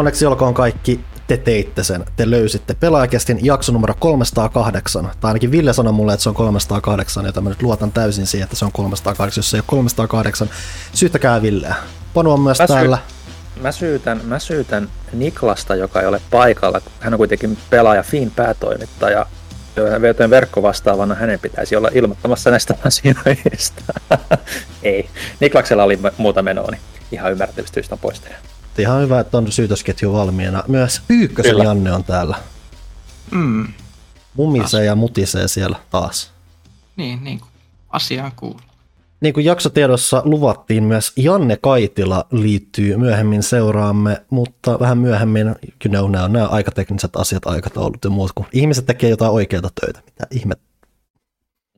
Onneksi olkoon kaikki, te teitte sen. Te löysitte pelaajakästin jakso numero 308. Tai ainakin Ville sanoi mulle, että se on 308, jota mä nyt luotan täysin siihen, että se on 308. Jos se ei ole 308, syyttäkää Villeä. Panu on myös Mä täällä. Mä syytän, mä syytän Niklasta, joka ei ole paikalla. Hän on kuitenkin pelaaja Fin päätoimittaja, joten verkkovastaavana hänen pitäisi olla ilmoittamassa näistä asioista. ei. Niklaksella oli muuta menoa, niin ihan ymmärrettävistä syistä on pois tehdä. Ihan hyvä, että on syytösketju valmiina. Myös Pyykkösen Kyllä. Janne on täällä. Mm, Mumisee ja mutisee siellä taas. niin, niin kuin asiaan kuuluu. Niin kuin jaksotiedossa luvattiin, myös Janne Kaitila liittyy myöhemmin seuraamme, mutta vähän myöhemmin, you know, nämä on nämä aikatekniset asiat, aikataulut ja muut, kun ihmiset tekee jotain oikeita töitä. Mitä ihme,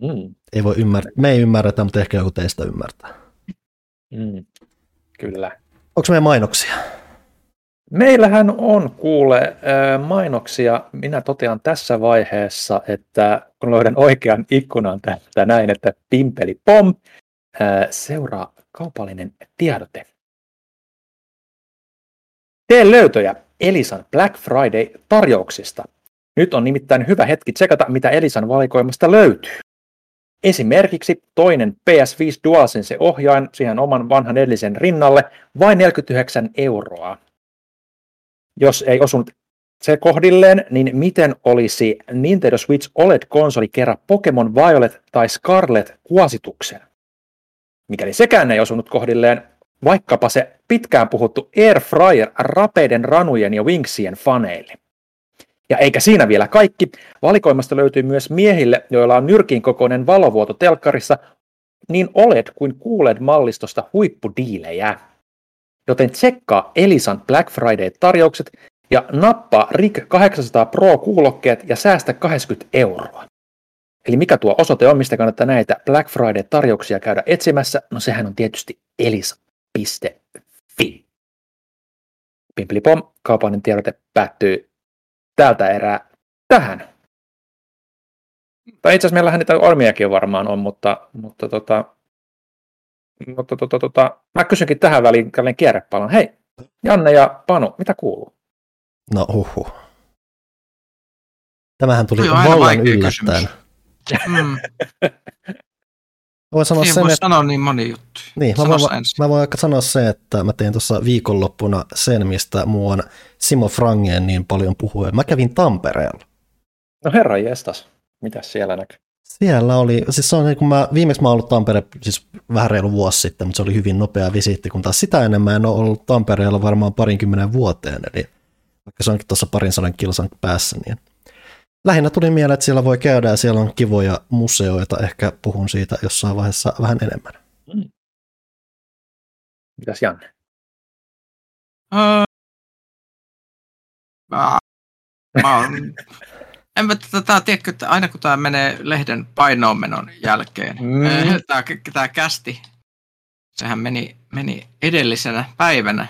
Mm. ei voi ymmärtää. Me ei ymmärretä, mutta ehkä joku teistä ymmärtää. Mm. Kyllä. Onko meidän mainoksia? Meillähän on kuule mainoksia. Minä totean tässä vaiheessa, että kun löydän oikean ikkunan tästä näin, että pimpeli pom, seuraa kaupallinen tiedote. Tee löytöjä Elisan Black Friday-tarjouksista. Nyt on nimittäin hyvä hetki tsekata, mitä Elisan valikoimasta löytyy. Esimerkiksi toinen PS5 DualSense ohjain siihen oman vanhan edellisen rinnalle vain 49 euroa jos ei osunut se kohdilleen, niin miten olisi Nintendo Switch OLED-konsoli kerran Pokemon Violet tai Scarlet kuosituksen? Mikäli sekään ei osunut kohdilleen, vaikkapa se pitkään puhuttu Air Fryer rapeiden ranujen ja wingsien faneille. Ja eikä siinä vielä kaikki. Valikoimasta löytyy myös miehille, joilla on nyrkin kokoinen valovuoto telkkarissa, niin OLED kuin QLED-mallistosta huippudiilejä. Joten tsekkaa Elisan Black Friday-tarjoukset ja nappaa RIG 800 Pro-kuulokkeet ja säästä 80 euroa. Eli mikä tuo osoite on, mistä kannattaa näitä Black Friday-tarjouksia käydä etsimässä? No sehän on tietysti elisa.fi. Pimplipom, kaupallinen tiedote päättyy tältä erää tähän. Tai itse asiassa meillähän niitä ormiakin varmaan on, mutta, mutta tota, mutta tota, tota, mä kysynkin tähän väliin tällainen kierrepallon. Hei, Janne ja Panu, mitä kuuluu? No huhu. Tämähän tuli vallan yllättäen. Mm, Voin sanoa siihen sen, voi että sanoa niin moni juttu. Niin, mä voin, mä voin aika sanoa se, että mä tein tuossa viikonloppuna sen, mistä muuan Simo Frangeen niin paljon puhui. Mä kävin Tampereella. No herra jestas, mitä siellä näkyy? Siellä oli, siis se on niin kun mä, viimeksi mä oon ollut Tampere siis vähän reilu vuosi sitten, mutta se oli hyvin nopea visiitti, kun taas sitä ennen mä en ole ollut Tampereella varmaan parinkymmenen vuoteen, eli vaikka se onkin tuossa parin sadan kilsan päässä, niin lähinnä tuli mieleen, että siellä voi käydä ja siellä on kivoja museoita, ehkä puhun siitä jossain vaiheessa vähän enemmän. Mitäs Janne? Öö, mä, mä oon, en mä tätä tiedä, että aina kun tämä menee lehden painoonmenon jälkeen, Mm. mm. tämä, tämä kästi, sehän meni, meni edellisenä päivänä,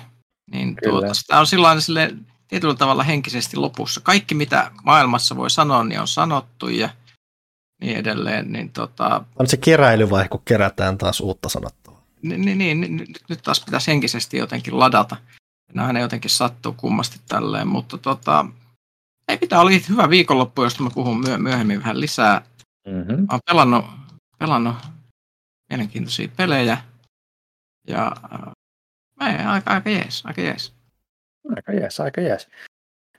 niin tuota, sitä on silloin sille tietyllä tavalla henkisesti lopussa. Kaikki, mitä maailmassa voi sanoa, niin on sanottu ja niin edelleen, niin tota, On se keräilyvaihe, kun kerätään taas uutta sanottavaa. niin, niin, niin, niin, nyt taas pitäisi henkisesti jotenkin ladata. Nämä aina jotenkin sattuu kummasti tälleen, mutta tota, ei mitään, oli hyvä viikonloppu, josta mä puhun myö- myöhemmin vähän lisää. Mm-hmm. Mä oon pelannut, pelannut mielenkiintoisia pelejä ja äh, ei, aika, aika jees, aika jees. Aika jees, aika jees.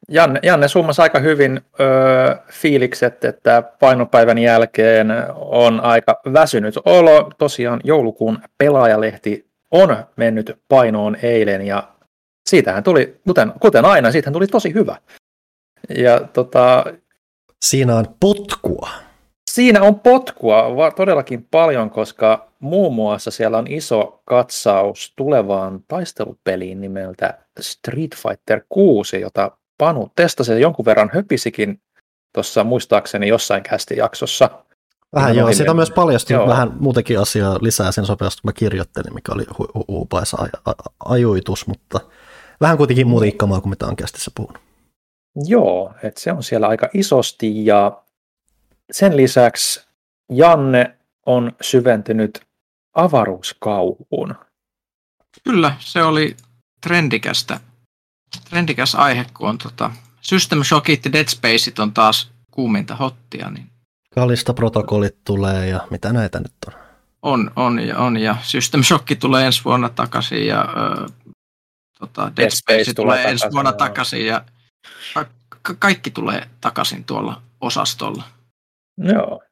Janne, Janne summasi aika hyvin öö, fiilikset, että painopäivän jälkeen on aika väsynyt olo. Tosiaan joulukuun pelaajalehti on mennyt painoon eilen ja siitähän tuli, kuten, kuten aina, siitähän tuli tosi hyvä. Ja tota, Siinä on potkua. Siinä on potkua va- todellakin paljon, koska muun muassa siellä on iso katsaus tulevaan taistelupeliin nimeltä Street Fighter 6, jota Panu testasi ja jonkun verran höpisikin tuossa muistaakseni jossain kästi jaksossa. Vähän joo, siitä myös paljastunut Joo. vähän muutakin asiaa lisää sen sopeasti, kun mä kirjoittelin, mikä oli hu- hu- huupaisa ajoitus, mutta vähän kuitenkin muuta ikkamaa kuin mitä on kästissä puhunut. Joo, että se on siellä aika isosti ja sen lisäksi Janne on syventynyt avaruuskauhuun. Kyllä, se oli trendikästä trendikäs aihe, kun on tota, System Shockit ja Dead Spaceit on taas kuuminta hottia, niin Kalista protokollit tulee ja mitä näitä nyt on? on, on, ja, on ja System Shock tulee ensi vuonna takaisin ja ö, tota, Dead Space tulee ensi vuonna joo. takaisin ja ka- ka- kaikki tulee takaisin tuolla osastolla. Joo.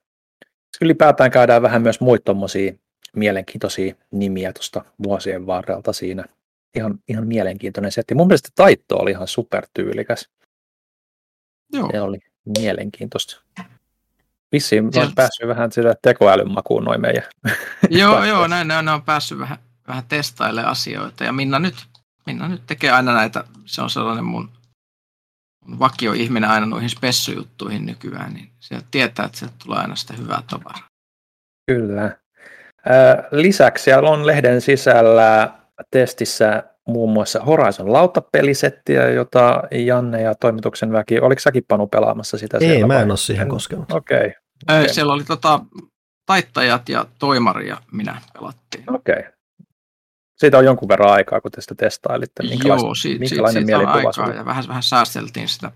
Ylipäätään käydään vähän myös muita tommosia mielenkiintoisia nimiä tuosta vuosien varrelta siinä. Ihan, ihan mielenkiintoinen setti. Mun mielestä taitto oli ihan supertyylikäs. Joo, Se oli mielenkiintoista. Vissiin on päässyt vähän sillä tekoälyn makuun noin meidän. joo, joo näin ne on, ne on päässyt vähän, vähän testailemaan asioita ja Minna nyt, Minna nyt tekee aina näitä, se on sellainen mun, mun vakioihminen aina noihin spessujuttuihin nykyään, niin se tietää, että sieltä tulee aina sitä hyvää tavaraa. Kyllä. Lisäksi siellä on lehden sisällä testissä muun muassa Horizon lautapelisettiä, jota Janne ja toimituksen väki, oliko säkin Panu pelaamassa sitä Ei, siellä mä vai? en ole siihen koskenut. Okei, Okay. Okei. Siellä oli tota, taittajat ja toimari ja minä pelattiin. okei. Siitä on jonkun verran aikaa, kun te sitä testailitte. Minkälaista, Joo, siitä, minkälainen siitä, siitä on aikaa ja vähän, vähän säästeltiin sitä,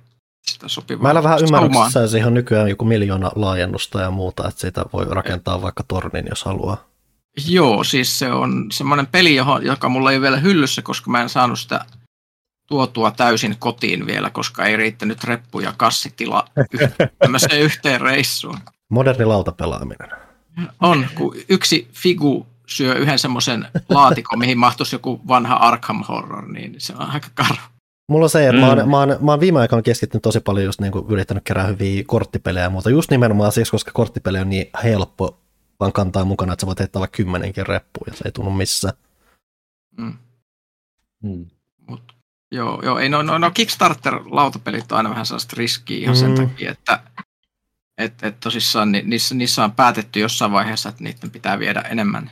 sitä sopivaa. Mä en ole vähän ymmärryksessä, että siihen on nykyään joku miljoona laajennusta ja muuta, että siitä voi rakentaa vaikka tornin, jos haluaa. Joo, siis se on semmoinen peli, johon, joka mulla ei ole vielä hyllyssä, koska mä en saanut sitä tuotua täysin kotiin vielä, koska ei riittänyt reppu ja kassitila tämmöiseen yhteen reissuun. Moderni lautapelaaminen. On, kun yksi figu syö yhden semmoisen laatikon, mihin mahtuisi joku vanha Arkham Horror, niin se on aika karu. Mulla on se, että Mm. mä, oon, mä, oon, mä oon viime aikoina keskittynyt tosi paljon just niin kuin yrittänyt kerää hyviä korttipelejä ja muuta. Just nimenomaan siksi, koska korttipeli on niin helppo vaan kantaa mukana, että sä voit heittää vaikka kymmenenkin reppuun ja se ei tunnu missään. Mm. Hmm. Mut, joo, joo, ei, no, no, no Kickstarter-lautapelit on aina vähän sellaista riskiä ihan sen Mm. takia, että et, et tosissaan ni, niissä, niissä on päätetty jossain vaiheessa, että niiden pitää viedä enemmän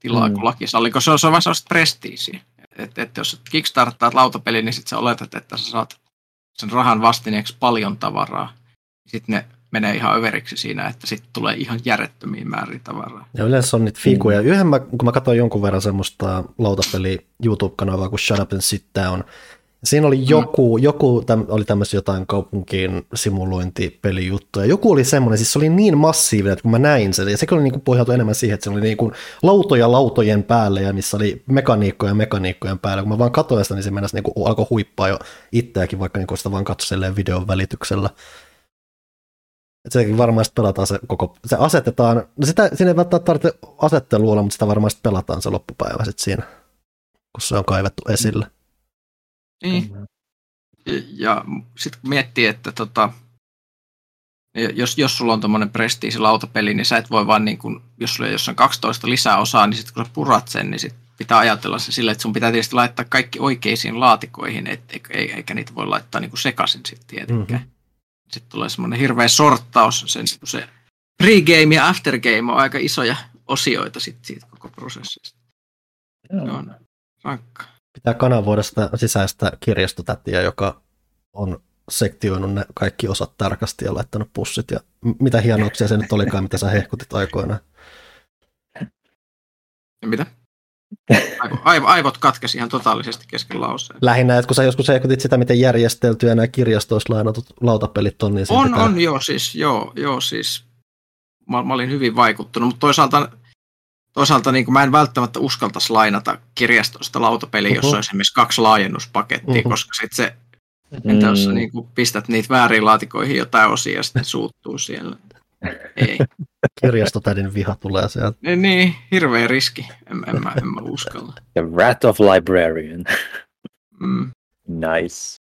tilaa Mm. kuin laki salliko. Se on, se on vaan sellaista prestiisiä. Että et jos kickstarttaat lautapeli, niin sit sä oletat, että sä saat sen rahan vastineeksi paljon tavaraa. Sitten ne menee ihan överiksi siinä, että sitten tulee ihan järjettömiä määriä tavaraa. Ja yleensä on niitä figuja. Yhden mä, kun mä katsoin jonkun verran semmoista lautapeli YouTube-kanavaa kuin Shut Up and Sit Down, Siinä oli joku, mm. joku täm, oli tämmöisiä jotain kaupunkiin simulointipelijuttuja. Joku oli semmoinen, siis se oli niin massiivinen, että kun mä näin sen, ja se oli niin kuin pohjautu enemmän siihen, että se oli niin kuin lautoja lautojen päälle, ja missä oli mekaniikkoja mekaniikkojen päällä. Kun mä vaan katsoin sitä, niin se mennäisi niin kuin alkoi huippaa jo itseäkin, vaikka niin kuin sitä vaan katsoi videon välityksellä. Et sekin varmaan pelataan se koko, se asetetaan, no sitä, siinä ei välttämättä tarvitse asettelua olla, mutta sitä varmaan pelataan se loppupäivä sit siinä, kun se on kaivettu esille. Niin. Ja, ja sitten kun miettii, että tota, jos, jos sulla on tuommoinen prestiisi lautapeli, niin sä et voi vaan, niin kun, jos sulla on jossain 12 lisää osaa, niin sitten kun sä purat sen, niin sit pitää ajatella se sillä, että sun pitää tietysti laittaa kaikki oikeisiin laatikoihin, et, eikä, eikä niitä voi laittaa niin kuin sekaisin sitten tietenkään. Mm-hmm. Sitten tulee semmoinen hirveä sorttaus, sen, se pregame ja aftergame on aika isoja osioita sit siitä koko prosessista. Joo. Se on rankka. Pitää kanavoida sitä sisäistä kirjastotätiä, joka on sektioinut ne kaikki osat tarkasti ja laittanut pussit. Ja mitä hienouksia se nyt olikaan, mitä sä hehkutit aikoinaan. Ja mitä? Aivo, aivo, aivot katkesi ihan totaalisesti kesken lauseen. Lähinnä, että kun sä joskus hehkutit sitä, miten järjesteltyjä nämä kirjastoissa lainatut lautapelit on, niin On, pitää... on, joo, siis, joo, joo, siis mä, mä olin hyvin vaikuttunut, mutta toisaalta, toisaalta niin kuin mä en välttämättä uskaltaisi lainata kirjastosta lautapeliä, jossa Uhu. olisi esimerkiksi kaksi laajennuspakettia, Uhu. koska sitten se, entä jos sä Mm. niin kuin pistät niitä väärin laatikoihin jotain osia ja sitten suuttuu siellä. Ei. Kirjastotädin viha tulee sieltä. Niin, niin, hirveä riski. En, en, mä, en mä uskalla. The Wrath of Librarian. Mm. Nice.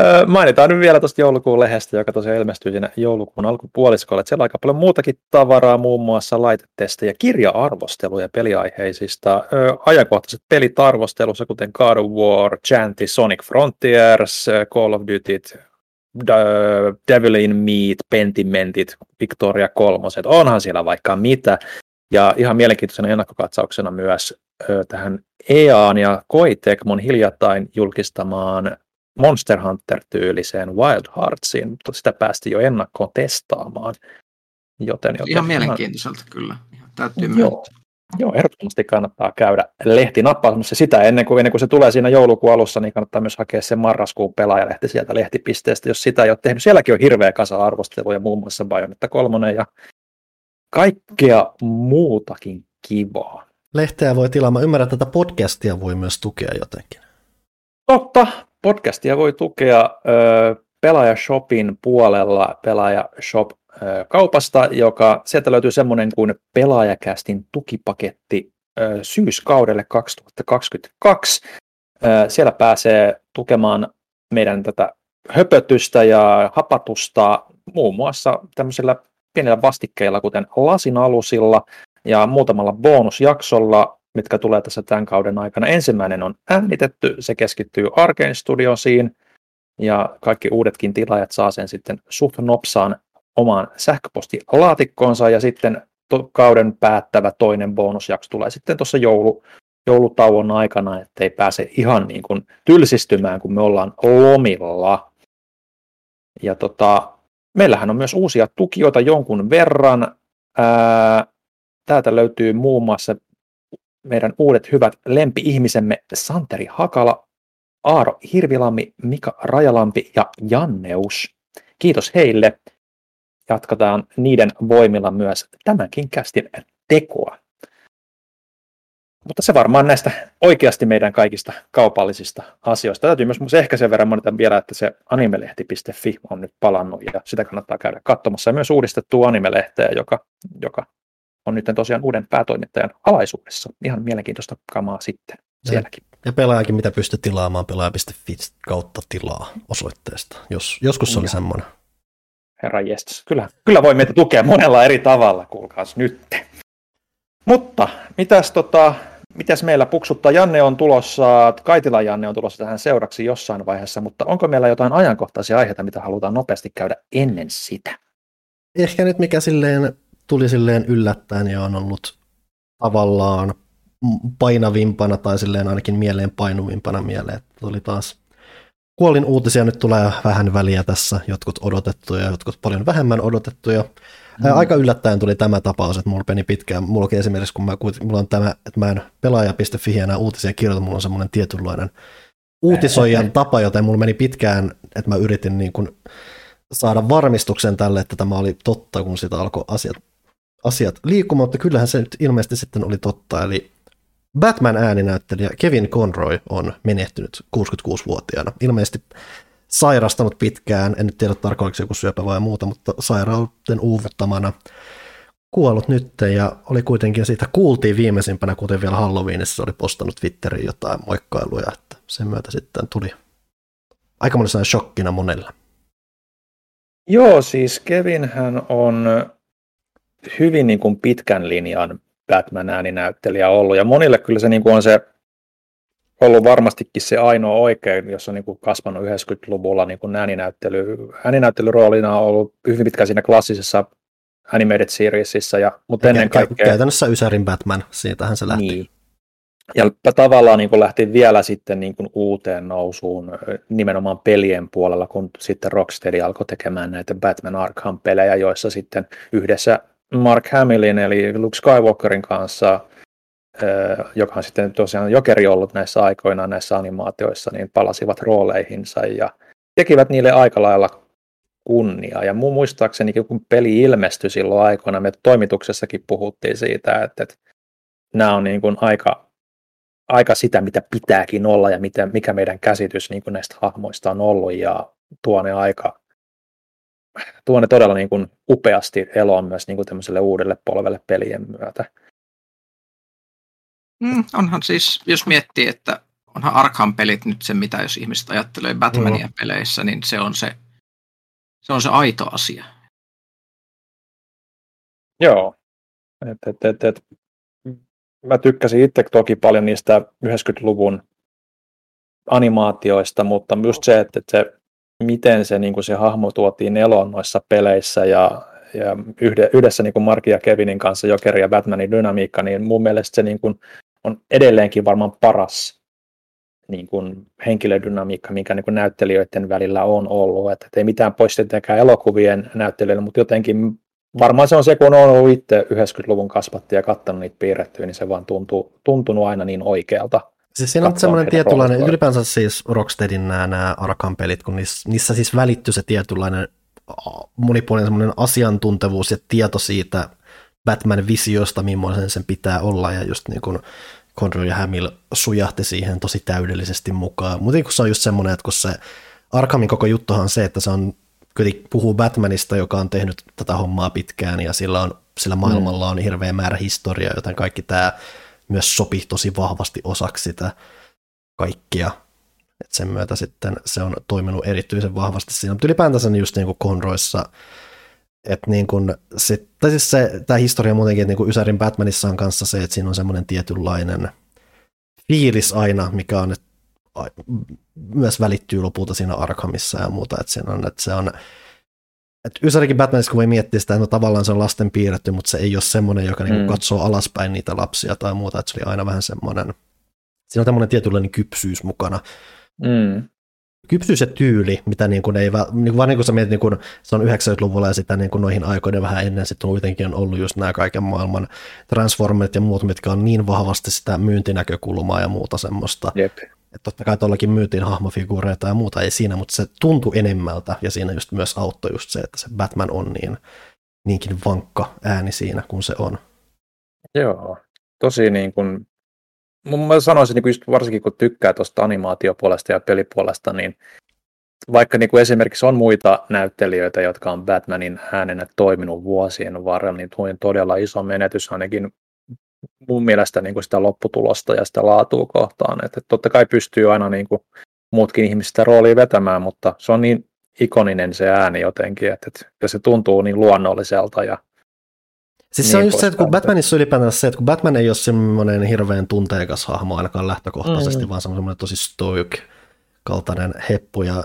Öö, mainitaan nyt vielä tuosta joulukuun lehdestä, joka tosiaan ilmestyy siinä joulukuun alkupuoliskolla. Että siellä on aika paljon muutakin tavaraa, muun muassa laitetestejä, kirja-arvosteluja peliaiheisista, öö, ajankohtaiset pelit arvostelussa, kuten God of War, Chanty, Sonic Frontiers, Call of Duty, Devil in Meat, Pentimentit, Victoria kolmoset, onhan siellä vaikka mitä. Ja ihan mielenkiintoisena ennakkokatsauksena myös ö, tähän EAN ja Koei Tecmon hiljattain julkistamaan Monster Hunter-tyyliseen Wild Heartsiin, mutta sitä päästi jo ennakkoon testaamaan. Joten, joten Ihan mielenkiintoiselta kyllä. Ihan täytyy Joo. myöntää. Joo, ehdottomasti kannattaa käydä lehti nappaamassa sitä ennen kuin, ennen kuin se tulee siinä joulukuun alussa, niin kannattaa myös hakea se marraskuun pelaajalehti sieltä lehtipisteestä, jos sitä ei ole tehnyt. Sielläkin on hirveä kasa arvosteluja, muun muassa Bayonetta kolmonen ja kaikkea muutakin kivaa. Lehteä voi tilaa. Mä ymmärrän, että tätä podcastia voi myös tukea jotenkin. Totta, podcastia voi tukea ö, Pelaajashopin puolella Pelaajashop kaupasta, joka sieltä löytyy semmoinen kuin Pelaajakästin tukipaketti syyskaudelle 2022. Siellä pääsee tukemaan meidän tätä höpötystä ja hapatusta muun muassa tämmöisillä pienillä vastikkeilla, kuten lasinalusilla ja muutamalla bonusjaksolla, mitkä tulee tässä tämän kauden aikana. Ensimmäinen on äänitetty, se keskittyy Arkane Studiosiin, ja kaikki uudetkin tilaajat saa sen sitten suht nopsaan omaan sähköpostilaatikkoonsa, ja sitten to- kauden päättävä toinen bonusjakso tulee sitten tuossa joulu, joulutauon aikana, ettei pääse ihan niin kuin tylsistymään, kun me ollaan lomilla. Ja tota, meillähän on myös uusia tukijoita jonkun verran. Ää, täältä löytyy muun muassa meidän uudet hyvät lempi-ihmisemme Santeri Hakala, Aaro Hirvilammi, Mika Rajalampi ja Janneus. Kiitos heille. Jatketaan niiden voimilla myös tämänkin kästin tekoa. Mutta se varmaan näistä oikeasti meidän kaikista kaupallisista asioista. Täytyy myös ehkä sen verran monita vielä, että se animelehti.fi on nyt palannut ja sitä kannattaa käydä katsomassa. Ja myös uudistettu animelehteä, joka, joka on nyt tosiaan uuden päätoimittajan alaisuudessa. Ihan mielenkiintoista kamaa sitten sielläkin. Ja pelaajakin, mitä pystyy tilaamaan pelaaja.fi kautta tilaa osoitteesta. Jos, joskus se oli semmoinen. Herra jestas. Kyllä, kyllä voi meitä tukea monella eri tavalla, kuulkaas nyt. Mutta mitäs, tota, mitäs meillä puksuttaa? Janne on tulossa, Kaitila Janne on tulossa tähän seuraksi jossain vaiheessa, mutta onko meillä jotain ajankohtaisia aiheita, mitä halutaan nopeasti käydä ennen sitä? Ehkä nyt mikä silleen tuli silleen yllättäen ja on ollut tavallaan painavimpana tai silleen ainakin mieleen painuvimpana mieleen. Että tuli taas kuolin uutisia nyt tulee vähän väliä tässä, jotkut odotettuja, jotkut paljon vähemmän odotettuja. Mm. Aika yllättäen tuli tämä tapaus, että mulla meni pitkään. Mulla onkin esimerkiksi, kun mä, mulla on tämä, että mä en pelaaja.fi enää uutisia kirjoita, mulla on semmoinen tietynlainen uutisoijan tapa, joten mulla meni pitkään, että mä yritin niin kuin saada varmistuksen tälle, että tämä oli totta, kun sitä alkoi asiat, asiat liikkumaan, mutta kyllähän se nyt ilmeisesti sitten oli totta, eli Batman-ääninäyttelijä Kevin Conroy on menehtynyt 66-vuotiaana. Ilmeisesti sairastanut pitkään, en nyt tiedä tarkoin joku syöpä vai muuta, mutta sairauden uuvuttamana kuollut nyt ja oli kuitenkin siitä kuultiin viimeisimpänä, kuten vielä Halloweenissa oli postannut Twitteriin jotain moikkailuja, että sen myötä sitten tuli aika shokkina monella. Joo, siis Kevin hän on hyvin niin kuin pitkän linjan Batman-ääninäyttelijä ollut. Ja monille kyllä se niin kuin on se ollut varmastikin se ainoa oikein, jos on niin kuin kasvanut 90-luvulla niin kuin ääninäyttely. Ääninäyttelyroolina on ollut hyvin pitkään siinä klassisessa animated seriesissä, ja, mutta ennen kaikkea... Käytännössä Ysärin Batman, siitähän se lähti. Niin. Ja tavallaan niin kuin lähti vielä sitten niin kuin uuteen nousuun nimenomaan pelien puolella, kun sitten Rocksteady alkoi tekemään näitä Batman Arkham-pelejä, joissa sitten yhdessä Mark Hamillin eli Luke Skywalkerin kanssa, joka on sitten tosiaan jokeri ollut näissä aikoina näissä animaatioissa, niin palasivat rooleihinsa ja tekivät niille aika lailla kunnia. Ja muistaakseni, kun peli ilmestyi silloin aikoina, me toimituksessakin puhuttiin siitä, että, että nämä on niin kuin aika, aika sitä, mitä pitääkin olla ja mitä, mikä meidän käsitys niin kuin näistä hahmoista on ollut ja tuo ne aika tuo ne todella niin kuin upeasti eloon myös niin kuin tämmöiselle uudelle polvelle pelien myötä. Mm, onhan siis, jos miettii, että onhan Arkham-pelit nyt se, mitä jos ihmiset ajattelee Batmania mm. peleissä, niin se on se, se on se aito asia. Joo. Et, et, et, et. Mä tykkäsin itse toki paljon niistä 90-luvun animaatioista, mutta just se, että, että se miten se, niin kuin se hahmo tuotiin eloon noissa peleissä ja, ja yhdessä niin kuin Markin ja Kevinin kanssa Jokeri ja Batmanin dynamiikka, niin mun mielestä se niin kuin on edelleenkin varmaan paras niin kuin henkilödynamiikka, mikä niin kuin näyttelijöiden välillä on ollut. Että ei mitään pois tietenkään elokuvien näyttelijöille, mutta jotenkin varmaan se on se, kun on ollut itse 90-luvun kasvatti ja katsonut niitä piirrettyä, niin se vaan tuntuu, tuntunut aina niin oikealta. Siis siinä on semmoinen tietynlainen, ylipäänsä siis Rocksteadin nämä, nämä Arkham-pelit, kun niissä, niissä siis välittyy se tietynlainen monipuolinen semmoinen asiantuntevuus ja tieto siitä Batman-visiosta, millaisen sen pitää olla, ja just niin kuin Conroy ja Hamill sujahti siihen tosi täydellisesti mukaan. Mutta kun se on just semmoinen, että kun se Arkhamin koko juttuhan on se, että se on puhuu Batmanista, joka on tehnyt tätä hommaa pitkään ja sillä, on, sillä maailmalla on hirveä määrä historiaa, joten kaikki tämä myös sopii tosi vahvasti osaksi sitä kaikkia. Et sen myötä sitten se on toiminut erityisen vahvasti siinä. Mutta ylipäätänsä just niin kuin Conroissa, että niin kuin se, tai siis se, tämä historia muutenkin, että niin kuin Ysärin Batmanissa on kanssa se, että siinä on semmoinen tietynlainen fiilis aina, mikä on, että myös välittyy lopulta siinä Arkhamissa ja muuta, että, siinä on, että se on että Ysärikin Batmanissa, kun voi miettiä sitä, että no tavallaan se on lasten piirretty, mutta se ei ole semmoinen, joka niinku mm. katsoo alaspäin niitä lapsia tai muuta, että se oli aina vähän semmoinen, siinä on tämmöinen tietynlainen kypsyys mukana. Mm. Kypsyys ja tyyli, mitä niin kuin ei, niin kuin vaan niin kuin sä mietit, niin kuin se on 90-luvulla ja sitä niin kuin noihin aikoihin vähän ennen sitten kuitenkin on ollut just nämä kaiken maailman transformerit ja muut, mitkä on niin vahvasti sitä myyntinäkökulmaa ja muuta semmoista. Jep. Että totta kai tuollakin myytiin hahmofiguureita ja muuta ei siinä, mutta se tuntui enemmältä ja siinä just myös auttoi just se, että se Batman on niin, niinkin vankka ääni siinä kuin se on. Joo, tosi niin kuin, mä sanoisin niin kuin just varsinkin kun tykkää tuosta animaatiopuolesta ja pelipuolesta, niin vaikka niin kuin esimerkiksi on muita näyttelijöitä, jotka on Batmanin äänenä toiminut vuosien varrella, niin tuo todella iso menetys ainakin mun mielestä niin kuin sitä lopputulosta ja sitä laatua kohtaan. Että totta kai pystyy aina niin kuin muutkin ihmiset sitä roolia vetämään, mutta se on niin ikoninen se ääni jotenkin, että, että se tuntuu niin luonnolliselta ja Siis niin se on just se, että kun Batmanissa ylipäätään se, että kun Batman ei ole semmoinen hirveän tunteikas hahmo ainakaan lähtökohtaisesti, mm. vaan semmoinen tosi stoic kaltainen heppu ja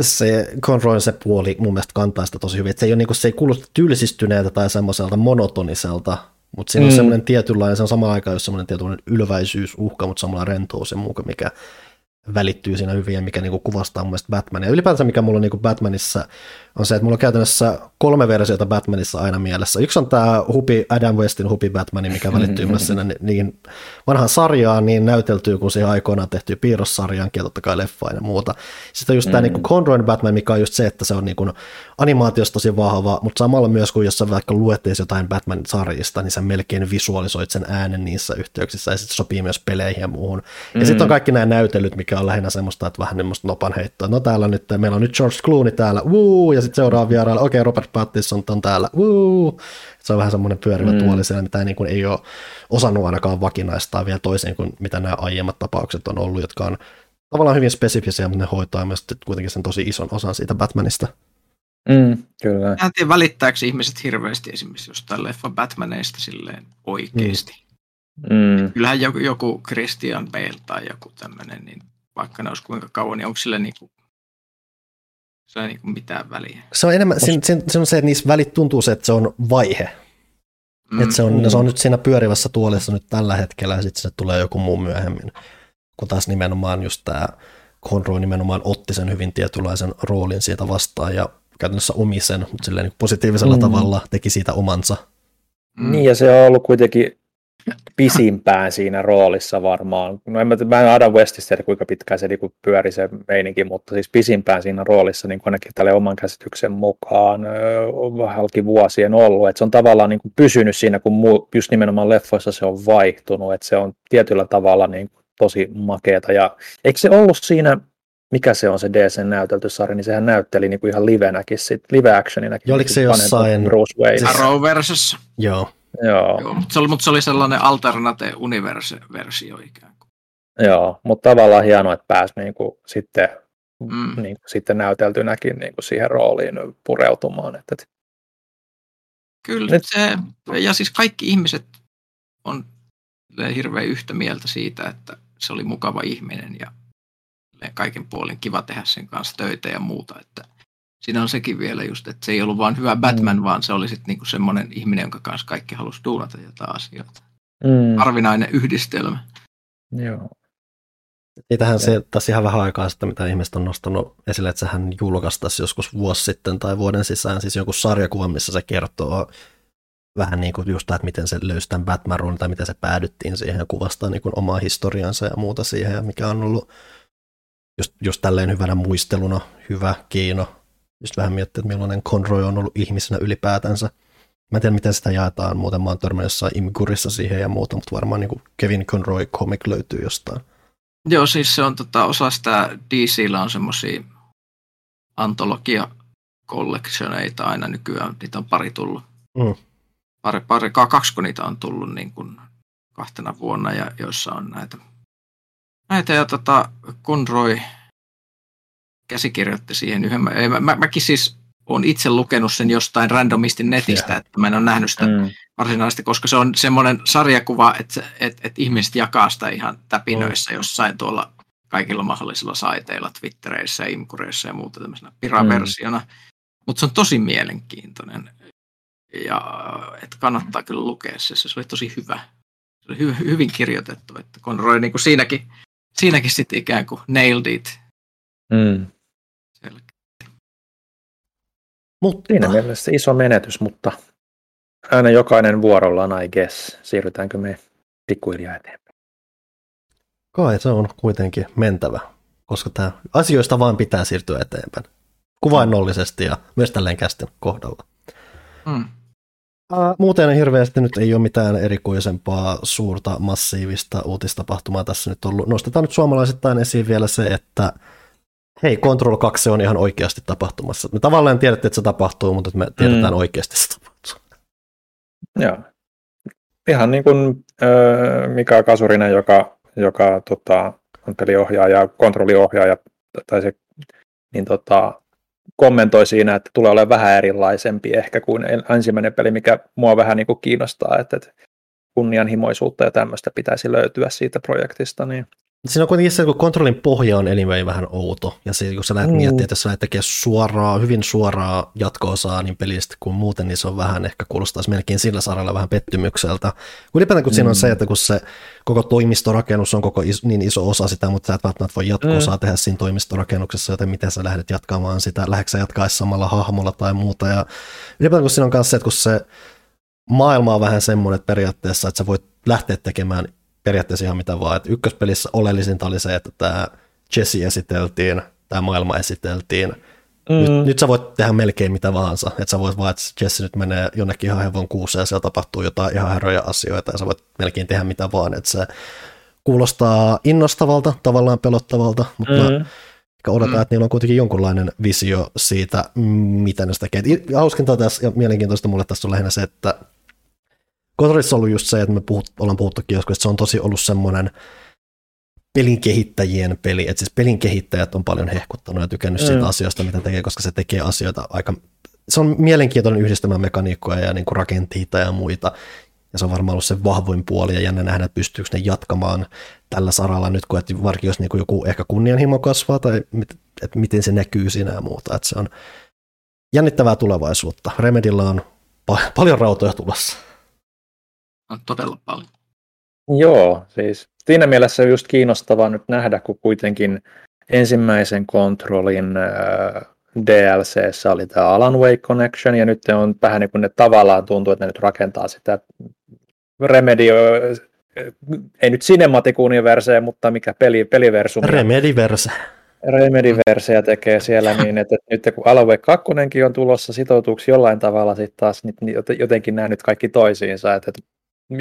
se Conroyn se puoli mun mielestä kantaa sitä tosi hyvin, että se ei, ole, niin kuin, se ei kuulosta tylsistyneeltä tai semmoiselta monotoniselta mutta siinä mm. on semmoinen tietynlainen, se on samaan aikaan jos semmoinen tietynlainen ylväisyys, uhka, mutta samalla rentous ja muu, mikä välittyy siinä hyvin ja mikä niinku kuvastaa mun mielestä Batmania. Ja ylipäätään mikä mulla on niinku Batmanissa on se, että mulla on käytännössä kolme versiota Batmanissa aina mielessä. Yksi on tämä Hupi, Adam Westin Hupi Batman, mikä välittyy myös sinne niin vanhaan sarjaan, niin näyteltyy kuin siihen aikoinaan tehty piirrossarjaan, ja totta kai leffaan ja muuta. Sitten on just mm. tämä niin Conroyn Batman, mikä on just se, että se on niin kuin animaatiosta tosi vahva, mutta samalla myös kun jos sä vaikka luetteisi jotain Batman-sarjista, niin sä melkein visualisoit sen äänen niissä yhteyksissä, ja sitten sopii myös peleihin ja muuhun. Ja mm. sitten on kaikki nämä näytelyt, mikä on lähinnä semmoista, että vähän semmoista nopan heittoa. No täällä nyt, meillä on nyt George Clooney täällä, wuu, ja sitten seuraava vierailla, okei, okay, Robert Pattinson on täällä, wuu. Se on vähän semmoinen pyörivä mm. tuoli siellä, mitä niin kuin ei ole osannut ainakaan vakinaistaa vielä toiseen kuin mitä nämä aiemmat tapaukset on ollut, jotka on tavallaan hyvin spesifisiä, mutta ne hoitaa myös kuitenkin sen tosi ison osan siitä Batmanista. Mm, kyllä. Mä en tiedä, välittääkö ihmiset hirveästi esimerkiksi jostain leffa Batmaneista silleen oikeasti. Mm. Kyllähän joku, joku Christian Bale tai joku tämmöinen, niin vaikka ne olisi kuinka kauan, niin onko sille niinku se on niin mitään väliä. Se on enemmän, se, se, se on se, että niissä välit tuntuu se, että se on vaihe. Mm. Että se on, mm. se on nyt siinä pyörivässä tuolissa nyt tällä hetkellä ja sitten se tulee joku muu myöhemmin. Kun taas nimenomaan just tämä Conroy nimenomaan otti sen hyvin tietynlaisen roolin siitä vastaan ja käytännössä omi sen, mutta silleen niin positiivisella mm. tavalla teki siitä omansa. Mm. Niin ja se on ollut kuitenkin pisimpään siinä roolissa varmaan. No en mä, mä en Adam Westistä tiedä, kuinka pitkään se niin pyöri se meininki, mutta siis pisimpään siinä roolissa niin ainakin tälle oman käsityksen mukaan on halki vuosien ollut. että se on tavallaan niin kuin pysynyt siinä, kun muu, just nimenomaan leffoissa se on vaihtunut. että se on tietyllä tavalla niin kuin tosi makeeta. Ja eikö se ollut siinä mikä se on se DC-näyteltysarja, niin sehän näytteli niin kuin ihan livenäkin, sit, live-actioninäkin. Ja oliko se jossain... Bruce Wayne. Arrowversus. Joo. Joo. Joo mutta, se oli, mutta se oli sellainen alternate universe-versio ikään kuin. Joo, mutta tavallaan hienoa, että pääsi niin kuin sitten, mm. niin kuin sitten näyteltynäkin niin kuin siihen rooliin pureutumaan. Että, että... Kyllä, Nyt... se, ja siis kaikki ihmiset on hirveän yhtä mieltä siitä, että se oli mukava ihminen ja kaiken puolin kiva tehdä sen kanssa töitä ja muuta. Että siinä on sekin vielä just, että se ei ollut vain hyvä Batman, mm. vaan se oli sitten niinku semmoinen ihminen, jonka kanssa kaikki halusi duunata jotain asioita. Mm. Arvinainen yhdistelmä. Joo. Siitähän se tässä ihan vähän aikaa sitten, mitä ihmiset on nostanut esille, että sehän julkaistaisi joskus vuosi sitten tai vuoden sisään siis joku sarjakuva, missä se kertoo vähän niin kuin just että miten se löysi tämän Batman tai miten se päädyttiin siihen ja kuvastaa niin kuin omaa historiansa ja muuta siihen, ja mikä on ollut just, just tälleen hyvänä muisteluna hyvä Kiino. Just vähän miettiä, että millainen Conroy on ollut ihmisenä ylipäätänsä. Mä en tiedä, miten sitä jaetaan, muuten mä oon törmännyt jossain Imgurissa siihen ja muuta, mutta varmaan niin kuin Kevin Conroy comic löytyy jostain. Joo, siis se on tota, osa sitä DCllä on semmoisia antologia collectioneita aina nykyään, niitä on pari tullut. Mm. Pari, pari, kaksi niitä on tullut niin kuin kahtena vuonna, ja joissa on näitä, näitä ja tota, Conroy käsikirjoitti siihen yhden. Mä, mä, mäkin siis olen itse lukenut sen jostain randomisti netistä, yeah. että mä en ole nähnyt sitä mm. varsinaisesti, koska se on semmoinen sarjakuva, että, että, että ihmiset jakaa sitä ihan täpinöissä mm. jossain tuolla kaikilla mahdollisilla saiteilla, Twittereissä, Imkureissa ja muuta tämmöisenä piraversiona. Mm. Mutta se on tosi mielenkiintoinen ja että kannattaa kyllä lukea se. Se oli tosi hyvä. Se oli hy- hyvin kirjoitettu, että Conroy niin kuin siinäkin, siinäkin sitten ikään kuin nailed it. Mm. Mutta... Siinä mielessä iso menetys, mutta aina jokainen vuorollaan, I guess. Siirrytäänkö me pikkuhiljaa eteenpäin? Kai se on kuitenkin mentävä, koska tämä asioista vaan pitää siirtyä eteenpäin. Kuvainnollisesti ja myös tälleen kästen kohdalla. Mm. Muuten hirveästi nyt ei ole mitään erikoisempaa suurta massiivista uutistapahtumaa tässä nyt ollut. Nostetaan nyt suomalaisittain esiin vielä se, että hei, Control 2 on ihan oikeasti tapahtumassa. Me tavallaan tiedätte, että se tapahtuu, mutta me tiedetään mm. oikeasti, että se tapahtuu. Joo. Ihan niin kuin äh, Mika Kasurinen, joka, joka tota, on peliohjaaja, kontrolliohjaaja, tai se, niin tota, kommentoi siinä, että tulee olemaan vähän erilaisempi ehkä kuin ensimmäinen peli, mikä mua vähän niin kuin kiinnostaa, että, että kunnianhimoisuutta ja tämmöistä pitäisi löytyä siitä projektista, niin Siinä on kuitenkin se, kun kontrollin pohja on anyway vähän outo, ja se, kun sä lähdet mm. miettimään, että jos sä lähdet tekemään suoraa, hyvin suoraa jatko-osaa niin pelistä kuin muuten, niin se on vähän, ehkä kuulostaisi melkein sillä saralla vähän pettymykseltä. Ylipäätään kun mm. siinä on se, mm. että kun se koko toimistorakennus on koko is, niin iso osa sitä, mutta sä et välttämättä voi jatko-osaa mm. tehdä siinä toimistorakennuksessa, joten miten sä lähdet jatkamaan sitä, lähdetkö sä jatkaa samalla hahmolla tai muuta, ja ylipäätään kun siinä on myös se, että kun se maailma on vähän semmoinen että periaatteessa, että sä voit lähteä tekemään periaatteessa ihan mitä vaan. että ykköspelissä oleellisinta oli se, että tämä Jesse esiteltiin, tämä maailma esiteltiin. Mm. Nyt, nyt sä voit tehdä melkein mitä vaansa. Että sä voit vaan, että Jesse nyt menee jonnekin ihan hevon kuuseen ja siellä tapahtuu jotain ihan herroja asioita ja sä voit melkein tehdä mitä vaan. Että se kuulostaa innostavalta, tavallaan pelottavalta, mutta mm. odotan, mm. että niillä on kuitenkin jonkunlainen visio siitä, mitä ne sitä tekee. Hauskinta tässä ja mielenkiintoista mulle tässä on lähinnä se, että Kontrollissa on ollut just se, että me puhut, ollaan puhuttukin joskus, että se on tosi ollut semmoinen pelin kehittäjien peli, että siis pelin kehittäjät on paljon hehkuttanut ja tykännyt mm. siitä asiasta, mitä tekee, koska se tekee asioita aika, se on mielenkiintoinen yhdistämään mekaniikkoja ja niin kuin rakenteita ja muita, ja se on varmaan ollut se vahvoin puoli, ja jännä nähdä, että pystyykö ne jatkamaan tällä saralla nyt, kun että varsinkin jos niin kuin joku ehkä kunnianhimo kasvaa, tai että miten se näkyy siinä ja muuta, että se on jännittävää tulevaisuutta. Remedillä on pa- paljon rautoja tulossa todella paljon. Joo, siis siinä mielessä just kiinnostavaa nyt nähdä, kun kuitenkin ensimmäisen kontrollin äh, DLCssä oli tämä Alan Wake Connection, ja nyt on vähän niin kuin ne tavallaan tuntuu, että ne nyt rakentaa sitä Remedy, ei nyt Cinematic mutta mikä peli, peliversumi. Remediverse. Remediverseja tekee siellä niin, että nyt kun Alan Wake 2 on tulossa sitoutuuksi jollain tavalla sitten taas niin jotenkin nämä nyt kaikki toisiinsa, että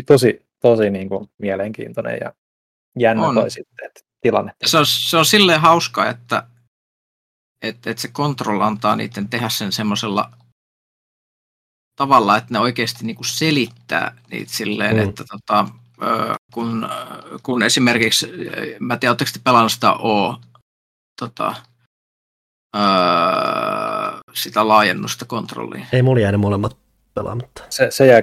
tosi, tosi niin kuin mielenkiintoinen ja jännä on. toi sitten että tilanne. Se on, se on silleen hauska, että, että, että se Control antaa niiden tehdä sen semmoisella tavalla, että ne oikeasti niin kuin selittää niitä silleen, mm. että tota, kun, kun esimerkiksi, mä tiedän, oletteko te pelannut sitä O, tota, sitä laajennusta kontrolliin? Ei mulla jäänyt molemmat pelaamatta. Se, se, jää,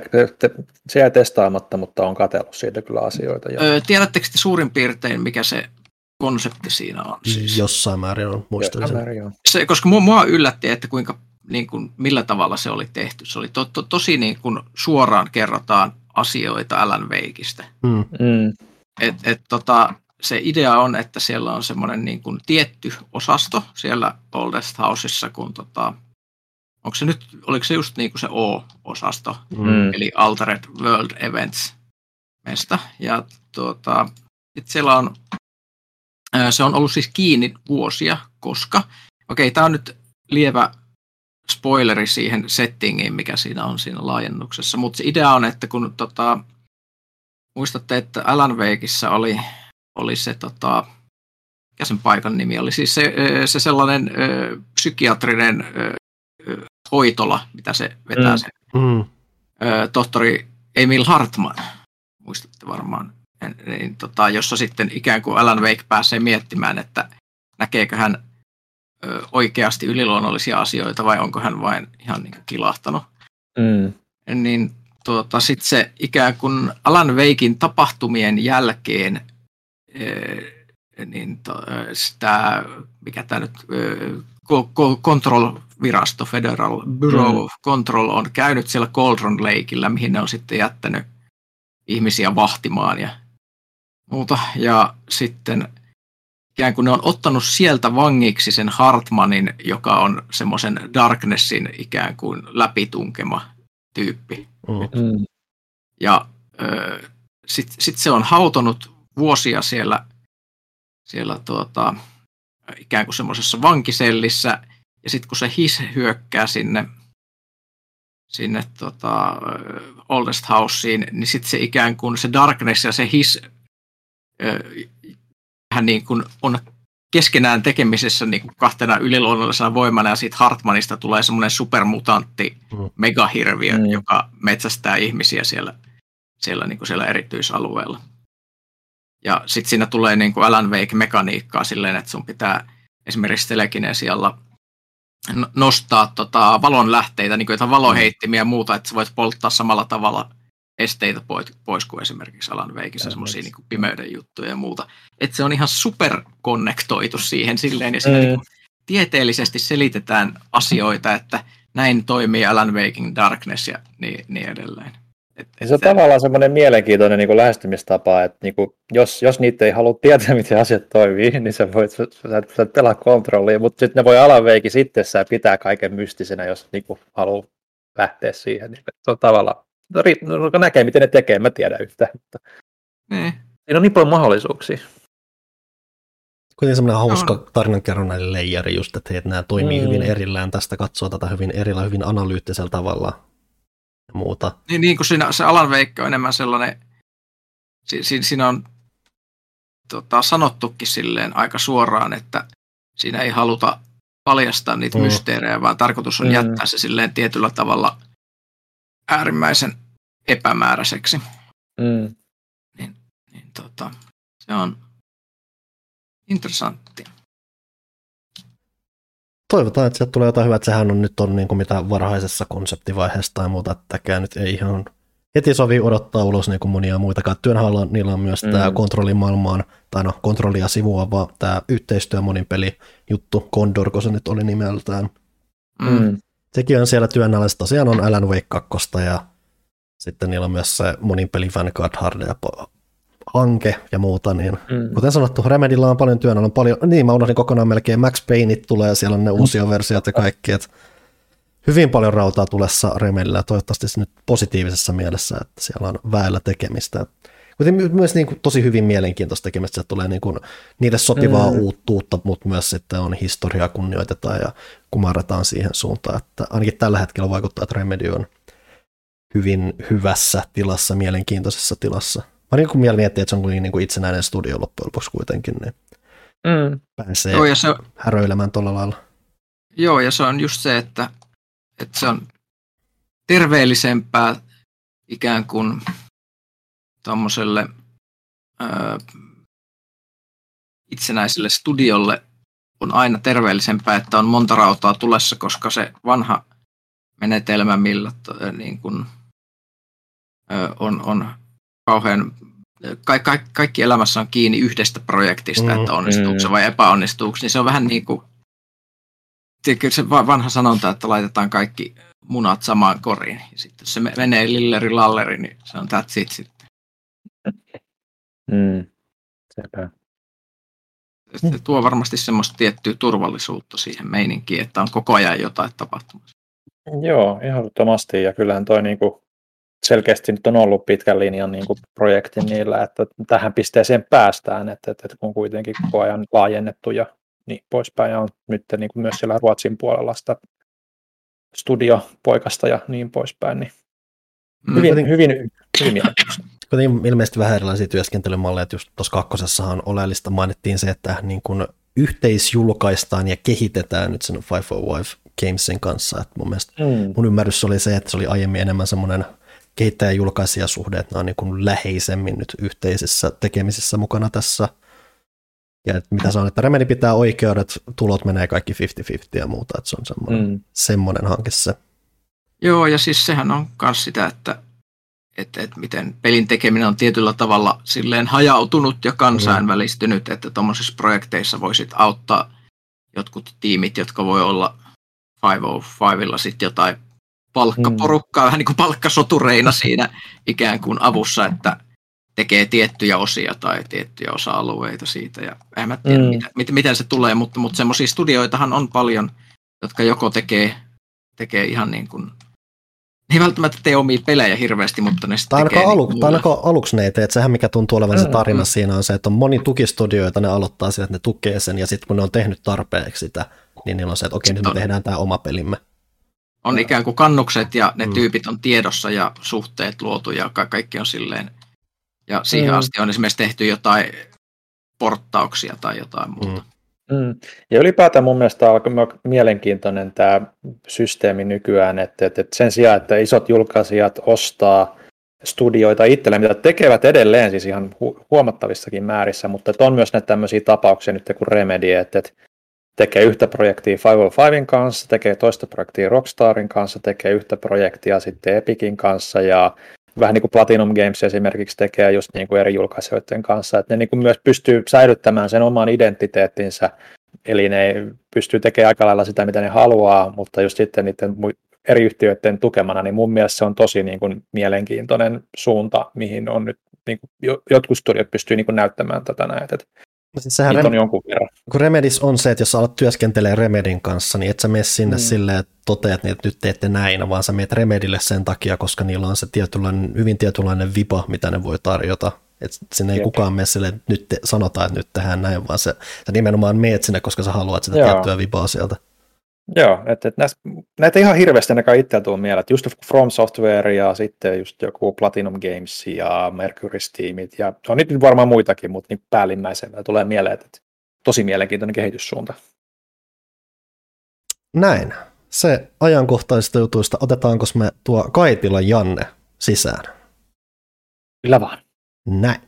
se jää testaamatta, mutta on katsellut siitä kyllä asioita. Ja... Öö, tiedättekö te suurin piirtein, mikä se konsepti siinä on? Siis? Jossain määrin on, muistelisin. Se, koska mua, mua yllätti, että kuinka, niin kuin, millä tavalla se oli tehty. Se oli to, to, tosi niin kuin, suoraan kerrotaan asioita Alan Wakeista. Mm. Mm. Et, et, tota, se idea on, että siellä on semmoinen niin kuin tietty osasto siellä Oldest Houseissa, kun tota, onko se nyt, oliko se just niin kuin se O-osasto, mm. eli Altered World Events mesta. Ja tuota, sit siellä on, se on ollut siis kiinni vuosia, koska, okei, tämä on nyt lievä spoileri siihen settingiin, mikä siinä on siinä laajennuksessa, mutta se idea on, että kun tota, muistatte, että Alan Wakeissa oli, oli se, tota, mikä sen paikan nimi oli, siis se, se sellainen ö, psykiatrinen ö, hoitola, mitä se vetää mm. se mm. ö, tohtori Emil Hartman, muistatte varmaan, niin, tota, jossa sitten ikään kuin Alan Wake pääsee miettimään, että näkeekö hän ö, oikeasti yliluonnollisia asioita vai onko hän vain ihan niin kilahtanut. Mm. Niin tuota, sitten se ikään kuin Alan Wakein tapahtumien jälkeen niin to, sitä, mikä tämä nyt, Control-virasto, Federal Bureau mm. of Control on käynyt siellä Cauldron Lakeillä, mihin ne on sitten jättänyt ihmisiä vahtimaan ja muuta. Ja sitten ikään kuin ne on ottanut sieltä vangiksi sen Hartmanin, joka on semmoisen Darknessin ikään kuin läpitunkema tyyppi. Mm. Ja äh, sitten sit se on hautonut vuosia siellä, siellä tuota, ikään kuin semmoisessa vankisellissä, ja sitten kun se his hyökkää sinne, sinne tota, Oldest Houseen, niin sitten se ikään kuin se Darkness ja se his hän niin kuin on keskenään tekemisessä niin kuin kahtena yliluonnollisena voimana, ja siitä Hartmanista tulee semmoinen supermutantti mm. megahirviö, mm. joka metsästää ihmisiä siellä, siellä, niin kuin siellä erityisalueella. Ja sitten siinä tulee niin kuin Alan Wake-mekaniikkaa silleen, että sun pitää esimerkiksi telekinesialla nostaa tota valon lähteitä, niin kuin jotain valoheittimiä ja muuta, että sä voit polttaa samalla tavalla esteitä pois kuin esimerkiksi Alan Wakeissa, semmoisia niin pimeyden juttuja ja muuta. Että se on ihan superkonnektoitu siihen silleen, ja siinä niin tieteellisesti selitetään asioita, että näin toimii Alan Waking Darkness ja niin, niin edelleen. Et, et se on tavallaan semmoinen mielenkiintoinen niin kuin lähestymistapa, että niin kuin, jos, jos niitä ei halua tietää, miten asiat toimii, niin sä voit, sä, sä pelaa kontrollia, mutta sitten ne voi alaveiki sitten ja pitää kaiken mystisenä, jos niin kuin, haluaa lähteä siihen. Niin, se on tavallaan, no, no, näkee miten ne tekee, mä tiedän yhtään. Mutta... Niin. Siinä on niin paljon mahdollisuuksia. Kuitenkin semmoinen hauska no. tarinankerronnainen leijari just, että, hei, että nämä toimii mm. hyvin erillään, tästä katsoo tätä hyvin erillä, hyvin analyyttisellä tavalla muuta. Niin, niin kuin siinä, se Alan Wake on enemmän sellainen, si, si, siinä on tota, sanottukin silleen aika suoraan, että siinä ei haluta paljastaa niitä mm. mysteerejä, vaan tarkoitus on mm. jättää se silleen tietyllä tavalla äärimmäisen epämääräiseksi. Mm. Niin, niin tota, se on interessantti toivotaan, että sieltä tulee jotain hyvää. Että sehän on nyt on niin kuin mitä varhaisessa konseptivaiheessa tai muuta, että tämäkään nyt ei ihan heti sovi odottaa ulos niin kuin monia muitakaan. Työnhalla niillä on myös mm. tämä kontrollimaailmaan, tai no kontrollia sivuava tämä yhteistyö monin peli juttu, Condor, kun se nyt oli nimeltään. Mm. Sekin on siellä työn alla, tosiaan on Alan Wake 2 ja sitten niillä on myös se monin peli Vanguard Hard ja hanke ja muuta, niin mm. kuten sanottu, Remedillä on paljon työn, on paljon, niin mä unohdin kokonaan melkein, Max Payneit tulee, siellä on ne uusia versiot ja kaikki, että hyvin paljon rautaa tulessa Remedillä, toivottavasti se nyt positiivisessa mielessä, että siellä on väellä tekemistä. Kuten myös niin kuin tosi hyvin mielenkiintoista tekemistä, että tulee niin kuin niille sopivaa mm. uuttuutta, mutta myös sitten on historiaa kunnioitetaan ja kumarretaan siihen suuntaan, että ainakin tällä hetkellä vaikuttaa, että Remedy on hyvin hyvässä tilassa, mielenkiintoisessa tilassa. Mä niin kuin mieli miettiä, että se on kuin niin kuin itsenäinen studio loppujen lopuksi kuitenkin, niin mm. pääsee Joo, ja se, häröilemään tuolla lailla. Joo, ja se on just se, että, että se on terveellisempää ikään kuin tuommoiselle itsenäiselle studiolle on aina terveellisempää, että on monta rautaa tulessa, koska se vanha menetelmä, millä niin kuin, on, on kauhean ka- ka- kaikki elämässä on kiinni yhdestä projektista, mm, että onnistuuko se mm. vai epäonnistuuko, niin se on vähän niin kuin se vanha sanonta, että laitetaan kaikki munat samaan koriin. Ja sitten jos se menee lilleri lalleri, niin se on that's it sitten. Mm. Sepä. Se tuo varmasti semmoista tiettyä turvallisuutta siihen meininkiin, että on koko ajan jotain tapahtumassa. Joo, ehdottomasti. Ja kyllähän toi niinku selkeästi nyt on ollut pitkän linjan niinku projekti niillä, että tähän pisteeseen päästään, että, että, että kun kuitenkin koko ajan laajennettu ja niin poispäin. Ja on nyt niinku myös siellä Ruotsin puolella sitä studiopoikasta ja niin poispäin. Niin hyvin, mm. hyvin, hyvin, hyvin. Kuitenkin ilmeisesti vähän erilaisia työskentelymalleja, että just tuossa kakkosessahan oleellista mainittiin se, että niin kun yhteisjulkaistaan ja kehitetään nyt sen 505 Gamesin kanssa. Että mun, mielestä, mm. mun ymmärrys oli se, että se oli aiemmin enemmän semmoinen kehittäjä julkaisija suhde, että ne on niin kuin läheisemmin nyt yhteisessä tekemisissä mukana tässä. Ja että mitä on, että Remedy pitää oikeudet, tulot menee kaikki 50-50 ja muuta, että se on semmoinen, mm. semmoinen hanke se. Joo, ja siis sehän on myös sitä, että, että, että miten pelin tekeminen on tietyllä tavalla silleen hajautunut ja kansainvälistynyt, mm. että tuommoisissa projekteissa voisit auttaa jotkut tiimit, jotka voi olla 505 sitten jotain palkkaporukkaa, mm. vähän niin kuin palkkasotureina siinä ikään kuin avussa, että tekee tiettyjä osia tai tiettyjä osa-alueita siitä. Ja en mä tiedä, mm. miten, miten se tulee, mutta, mutta semmoisia studioitahan on paljon, jotka joko tekee, tekee ihan niin kuin ne ei välttämättä tee omia pelejä hirveästi, mutta ne sitten tekee alu, niin ainakaan aluksi ne ei tee, että sehän mikä tuntuu olevan se tarina mm. siinä on se, että on moni tukistudioita, ne aloittaa sillä, että ne tukee sen, ja sitten kun ne on tehnyt tarpeeksi sitä, niin niillä on se, että okei, nyt me tehdään tämä oma pelimme. On ikään kuin kannukset ja ne mm. tyypit on tiedossa ja suhteet luotu ja ka- kaikki on silleen. Ja siihen mm. asti on esimerkiksi tehty jotain porttauksia tai jotain muuta. Mm. Mm. Ja ylipäätään mun mielestä on mielenkiintoinen tämä systeemi nykyään, että, että, sen sijaan, että isot julkaisijat ostaa studioita itselleen, mitä tekevät edelleen siis ihan hu- huomattavissakin määrissä, mutta on myös näitä tämmöisiä tapauksia nyt kuin Remedy, että, että tekee yhtä projektia 505 kanssa, tekee toista projektia Rockstarin kanssa, tekee yhtä projektia sitten Epicin kanssa ja vähän niin kuin Platinum Games esimerkiksi tekee just niin kuin eri julkaisijoiden kanssa, että ne niin kuin myös pystyy säilyttämään sen oman identiteettinsä, eli ne pystyy tekemään aika lailla sitä, mitä ne haluaa, mutta just sitten niiden eri yhtiöiden tukemana, niin mun mielestä se on tosi niin kuin mielenkiintoinen suunta, mihin on nyt niin kuin, jotkut studiot pystyy niin kuin näyttämään tätä näitä. Että siis sehän Rem- on jonkun verran. Kun Remedis on se, että jos sä alat työskentelee Remedin kanssa, niin et sä mene sinne mm. silleen, että toteat, että nyt teette näin, vaan sä meet Remedille sen takia, koska niillä on se tietynlainen, hyvin tietynlainen vipa, mitä ne voi tarjota. Et sinne ei Jep. kukaan mene silleen, että nyt te, sanotaan, että nyt tehdään näin, vaan se, sä nimenomaan meet sinne, koska sä haluat sitä Joo. tiettyä vipaa sieltä. Joo, että et näistä, näitä ihan hirveästi ainakaan itseä tuo mieleen, että just From Software ja sitten just joku Platinum Games ja Mercury Steamit ja on nyt varmaan muitakin, mutta niin päällimmäisenä tulee mieleen, että tosi mielenkiintoinen kehityssuunta. Näin. Se ajankohtaisista jutuista, otetaanko me tuo Kaitila Janne sisään? Kyllä vaan. Näin.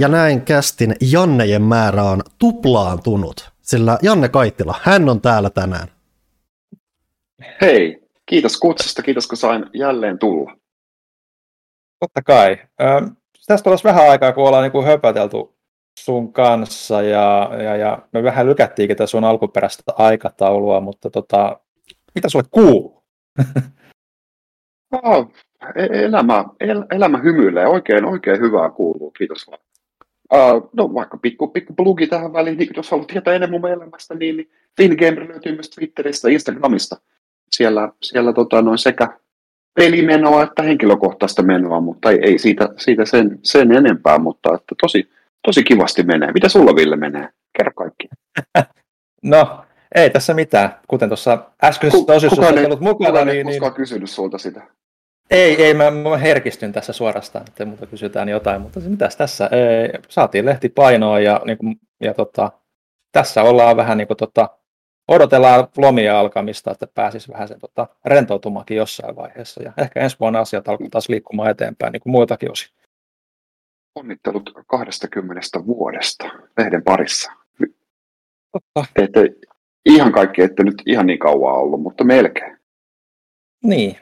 Ja näin kästin Jannejen määrä on tuplaantunut, sillä Janne Kaittila, hän on täällä tänään. Hei, kiitos kutsusta, kiitos kun sain jälleen tulla. Totta kai. Tästä olisi vähän aikaa, kun ollaan niin höpötelty sun kanssa ja, ja, ja me vähän lykättiinkin tätä sun alkuperäistä aikataulua, mutta tota, mitä sulle kuuluu? no, elämä, el, elämä hymyilee, oikein, oikein hyvää kuuluu, kiitos vaan. Uh, no vaikka pikku, pikku plugi tähän väliin, niin jos haluat tietää enemmän mun elämästä, niin, niin FinGamer löytyy myös Twitteristä ja Instagramista. Siellä, siellä tota, noin sekä pelimenoa että henkilökohtaista menoa, mutta ei, ei siitä, siitä sen, sen enempää, mutta että tosi, tosi kivasti menee. Mitä sulla Ville menee? Kerro kaikki. No, ei tässä mitään. Kuten tuossa äskeisessä osiossa olet ollut mukana. Niin, niin... kysynyt sulta sitä. Ei, ei, mä, mä herkistyn tässä suorastaan, että muuta kysytään jotain, mutta mitäs tässä, ei, saatiin lehtipainoa ja, niin kuin, ja tota, tässä ollaan vähän niin kuin, tota, odotellaan lomia alkamista, että pääsisi vähän sen tota, rentoutumakin jossain vaiheessa ja ehkä ensi vuonna asiat alkaa taas liikkumaan eteenpäin niin kuin muiltakin osin. Onnittelut 20 vuodesta lehden parissa. Totta. Ette, ihan kaikki ette nyt ihan niin kauan ollut, mutta melkein. Niin,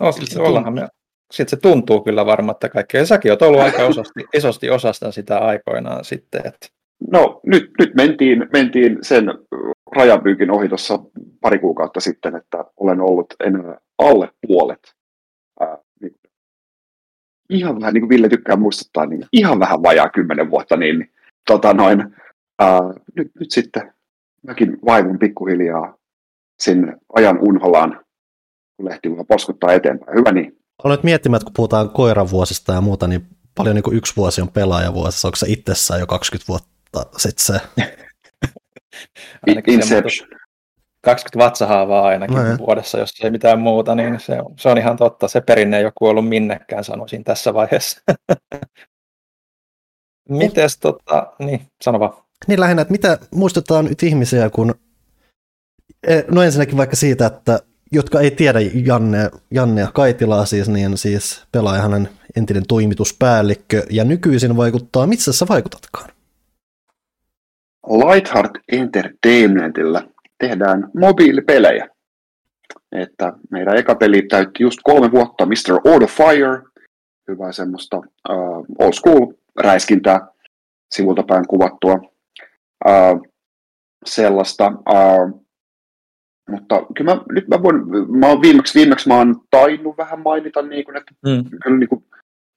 No, siis ollaanhan. Sitten se tuntuu kyllä varmaan, että kaikkea. Ja säkin olet ollut aika osasti, isosti osasta sitä aikoinaan sitten. Että... No nyt, nyt mentiin, mentiin sen rajapyykin ohi tuossa pari kuukautta sitten, että olen ollut enää alle puolet ää, niin ihan vähän, niin kuin Ville tykkää muistuttaa, niin ihan vähän vajaa kymmenen vuotta, niin, niin tota noin, ää, nyt, nyt sitten mäkin vaivun pikkuhiljaa sinne ajan unholaan, kun lehti vaan poskuttaa eteenpäin. Hyvä niin. Olet miettimään, että kun puhutaan koiravuosista ja muuta, niin paljon niin kuin yksi vuosi on pelaajavuosissa. Onko se itsessään jo 20 vuotta sitten se? Inception. 20 vatsahaavaa ainakin no, vuodessa, jos ei mitään muuta, niin se on, se on ihan totta. Se perinne ei ole kuollut minnekään, sanoisin tässä vaiheessa. Mites tota, niin, sano vaan. Niin lähinnä, että mitä muistetaan nyt ihmisiä, kun, e, no ensinnäkin vaikka siitä, että jotka ei tiedä Janne, Janne ja Kaitilaa siis, niin siis pelaaja hänen entinen toimituspäällikkö ja nykyisin vaikuttaa, missä sä vaikutatkaan? Lightheart Entertainmentilla tehdään mobiilipelejä. Että meidän eka peli täytti just kolme vuotta Mr. Order Fire, hyvää semmoista uh, old school räiskintää sivulta päin kuvattua. Uh, sellaista. Uh, mutta kyllä mä, nyt mä voin, mä oon viimeksi, viimeksi mä oon tainnut vähän mainita, niin kuin, että mm. kyllä niin kuin,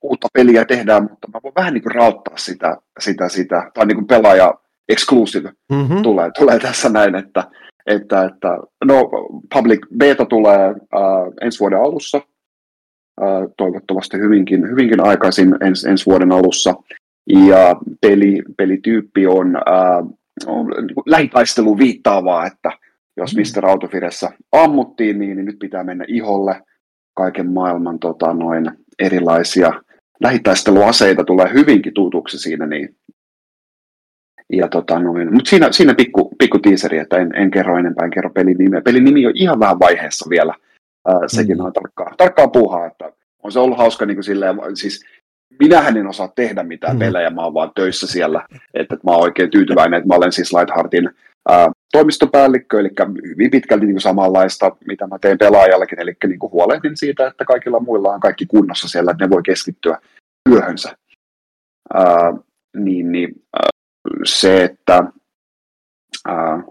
uutta peliä tehdään, mutta mä voin vähän niin kuin rauttaa sitä, sitä, sitä tai niin kuin pelaaja exclusive mm-hmm. tulee, tulee tässä näin, että, että, että no, public beta tulee äh, ensi vuoden alussa, äh, toivottavasti hyvinkin, hyvinkin aikaisin ens, ensi vuoden alussa, ja peli, pelityyppi on, äh, on niin lähitaistelu viittaavaa, että jos. Mr. Autofiressa ammuttiin, niin, niin nyt pitää mennä iholle kaiken maailman tota, noin erilaisia lähitaisteluaseita tulee hyvinkin tutuksi siinä, niin ja tota noin, mutta siinä, siinä pikku, pikku tiiseri, että en, en kerro enempää, en kerro pelin nimeä. Pelin nimi on ihan vähän vaiheessa vielä, ää, sekin mm. on tarkkaa, tarkkaa puuhaa, että on se ollut hauska niin kuin silleen, siis minähän en osaa tehdä mitään mm. pelejä, mä oon vaan töissä siellä, että, että mä oon oikein tyytyväinen, että mä olen siis Lightheartin ää, toimistopäällikkö, eli hyvin pitkälti niin kuin samanlaista, mitä mä teen pelaajallakin, eli niin kuin huolehdin siitä, että kaikilla muilla on kaikki kunnossa siellä, että ne voi keskittyä työhönsä. Ää, niin, niin ää, se, että ää,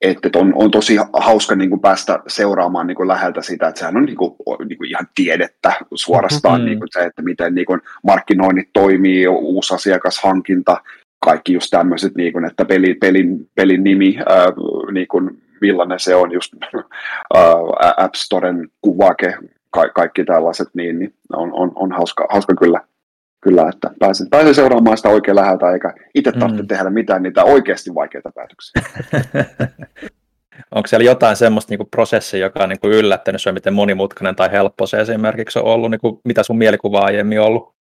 että on, on tosi hauska niin kuin päästä seuraamaan niin kuin läheltä sitä, että sehän on niin kuin, niin kuin ihan tiedettä suorastaan, mm-hmm. niin kuin se, että miten niin kuin markkinoinnit toimii, uusi asiakashankinta, kaikki just tämmöiset, niin kuin, että peli, pelin, pelin nimi, ää, niin kuin, millainen se on, just ää, App Storen kuvake, ka, kaikki tällaiset, niin, niin on, on, on hauska, hauska kyllä, kyllä, että pääsen, pääsen seuraamaan sitä oikein läheltä, eikä itse tarvitse mm. tehdä mitään niitä oikeasti vaikeita päätöksiä. Onko siellä jotain semmoista niin prosessia, joka on niin kuin yllättänyt sinua, miten monimutkainen tai helppo se esimerkiksi on ollut, niin kuin, mitä sun mielikuva aiemmin ollut?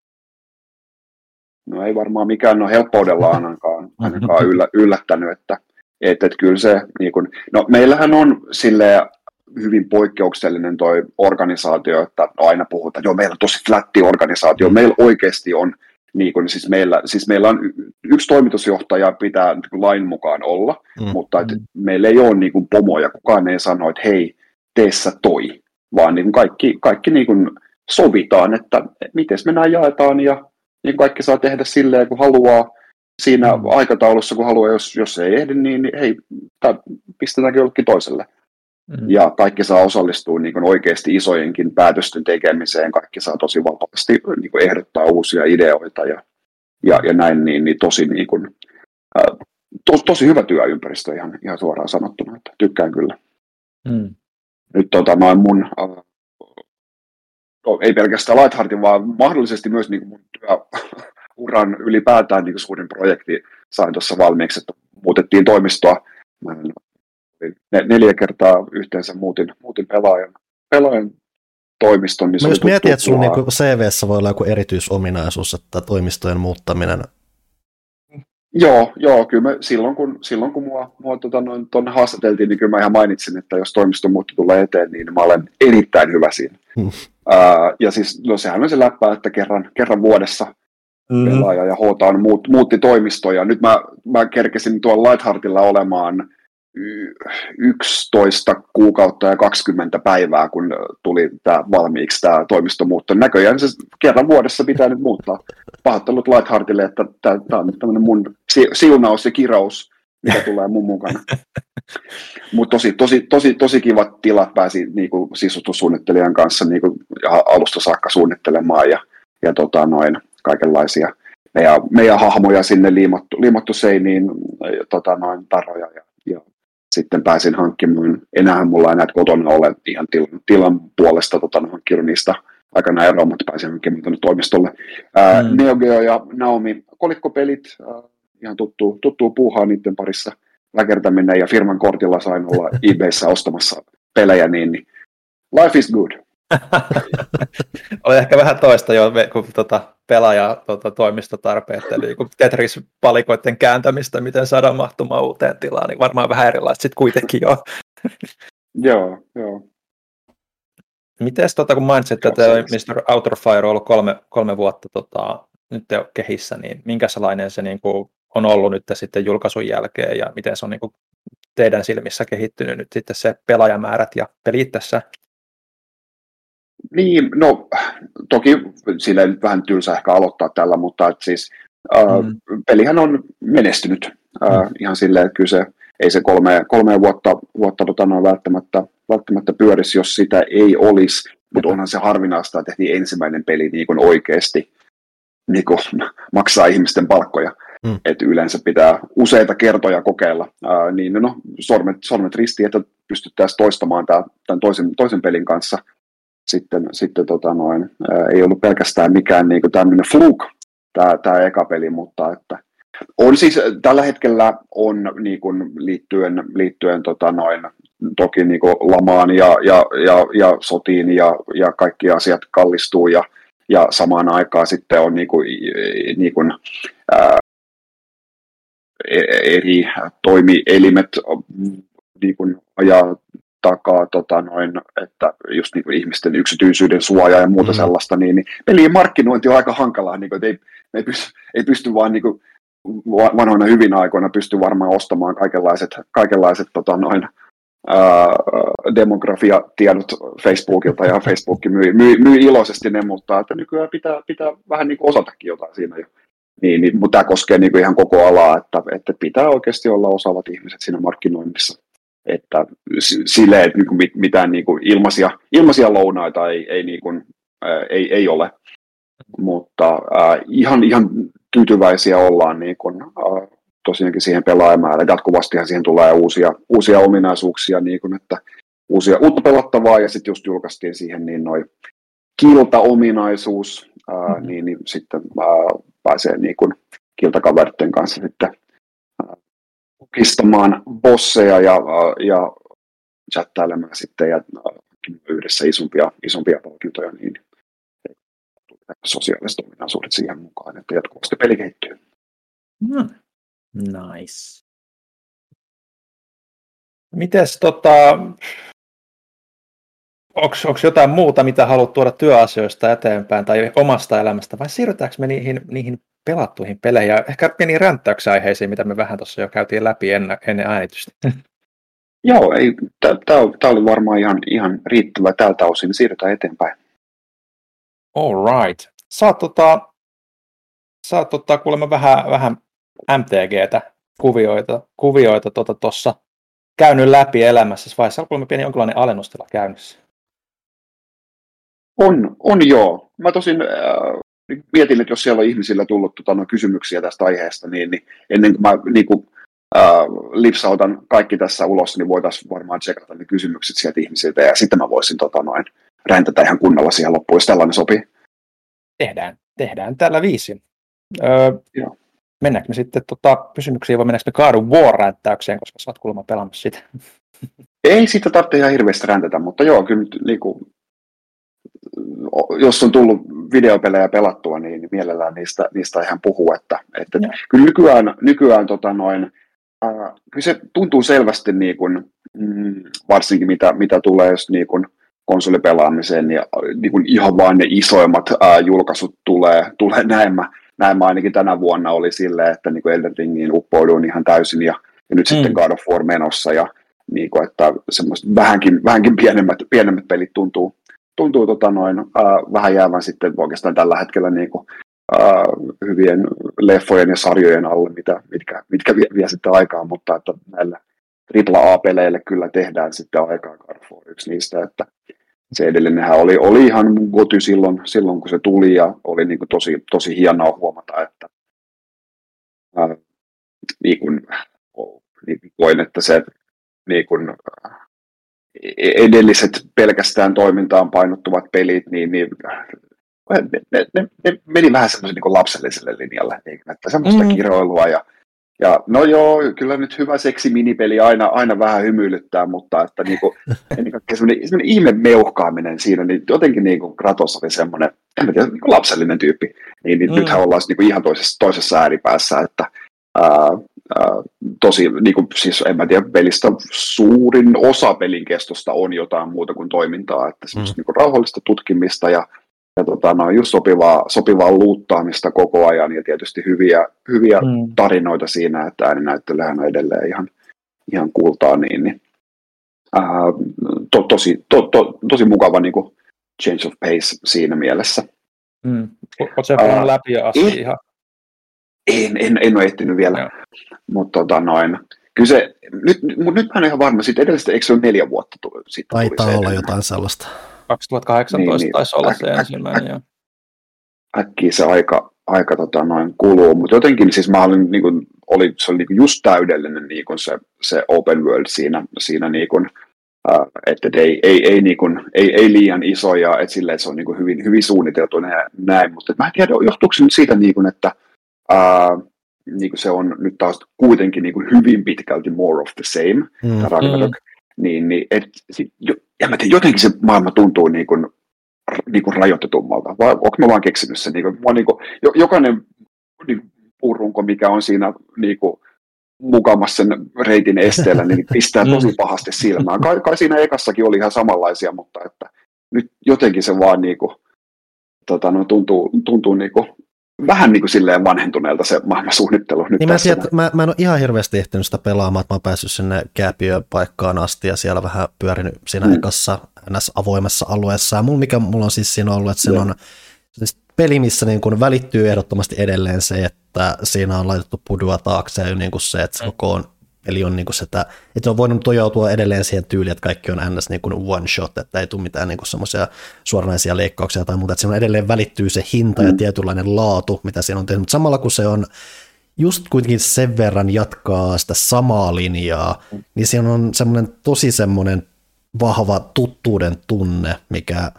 No ei varmaan mikään ole helppoudella ainakaan, ainakaan yllä, yllättänyt, että, että, että kyllä se, niin kun, no meillähän on sille hyvin poikkeuksellinen toi organisaatio, että aina puhutaan, että joo, meillä on tosi flatti organisaatio, mm. meillä oikeasti on, niin kun, siis, meillä, siis meillä on yksi toimitusjohtaja pitää niin lain mukaan olla, mm. mutta että meillä ei ole niin kuin pomoja, kukaan ei sano, että hei, teessä toi, vaan niin kaikki, kaikki niin kuin sovitaan, että miten me nämä jaetaan ja niin kaikki saa tehdä silleen, kun haluaa siinä mm. aikataulussa, kun haluaa, jos, jos ei ehdi, niin, niin hei, pistetäänkin jollekin toiselle. Mm. Ja kaikki saa osallistua niin oikeasti isojenkin päätösten tekemiseen, kaikki saa tosi vapaasti niin ehdottaa uusia ideoita ja, ja, ja näin, niin, niin tosi, niin kuin, ää, to, tosi hyvä työympäristö ihan, ihan suoraan sanottuna, että tykkään kyllä. Mm. Nyt tota, noin mun ei pelkästään Lightheartin, vaan mahdollisesti myös niin kuin mun työuran ylipäätään niin kuin suurin projekti sain tuossa valmiiksi, että muutettiin toimistoa. Mä neljä kertaa yhteensä muutin, muutin pelaajan, pelaajan toimiston. Niin Mä just mietin, että sun niin CVssä voi olla joku erityisominaisuus, että toimistojen muuttaminen Joo, joo, kyllä mä, silloin kun, silloin kun mua, mua tota, noin, tuonne haastateltiin, niin kyllä mä ihan mainitsin, että jos toimiston muutto tulee eteen, niin mä olen erittäin hyvä siinä. Hmm. Ja siis, no sehän on se läppä, että kerran, kerran vuodessa mm-hmm. pelaaja ja H muut, muutti toimistoja. Nyt mä, mä kerkesin tuolla Lightheartilla olemaan 11 kuukautta ja 20 päivää, kun tuli tämä valmiiksi tämä toimistomuutto. Näköjään se kerran vuodessa pitää nyt muuttaa. Pahoittelut Lightheartille, että tämä on tämmöinen mun siunaus ja kirous, mikä tulee mun mukana. Mutta tosi, tosi, tosi, tosi kivat tilat pääsi niinku sisustussuunnittelijan kanssa niinku alusta saakka suunnittelemaan ja ja tota noin, kaikenlaisia meidän, meidän hahmoja sinne liimattu, liimattu seiniin, tota noin, taroja ja, ja sitten pääsin hankkimaan, enää mulla ei näitä kotona ole ihan tilan, tilan puolesta tota, hankkinut niistä aikana eroa, mutta pääsin hankkimaan tuonne toimistolle. Ää, mm. Neo Geo ja Naomi kolikkopelit, ää, ihan tuttu, tuttu puuhaa niiden parissa väkertäminen ja firman kortilla sain olla eBayssä ostamassa pelejä, niin, niin life is good. Oli ehkä vähän toista jo, kun tota, pelaaja tota, toimistotarpeet, eli kun Tetris-palikoiden kääntämistä, miten saadaan mahtumaan uuteen tilaan, niin varmaan vähän erilaista sitten kuitenkin jo. joo, joo. Miten tota, kun mainitsit, että Mr. Outer Fire on ollut kolme, kolme vuotta tota, nyt jo kehissä, niin minkälainen se niin kuin, on ollut nyt sitten julkaisun jälkeen ja miten se on niin kuin, teidän silmissä kehittynyt nyt sitten se pelaajamäärät ja pelit tässä niin, no toki sillä nyt vähän tylsä ehkä aloittaa tällä, mutta et siis mm. pelihän on menestynyt mm. äh, ihan silleen, että kyllä se, ei se kolme, kolme vuotta, vuotta tota, no, välttämättä, välttämättä pyörisi, jos sitä ei olisi, mutta onhan se harvinaista, että tehtiin ensimmäinen peli niin kuin oikeasti niin kuin, maksaa ihmisten palkkoja. Mm. Että yleensä pitää useita kertoja kokeilla, ää, niin no, sormet, sormet ristiin, että pystyttäisiin toistamaan tämän, tämän toisen, toisen pelin kanssa sitten, sitten tota noin, ää, ei ollut pelkästään mikään niin tämmöinen fluk tämä, tämä eka peli, mutta että on siis tällä hetkellä on niin kuin liittyen, liittyen tota noin, toki niin kuin lamaan ja, ja, ja, ja sotiin ja, ja kaikki asiat kallistuu ja, ja samaan aikaan sitten on niin kuin, niin kuin, ää, eri toimielimet niin kuin ajaa takaa tota noin, että just niin kuin ihmisten yksityisyyden suoja ja muuta mm. sellaista, niin, niin pelien markkinointi on aika hankalaa, niin kuin, että ei, ei, pysty, ei pysty vaan niin kuin, vanhoina hyvin aikoina pysty varmaan ostamaan kaikenlaiset, kaikenlaiset tota noin, ää, demografiatiedot Facebookilta ja Facebook myy, myy, myy iloisesti ne, mutta että nykyään pitää, pitää vähän niin kuin osatakin jotain siinä jo. Niin, niin, mutta tämä koskee niin kuin ihan koko alaa, että, että pitää oikeasti olla osaavat ihmiset siinä markkinoinnissa että silleen, että niin mitään niin kuin ilmaisia, ilmaisia lounaita ei, ei, niin kuin, ää, ei, ei ole, mutta ää, ihan, ihan tyytyväisiä ollaan niin kuin, ää, tosiaankin siihen pelaajamäärään. Jatkuvastihan siihen tulee uusia, uusia ominaisuuksia, niin kuin, että uusia uutta pelattavaa, ja sitten just julkaistiin siihen niin noin kilta-ominaisuus, ää, mm-hmm. niin, niin sitten ää, pääsee niin kuin kiltakaveritten kanssa sitten kukistamaan bosseja ja, ja chattailemaan sitten ja yhdessä isompia, isompia palkintoja, niin sosiaaliset ominaisuudet siihen mukaan, että jatkuvasti peli kehittyy. Hmm. Nice. Mites tota, onko jotain muuta, mitä haluat tuoda työasioista eteenpäin tai omasta elämästä, vai siirrytäänkö me niihin, niihin pelattuihin peleihin ja ehkä pieni ränttäyksen aiheisiin, mitä me vähän tuossa jo käytiin läpi ennen, ennen äänitystä? Joo, tämä oli varmaan ihan, ihan riittävä tältä osin. Siirrytään eteenpäin. All right. Sä oot, tota, sä tota, kuulemma vähän, vähän MTGtä, kuvioita, kuvioita tuossa tota, käynyt läpi elämässä, vai se on kuulemma pieni jonkinlainen alennustila käynnissä? On, on joo. Mä tosin äh, mietin, että jos siellä on ihmisillä tullut tota, no, kysymyksiä tästä aiheesta, niin, niin ennen kuin mä niin kuin, äh, lipsautan kaikki tässä ulos, niin voitaisiin varmaan tsekata ne kysymykset sieltä ihmisiltä, ja sitten mä voisin tota, noin, räntätä ihan kunnolla siihen loppuun, jos tällainen sopii. Tehdään, tehdään tällä viisi. Öö, Joo. Mennäänkö me sitten tota, kysymyksiin vai mennäänkö me kaadun War-ränttäykseen, koska sä oot kuulemma pelaamassa sitä? Ei sitä tarvitse ihan hirveästi räntätä, mutta joo, kyllä niin kuin, jos on tullut videopelejä pelattua, niin mielellään niistä, niistä ihan puhuu, että, että kyllä nykyään, nykyään tota noin, äh, kyllä se tuntuu selvästi niin kuin, mm, varsinkin mitä, mitä tulee just niin kuin konsolipelaamiseen, niin, niin kuin ihan vain ne isoimmat äh, julkaisut tulee, tulee näin mä, näin mä ainakin tänä vuonna oli silleen, että niin Elden Ringiin uppouduin ihan täysin ja, ja nyt mm. sitten God of War menossa ja niin kuin, että vähänkin, vähänkin pienemmät, pienemmät pelit tuntuu, tuntuu tota noin, äh, vähän jäävän sitten oikeastaan tällä hetkellä niin kuin, äh, hyvien leffojen ja sarjojen alle, mitä, mitkä, mitkä vie, vie sitten aikaa, mutta että näillä AAA-peleille kyllä tehdään sitten aikaa, War yksi niistä, että se edellinenhän oli, oli ihan goty silloin, silloin, kun se tuli ja oli niin kuin tosi, tosi hienoa huomata, että ää, niin kuin, niin koin, että se niin kuin, edelliset pelkästään toimintaan painottuvat pelit, niin, niin ne, ne, ne, ne meni vähän semmoisen niin lapselliselle linjalle, niin, että semmoista mm. kiroilua ja ja no joo, kyllä nyt hyvä seksi minipeli aina, aina vähän hymyilyttää, mutta että niinku, ennen kaikkea semmoinen, semmoinen ihme meuhkaaminen siinä, niin jotenkin niinku Kratos oli semmoinen, en mä tiedä, niinku lapsellinen tyyppi. Niin, niin mm. nythän ollaan niinku ihan toisessa, toisessa ääripäässä, että ää, tosi, niinku, siis en mä tiedä, pelistä suurin osa pelin kestosta on jotain muuta kuin toimintaa, että semmoista mm. niinku rauhallista tutkimista ja ja tota, no, just sopivaa, sopivaa luuttaamista koko ajan ja tietysti hyviä, hyviä mm. tarinoita siinä, että ääninäyttelyhän on edelleen ihan, ihan kultaa, niin, niin ää, to, tosi, to, to, tosi mukava niin kuin change of pace siinä mielessä. Mm. Oletko se uh, läpi asti en, ihan? En, en, en ole ehtinyt vielä, mutta tota, noin, kyllä se, nyt, mutta nyt mä en ole ihan varma, siitä edellisestä, eikö se ole neljä vuotta sitten? Taitaa olla jotain sellaista. 2018 niin, niin, taisi olla se äk, ensimmäinen. Äk, äkkiä se aika, aika tota, noin kuluu, mutta jotenkin siis mä olin, niin kuin, oli, se oli niin kuin just täydellinen niin kuin se, se open world siinä, siinä niin kuin, äh, että et ei, ei, ei, niin kuin, ei, ei, liian iso ja et silleen, että se on niin kuin hyvin, hyvin suunniteltu ja näin, mutta mä en tiedä, johtuuko se nyt siitä, niin kuin, että äh, niin kuin se on nyt taas kuitenkin niin kuin hyvin pitkälti more of the same, mm. Ragnarok, mm. niin, niin et, sit, jo, ja mä tiedän, jotenkin se maailma tuntuu niin kuin, niin kuin rajoitetummalta, vai onko mä vaan keksinyt sen, niin kuin, mä niin kuin, jokainen niin purunko, mikä on siinä niin kuin, mukamassa sen reitin esteellä, niin pistää mm. tosi pahasti silmään. Kai, kai siinä ekassakin oli ihan samanlaisia, mutta että nyt jotenkin se vaan niin kuin, tota, no, tuntuu, tuntuu niin kuin, vähän niin kuin silleen vanhentuneelta se maailmansuunnittelu nyt niin mä, tiedän, mä, mä en ole ihan hirveästi ehtinyt sitä pelaamaan, että mä oon päässyt sinne kääpiöpaikkaan asti ja siellä vähän pyörinyt siinä mm. ekassa näissä avoimessa alueessa. Ja mulla, mikä mulla on siis siinä ollut, että siinä on siis peli, missä niin kuin välittyy ehdottomasti edelleen se, että siinä on laitettu pudua taakse ja niin kuin se, että se mm. koko on Eli on niin kuin sitä, että se on voinut tojautua edelleen siihen tyyliin, että kaikki on ns. Niin kuin one shot, että ei tule mitään niin semmoisia suoranaisia leikkauksia tai muuta, että siinä edelleen välittyy se hinta ja mm. tietynlainen laatu, mitä siinä on tehnyt, mutta samalla kun se on just kuitenkin sen verran jatkaa sitä samaa linjaa, niin siinä on semmoinen tosi semmoinen vahva tuttuuden tunne, mikä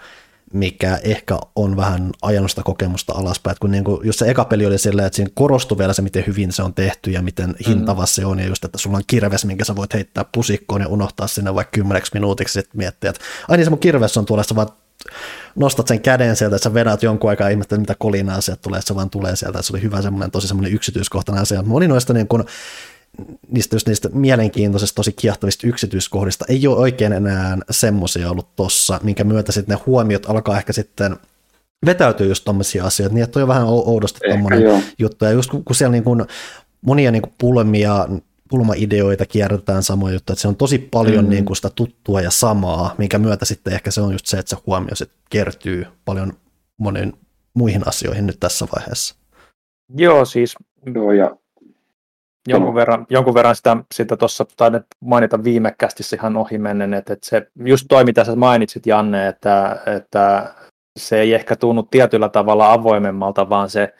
mikä ehkä on vähän ajanut sitä kokemusta alaspäin. Että kun niin kuin, just se eka peli oli silleen, että siinä korostui vielä se, miten hyvin se on tehty ja miten hintava mm. se on, ja just, että sulla on kirves, minkä sä voit heittää pusikkoon ja unohtaa sinne vaikka kymmeneksi minuutiksi, sitten miettiä, että ai niin se mun kirves on tuolla, sä vaan nostat sen käden sieltä, että sä vedät jonkun aikaa ihmettä, mitä kolinaa sieltä tulee, että se vaan tulee sieltä, että se oli hyvä semmoinen, tosi semmoinen yksityiskohtainen asia. Moni noista niin kuin, niistä, just niistä mielenkiintoisista, tosi kiehtovista yksityiskohdista ei ole oikein enää semmoisia ollut tossa, minkä myötä sitten ne huomiot alkaa ehkä sitten vetäytyy just tommosia asioita, niin että on vähän oudosti tommonen juttu, ja just kun, kun siellä niin kuin monia niin kuin pulmia, pulmaideoita kierrätetään samoja juttuja, että se on tosi paljon mm. niin kuin sitä tuttua ja samaa, minkä myötä sitten ehkä se on just se, että se huomio sitten kertyy paljon monen muihin asioihin nyt tässä vaiheessa. Joo, siis Joo, ja jonkun verran, jonkun verran sitä, sitä tuossa taidat mainita viime kästissä ihan ohimennen, että, että se just toi, mitä sä mainitsit Janne, että, että se ei ehkä tunnu tietyllä tavalla avoimemmalta, vaan se,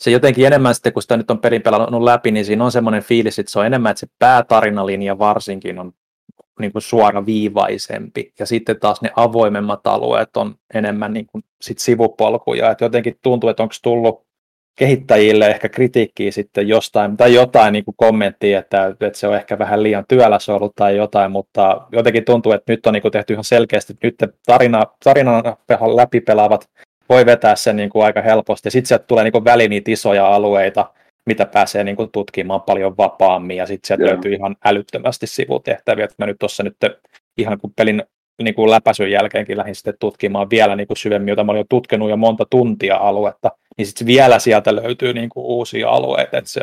se jotenkin enemmän sitten, kun sitä nyt on pelin pelannut läpi, niin siinä on semmoinen fiilis, että se on enemmän, että se päätarinalinja varsinkin on niin kuin suoraviivaisempi. Ja sitten taas ne avoimemmat alueet on enemmän niin kuin sit sivupolkuja. Että jotenkin tuntuu, että onko tullut kehittäjille ehkä kritiikkiä sitten jostain, tai jotain niin kuin kommenttia, että, että se on ehkä vähän liian työläs ollut tai jotain, mutta jotenkin tuntuu, että nyt on niin kuin tehty ihan selkeästi, että nyt tarina, tarinan läpi pelaavat voi vetää sen niin kuin aika helposti, ja sitten sieltä tulee niin kuin väliin niitä isoja alueita, mitä pääsee niin kuin tutkimaan paljon vapaammin, ja sitten sieltä Joo. löytyy ihan älyttömästi sivutehtäviä, että mä nyt tuossa nyt ihan kun pelin niin kuin jälkeenkin lähdin sitten tutkimaan vielä niin kuin syvemmin, jota mä olin jo tutkinut jo monta tuntia aluetta, niin sitten vielä sieltä löytyy niin kuin uusia alueita, että se,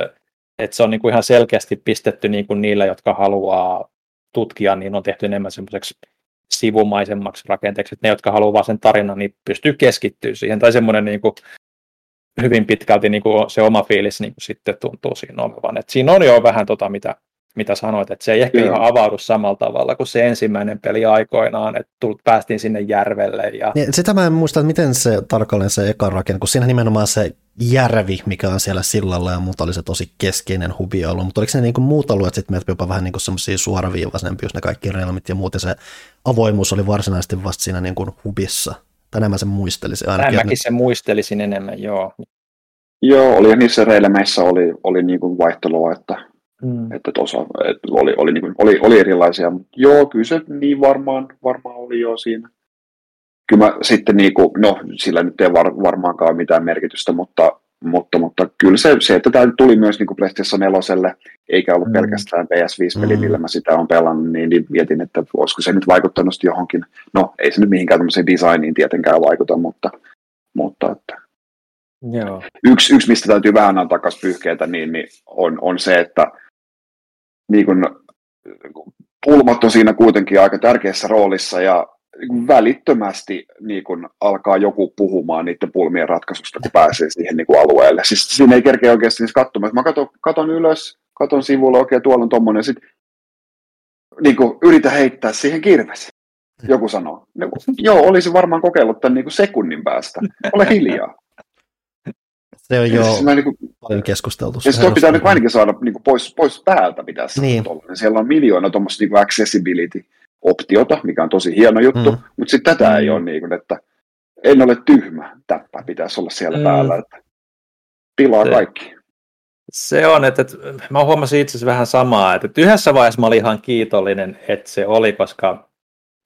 että se on niin kuin ihan selkeästi pistetty niin kuin niille, jotka haluaa tutkia, niin on tehty enemmän semmoiseksi sivumaisemmaksi rakenteeksi, että ne, jotka haluaa sen tarinan, niin pystyy keskittyä siihen, tai semmoinen niin kuin hyvin pitkälti niin kuin se oma fiilis niin kuin sitten tuntuu siinä olevan. että siinä on jo vähän tota, mitä mitä sanoit, että se ei ehkä Joo. ihan avaudu samalla tavalla kuin se ensimmäinen peli aikoinaan, että tult, päästiin sinne järvelle. Ja... Niin, sitä mä en muista, että miten se tarkalleen se eka rakenne, kun siinä nimenomaan se järvi, mikä on siellä sillalla ja muuta oli se tosi keskeinen hubi ollut, mutta oliko se niin kuin muut alueet sitten meitä jopa vähän niin kuin semmoisia suoraviivaisempi, jos ne kaikki relmit ja muuten se avoimuus oli varsinaisesti vasta siinä niin kuin hubissa. Tai enemmän sen muistelisin ainakin. Mäkin sen muistelisin enemmän, joo. Joo, oli niissä reilemeissä oli, oli niin kuin vaihtelua, että, mm. että tuossa että oli, oli, niin kuin, oli, oli, erilaisia. Mutta joo, kyllä se niin varmaan, varmaan oli jo siinä. Kyllä mä sitten, niin kuin, no sillä nyt ei var, varmaankaan mitään merkitystä, mutta, mutta, mutta kyllä se, se että tämä tuli myös niin kuin PlayStation 4, eikä ollut mm. pelkästään PS5-peli, mm. millä mä sitä on pelannut, niin, niin mietin, että olisiko se nyt vaikuttanut johonkin, no ei se nyt mihinkään tämmöiseen designiin tietenkään vaikuta, mutta, mutta että Joo. Yksi, yksi, mistä täytyy vähän antaa takas pyyhkeitä, niin, niin on, on se, että niin kun, pulmat on siinä kuitenkin aika tärkeässä roolissa ja välittömästi niin kun alkaa joku puhumaan niiden pulmien ratkaisusta, kun pääsee siihen niin alueelle. Siis siinä ei kerkeä oikeasti siis katsomaan. Mä katon, katon ylös, katon sivulle, okei, okay, tuolla on tommonen, sitten niin yritä heittää siihen kirves. Joku sanoo. No, joo, olisi varmaan kokeillut tämän niin sekunnin päästä. Ole hiljaa. Se on jo siis niin kuin, paljon keskusteltu. Ja se pitää niin ainakin saada niin kuin pois, pois päältä pitäisi niin. Siellä on miljoona tuommoista niin accessibility-optiota, mikä on tosi hieno juttu, mm. mutta sitten tätä mm. ei ole niin kuin, että en ole tyhmä, täppä pitäisi olla siellä mm. päällä, että pilaa se, kaikki. Se on, että, että mä huomasin itse asiassa vähän samaa, että, että yhdessä vaiheessa mä olin ihan kiitollinen, että se oli, koska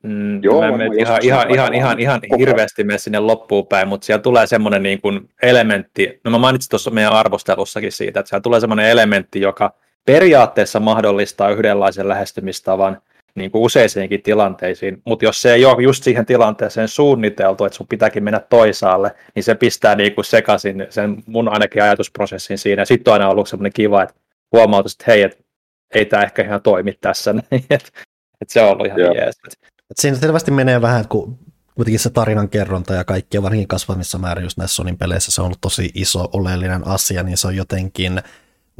Mm, Joo, mä en ihan, ihan, ihan, ihan, ihan hirveästi mene sinne loppuun päin, mutta siellä tulee semmoinen niin kuin elementti, no mä mainitsin tuossa meidän arvostelussakin siitä, että siellä tulee semmoinen elementti, joka periaatteessa mahdollistaa yhdenlaisen lähestymistavan niin kuin useisiinkin tilanteisiin, mutta jos se ei ole just siihen tilanteeseen suunniteltu, että sun pitääkin mennä toisaalle, niin se pistää niin kuin sekaisin sen mun ainakin ajatusprosessin siinä. Sitten on aina ollut semmoinen kiva, että huomautus, että hei, et, ei tämä ehkä ihan toimi tässä, että et se on ollut ihan jees. Et siinä selvästi menee vähän, kun kuitenkin se tarinan kerronta ja kaikki, varsinkin kasvamissa määrin just näissä Sonin peleissä, se on ollut tosi iso oleellinen asia, niin se on jotenkin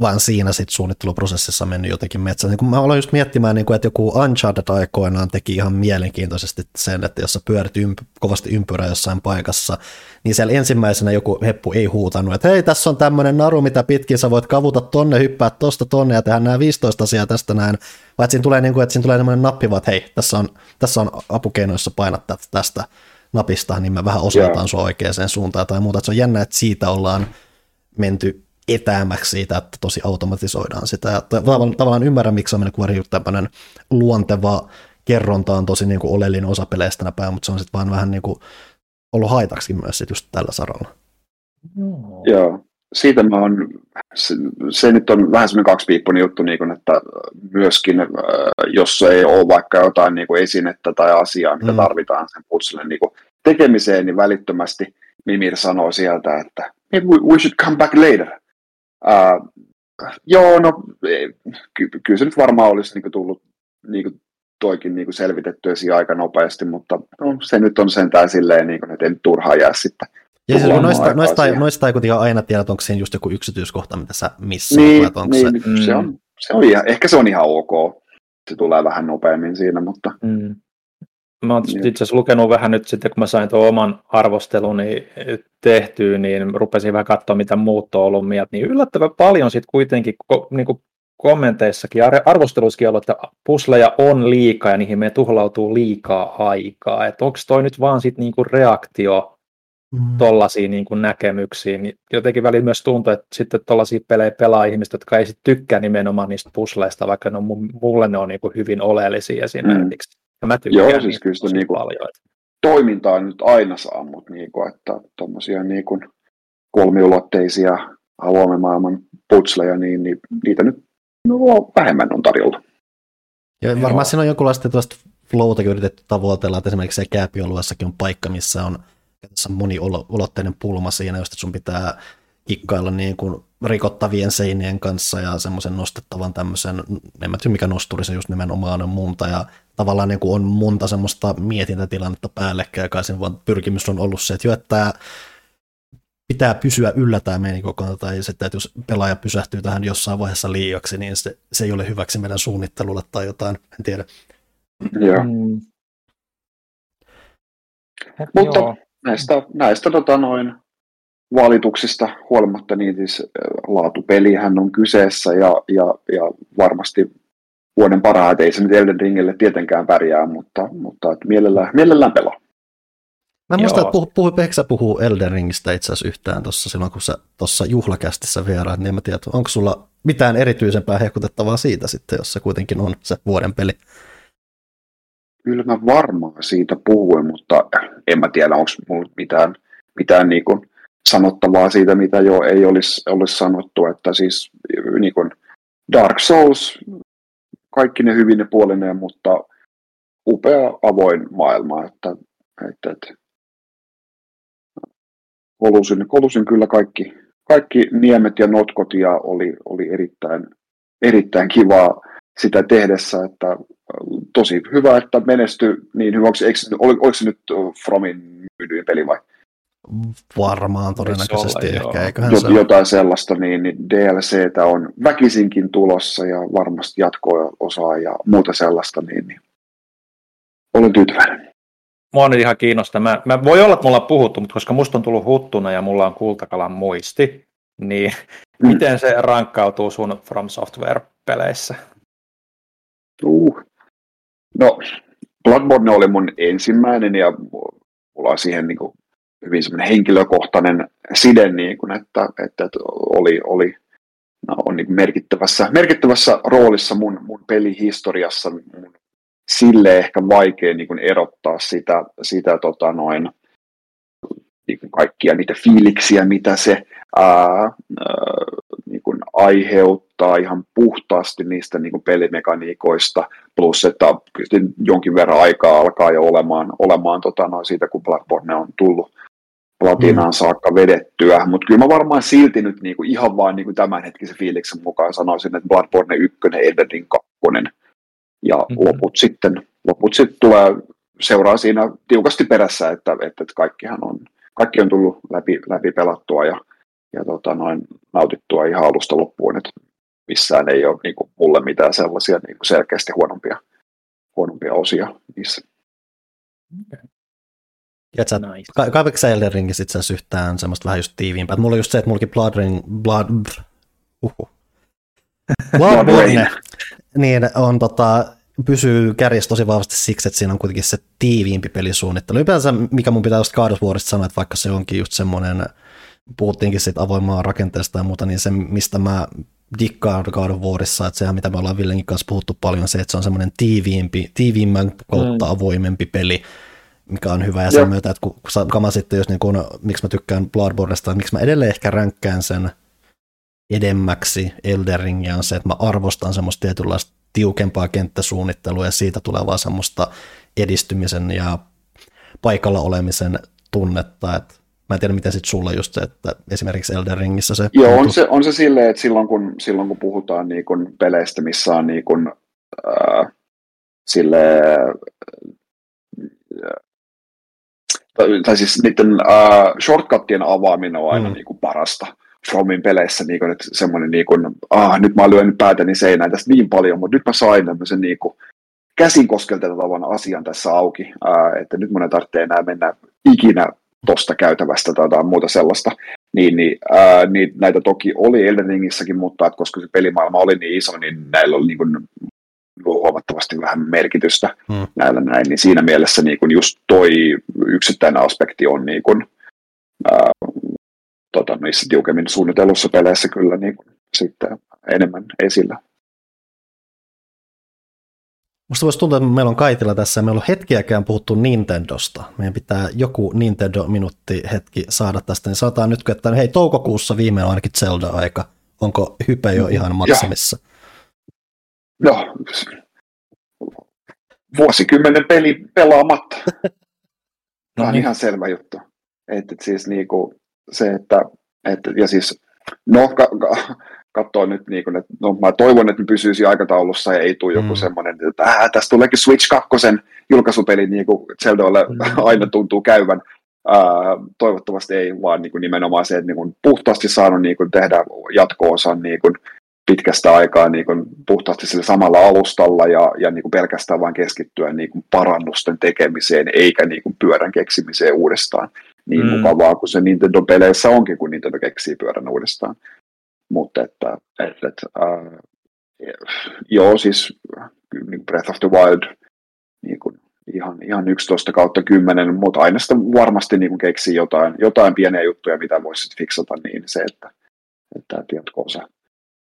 vaan siinä sitten suunnitteluprosessissa mennyt jotenkin metsään. Niin kun mä aloin just miettimään, niin kuin, että joku Uncharted aikoinaan teki ihan mielenkiintoisesti sen, että jos sä pyörit ymp- kovasti ympyrä jossain paikassa, niin siellä ensimmäisenä joku heppu ei huutanut, että hei, tässä on tämmöinen naru, mitä pitkin sä voit kavuta tonne, hyppää tosta tonne ja tehdä nämä 15 asiaa tästä näin, vai että siinä tulee, niin kuin, että siinä tulee tämmöinen nappi, että hei, tässä on, tässä on apukeinoissa painattaa tästä napista, niin mä vähän osoitan yeah. sua oikeaan suuntaan tai muuta. Että se on jännä, että siitä ollaan menty etäämmäksi siitä, että tosi automatisoidaan sitä. Ja tavallaan, tavallaan ymmärrän, miksi on mennyt tämmöinen luonteva kerronta on tosi niin kuin oleellinen osa peleistä tänä päivänä, mutta se on sitten vaan vähän niin kuin ollut haitaksi myös sit just tällä saralla. Joo. Joo. Siitä mä oon, se, se, nyt on vähän semmoinen kaksipiippunen juttu, niin kuin, että myöskin, äh, jos ei ole vaikka jotain niin kuin esinettä tai asiaa, mitä mm. tarvitaan sen putselen niin tekemiseen, niin välittömästi Mimir sanoo sieltä, että we should come back later. Uh, joo, no ky- kyllä se nyt varmaan olisi niin kuin, tullut niin kuin, toikin niin kuin selvitettyä siinä aika nopeasti, mutta no, se nyt on sentään silleen, niin kuin, että en turhaa jää sitten. Ja siis, noista, noista, ei, noista ei kuitenkaan aina tiedä, että onko siinä just joku yksityiskohta, mitä sä missä niin, onko niin, se... se, on, se on ihan, ehkä se on ihan ok. Se tulee vähän nopeammin siinä, mutta... Mm. Mä oon itse asiassa lukenut vähän nyt sitten, kun mä sain tuon oman arvosteluni tehtyä, niin rupesin vähän katsoa, mitä muut on ollut mieltä, niin yllättävän paljon sitten kuitenkin niin kuin kommenteissakin, arvosteluissakin ollut, että pusleja on liikaa ja niihin me tuhlautuu liikaa aikaa. Että onko toi nyt vaan sitten niinku reaktio mm. tuollaisiin niinku näkemyksiin. Niin jotenkin välillä myös tuntuu, että sitten tuollaisia pelejä pelaa ihmiset, jotka ei sitten tykkää nimenomaan niistä pusleista, vaikka ne on, mulle ne on niinku hyvin oleellisia esimerkiksi. Ja mä tykkään Joo, siis kyllä sitä niinku paljon. toimintaa nyt aina saa, mutta niinku, että tuommoisia niinku kolmiulotteisia avoimen maailman putsleja, niin, niin niitä nyt no, vähemmän on tarjolla. Ja varmaan Joo. siinä on jonkunlaista tuosta flowtakin yritetty tavoitella, että esimerkiksi se kääpiolueessakin on paikka, missä on moniulotteinen pulma siinä, josta sun pitää kikkailla niin kuin rikottavien seinien kanssa ja semmoisen nostettavan tämmöisen, en mä tiedä mikä nosturi se just nimenomaan on munta ja tavallaan niin kuin on monta semmoista mietintätilannetta päällekkäin, kai sen vaan pyrkimys on ollut se, että jo, että pitää pysyä yllätään meidän koko ajan, tai sitten, että jos pelaaja pysähtyy tähän jossain vaiheessa liiaksi, niin se, se ei ole hyväksi meidän suunnittelulle tai jotain, en tiedä. Joo. Mm. Mutta Joo. näistä, näistä tota noin, valituksista huolimatta, niin siis laatupelihän on kyseessä ja, ja, ja varmasti vuoden parhaat, ei se nyt Elden Ringille tietenkään pärjää, mutta, mutta että mielellään, mielellään pelaa. Mä muistan, että puhu, puhu, puhuu Elden Ringistä itse asiassa yhtään tuossa silloin, kun sä tuossa juhlakästissä vieraat, niin en mä tiedä, onko sulla mitään erityisempää hehkutettavaa siitä sitten, jos se kuitenkin on se vuoden peli? Kyllä mä varmaan siitä puhuin, mutta en mä tiedä, onko mulla mitään, mitään niin kuin sanottavaa siitä, mitä jo ei olisi, olisi sanottu, että siis niin kuin Dark Souls, kaikki ne hyvin ne puolineen, mutta upea avoin maailma, että, että, että kolusin, kolusin kyllä kaikki, kaikki niemet ja notkot ja oli, oli erittäin, erittäin kivaa sitä tehdessä, että tosi hyvä, että menestyi niin hyväksi. Eikö, oliko se nyt Fromin myydyin peli vai? Varmaan todennäköisesti olla, ehkä, eiköhän Jot, se Jotain sellaista, niin, niin DLCtä on väkisinkin tulossa ja varmasti jatkoa osaa ja muuta sellaista, niin, niin olen tyytyväinen. Mua on ihan kiinnosta. Mä, mä voi olla, että mulla on puhuttu, mutta koska musta on tullut huttuna ja mulla on kultakalan muisti, niin mm. miten se rankkautuu sun From Software-peleissä? Uh. No, Bloodborne oli mun ensimmäinen ja mulla on siihen niin kuin hyvin semmoinen henkilökohtainen side, niin kuin, että, että, oli, oli no, on niin merkittävässä, merkittävässä roolissa mun, mun pelihistoriassa. Mun sille ehkä vaikea niin kuin erottaa sitä, sitä tota noin, niin kuin kaikkia niitä fiiliksiä, mitä se ää, ää, niin kuin aiheuttaa ihan puhtaasti niistä niin kuin pelimekaniikoista, plus että jonkin verran aikaa alkaa jo olemaan, olemaan tota noin, siitä, kun Blackboard on tullut, platinaan mm. saakka vedettyä, mutta kyllä mä varmaan silti nyt niinku ihan vaan niinku tämänhetkisen fiiliksen mukaan sanoisin, että Bloodborne 1, Elden Ring 2 ja mm-hmm. loput sitten, loput sitten tulee, seuraa siinä tiukasti perässä, että, että, että kaikkihan on, kaikki on tullut läpi, läpi pelattua ja, ja tota, noin nautittua ihan alusta loppuun, että missään ei ole niin kuin, mulle mitään sellaisia niin kuin selkeästi huonompia, huonompia osia niissä. Okay. Ja sä, nice. ka- kaivatko sä Elden Ringissä itse asiassa yhtään semmoista vähän just tiiviimpää? Mulla on just se, että mullakin Blood Ring, Blood, uhu. Bloodborne, niin on tota, pysyy kärjessä tosi vahvasti siksi, että siinä on kuitenkin se tiiviimpi pelisuunnittelu. Ylipäänsä, mikä mun pitää just God of Warista sanoa, että vaikka se onkin just semmoinen, puhuttiinkin siitä avoimaa rakenteesta ja muuta, niin se, mistä mä dikkaan God of Warissa, että sehän mitä me ollaan Villenkin kanssa puhuttu paljon, se, että se on semmoinen tiiviimpi, tiiviimmän kautta mm. avoimempi peli, mikä on hyvä. Ja sen myötä, että kun, kun kama sitten, jos niin kun, miksi mä tykkään Bloodborneista, miksi mä edelleen ehkä ränkkään sen edemmäksi Elden Ringia on se, että mä arvostan semmoista tietynlaista tiukempaa kenttäsuunnittelua ja siitä tulevaa semmoista edistymisen ja paikalla olemisen tunnetta, että Mä en tiedä, miten sitten sulla just se, että esimerkiksi Elden Ringissä se... Joo, on se, on se silleen, että silloin kun, silloin kun puhutaan niin kun peleistä, missä on niin kun, äh, sille, tai siis niiden uh, shortcuttien avaaminen on aina mm. niin kuin parasta Fromin peleissä, niin kuin, että semmoinen, niin kuin, ah, nyt mä oon lyönyt päätäni seinään tästä niin paljon, mutta nyt mä sain tämmöisen niin kuin, käsin koskelteltavan asian tässä auki, uh, että nyt mun ei tarvitse enää mennä ikinä tosta käytävästä tai jotain muuta sellaista, niin, niin, ää, niin näitä toki oli Elden Ringissäkin, mutta että koska se pelimaailma oli niin iso, niin näillä oli niin kuin huomattavasti vähän merkitystä hmm. näillä näin, niin siinä mielessä niin kuin just toi yksittäinen aspekti on niin kuin, ää, tota, niissä tiukemmin suunnitellussa peleissä kyllä niin kuin, sitten enemmän esillä. Musta voisi tuntua, että meillä on kaitilla tässä meillä on hetkiäkään puhuttu Nintendosta. Meidän pitää joku Nintendo-minuutti hetki saada tästä. Niin sanotaan nyt, että hei, toukokuussa viimein on ainakin Zelda-aika. Onko hype jo ihan maksimissa? Ja no, vuosikymmenen peli pelaamatta. Tämä on no niin. ihan selvä juttu. Että et siis niinku se, että, et, ja siis, no ka, ka, katsoo nyt, niinku, että no, mä toivon, että ne pysyisi aikataulussa ja ei tule joku mm. semmoinen, että äh, tästä tuleekin Switch 2 julkaisupeli, niin kuin Zeldalle mm. aina tuntuu käyvän. ää, toivottavasti ei, vaan niin kuin nimenomaan se, että niin kuin puhtaasti saanut niin kuin tehdä jatko-osan niin kuin pitkästä aikaa niin kuin puhtaasti sillä samalla alustalla ja, ja niin kuin pelkästään vain keskittyä niin kuin parannusten tekemiseen eikä niin kuin pyörän keksimiseen uudestaan. Niin mm. mukavaa kuin se Nintendo-peleissä onkin, kun Nintendo keksii pyörän uudestaan. Mutta että, että, että äh, joo, siis niin Breath of the Wild niin kuin ihan, ihan 11 kautta 10, mutta aina sitä varmasti niin kuin keksii jotain, jotain pieniä juttuja, mitä voisi fiksata, niin se, että, että jatkoosa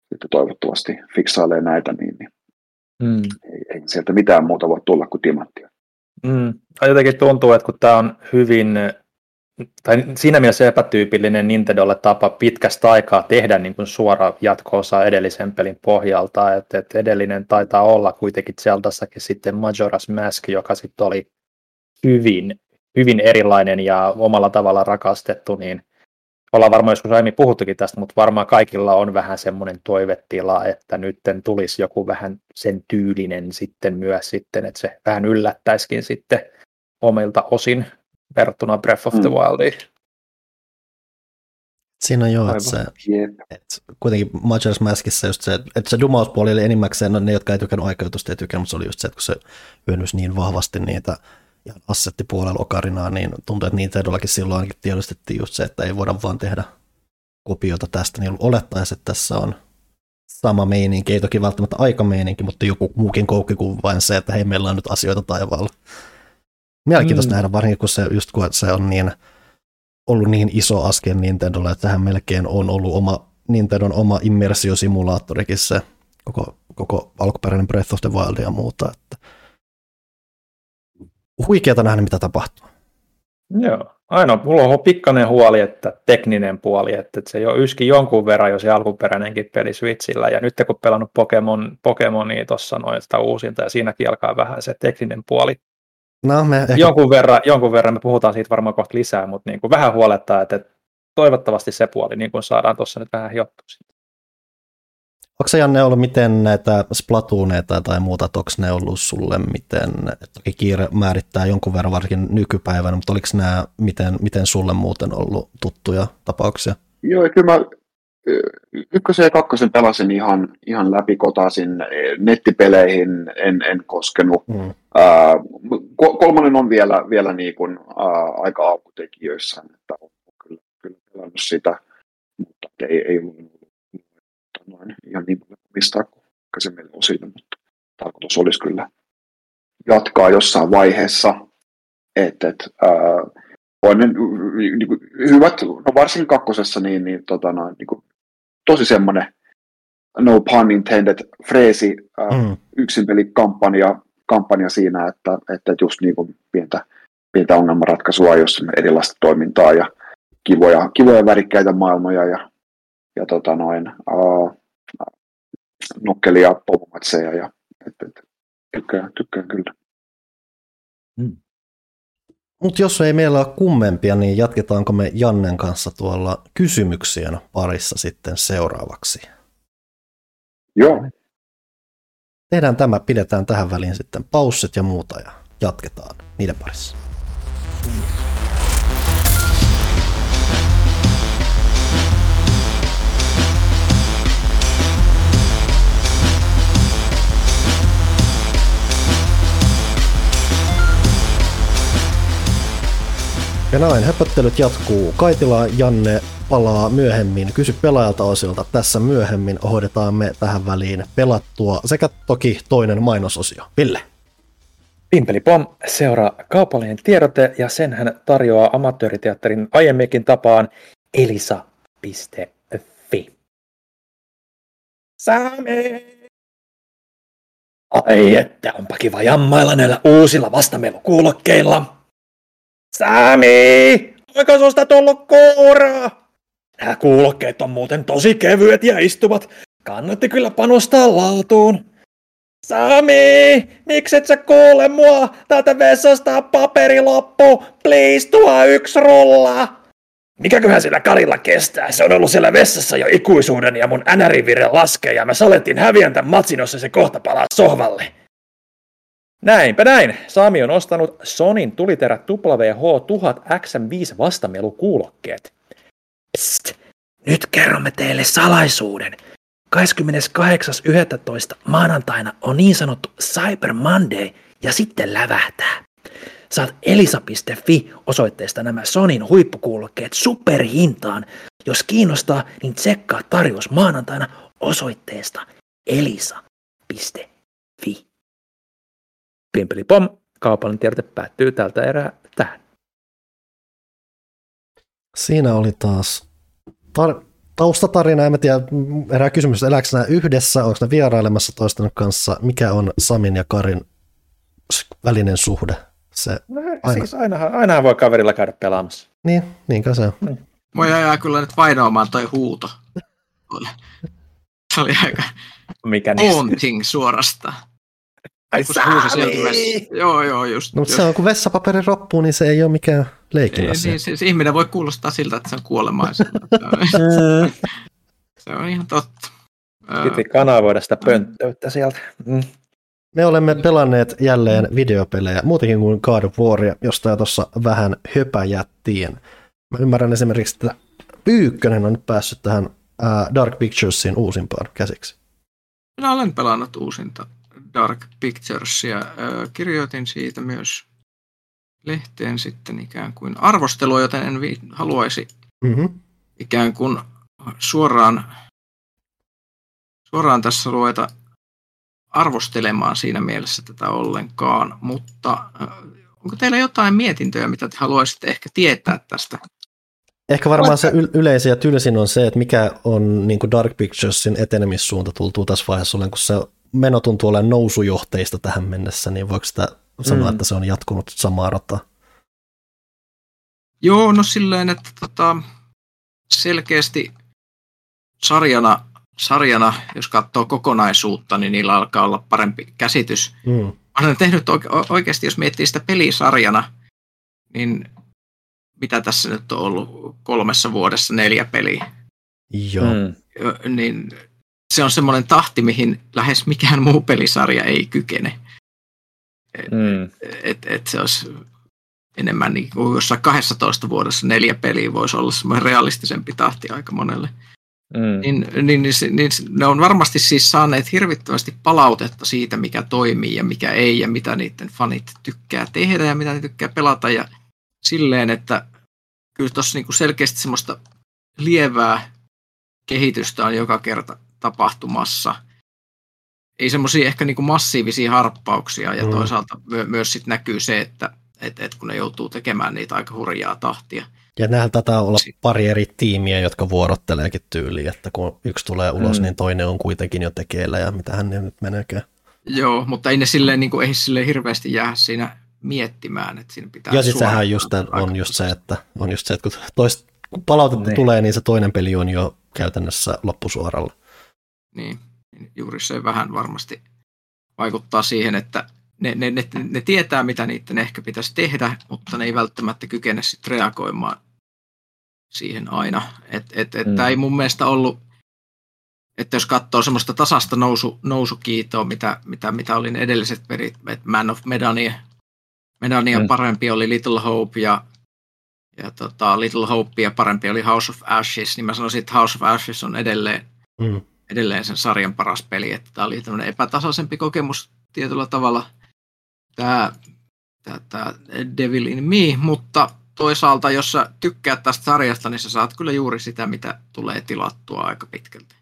sitten toivottavasti fiksailee näitä, niin, niin mm. ei, ei, sieltä mitään muuta voi tulla kuin timanttia. Mm. Jotenkin tuntuu, että kun tämä on hyvin tai siinä mielessä epätyypillinen Nintendolle tapa pitkästä aikaa tehdä niin kuin suora jatko-osa edellisen pelin pohjalta, että, että edellinen taitaa olla kuitenkin Zeldassakin sitten Majora's Mask, joka sitten oli hyvin, hyvin erilainen ja omalla tavalla rakastettu, niin ollaan varmaan joskus aiemmin puhuttukin tästä, mutta varmaan kaikilla on vähän semmoinen toivetila, että nyt tulisi joku vähän sen tyylinen sitten myös sitten, että se vähän yllättäisikin sitten omilta osin verrattuna Breath of the mm. Wildiin. Siinä on joo, että se, että kuitenkin Majora's Maskissa just se, että se dumauspuoli oli enimmäkseen, no ne, jotka ei tykännyt aikautusta, ei tykännyt, mutta se oli just se, että kun se hyödynsi niin vahvasti niitä ja assettipuolella okarinaa, niin tuntuu, että niitä edollakin silloin tiedostettiin just se, että ei voida vaan tehdä kopiota tästä, niin olettaisiin, että tässä on sama meininki, ei toki välttämättä aikameininki, mutta joku muukin koukki kuin vain se, että hei, meillä on nyt asioita taivaalla. Mielenkiintoista mm. nähdä, varsinkin kun se, just kun se on niin, ollut niin iso askel Nintendolle, että tähän melkein on ollut oma, Nintendon oma immersiosimulaattorikin se koko, koko alkuperäinen Breath of the Wild ja muuta. Että huikeata nähdä, mitä tapahtuu. Joo. Ainoa, mulla on pikkainen huoli, että tekninen puoli, että se jo yski jonkun verran jo se alkuperäinenkin peli Switchillä, ja nyt kun pelannut Pokemon, Pokemonia tuossa noin sitä uusinta, ja siinäkin alkaa vähän se tekninen puoli No, me ehkä... jonkun, verran, jonkun verran me puhutaan siitä varmaan kohta lisää, mutta niin kuin vähän huolettaa, että toivottavasti se puoli niin kuin saadaan tuossa nyt vähän hiottua. Onko se Janne ollut miten näitä splatooneita tai muuta, että onko ne ollut sulle miten, toki kiire määrittää jonkun verran varsinkin nykypäivänä, mutta oliko nämä miten, miten sulle muuten ollut tuttuja tapauksia? Joo, kyllä mä ykkösen ja kakkosen pelasin ihan, ihan läpikotaisin, nettipeleihin en, en koskenut. Mm. Ää, kolmonen on vielä, vielä niin kuin, ää, aika alkutekijöissä, että on kyllä, kyllä pelannut sitä, mutta ei, ei ollut noin ihan niin paljon mistään kuin aikaisemmin osille, mutta tarkoitus olisi kyllä jatkaa jossain vaiheessa, että et, on niin kuin, hyvät, no varsinkin kakkosessa, niin, niin, tota, no, niin kuin, tosi semmoinen no pun intended freesi äh, mm. yksinpelikampanja kampanja siinä, että, että just niin kuin pientä, pientä ongelmanratkaisua, jos erilaista toimintaa ja kivoja, kivoja värikkäitä maailmoja ja, ja tota noin, uh, nukkelia pomomatseja ja et, et, tykkään, tykkään kyllä. Mm. Mutta jos ei meillä ole kummempia, niin jatketaanko me Jannen kanssa tuolla kysymyksien parissa sitten seuraavaksi? Joo. Tehdään tämä, pidetään tähän väliin sitten paussit ja muuta ja jatketaan niiden parissa. Mm. Ja näin, höpöttelyt jatkuu. Kaitila Janne palaa myöhemmin. Kysy pelaajalta osilta. Tässä myöhemmin hoidetaan me tähän väliin pelattua sekä toki toinen mainososio. Ville. Pimpeli Pom seuraa kaupallinen tiedote ja sen hän tarjoaa amatööriteatterin aiemminkin tapaan elisa.fi. Sami! Ai että onpa kiva jammailla näillä uusilla vastamelukuulokkeilla. Sami! Onko susta tullut kuuraa? Nämä kuulokkeet on muuten tosi kevyet ja istuvat. Kannatti kyllä panostaa laatuun. Sami, mikset sä kuule mua? Täältä vessasta paperi loppu. Please, tuo yksi rulla. Mikäköhän sillä Karilla kestää? Se on ollut siellä vessassa jo ikuisuuden ja mun NR-vire laskee ja mä salettiin häviän tämän matsin, jossa se kohta palaa sohvalle. Näinpä näin. Sami on ostanut Sonin tuliterä WH1000 XM5 vastamelukuulokkeet. Psst, nyt kerromme teille salaisuuden. 28.11. maanantaina on niin sanottu Cyber Monday ja sitten lävähtää. Saat elisa.fi osoitteesta nämä Sonin huippukuulokkeet superhintaan. Jos kiinnostaa, niin tsekkaa tarjous maanantaina osoitteesta elisa.fi. Pimpeli pom, kaupallinen tiedote päättyy tältä erää tähän. Siinä oli taas tar- taustatarina, en tiedä, erää kysymys, elääkö nämä yhdessä, onko ne vierailemassa toisten kanssa, mikä on Samin ja Karin välinen suhde? Se, no, aina. Siis ainahan, ainahan voi kaverilla käydä pelaamassa. Niin, niinkö se on. Niin. Voi ajaa kyllä nyt vainoamaan toi huuto. Se oli aika Mikä haunting suorastaan. Ai vessa. Joo, joo, just. No, mutta se on, kun vessapaperi roppuu, niin se ei ole mikään leikin asia. Niin, se, ihminen voi kuulostaa siltä, että se on kuolemaisen. se on ihan totta. Piti kanavoida sitä pönttöyttä sieltä. Mm. Me olemme pelanneet jälleen videopelejä, muutenkin kuin God of Waria, josta jo tuossa vähän höpäjättiin. Mä ymmärrän esimerkiksi, että Pyykkönen on nyt päässyt tähän Dark Picturesin uusimpaan käsiksi. Minä olen pelannut uusinta Dark Picturesia. Kirjoitin siitä myös lehteen sitten ikään kuin arvostelua, joten en vi- haluaisi mm-hmm. ikään kuin suoraan, suoraan tässä ruveta arvostelemaan siinä mielessä tätä ollenkaan, mutta onko teillä jotain mietintöjä, mitä te haluaisitte ehkä tietää tästä? Ehkä varmaan se yleisin ja tylsin on se, että mikä on niin kuin Dark Picturesin etenemissuunta tultuu tässä vaiheessa, kun se meno tuntuu olemaan nousujohteista tähän mennessä, niin voiko sitä sanoa, mm. että se on jatkunut samaa rataa? Joo, no silleen, että tota, selkeästi sarjana, sarjana, jos katsoo kokonaisuutta, niin niillä alkaa olla parempi käsitys. Mm. Olen tehnyt oike- oikeasti, jos miettii sitä pelisarjana, niin mitä tässä nyt on ollut kolmessa vuodessa neljä peliä. Joo. Mm. Niin se on semmoinen tahti, mihin lähes mikään muu pelisarja ei kykene. Et, mm. et, et se olisi enemmän niin kuin jossain 12 vuodessa neljä peliä voisi olla semmoinen realistisempi tahti aika monelle. Mm. Niin, niin, niin, niin ne on varmasti siis saaneet hirvittävästi palautetta siitä, mikä toimii ja mikä ei ja mitä niiden fanit tykkää tehdä ja mitä ne tykkää pelata ja silleen, että kyllä tuossa niinku selkeästi semmoista lievää kehitystä on joka kerta tapahtumassa. Ei semmoisia ehkä niinku massiivisia harppauksia ja mm. toisaalta my- myös sit näkyy se, että et, et kun ne joutuu tekemään niitä aika hurjaa tahtia. Ja nähdään tätä olla pari eri tiimiä, jotka vuorotteleekin tyyliin, että kun yksi tulee ulos, mm. niin toinen on kuitenkin jo tekeillä ja mitä hän nyt meneekään. Joo, mutta ei ne silleen, niin kuin, ei silleen hirveästi jää siinä miettimään, että siinä pitää Ja sitten sehän just on just se, että, on just se, että kun, toist, kun palautetta niin. tulee, niin se toinen peli on jo käytännössä loppusuoralla. Niin, juuri se vähän varmasti vaikuttaa siihen, että ne, ne, ne, ne tietää, mitä niiden ehkä pitäisi tehdä, mutta ne ei välttämättä kykene sitten reagoimaan siihen aina. Et, et, et mm. Tämä ei mun mielestä ollut, että jos katsoo semmoista tasasta nousu, nousukiitoa, mitä, mitä, mitä oli ne edelliset perit, että Man of Medania, Medania mm. parempi oli Little Hope ja, ja tota, Little Hope ja parempi oli House of Ashes, niin mä sanoisin, että House of Ashes on edelleen mm edelleen sen sarjan paras peli, että tämä oli tämmöinen epätasaisempi kokemus tietyllä tavalla tämä, tämä, tämä Devil in Me, mutta toisaalta jos sä tykkäät tästä sarjasta, niin sä saat kyllä juuri sitä, mitä tulee tilattua aika pitkälti.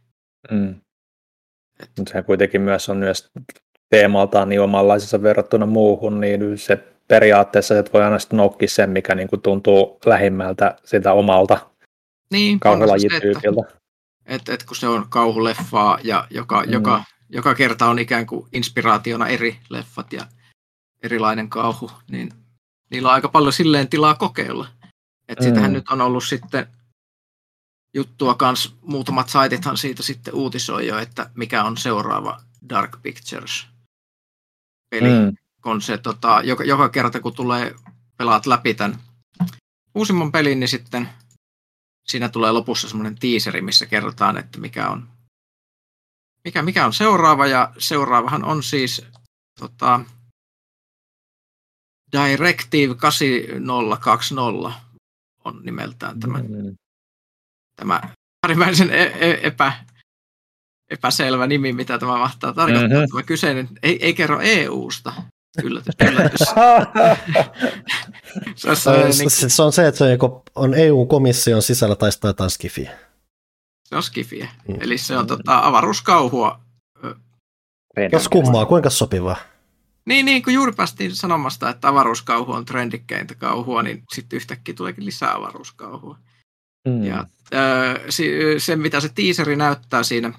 Mm. Mutta se kuitenkin myös on myös teemaltaan niin omanlaisensa verrattuna muuhun, niin se periaatteessa että voi aina nokki sen, mikä niin kuin tuntuu lähimmältä sitä omalta niin, kauhulajityypiltä. Et, et kun se on kauhuleffaa ja joka, mm. joka, joka kerta on ikään kuin inspiraationa eri leffat ja erilainen kauhu, niin niillä on aika paljon silleen tilaa kokeilla. Et mm. sitähän nyt on ollut sitten juttua kans, muutamat saitithan siitä sitten uutisoi jo, että mikä on seuraava Dark Pictures peli. Mm. Kun se, tota, joka, joka kerta kun tulee, pelaat läpi tämän uusimman pelin, niin sitten siinä tulee lopussa semmoinen tiiseri, missä kerrotaan, että mikä on, mikä, mikä on seuraava, ja seuraavahan on siis tota, Directive 8020 on nimeltään tämä, mm. tämä äärimmäisen e- e- epä, epäselvä nimi, mitä tämä mahtaa tarkoittaa. Mm-hmm. Tämä kyseinen ei, ei kerro EU-sta. Yllätys, yllätys. se, on se, niin... se, on se, että se on EU-komission sisällä tai jotain skifiä. Se on skifiä. Mm. Eli se on tota, avaruuskauhua. Jos kummaa, kuinka sopivaa? Niin, niin, kun juuri päästiin sanomasta, että avaruuskauhu on trendikkeintä kauhua, niin sitten yhtäkkiä tuleekin lisää avaruuskauhua. Mm. Ja äh, se, mitä se tiiseri näyttää siinä,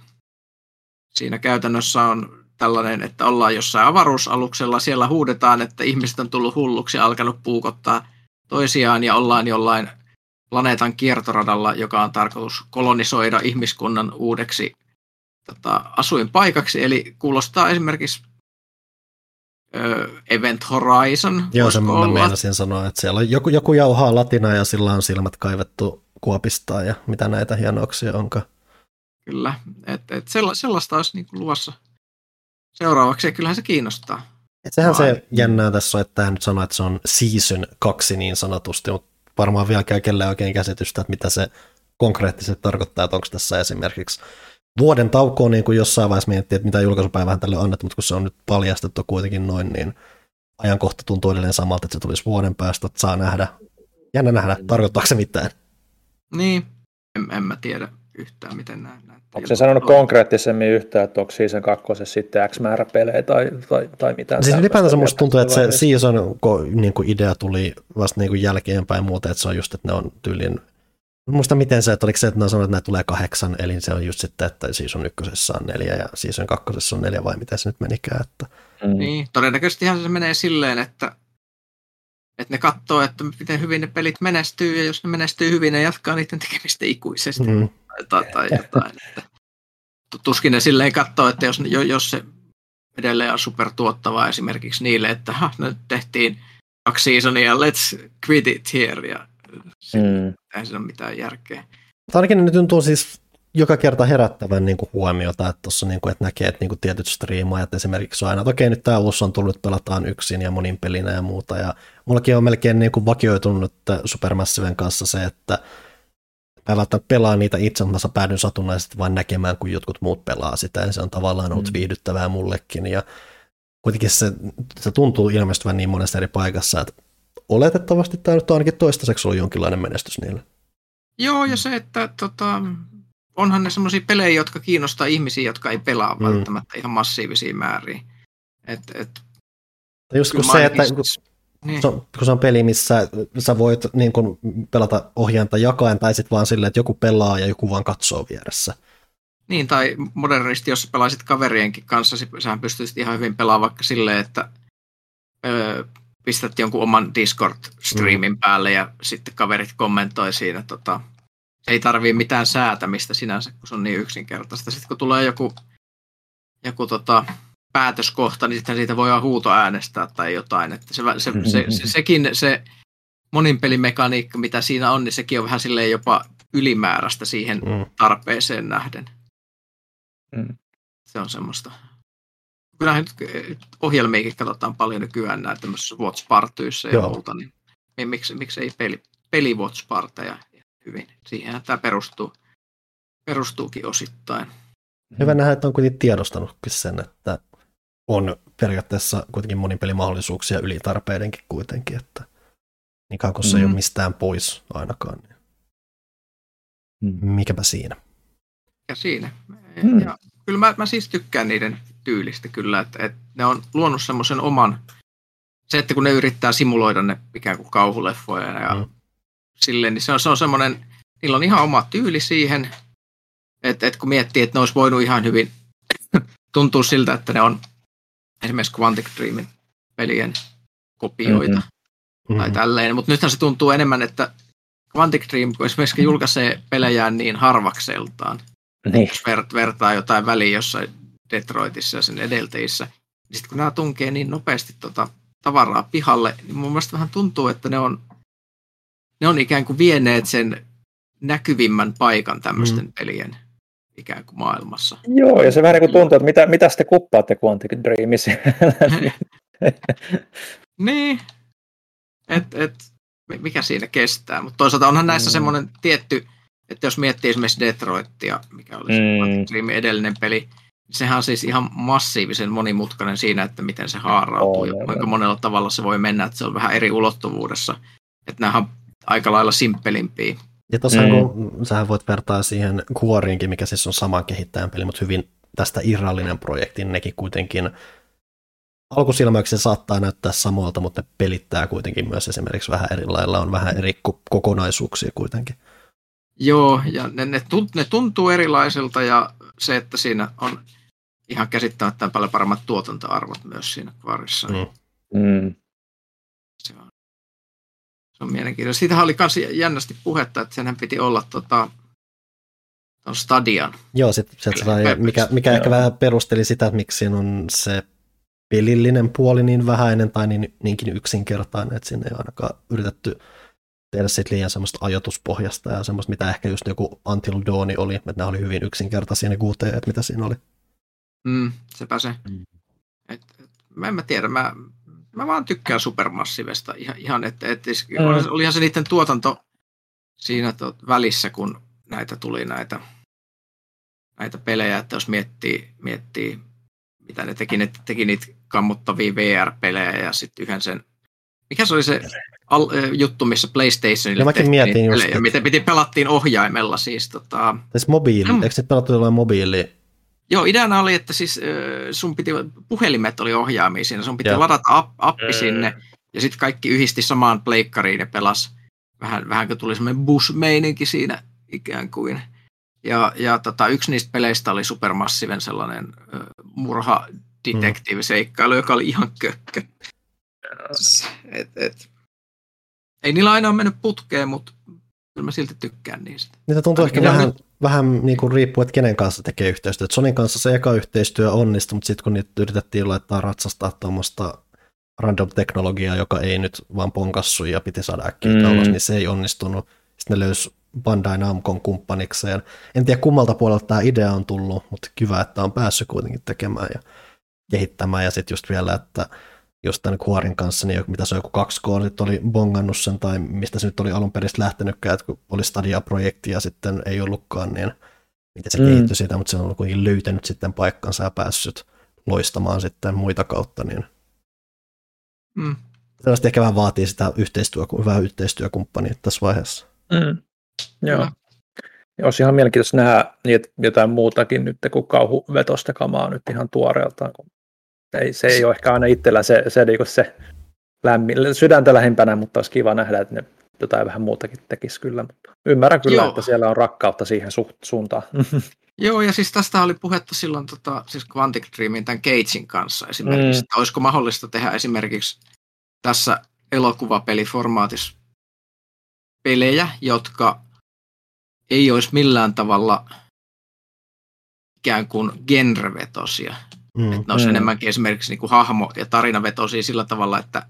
siinä käytännössä on tällainen, että ollaan jossain avaruusaluksella, siellä huudetaan, että ihmiset on tullut hulluksi ja alkanut puukottaa toisiaan ja ollaan jollain planeetan kiertoradalla, joka on tarkoitus kolonisoida ihmiskunnan uudeksi tota, asuinpaikaksi. Eli kuulostaa esimerkiksi Event Horizon. Joo, se mä meinasin sanoa, että siellä on joku, joku jauhaa latinaa ja sillä on silmät kaivettu kuopista ja mitä näitä hienouksia onkaan. Kyllä, että et sellaista olisi niin kuin luvassa seuraavaksi ja kyllähän se kiinnostaa. Et sehän Vai. se jännää tässä on, että tämä nyt sanoo, että se on season kaksi niin sanotusti, mutta varmaan vielä käy kelle oikein käsitystä, että mitä se konkreettisesti tarkoittaa, että onko tässä esimerkiksi vuoden taukoa niin kuin jossain vaiheessa miettii, että mitä julkaisupäivään tälle on annettu, mutta kun se on nyt paljastettu kuitenkin noin, niin ajankohta tuntuu edelleen samalta, että se tulisi vuoden päästä, että saa nähdä. Jännä nähdä, tarkoittaako se mitään. Niin, en, en mä tiedä yhtään, miten näin näyttää. Onko se sanonut konkreettisemmin yhtään, että onko Season 2 sitten X määrä pelejä tai, tai, tai mitään? Siis ylipäätänsä musta tuntuu, että se Season niin kuin idea tuli vasta niin kuin jälkeenpäin muuten, että se on just, että ne on tyylin Muista miten se, että oliko se, että ne sanoivat, että näitä tulee kahdeksan, eli se on just sitten, että season ykkösessä on neljä ja season kakkosessa on neljä, vai miten se nyt menikään. Että... Mm. Niin, todennäköisesti se menee silleen, että, että ne katsoo, että miten hyvin ne pelit menestyy, ja jos ne menestyy hyvin, ne jatkaa niiden tekemistä ikuisesti mm. Tai, tai jotain. Että, tuskin ne silleen katsoo, että jos, jos se edelleen on supertuottava esimerkiksi niille, että ha, nyt tehtiin kaksi seasonia, let's quit it here, ja Mm. Ei siinä ole mitään järkeä. Ainakin ne tuntuu siis joka kerta herättävän niin kuin huomiota, että, tossa, niin kuin, että näkee, että niin kuin tietyt striimaajat esimerkiksi on aina, että okei, nyt tämä uusi on tullut, pelataan yksin ja monin pelinä ja muuta. Ja mullakin on melkein niin kuin vakioitunut Supermassiven kanssa se, että mä välttämättä pelaa niitä itse, mutta mä päädyn satunnaisesti vain näkemään, kun jotkut muut pelaa sitä, ja se on tavallaan ollut mm. viihdyttävää mullekin, ja kuitenkin se, se tuntuu ilmestyvän niin monessa eri paikassa, että oletettavasti tämä nyt on ainakin toistaiseksi ollut jonkinlainen menestys niille. Joo, ja se, että tota, onhan ne semmoisia pelejä, jotka kiinnostaa ihmisiä, jotka ei pelaa mm. välttämättä ihan massiivisia määriä. Et, et, just kun se, että kun, niin. Se on, kun se on peli, missä sä voit niin kun, pelata ohjainta jakaen, tai sitten vaan silleen, että joku pelaa ja joku vaan katsoo vieressä. Niin, tai modernisti, jos pelaisit kaverienkin kanssa, sähän pystyisit ihan hyvin pelaamaan vaikka silleen, että öö, pistät jonkun oman Discord-streamin mm. päälle ja sitten kaverit kommentoi siinä. Tota, ei tarvii mitään säätämistä sinänsä, kun se on niin yksinkertaista. Sitten kun tulee joku, joku tota, päätöskohta, niin sitten siitä voi huuto äänestää tai jotain. Että se, se, se, se, sekin se monin pelimekaniikka, mitä siinä on, niin sekin on vähän silleen jopa ylimääräistä siihen mm. tarpeeseen nähden. Mm. Se on semmoista kyllähän nyt eh, ohjelmiakin katsotaan paljon nykyään näitä tämmöisissä watch partyissä ja muuta, niin miksi, miksi ei peli, peli watch parteja hyvin. Siihenhän tämä perustuu, perustuukin osittain. Hyvä nähdä, että on kuitenkin tiedostanut sen, että on periaatteessa kuitenkin monin pelimahdollisuuksia yli tarpeidenkin kuitenkin, että niin kun se mm. ei ole mm. mistään pois ainakaan. Niin mm. Mikäpä siinä. Ja siinä. Mm. Ja kyllä mä, mä siis tykkään niiden tyylistä kyllä, että, että ne on luonut semmoisen oman, se, että kun ne yrittää simuloida ne ikään kuin kauhuleffoja ja mm. silleen, niin se on, se on semmoinen, niillä on ihan oma tyyli siihen, että, että kun miettii, että ne olisi voinut ihan hyvin tuntuu siltä, että ne on esimerkiksi Quantic Dreamin pelien kopioita mm-hmm. tai tälleen, mutta nythän se tuntuu enemmän, että Quantic Dream, kun esimerkiksi julkaisee pelejään niin harvakseltaan, niin. jos vert, vertaa jotain väliä jossain Detroitissa ja sen edeltäjissä, niin sitten kun nämä tunkee niin nopeasti tota tavaraa pihalle, niin mun mielestä vähän tuntuu, että ne on, ne on ikään kuin vieneet sen näkyvimmän paikan tämmöisten mm. pelien ikään kuin maailmassa. Joo, ja se vähän niin kuin tuntuu, että mitä, mitä te kuppaatte Quantic Dreamissa. niin, et, et, mikä siinä kestää. Mutta toisaalta onhan näissä mm. semmoinen tietty, että jos miettii esimerkiksi Detroitia, mikä oli se mm. edellinen peli, sehän on siis ihan massiivisen monimutkainen siinä, että miten se haarautuu oh, ja kuinka monella tavalla se voi mennä, että se on vähän eri ulottuvuudessa. Että nämä on aika lailla simppelimpiä. Ja tosiaan mm. kun sähän voit vertaa siihen Kuoriinkin, mikä siis on saman kehittäjän peli, mutta hyvin tästä irrallinen projekti, nekin kuitenkin alkusilmäyksen saattaa näyttää samalta, mutta ne pelittää kuitenkin myös esimerkiksi vähän eri lailla, on vähän eri kokonaisuuksia kuitenkin. Joo, ja ne, ne, ne tuntuu erilaisilta ja se, että siinä on ihan käsittämättömän paljon paremmat tuotantoarvot myös siinä kvarissa. Mm. Mm. Se, on, mielenkiintoista. Siitähän oli myös jännästi puhetta, että senhän piti olla tota, on Stadian. Joo, sit, sit sai, mikä, mikä ehkä vähän perusteli sitä, että miksi siinä on se pelillinen puoli niin vähäinen tai niin, niinkin yksinkertainen, että sinne ei ainakaan yritetty tehdä sit liian semmoista ajatuspohjasta ja semmoista, mitä ehkä just joku Until Dawn oli, että nämä oli hyvin yksinkertaisia ne QT, mitä siinä oli. Mm, sepä se. Mm. Et, et, mä en mä tiedä, mä, mä vaan tykkään Supermassivesta ihan, ihan että et, mm. olihan se niiden tuotanto siinä tot, välissä, kun näitä tuli näitä, näitä pelejä, että jos miettii, miettii mitä ne teki, ne teki niitä kammottavia VR-pelejä ja sitten yhden sen, mikä se oli se al, juttu, missä PlayStationille no, tehtiin mietin just, pelejä, miten, miten pelattiin ohjaimella siis. Tota... Siis mobiili, mm. eikö se pelattu jollain mobiili? Joo, ideana oli, että siis sun piti, puhelimet oli ohjaamia siinä, sun piti ja. ladata app, appi sinne, ja sitten kaikki yhdisti samaan pleikkariin ja pelas. Vähän, vähän kuin tuli semmoinen bus-meininki siinä ikään kuin. Ja, ja tota, yksi niistä peleistä oli supermassiven sellainen uh, murha detektiiviseikkailu, mm. joka oli ihan kökkö. Et, et. Ei niillä aina ole mennyt putkeen, mutta kyllä mä silti tykkään niistä. Niitä tuntuu ehkä vähän, nyt... vähän niin kuin riippuu, että kenen kanssa tekee yhteistyötä. Sonin kanssa se eka yhteistyö onnistui, mutta sitten kun niitä yritettiin laittaa ratsastaa tuommoista random teknologiaa, joka ei nyt vaan ponkassu ja piti saada äkkiä mm. ulos, niin se ei onnistunut. Sitten ne löysi Bandai Namcon kumppanikseen. En tiedä kummalta puolelta tämä idea on tullut, mutta kiva, että on päässyt kuitenkin tekemään ja kehittämään. Ja sitten just vielä, että tämän Kuorin kanssa, niin mitä se on joku 2K, sitten oli bongannut sen, tai mistä se nyt oli alun perin lähtenytkään, että kun oli Stadia-projekti ja sitten ei ollutkaan, niin miten se mm. kehittyi siitä, mutta se on kuitenkin löytänyt sitten paikkansa ja päässyt loistamaan sitten muita kautta, niin mm. Sellaista ehkä vähän vaatii sitä yhteistyö, hyvää yhteistyökumppania tässä vaiheessa. Mm. Joo. Olisi ihan mielenkiintoista nähdä jotain muutakin nyt kuin kauhuvetosta kamaa nyt ihan tuoreeltaan. Kun ei, se ei ole ehkä aina itsellä se, se, niin se lämmin, sydäntä lähimpänä, mutta olisi kiva nähdä, että ne jotain vähän muutakin tekisi kyllä. Mutta ymmärrän kyllä, Joo. että siellä on rakkautta siihen su- suuntaan. Joo, ja siis tästä oli puhetta silloin tota, siis Quantic Dreamin tämän Cagein kanssa esimerkiksi, mm. että olisiko mahdollista tehdä esimerkiksi tässä elokuvapeliformaatissa pelejä, jotka ei olisi millään tavalla ikään kuin genrevetosia. Mm. Että ne olisi mm. enemmänkin esimerkiksi niin kuin hahmo- ja tarinavetosia sillä tavalla, että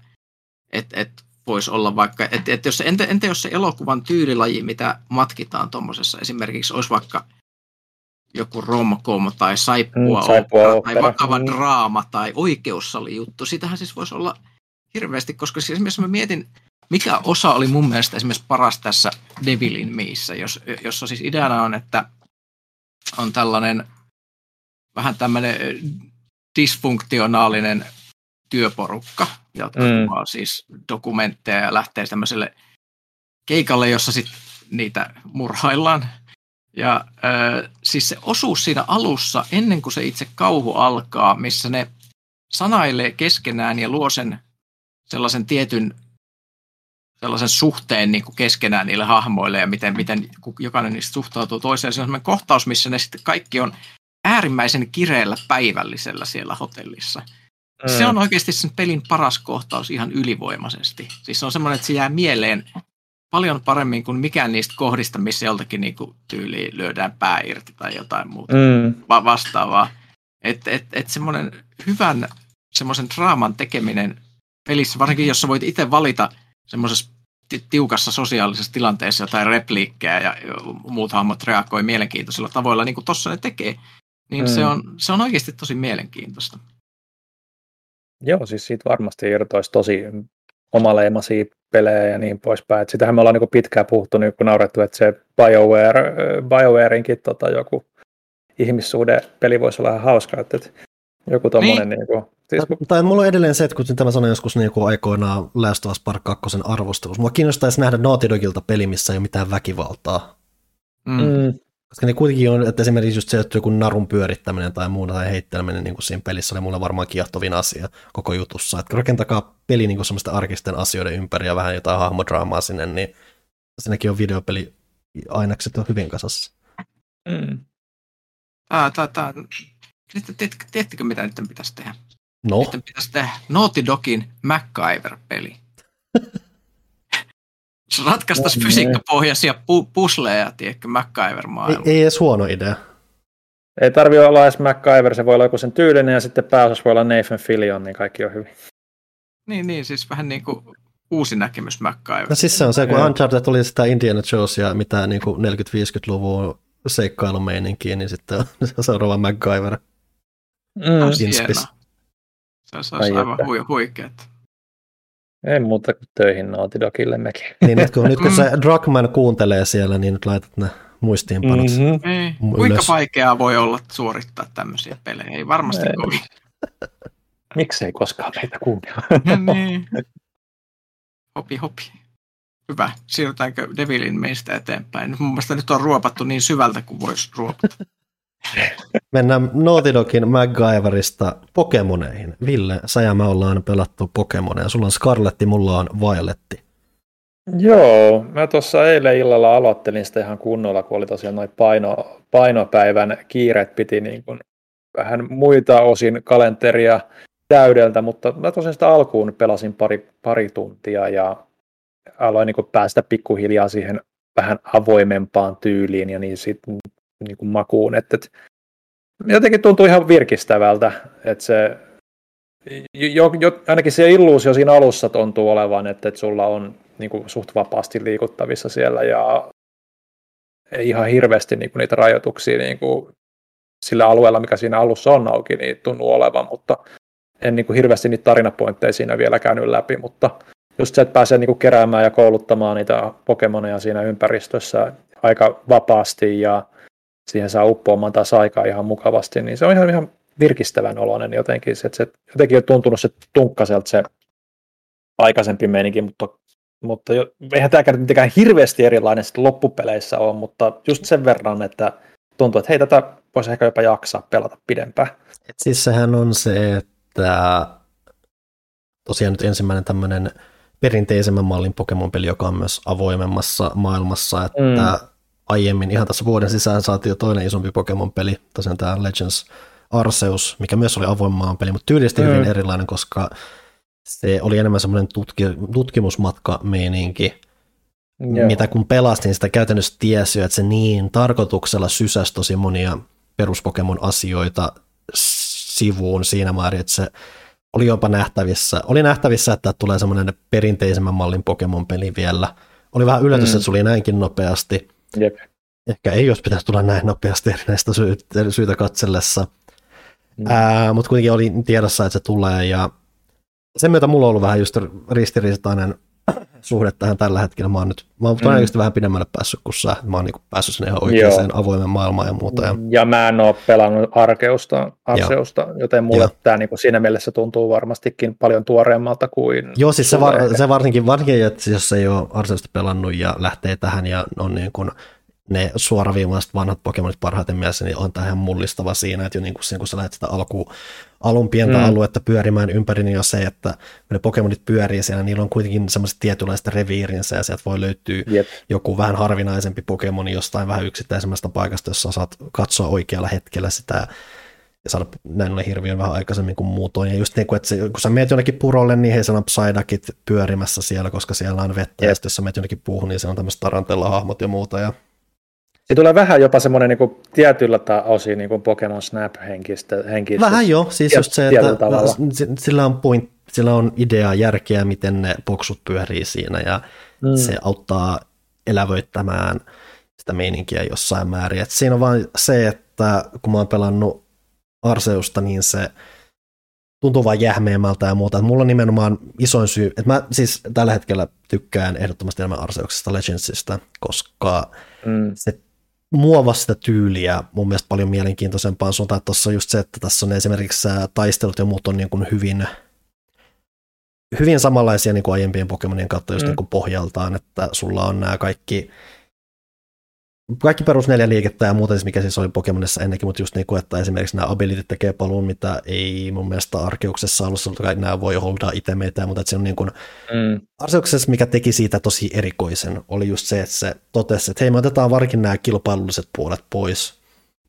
et, et voisi olla vaikka, että et jos, entä, entä jos se elokuvan tyylilaji, mitä matkitaan tuommoisessa, esimerkiksi olisi vaikka joku romcom tai saippua, mm, saippua tai vakava mm. draama tai juttu. Sitähän siis voisi olla hirveästi, koska siis esimerkiksi mä mietin mikä osa oli mun mielestä esimerkiksi paras tässä Devilin miissä, jos, jossa siis ideana on, että on tällainen vähän tämmöinen dysfunktionaalinen työporukka, jotka mm. siis dokumentteja ja lähtee tämmöiselle keikalle, jossa sitten niitä murhaillaan. Ja äh, siis se osuus siinä alussa, ennen kuin se itse kauhu alkaa, missä ne sanailee keskenään ja luo sen sellaisen tietyn sellaisen suhteen niin kuin keskenään niille hahmoille ja miten, miten jokainen niistä suhtautuu toiseen. Se on sellainen kohtaus, missä ne sitten kaikki on äärimmäisen kireellä päivällisellä siellä hotellissa. Mm. Se on oikeasti sen pelin paras kohtaus ihan ylivoimaisesti. Siis se on semmoinen, että se jää mieleen paljon paremmin kuin mikään niistä kohdista, missä joltakin niin kuin tyyliin lyödään pää irti tai jotain muuta mm. Va- vastaavaa. Että et, et semmoinen hyvän semmoisen draaman tekeminen pelissä, varsinkin jos sä voit itse valita – semmoisessa tiukassa sosiaalisessa tilanteessa jotain repliikkejä ja muut hahmot reagoi mielenkiintoisilla tavoilla, niin kuin tuossa ne tekee, niin mm. se, on, se on oikeasti tosi mielenkiintoista. Joo, siis siitä varmasti irtoisi tosi omaleimaisia pelejä ja niin poispäin. Et sitähän me ollaan niin pitkään puhuttu, niin kun naurettu, että se BioWare, BioWareinkin tota, joku ihmissuhde peli voisi olla ihan hauska, että joku tommonen niin. niin kuin, siis... Tai mulla on edelleen se, että kun tämä sanoin joskus niin kuin aikoinaan Last of Us Part 2 arvostelussa, mua kiinnostaisi nähdä Naughty Dogilta peli, missä ei ole mitään väkivaltaa. Mm. Mm. Koska ne kuitenkin on, että esimerkiksi just se, että joku narun pyörittäminen tai muuta tai heitteleminen niin kuin siinä pelissä oli mulle varmaan kiehtovin asia koko jutussa. Että rakentakaa peli niin kuin semmoisten arkisten asioiden ympäri ja vähän jotain hahmodraamaa sinne, niin siinäkin on videopeli ainekset on hyvin kasassa. Mm. Ah, tää. Tiedättekö, mitä nyt pitäisi tehdä? No. Nyt pitäisi tehdä Naughty Dogin MacGyver-peli. Se ratkaistaisi no, fysiikkapohjaisia pu- pusleja, tiedätkö, MacGyver-maailma. Ei, ei edes huono idea. Ei tarvi olla edes MacGyver, se voi olla joku sen tyylinen ja sitten pääosassa voi olla Nathan Fillion, niin kaikki on hyvin. Niin, niin siis vähän niin kuin uusi näkemys MacGyver. No siis se on se, kun Uncharted tuli sitä Indiana ja mitä niin 40-50-luvun seikkailumeininkiä, niin sitten on seuraava MacGyver. Mm. Se olisi aivan hui, huikeet. Ei muuta kuin töihin Naughty Dogille mekin. Niin, nyt kun, nyt kun se mm. Druckmann kuuntelee siellä, niin nyt laitat ne muistiinpanot mm-hmm. Ei. Kuinka vaikeaa voi olla suorittaa tämmöisiä pelejä? Ei varmasti ei. kovin. Miksei koskaan meitä kuunnella? niin. Hopi hopi. Hyvä. Siirrytäänkö Devilin meistä eteenpäin? Mun mielestä nyt on ruopattu niin syvältä kuin voisi ruopata. Mennään Naughty Dogin MacGyverista Pokemoneihin. Ville, sä ja mä ollaan pelattu Pokemoneja. Sulla on Scarletti, mulla on Violetti. Joo, mä tuossa eilen illalla aloittelin sitä ihan kunnolla, kun oli tosiaan noin paino, painopäivän kiireet piti niin kuin vähän muita osin kalenteria täydeltä, mutta mä tosiaan sitä alkuun pelasin pari, pari tuntia ja aloin niin kuin päästä pikkuhiljaa siihen vähän avoimempaan tyyliin ja niin sit, niin kuin makuun, että, että jotenkin tuntuu ihan virkistävältä, että se jo, jo, ainakin se illuusio siinä alussa tuntuu olevan, että, että sulla on niin kuin, suht vapaasti liikuttavissa siellä ja ei ihan hirveästi niin kuin, niitä rajoituksia niin kuin, sillä alueella, mikä siinä alussa on auki, niin tuntuu olevan, mutta en niin kuin, hirveästi niitä tarinapointteja siinä vielä käynyt läpi, mutta just se, että pääsee niin kuin, keräämään ja kouluttamaan niitä Pokemoneja siinä ympäristössä aika vapaasti ja siihen saa uppoamaan taas aikaa ihan mukavasti, niin se on ihan, ihan virkistävän oloinen jotenkin. Se, se, jotenkin on tuntunut se tunkkaselta se aikaisempi meininki, mutta, mutta jo, eihän tämä mitenkään hirveästi erilainen sitten loppupeleissä on, mutta just sen verran, että tuntuu, että hei, tätä voisi ehkä jopa jaksaa pelata pidempään. Et siis sehän on se, että tosiaan nyt ensimmäinen tämmöinen perinteisemmän mallin Pokemon-peli, joka on myös avoimemmassa maailmassa, että mm aiemmin, ihan tässä vuoden sisään saatiin jo toinen isompi Pokemon-peli, tosiaan tämä Legends Arceus, mikä myös oli avoin peli, mutta tyylisesti mm. hyvin erilainen, koska se oli enemmän semmoinen tutki, tutkimusmatka-meininki, Joo. mitä kun pelastin, sitä käytännössä tiesi että se niin tarkoituksella sysäsi tosi monia peruspokemon asioita sivuun siinä määrin, että se oli jopa nähtävissä, oli nähtävissä, että tulee semmoinen perinteisemmän mallin Pokemon-peli vielä. Oli vähän yllätys, mm. että se oli näinkin nopeasti. Jep. Ehkä ei olisi pitäisi tulla näin nopeasti näistä syitä, syitä katsellessa. Mm. mutta kuitenkin oli tiedossa, että se tulee ja sen myötä mulla on ollut vähän just ristiriitainen suhde tähän tällä hetkellä. Mä oon nyt mä oon mm. vähän pidemmälle päässyt kuin sä. Mä oon niin päässyt sinne ihan oikeaan avoimen maailmaan ja muuta. Ja, ja mä en ole pelannut Arkeusta, Arseusta, Joo. joten mulle tämä niin siinä mielessä tuntuu varmastikin paljon tuoreemmalta kuin... Joo, siis se, var, se varsinkin, varsinkin, että jos ei ole Arseusta pelannut ja lähtee tähän ja on niin kuin ne suoraviivaiset vanhat Pokemonit parhaiten mielessä, niin on tämä ihan mullistava siinä, että jo niin kuin siinä, kun sä lähdet sitä alku, alun pientä mm. aluetta pyörimään ympäri, niin jo se, että ne Pokemonit pyörii siellä, niillä on kuitenkin semmoiset tietynlaista reviirinsä, ja sieltä voi löytyä yep. joku vähän harvinaisempi Pokemoni jostain vähän yksittäisemmästä paikasta, jossa saat katsoa oikealla hetkellä sitä ja saada näin ollen hirviön vähän aikaisemmin kuin muutoin. Ja just niin kuin, että se, kun sä meet jonnekin purolle, niin he sanoo Psyduckit pyörimässä siellä, koska siellä on vettä, yep. ja sitten jos sä meet jonnekin puuhun, niin siellä on tämmöiset tarantella-hahmot ja muuta, ja se tulee vähän jopa semmoinen niin tietyllä osin niin Pokemon Snap henkistä. henkistä vähän jo, siis just se, että tavalla. sillä on, point, sillä on idea, järkeä, miten ne boksut pyörii siinä ja mm. se auttaa elävöittämään sitä meininkiä jossain määrin. Et siinä on vain se, että kun mä oon pelannut Arseusta, niin se tuntuu vaan jähmeemmältä ja muuta. Että mulla on nimenomaan isoin syy, että mä siis tällä hetkellä tykkään ehdottomasti enemmän Arseuksesta Legendsista, koska mm. se muovaa sitä tyyliä mun mielestä paljon mielenkiintoisempaan suuntaan. Tuossa on just se, että tässä on esimerkiksi taistelut ja muut on niin kuin hyvin, hyvin samanlaisia niin kuin aiempien Pokemonien kautta just mm. niin kuin pohjaltaan, että sulla on nämä kaikki kaikki perus neljä liikettä ja muuta, siis mikä siis oli Pokemonissa ennenkin, mutta just niin kuin, että esimerkiksi nämä abilityt tekee paluun, mitä ei mun mielestä Arkeuksessa ollut, että nämä voi holdaa itemeitä, mutta että se on niin kuin, mm. Arkeuksessa, mikä teki siitä tosi erikoisen, oli just se, että se totesi, että hei me otetaan varkin nämä kilpailulliset puolet pois,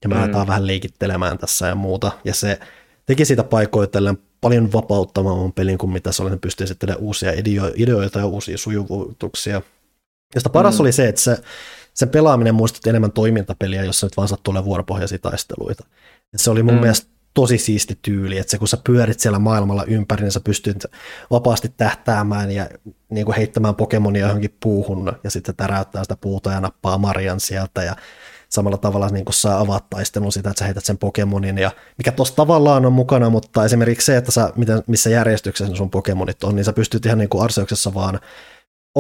ja me mm. aletaan vähän leikittelemään tässä ja muuta, ja se teki siitä paikoitellen paljon vapauttavamman pelin kuin mitä se oli, ne pystyi esittelemään uusia ideoita ja uusia sujuvutuksia. Josta paras mm. oli se, että se sen pelaaminen muistutti enemmän toimintapeliä, jossa nyt vaan sattuu vuoropohjaisia taisteluita. Et se oli mun mm. mielestä tosi siisti tyyli, että se kun sä pyörit siellä maailmalla ympäri, niin sä pystyt vapaasti tähtäämään ja niin kuin heittämään Pokemonia johonkin puuhun ja sitten täräyttää sitä puuta ja nappaa Marian sieltä ja samalla tavalla niin kuin sä avaat taistelun sitä, että sä heität sen Pokemonin ja mikä tuossa tavallaan on mukana, mutta esimerkiksi se, että sä, miten, missä järjestyksessä sun Pokemonit on, niin sä pystyt ihan niin kuin Arseuksessa vaan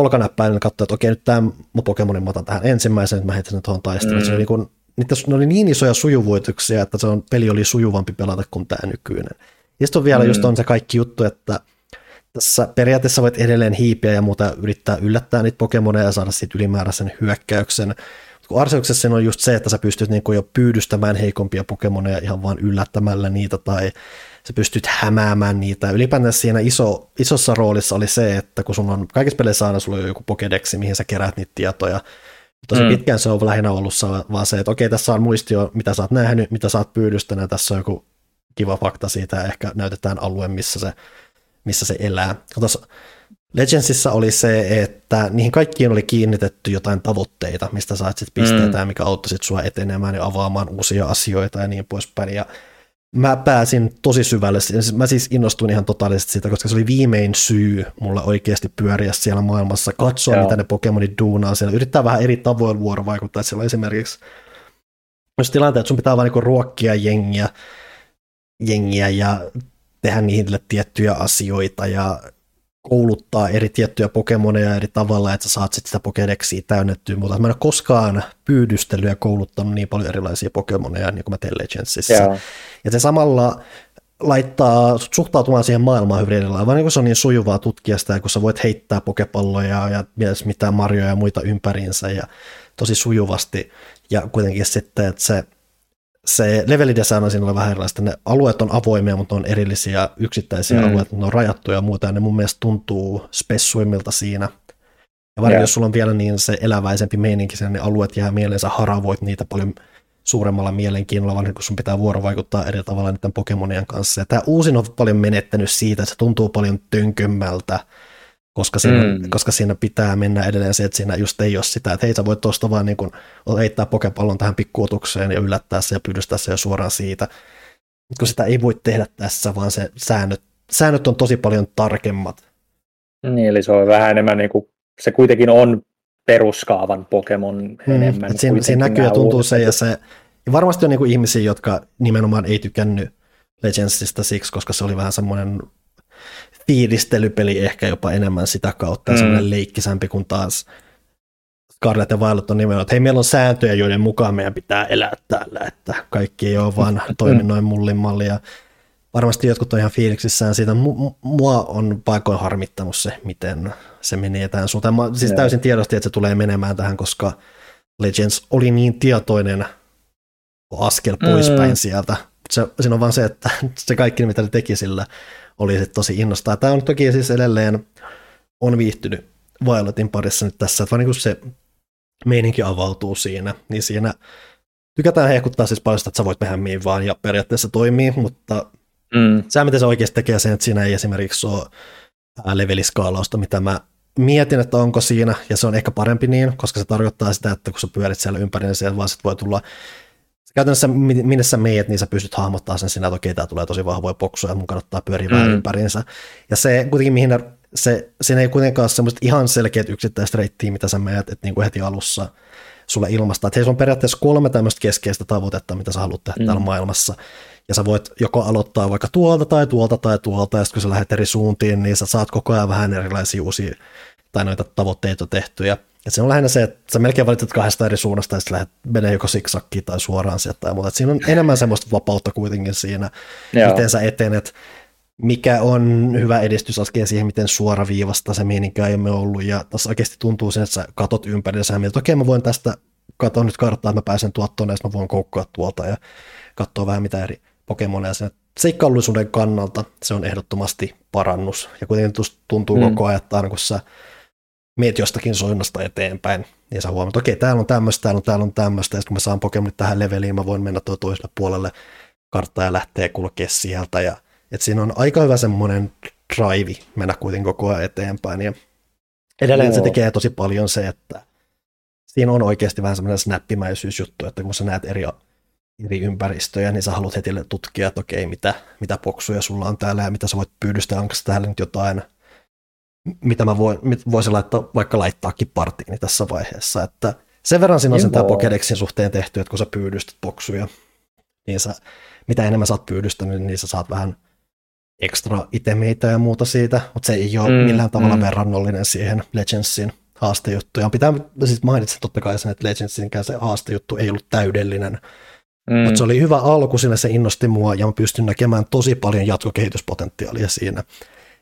olkanäppäin ja katsoa, että okei, nyt tämä Pokemonin mä otan tähän ensimmäisen, että mä heitän sen tuohon taisteluun. Mm. Se oli niin kuin, niitä, ne oli niin isoja sujuvoituksia, että se on, peli oli sujuvampi pelata kuin tämä nykyinen. Ja sitten on vielä mm. just on se kaikki juttu, että tässä periaatteessa voit edelleen hiipiä ja muuta yrittää yllättää niitä Pokemoneja ja saada siitä ylimääräisen hyökkäyksen. Kun Arseuksessa on just se, että sä pystyt niin jo pyydystämään heikompia Pokemoneja ihan vaan yllättämällä niitä tai sä pystyt hämäämään niitä. Ylipäätään siinä iso, isossa roolissa oli se, että kun sun on kaikissa peleissä aina sulla on joku Pokedeksi, mihin sä keräät niitä tietoja. Tosi mm. pitkään se on lähinnä ollut vaan se, että okei, tässä on muistio, mitä sä oot nähnyt, mitä sä oot pyydystänyt, tässä on joku kiva fakta siitä, ja ehkä näytetään alue, missä se, missä se elää. Legendsissa oli se, että niihin kaikkiin oli kiinnitetty jotain tavoitteita, mistä saat sitten pisteitä, mm. mikä auttoi sit sua etenemään ja avaamaan uusia asioita ja niin poispäin. Ja mä pääsin tosi syvälle, mä siis innostuin ihan totaalisesti siitä, koska se oli viimein syy mulla oikeasti pyöriä siellä maailmassa, katsoa Joo. mitä ne Pokemonit duunaa siellä, yrittää vähän eri tavoin vuorovaikuttaa, siellä on esimerkiksi jos tilanteet, että sun pitää vaan niinku ruokkia jengiä, jengiä ja tehdä niille tiettyjä asioita ja kouluttaa eri tiettyjä Pokemoneja eri tavalla, että sä saat sitten sitä Pokedexia täynnettyä, mutta mä en ole koskaan pyydystellyt ja kouluttanut niin paljon erilaisia Pokemoneja niin kuin mä teen. Yeah. Ja se samalla laittaa suhtautumaan siihen maailmaan hyvin erilailla, vaan niin se on niin sujuvaa tutkia sitä, kun sä voit heittää pokepalloja ja myös mitään marjoja ja muita ympäriinsä ja tosi sujuvasti. Ja kuitenkin sitten, että se se levelidesign on siinä vähän erilaista. Ne alueet on avoimia, mutta on erillisiä yksittäisiä mm. alueita, ne on rajattuja ja muuta, ja ne mun mielestä tuntuu spessuimmilta siinä. Ja varsinkin jos sulla on vielä niin se eläväisempi meininki, niin ne alueet jää mieleensä, haravoit niitä paljon suuremmalla mielenkiinnolla, vaan kun sun pitää vuorovaikuttaa eri tavalla niiden Pokemonien kanssa. Ja tämä uusin on paljon menettänyt siitä, että se tuntuu paljon tönkömmältä, koska siinä, mm. koska siinä pitää mennä edelleen se, että siinä just ei ole sitä, että hei sä voit tuosta vaan niin kuin heittää pokepallon tähän pikkuotukseen ja yllättää se ja pyydystää se jo suoraan siitä. Mutta kun sitä ei voi tehdä tässä, vaan se säännöt, säännöt on tosi paljon tarkemmat. Niin, eli se on vähän enemmän niin kuin, se kuitenkin on peruskaavan Pokemon mm, enemmän. Siinä, siinä näkyy ja tuntuu se, ja se, ja varmasti on niin kuin ihmisiä, jotka nimenomaan ei tykännyt Legendsista siksi, koska se oli vähän semmoinen fiilistelypeli ehkä jopa enemmän sitä kautta, mm. semmoinen leikkisämpi kuin taas Scarlet ja Violet on nimenomaan, että hei, meillä on sääntöjä, joiden mukaan meidän pitää elää täällä, että kaikki ei ole vaan toimi noin mullin malli. Ja varmasti jotkut on ihan fiiliksissään siitä. Mua on paikoin harmittanut se, miten se menee tähän suuntaan. Mä siis täysin tiedosti, että se tulee menemään tähän, koska Legends oli niin tietoinen askel poispäin mm. sieltä. Se, siinä on vaan se, että se kaikki, mitä ne teki sillä, oli sitten tosi innostaa. Tämä on toki siis edelleen on viihtynyt Violetin parissa nyt tässä, että vaan niin se meininki avautuu siinä, niin siinä tykätään hehkuttaa siis paljon sitä, että sä voit tehdä mihin vaan ja periaatteessa toimii, mutta mm. se, miten se oikeasti tekee sen, että siinä ei esimerkiksi ole leveliskaalausta, mitä mä mietin, että onko siinä, ja se on ehkä parempi niin, koska se tarkoittaa sitä, että kun sä pyörit siellä ympäri, niin siellä vaan sit voi tulla käytännössä minne sä meet, niin sä pystyt hahmottaa sen sinä, että okei, tämä tulee tosi vahvoja boksuja, mun kannattaa pyöriä mm. vähän ympäriinsä. Ja se kuitenkin, mihin se, siinä ei kuitenkaan ole semmoista ihan selkeät yksittäistä reittiä, mitä sä meet, että niin kuin heti alussa sulle ilmasta. Että heillä on periaatteessa kolme tämmöistä keskeistä tavoitetta, mitä sä haluat tehdä mm. täällä maailmassa. ja sä voit joko aloittaa vaikka tuolta tai tuolta tai tuolta, ja sitten kun sä lähdet eri suuntiin, niin sä saat koko ajan vähän erilaisia uusia tai noita tavoitteita tehtyjä. Ja se on lähinnä se, että sä melkein valitset kahdesta eri suunnasta ja sitten lähdet menee joko siksakkiin tai suoraan sieltä tai muuta. Et siinä on enemmän semmoista vapautta kuitenkin siinä, Joo. miten sä etenet, mikä on hyvä edistysaskel siihen, miten suoraviivasta se meininki ei ole ollut. Ja tässä oikeasti tuntuu sen, että sä katot ympäri ja mietit, että okei mä voin tästä katsoa nyt karttaa, että mä pääsen tuottoon ja mä voin koukkoa tuolta ja katsoa vähän mitä eri Pokemoneja sen seikkailullisuuden kannalta se on ehdottomasti parannus. Ja kuitenkin tuntuu mm. koko ajan, että aina kun sä meet jostakin soinnasta eteenpäin, niin sä huomaat, että okei, täällä on tämmöistä, täällä on, täällä on tämmöistä, ja kun mä saan Pokemonit tähän leveliin, mä voin mennä tuo toiselle puolelle karttaa ja lähteä kulkea sieltä, ja että siinä on aika hyvä semmoinen drive mennä kuitenkin koko ajan eteenpäin, ja edelleen no. se tekee tosi paljon se, että siinä on oikeasti vähän semmoinen snappimäisyysjuttu, että kun sä näet eri, eri ympäristöjä, niin sä haluat heti tutkia, että okei, mitä, mitä poksuja sulla on täällä ja mitä sä voit pyydystää, onko täällä nyt jotain mitä mä voin, voisin laittaa, vaikka laittaakin partiini tässä vaiheessa. Että sen verran siinä on sen tämä Pokedexin suhteen tehty, että kun sä pyydystät boksuja, niin sä, mitä enemmän sä oot pyydystänyt, niin sä saat vähän ekstra itemeitä ja muuta siitä, mutta se ei ole mm, millään tavalla mm. verrannollinen siihen Legendsin haastejuttuja. Pitää siis mainitsen totta kai sen, että Legendsinkään se haastejuttu ei ollut täydellinen, mm. mutta se oli hyvä alku, sillä se innosti mua ja mä pystyn näkemään tosi paljon jatkokehityspotentiaalia siinä.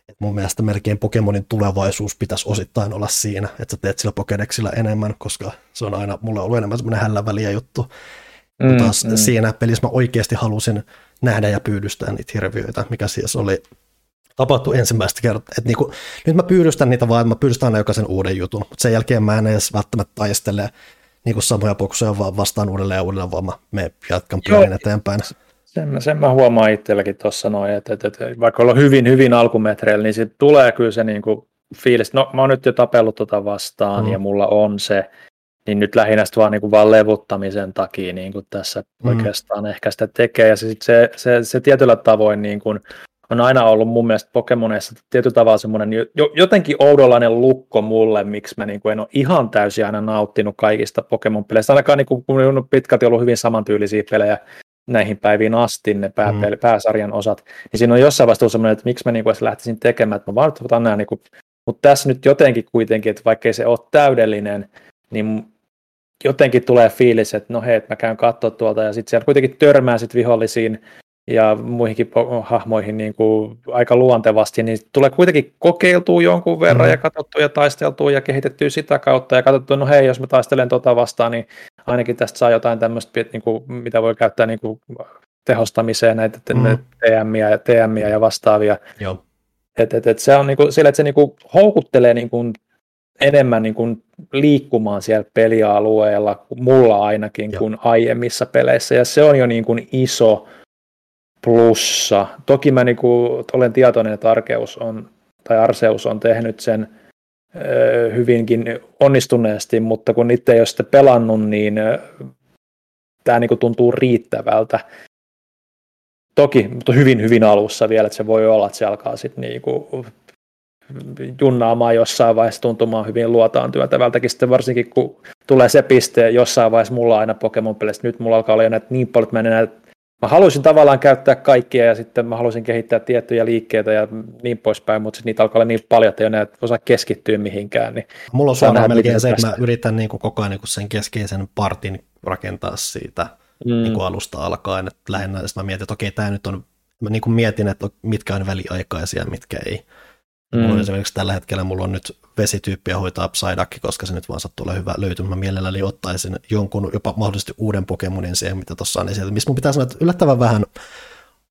Et mun mielestä melkein Pokemonin tulevaisuus pitäisi osittain olla siinä, että sä teet sillä Pokedexilla enemmän, koska se on aina mulle ollut enemmän semmoinen hälläväliä juttu. Mm, Mutta taas mm. siinä pelissä mä oikeasti halusin nähdä ja pyydystää niitä hirviöitä, mikä siis oli tapahtui ensimmäistä kertaa. Et niinku, nyt mä pyydystän niitä vaan, että mä pyydystän aina jokaisen uuden jutun, mutta sen jälkeen mä en edes välttämättä taistele niinku samoja poksuja vaan vastaan uudelleen ja uudelleen, vaan mä me jatkan pyörin eteenpäin. Sen, sen mä huomaan itselläkin tuossa noin, että, että, että, vaikka ollaan hyvin, hyvin alkumetreillä, niin sitten tulee kyllä se niin kuin fiilis, no mä oon nyt jo tapellut tota vastaan mm. ja mulla on se, niin nyt lähinnä vaan, niin kuin vaan levuttamisen takia niin kuin tässä mm. oikeastaan ehkä sitä tekee. Ja se, se, se, se tietyllä tavoin niin kuin, on aina ollut mun mielestä Pokemoneissa tietyllä tavalla semmoinen jotenkin oudollainen lukko mulle, miksi mä niin kuin en ole ihan täysin aina nauttinut kaikista Pokemon-peleistä. Ainakaan niin kuin, kun on pitkälti ollut hyvin samantyylisiä pelejä näihin päiviin asti ne pää, mm. pääsarjan osat, niin siinä on jossain vaiheessa semmoinen, että miksi mä niin kuin lähtisin tekemään, että mä vaan otan nämä, niin kuin, mutta tässä nyt jotenkin kuitenkin, että vaikkei se ole täydellinen, niin jotenkin tulee fiilis, että no hei, että mä käyn katsoa tuolta, ja sitten siellä kuitenkin törmää sit vihollisiin ja muihinkin hahmoihin niin kuin aika luontevasti, niin tulee kuitenkin kokeiltua jonkun verran mm. ja katsottua ja taisteltua ja kehitettyä sitä kautta ja katsottua, no hei, jos mä taistelen tota vastaan, niin ainakin tästä saa jotain tämmöistä, niin kuin, mitä voi käyttää niin kuin tehostamiseen, näitä mm. TMiä, ja, TMiä ja vastaavia. Joo. Et, et, et se on niin kuin, sillä, että se niin kuin houkuttelee niin kuin enemmän niin kuin liikkumaan siellä pelialueella, mulla ainakin, Joo. kuin aiemmissa peleissä, ja se on jo niin kuin iso plussa. Toki mä niin kuin, olen tietoinen, että Arkeus on, tai Arseus on tehnyt sen hyvinkin onnistuneesti, mutta kun itse ei ole sitä pelannut, niin tämä niin tuntuu riittävältä. Toki, mutta hyvin, hyvin alussa vielä, että se voi olla, että se alkaa sitten niinku junnaamaan jossain vaiheessa tuntumaan hyvin luotaan työtävältäkin sitten varsinkin kun tulee se piste jossain vaiheessa mulla aina Pokemon peleistä, nyt mulla alkaa olla jo näitä niin paljon, että mä en enää mä haluaisin tavallaan käyttää kaikkia ja sitten mä haluaisin kehittää tiettyjä liikkeitä ja niin poispäin, mutta niitä alkaa olla niin paljon, että ei enää osaa keskittyä mihinkään. Niin Mulla on suoraan melkein se, että mä yritän niin kuin koko ajan niin kuin sen keskeisen partin rakentaa siitä mm. niin kuin alusta alkaen, että lähinnä mä mietin, että okei, tämä nyt on, mä niin kuin mietin, että mitkä on väliaikaisia, mitkä ei. Mm. Mulla on esimerkiksi tällä hetkellä mulla on nyt vesityyppiä hoitaa Psyduck, koska se nyt vaan sattuu olla hyvä löytymä. Mä mielelläni ottaisin jonkun jopa mahdollisesti uuden Pokemonin siihen, mitä tuossa on esillä. Missä mun pitää sanoa, että yllättävän vähän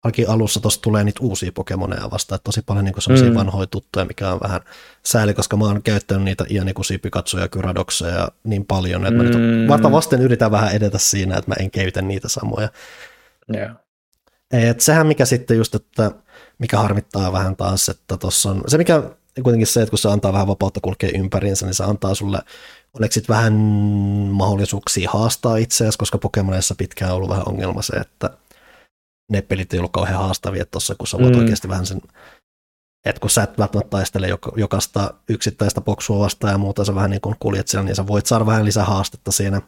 ainakin alussa tuossa tulee niitä uusia Pokemoneja vastaan, että tosi paljon niin sellaisia mm. vanhoja tuttuja, mikä on vähän sääli, koska mä oon käyttänyt niitä Ianikusia, Pikatsuja ja Kyradokseja niin paljon, että mm. mä nyt varta vasten yritän vähän edetä siinä, että mä en käytä niitä samoja. Yeah. Et sehän mikä sitten just, että mikä harmittaa vähän taas, että tuossa on se, mikä kuitenkin se, että kun se antaa vähän vapautta kulkea ympäriinsä, niin se antaa sulle onneksi vähän mahdollisuuksia haastaa itseäsi, koska Pokemonissa pitkään on ollut vähän ongelma se, että ne pelit ei ollut kauhean haastavia tuossa, kun sä voit mm. oikeasti vähän sen, että kun sä et välttämättä taistele jokaista yksittäistä poksua vastaan ja muuta, sä vähän niin kuin kuljet siellä, niin sä voit saada vähän lisää haastetta siinä.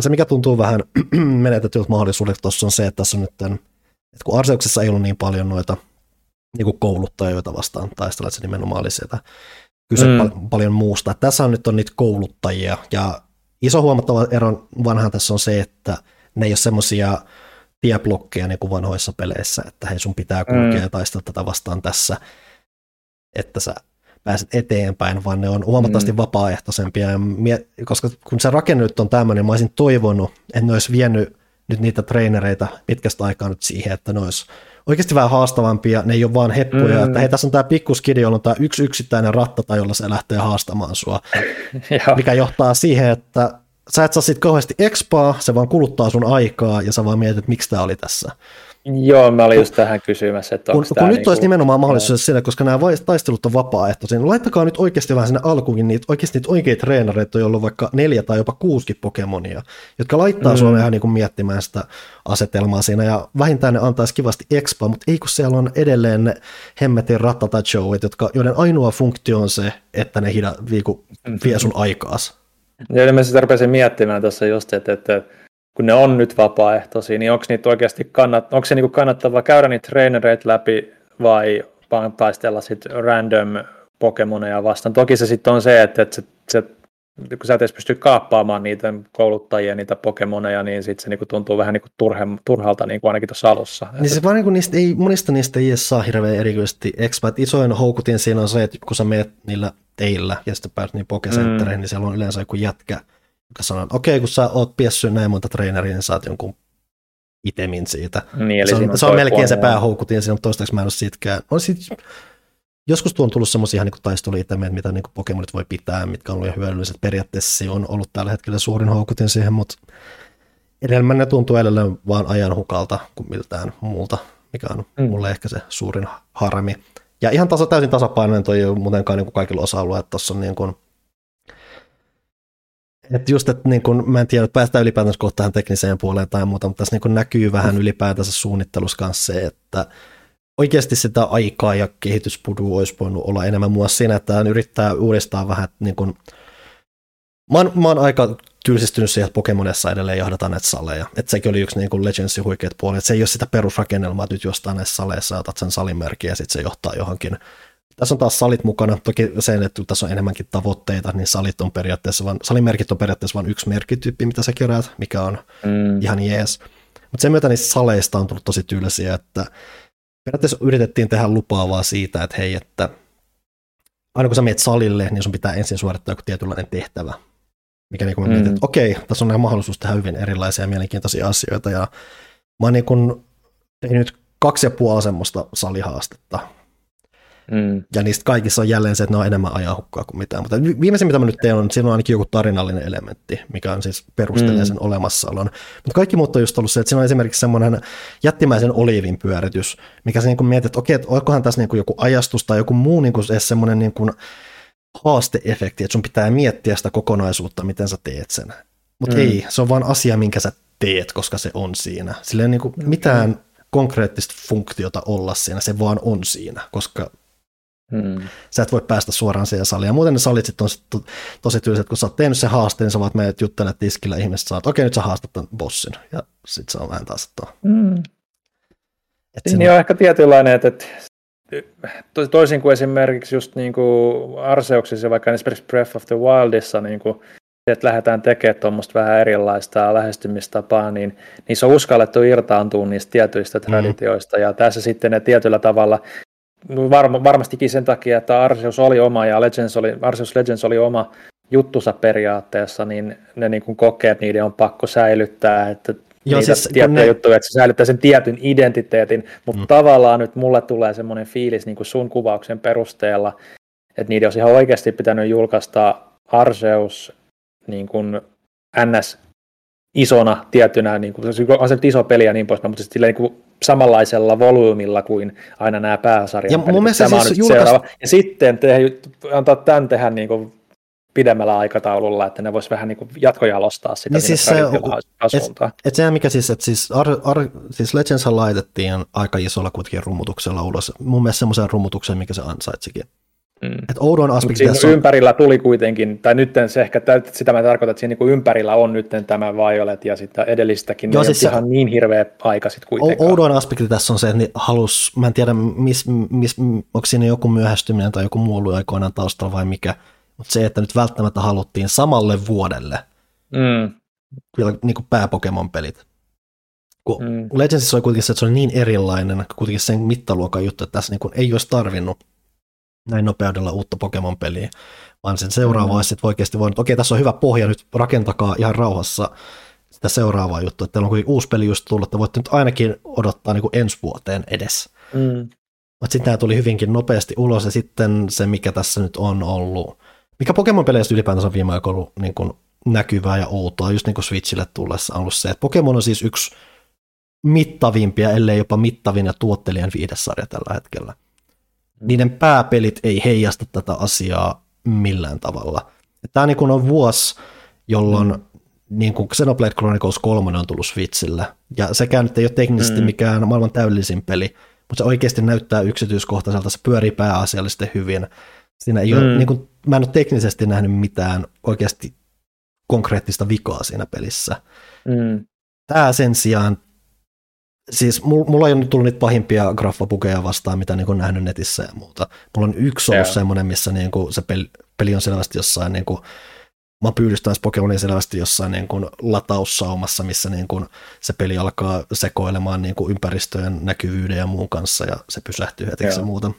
Se, mikä tuntuu vähän menetetyltä mahdollisuudelta tuossa on se, että tässä on nyt tämän Et kun Arseuksessa ei ollut niin paljon noita niin kuin kouluttajia, joita vastaan taistella, että se nimenomaan oli sieltä kyse mm. pal- paljon muusta. Tässä on nyt on niitä kouluttajia, ja iso huomattava ero vanhaan tässä on se, että ne ei ole semmoisia tieblokkeja niin kuin vanhoissa peleissä, että hei sun pitää kulkea mm. ja taistella tätä vastaan tässä, että sä pääset eteenpäin, vaan ne on huomattavasti mm. vapaaehtoisempia, ja mie- koska kun se rakenne nyt on tämmöinen, niin mä olisin toivonut, että ne olisi vienyt nyt niitä trainereita pitkästä aikaa nyt siihen, että ne olisi oikeasti vähän haastavampia, ne ei ole vaan heppuja, mm. että hei tässä on tämä pikkuskidi, jolla on tämä yksi yksittäinen ratta, jolla se lähtee haastamaan sua, mikä johtaa siihen, että sä et saa siitä kauheasti expaa, se vaan kuluttaa sun aikaa ja sä vaan mietit, että miksi tämä oli tässä. Joo, mä olin just tähän kysymässä, että kun, kun nyt niinku... olisi nimenomaan mahdollisuus sillä, koska nämä taistelut on vapaaehtoisia, niin laittakaa nyt oikeasti vähän sinne alkuun niitä, oikeasti niitä oikeita treenareita, joilla on vaikka neljä tai jopa kuusi Pokemonia, jotka laittaa mm. Suomeen ihan niin kuin miettimään sitä asetelmaa siinä, ja vähintään ne antaisi kivasti expa, mutta ei kun siellä on edelleen ne hemmetin ratatachouet, jotka, joiden ainoa funktio on se, että ne hida, viiku, vie sun aikaas. Ja mä siis rupesin miettimään tuossa just, että, että kun ne on nyt vapaaehtoisia, niin onko niitä oikeasti kannat, onko se niinku kannattavaa käydä niitä trainereita läpi vai vaan taistella sitten random Pokemoneja vastaan. Toki se sitten on se, että, että se, se, kun sä et edes pysty kaappaamaan niitä kouluttajia, niitä Pokemoneja, niin sitten se niinku tuntuu vähän niinku turhe, turhalta niinku ainakin tuossa alussa. Niin se vaan niinku niistä ei, monista niistä ei edes saa hirveän erityisesti expa. Isoin houkutin siinä on se, että kun sä meet niillä teillä ja sitten pääset niin mm. niin siellä on yleensä joku jätkä, joka sanoo, että okei, kun sä oot piessyt näin monta treeneriä, niin saat jonkun itemin siitä. Niin, eli se on, on se on melkein se päähoukutin, siinä on toistaiseksi mä en ole siitäkään. On sit, joskus tuo on tullut semmoisia ihan niin taisteluitemeitä, mitä niin Pokemonit voi pitää, mitkä on ollut hyödylliset. Periaatteessa se on ollut tällä hetkellä suurin houkutin siihen, mutta edelleen ne tuntuu edelleen vaan ajan hukalta kuin miltään muulta, mikä on mm. mulle ehkä se suurin harmi. Ja ihan tasa, täysin tasapainoinen toi ei ole muutenkaan niin kuin kaikilla osa-alueilla, että tuossa on niin kuin, että just, että niin kun, mä en tiedä, että päästään ylipäätänsä kohta tähän tekniseen puoleen tai muuta, mutta tässä niin näkyy vähän ylipäätänsä suunnittelussa kanssa se, että oikeasti sitä aikaa ja kehityspudua olisi voinut olla enemmän muassa siinä, että hän yrittää uudestaan vähän, niin kun, mä, oon, mä oon aika tylsistynyt siihen, että Pokemonessa edelleen jahdataan näitä saleja. Että sekin oli yksi niin kuin Legendsin huikeat puolet. Se ei ole sitä perusrakennelmaa, että nyt jostain näissä saleissa otat sen salimerkin ja sitten se johtaa johonkin tässä on taas salit mukana, toki sen, että tässä on enemmänkin tavoitteita, niin salit on periaatteessa vain, salimerkit on periaatteessa vain yksi merkkityyppi, mitä sä keräät, mikä on mm. ihan jees. Mutta sen myötä niistä saleista on tullut tosi tylsiä, että periaatteessa yritettiin tehdä lupaavaa siitä, että hei, että aina kun sä meet salille, niin sun pitää ensin suorittaa joku tietynlainen tehtävä. Mikä niin kuin mm. mietin, että okei, tässä on mahdollisuus tehdä hyvin erilaisia ja mielenkiintoisia asioita. Ja mä oon niin kuin tehnyt kaksi ja puoli semmoista salihaastetta Mm. Ja niistä kaikissa on jälleen se, että ne on enemmän ajanhukkaa kuin mitään. Mutta viimeisin, mitä mä nyt teen, on, että siinä on ainakin joku tarinallinen elementti, mikä on siis perustelee mm. sen olemassaolon. Mutta kaikki muut on just ollut se, että siinä on esimerkiksi semmoinen jättimäisen oliivin pyöritys, mikä se niin kuin mietit, että okei, että onkohan tässä niin kuin joku ajastus tai joku muu niin kuin semmoinen niin kuin haasteefekti, että sun pitää miettiä sitä kokonaisuutta, miten sä teet sen. Mutta mm. ei, se on vain asia, minkä sä teet, koska se on siinä. Sillä ei niin kuin mitään konkreettista funktiota olla siinä, se vaan on siinä, koska Hmm. Sä et voi päästä suoraan siihen saliin. Ja muuten ne salit sitten on sit to, tosi tylsät, kun sä oot tehnyt sen haasteen, sä vaat meidät juttelemaan tiskillä, ihmiset saat, okei nyt sä haastat tämän bossin. Ja sitten se on vähän taas, että... Hmm. Et niin on ehkä tietynlainen, että, että toisin kuin esimerkiksi just niin kuin Arseuksissa, vaikka esimerkiksi Breath of the Wildissa, niin kuin, että lähdetään tekemään tuommoista vähän erilaista lähestymistapaa, niin niissä on uskallettu irtaantua niistä tietyistä hmm. traditioista, ja tässä sitten ne tietyllä tavalla varma, varmastikin sen takia, että Arceus oli oma ja Legends oli, Arceus Legends oli oma juttusa periaatteessa, niin ne niin kuin kokee, että niiden on pakko säilyttää, että Joo, niitä siis, tiettyjä ne... juttuja, että se säilyttää sen tietyn identiteetin, mutta mm. tavallaan nyt mulle tulee semmoinen fiilis niin kuin sun kuvauksen perusteella, että niiden olisi ihan oikeasti pitänyt julkaista Arceus niin kuin NS isona tietynä, niin kuin, on se iso peli ja niin pois, mutta sitten niin kuin samanlaisella volyymilla kuin aina nämä pääsarjat. Ja mun mielestä Tämä siis julkaist... seuraava. Ja sitten te, antaa tämän tehdä niin kuin pidemmällä aikataululla, että ne vois vähän niin kuin jatkojalostaa sitä niin siis se, et, et sehän mikä siis, että siis, ar, ar, siis Legends laitettiin aika isolla kuitenkin rummutuksella ulos. Mun mielestä semmoisen rummutuksen, mikä se ansaitsikin. Mm. Et oudon aspekti tässä on... ympärillä tuli kuitenkin, tai nyt se ehkä, sitä mä tarkoitan, että siinä niin ympärillä on nyt tämä Violet ja sitten edellistäkin, Joo, siis ihan niin hirveä aika sitten kuitenkaan. Oudon aspekti tässä on se, että halus, mä en tiedä, mis, mis, onko siinä joku myöhästyminen tai joku muu ollut aikoinaan taustalla vai mikä, mutta se, että nyt välttämättä haluttiin samalle vuodelle mm. vielä niin kuin pääpokemon-pelit. Kun mm. Legendsissa oli kuitenkin se, että se oli niin erilainen, kuitenkin sen mittaluokan juttu, että tässä niin kuin ei olisi tarvinnut näin nopeudella uutta Pokemon-peliä, vaan sen seuraava mm. olisi sitten oikeasti voinut, okei, tässä on hyvä pohja, nyt rakentakaa ihan rauhassa sitä seuraavaa juttua, että teillä on uusi peli just tullut, että voitte nyt ainakin odottaa niin kuin ensi vuoteen edes. Mm. Mutta sitten tämä tuli hyvinkin nopeasti ulos, ja sitten se, mikä tässä nyt on ollut, mikä Pokemon-peleistä ylipäätänsä on viime aikoina ollut niin kuin näkyvää ja outoa, just niin kuin Switchille tullessa on ollut se, että Pokemon on siis yksi mittavimpia, ellei jopa mittavin ja tuottelijan viidesarja tällä hetkellä niiden pääpelit ei heijasta tätä asiaa millään tavalla. Tämä niin on vuosi, jolloin mm. niin kuin Xenoblade Chronicles 3 on tullut Switchille, ja sekään nyt ei ole teknisesti mm. mikään maailman täydellisin peli, mutta se oikeasti näyttää yksityiskohtaiselta, se pyörii pääasiallisesti hyvin. Siinä ei mm. ole, niin kuin, mä en ole teknisesti nähnyt mitään oikeasti konkreettista vikaa siinä pelissä. Mm. Tämä sen sijaan siis mulla ei ole nyt tullut niitä pahimpia graffapukeja vastaan, mitä niin nähnyt netissä ja muuta. Mulla on yksi ollut semmoinen, missä niin kuin se peli, peli on selvästi jossain, niin kuin, mä pyydystän Pokemonin selvästi jossain niin kuin lataussaumassa, missä niin kuin se peli alkaa sekoilemaan niin kuin ympäristöjen näkyvyyden ja muun kanssa, ja se pysähtyy heti ja muuta.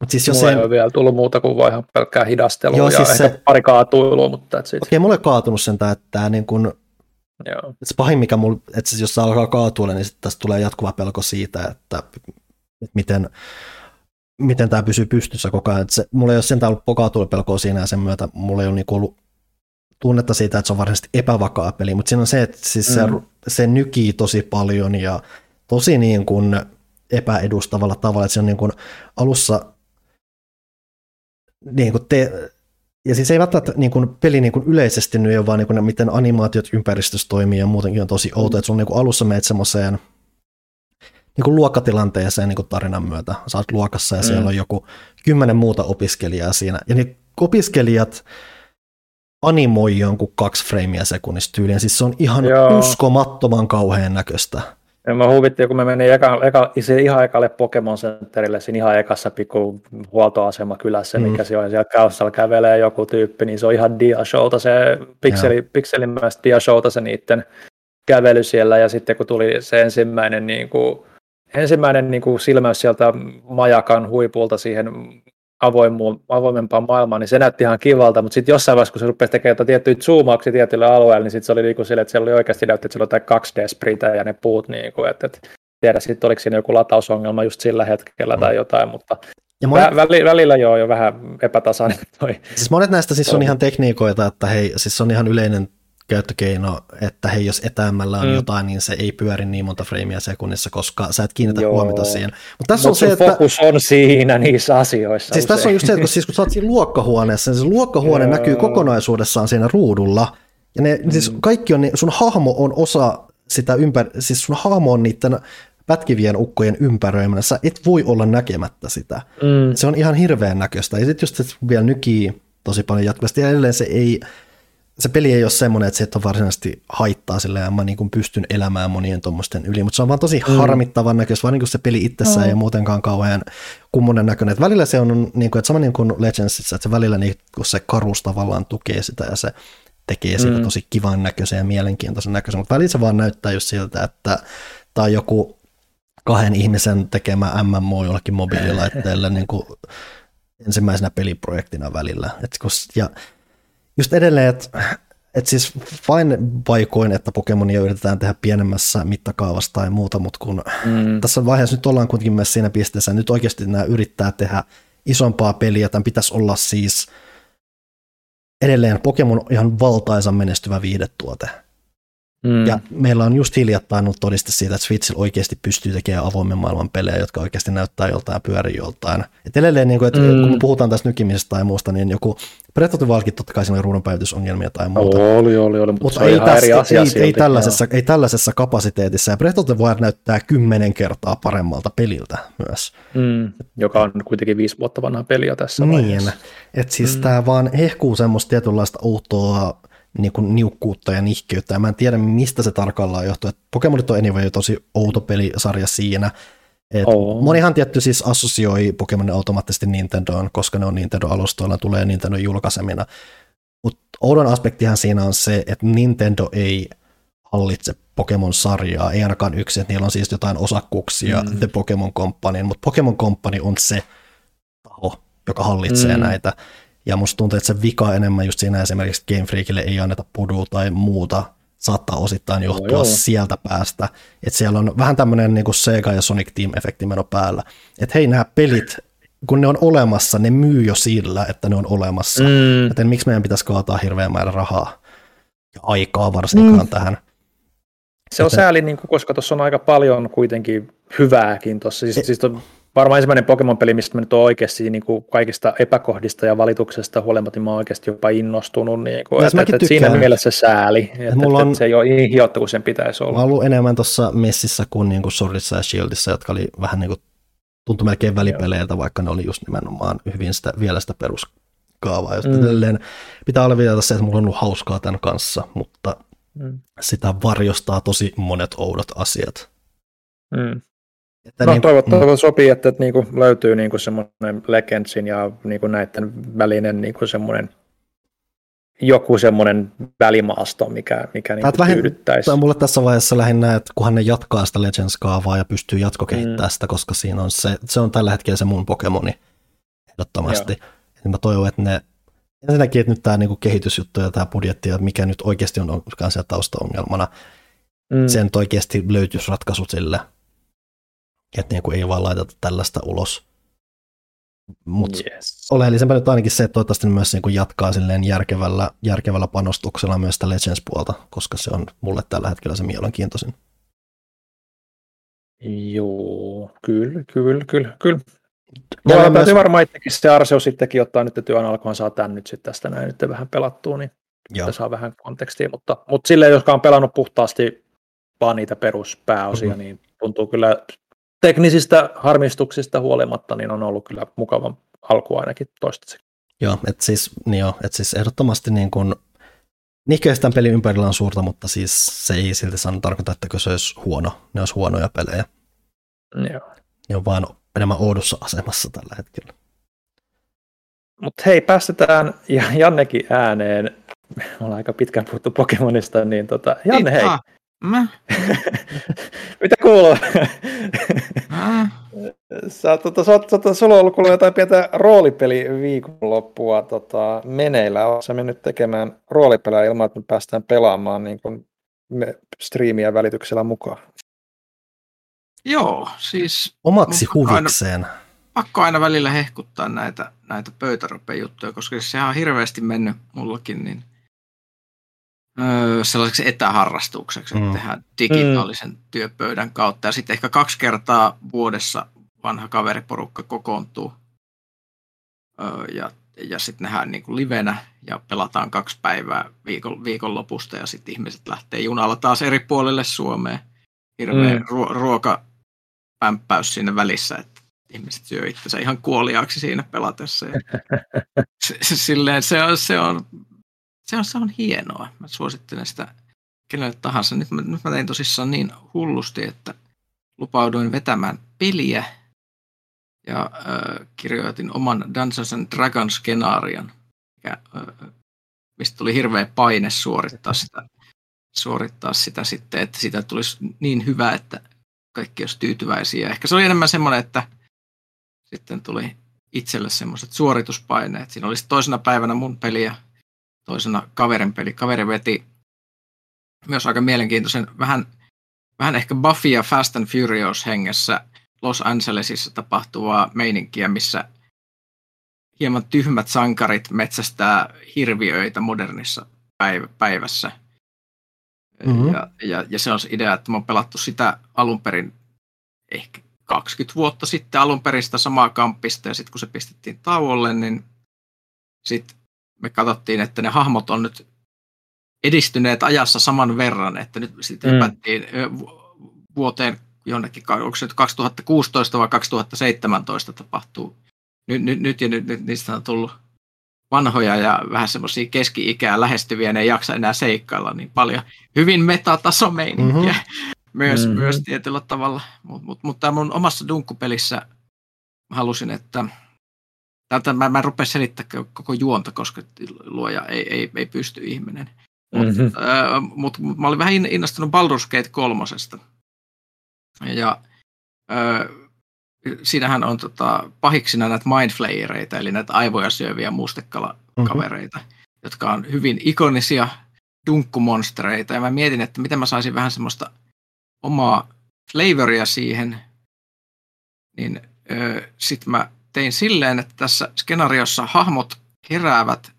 Mut siis jos mulla ei ole vielä tullut muuta kuin vaan ihan pelkkää hidastelua Joo, ja siis se... pari kaatuilua, mutta Okei, okay, mulla ei kaatunut sen, että tämä niin kuin Joo. Se pahin, mikä mulla, että jos se alkaa kaatua, niin sitten tästä tulee jatkuva pelko siitä, että, että miten, miten tämä pysyy pystyssä koko ajan. Että se, mulla ei ole sentään ollut pelkoa siinä ja sen myötä mulla ei ole niinku ollut tunnetta siitä, että se on varsinaisesti epävakaa peli, mutta siinä on se, että siis mm. se, se nykii tosi paljon ja tosi niin kuin epäedustavalla tavalla, että se on niin kuin alussa niin kuin te, ja siis ei välttämättä niin kuin, peli niin kuin yleisesti nyt ole vaan niin kuin, miten animaatiot ympäristössä toimii ja muutenkin on tosi outo, että sun niin kuin alussa menet semmoiseen niin kuin luokkatilanteeseen niin kuin tarinan myötä. Oot luokassa ja mm. siellä on joku kymmenen muuta opiskelijaa siinä. Ja niin opiskelijat animoi jonkun kaksi freimiä sekunnista tyyliin. Siis se on ihan Joo. uskomattoman kauhean näköistä. Mä huvittiin, kun mä menin eka, eka, ihan ekalle Pokemon Centerille, siinä ihan ekassa pikku huoltoasema kylässä, mm. mikä siellä on, siellä kaussalla kävelee joku tyyppi, niin se on ihan diashowta, se pikseli, pikselimäistä diashowta se niiden kävely siellä, ja sitten kun tuli se ensimmäinen, niin kuin, ensimmäinen niin kuin silmäys sieltä majakan huipulta siihen avoimu, avoimempaan maailmaan, niin se näytti ihan kivalta, mutta sitten jossain vaiheessa, kun se rupesi tekemään tiettyjä zoomauksia tietylle alueelle, niin sitten se oli niin kuin sille, että siellä oli oikeasti näytti, että siellä oli jotain 2D-spritä ja ne puut, niin kuin, että, että tiedä sitten oliko siinä joku latausongelma just sillä hetkellä mm. tai jotain, mutta ja monet... Vä, välillä joo, jo vähän epätasainen toi. Siis monet näistä siis on ihan tekniikoita, että hei, siis on ihan yleinen käyttökeino, että hei, jos etäämällä on mm. jotain, niin se ei pyöri niin monta freimiä sekunnissa, koska sä et kiinnitä Joo. huomiota siihen. Mutta tässä Mut on se, että... fokus on siinä niissä asioissa. Siis usein. tässä on just se, että kun, siis kun sä oot siinä luokkahuoneessa, niin se luokkahuone Joo. näkyy kokonaisuudessaan siinä ruudulla, ja ne, mm. siis kaikki on, sun hahmo on osa sitä ympär... siis sun hahmo on niiden pätkivien ukkojen ympäröimänä, sä et voi olla näkemättä sitä. Mm. Se on ihan hirveän näköistä, ja sitten just se vielä nykii tosi paljon jatkuvasti, ja edelleen se ei se peli ei ole semmoinen, että se et ole varsinaisesti haittaa sille ja mä niin kuin pystyn elämään monien tuommoisten yli, mutta se on vaan tosi mm. harmittavan näköistä, vaan niin kuin se peli itsessään mm. ja muutenkaan kauhean kummonen näköinen. Että välillä se on, niin kuin, että sama niin kuin Legendsissa, että se välillä niin, kun se karus tavallaan tukee sitä ja se tekee siitä mm. tosi kivan näköisen ja mielenkiintoisen näköisen, mutta välillä se vaan näyttää just siltä, että on joku kahden ihmisen tekemä MMO jollakin mobiililaitteelle niin kuin ensimmäisenä peliprojektina välillä. Et kun, ja just edelleen, että et siis vain paikoin, että Pokemonia yritetään tehdä pienemmässä mittakaavassa tai muuta, mutta kun mm. tässä vaiheessa nyt ollaan kuitenkin myös siinä pisteessä, nyt oikeasti nämä yrittää tehdä isompaa peliä, tämän pitäisi olla siis edelleen Pokemon ihan valtaisan menestyvä viihdetuote. Mm. Ja meillä on just hiljattain ollut todiste siitä, että Switchillä oikeasti pystyy tekemään avoimen maailman pelejä, jotka oikeasti näyttää joltain ja pyörii joltain. Et edelleen, niin kuin, että mm. kun puhutaan tästä nykimisestä tai muusta, niin joku Breath of the Wildkin totta kai siinä oli ruudunpäivitysongelmia tai muuta. Oli, oli, oli, mutta, mutta ei, tästä, eri asia ei, silti, ei, tällaisessa, ei tällaisessa kapasiteetissa. Ja Breath of the Wild näyttää kymmenen kertaa paremmalta peliltä myös. Mm, joka on kuitenkin viisi vuotta vanha peliä tässä niin, vaiheessa. että siis mm. tämä vaan hehkuu semmoista tietynlaista outoa niin kuin niukkuutta ja nihkeyttä, ja mä en tiedä mistä se tarkalleen johtuu. Pokemonit on anyway tosi outo pelisarja siinä, et oh. Monihan tietty siis assosioi Pokemonin automaattisesti Nintendoon, koska ne on Nintendo-alustoilla, tulee Nintendo julkaisemina. Mutta oudon aspektihan siinä on se, että Nintendo ei hallitse Pokemon-sarjaa, ei ainakaan yksi, että niillä on siis jotain osakkuuksia mm. The Pokemon Company, mutta Pokemon Company on se taho, joka hallitsee mm. näitä. Ja musta tuntuu, että se vika enemmän just siinä esimerkiksi Game Freakille ei anneta pudua tai muuta, saattaa osittain johtua joo. sieltä päästä. Että siellä on vähän tämmöinen niin Sega ja Sonic Team-efekti meno päällä. Että hei, nämä pelit, kun ne on olemassa, ne myy jo sillä, että ne on olemassa. Mm. Joten miksi meidän pitäisi kaataa hirveän määrä rahaa ja aikaa varsinkaan mm. tähän. Se on Joten... sääli, niin kuin, koska tuossa on aika paljon kuitenkin hyvääkin tuossa. Siis, e- siis varmaan ensimmäinen Pokemon-peli, mistä mä nyt oon oikeasti niin kuin kaikista epäkohdista ja valituksesta huolimatta, niin mä oon oikeasti jopa innostunut. Niin kuin, että, että, että siinä mielessä sääli, että, mulla on, että se ei ole niin hiottu kuin sen pitäisi olla. Mä ollut enemmän tuossa messissä kuin, niin kuin Swordissa ja Shieldissa, jotka oli vähän niin kuin, tuntui melkein välipeleiltä, vaikka ne oli just nimenomaan hyvin sitä, vielä sitä peruskaavaa. Jos mm. edelleen pitää alleviivata se, että mulla on ollut hauskaa tämän kanssa, mutta mm. sitä varjostaa tosi monet oudot asiat. Mm. Että no niin, toivottavasti mm. sopii, että, että niin kuin löytyy niin kuin semmoinen Legendsin ja niin kuin näiden välinen niin kuin semmoinen joku semmoinen välimaasto, mikä, mikä niin vähin, tyydyttäisi. Tämä on mulle tässä vaiheessa lähinnä, että kunhan ne jatkaa sitä Legends-kaavaa ja pystyy jatkokehittämään mm. sitä, koska siinä on se, se on tällä hetkellä se mun Pokemoni ehdottomasti. Joo. mä toivon, että ne ensinnäkin, että nyt tämä niinku kehitysjuttu ja tämä budjetti ja mikä nyt oikeasti on onkaan siellä taustaongelmana, mm. sen oikeasti löytyisi ratkaisu sille, että niin kuin ei vaan laiteta tällaista ulos. Mutta yes. oleellisempää nyt ainakin se, että toivottavasti myös niin kuin jatkaa silleen järkevällä, järkevällä panostuksella myös sitä Legends-puolta, koska se on mulle tällä hetkellä se mielenkiintoisin. Joo, kyllä, kyllä, kyllä, kyllä. Mulla täytyy varmaan itsekin se Arseus sittenkin ottaa nyt työn alkuun, saa tämän nyt sitten tästä näin nyt vähän pelattua, niin Joo. saa vähän kontekstia, mutta, mutta silleen, jotka on pelannut puhtaasti vaan niitä peruspääosia, mm-hmm. niin tuntuu kyllä teknisistä harmistuksista huolimatta, niin on ollut kyllä mukava alku ainakin toistaiseksi. Joo, että siis, niin joo, et siis ehdottomasti niin kuin, nihkeistä pelin ympärillä on suurta, mutta siis se ei silti sano tarkoita, että se olisi huono. Ne olisi huonoja pelejä. Joo. Ne on vaan enemmän oudossa asemassa tällä hetkellä. Mutta hei, päästetään Jannekin ääneen. Me ollaan aika pitkään puhuttu Pokemonista, niin tota, Janne hei. Mä? Mitä kuuluu? Mä? Sä, tota, sä, tota, sulla on ollut kuullut jotain pientä roolipeli viikonloppua tota, meneillä. Oletko mennyt tekemään roolipelejä ilman, että me päästään pelaamaan niin kuin me striimiä välityksellä mukaan? Joo, siis... Omaksi huvikseen. Aina, pakko aina välillä hehkuttaa näitä, näitä pöytäropejuttuja, koska se on hirveästi mennyt mullakin, niin sellaiseksi etäharrastukseksi, että mm. tehdään digitaalisen mm. työpöydän kautta. Ja sitten ehkä kaksi kertaa vuodessa vanha kaveriporukka kokoontuu ja, ja sitten nähdään niin kuin livenä ja pelataan kaksi päivää viikon, viikonlopusta ja sitten ihmiset lähtee junalla taas eri puolille Suomeen. Hirveä mm. ruo- ruokapämppäys siinä välissä, että ihmiset syö itsensä ihan kuoliaaksi siinä pelatessa. Ja silleen se on, se on se on, se on hienoa. Mä suosittelen sitä kenelle tahansa. Nyt mä, nyt mä tein tosissaan niin hullusti, että lupauduin vetämään peliä ja äh, kirjoitin oman Dungeons and Dragons skenaarion, mikä, äh, mistä tuli hirveä paine suorittaa sitä, suorittaa sitä sitten, että sitä tulisi niin hyvä, että kaikki olisi tyytyväisiä. Ehkä se oli enemmän semmoinen, että sitten tuli itselle semmoiset suorituspaineet. Siinä olisi toisena päivänä mun peliä toisena kaverin peli. Kaveri veti myös aika mielenkiintoisen, vähän, vähän ehkä Buffy ja Fast and Furious hengessä Los Angelesissa tapahtuvaa meininkiä, missä hieman tyhmät sankarit metsästää hirviöitä modernissa päivässä. Mm-hmm. Ja, ja, ja se on se idea, että mä oon pelattu sitä alun perin ehkä 20 vuotta sitten alun perin sitä samaa kampista, ja sitten kun se pistettiin tauolle, niin sitten me katsottiin, että ne hahmot on nyt edistyneet ajassa saman verran, että nyt sitten mm. hypättiin vuoteen jonnekin, onko se nyt 2016 vai 2017 tapahtuu. Nyt, nyt, nyt ja nyt, nyt niistä on tullut vanhoja ja vähän semmoisia keski-ikää lähestyviä, ne ei jaksa enää seikkailla niin paljon. Hyvin metatasomeininkiä mm-hmm. myös, mm-hmm. myös tietyllä tavalla. Mutta mut, mut mun omassa dunkkupelissä halusin, että Tätä mä, mä en rupea selittämään koko juonta, koska luoja ei, ei, ei pysty ihminen. Mutta mm-hmm. äh, mut, mä olin vähän innostunut Baldur's Gate kolmosesta. Ja äh, siinähän on tota, pahiksina näitä mindflayereita, eli näitä aivoja syöviä mustekala-kavereita, mm-hmm. jotka on hyvin ikonisia dunkkumonstereita. Ja mä mietin, että miten mä saisin vähän semmoista omaa flavoria siihen, niin äh, sitten mä tein silleen, että tässä skenaariossa hahmot heräävät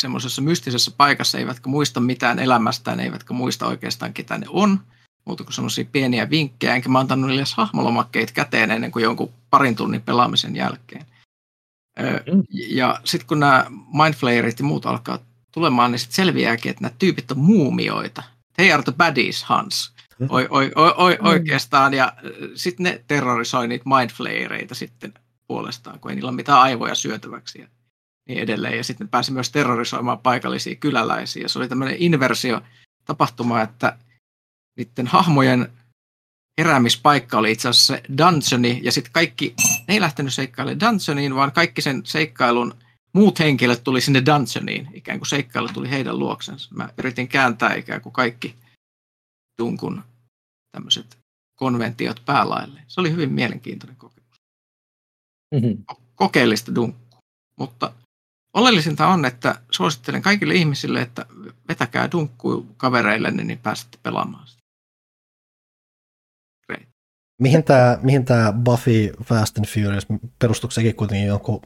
semmoisessa mystisessä paikassa, eivätkä muista mitään elämästään, eivätkä muista oikeastaan ketä ne on, muuta kuin semmoisia pieniä vinkkejä, enkä mä antanut niille hahmolomakkeet käteen ennen kuin jonkun parin tunnin pelaamisen jälkeen. Mm. Ja sitten kun nämä mindflayerit ja muut alkaa tulemaan, niin sitten selviääkin, että nämä tyypit on muumioita. They are the baddies, Hans. Mm. O, o, o, o, oikeastaan, ja sitten ne terrorisoi niitä mindflayereita sitten puolestaan, kun ei niillä ole mitään aivoja syötäväksi ja niin edelleen. Ja sitten pääsi myös terrorisoimaan paikallisia kyläläisiä. Ja se oli tämmöinen inversio tapahtuma, että niiden hahmojen heräämispaikka oli itse asiassa se dungeoni, ja sitten kaikki, ne ei lähtenyt seikkailemaan dungeoniin, vaan kaikki sen seikkailun muut henkilöt tuli sinne dungeoniin, ikään kuin seikkailu tuli heidän luoksensa. Mä yritin kääntää ikään kuin kaikki tunkun tämmöiset konventiot päälaille. Se oli hyvin mielenkiintoinen kokemus mm-hmm. kokeellista dunkkua. Mutta oleellisinta on, että suosittelen kaikille ihmisille, että vetäkää dunkku kavereille, niin pääsette pelaamaan sitä. Great. Mihin tämä mihin tää Buffy Fast and Furious, perustuuko sekin kuitenkin jonkun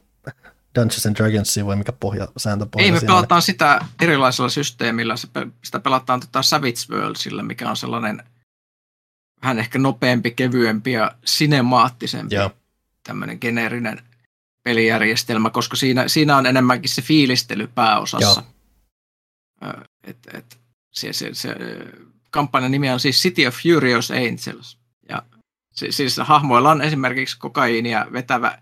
Dungeons and Dragonsiin vai mikä pohja, sääntöpohja Ei, me pelataan sitä erilaisella systeemillä. Sitä pelataan tota Savage Worldsilla, mikä on sellainen vähän ehkä nopeampi, kevyempi ja sinemaattisempi Joo tämmöinen geneerinen pelijärjestelmä, koska siinä, siinä on enemmänkin se fiilistely pääosassa. Et, et, se, se, se, kampanjan nimi on siis City of Furious Angels. Ja se, siis hahmoilla on esimerkiksi kokaiinia vetävä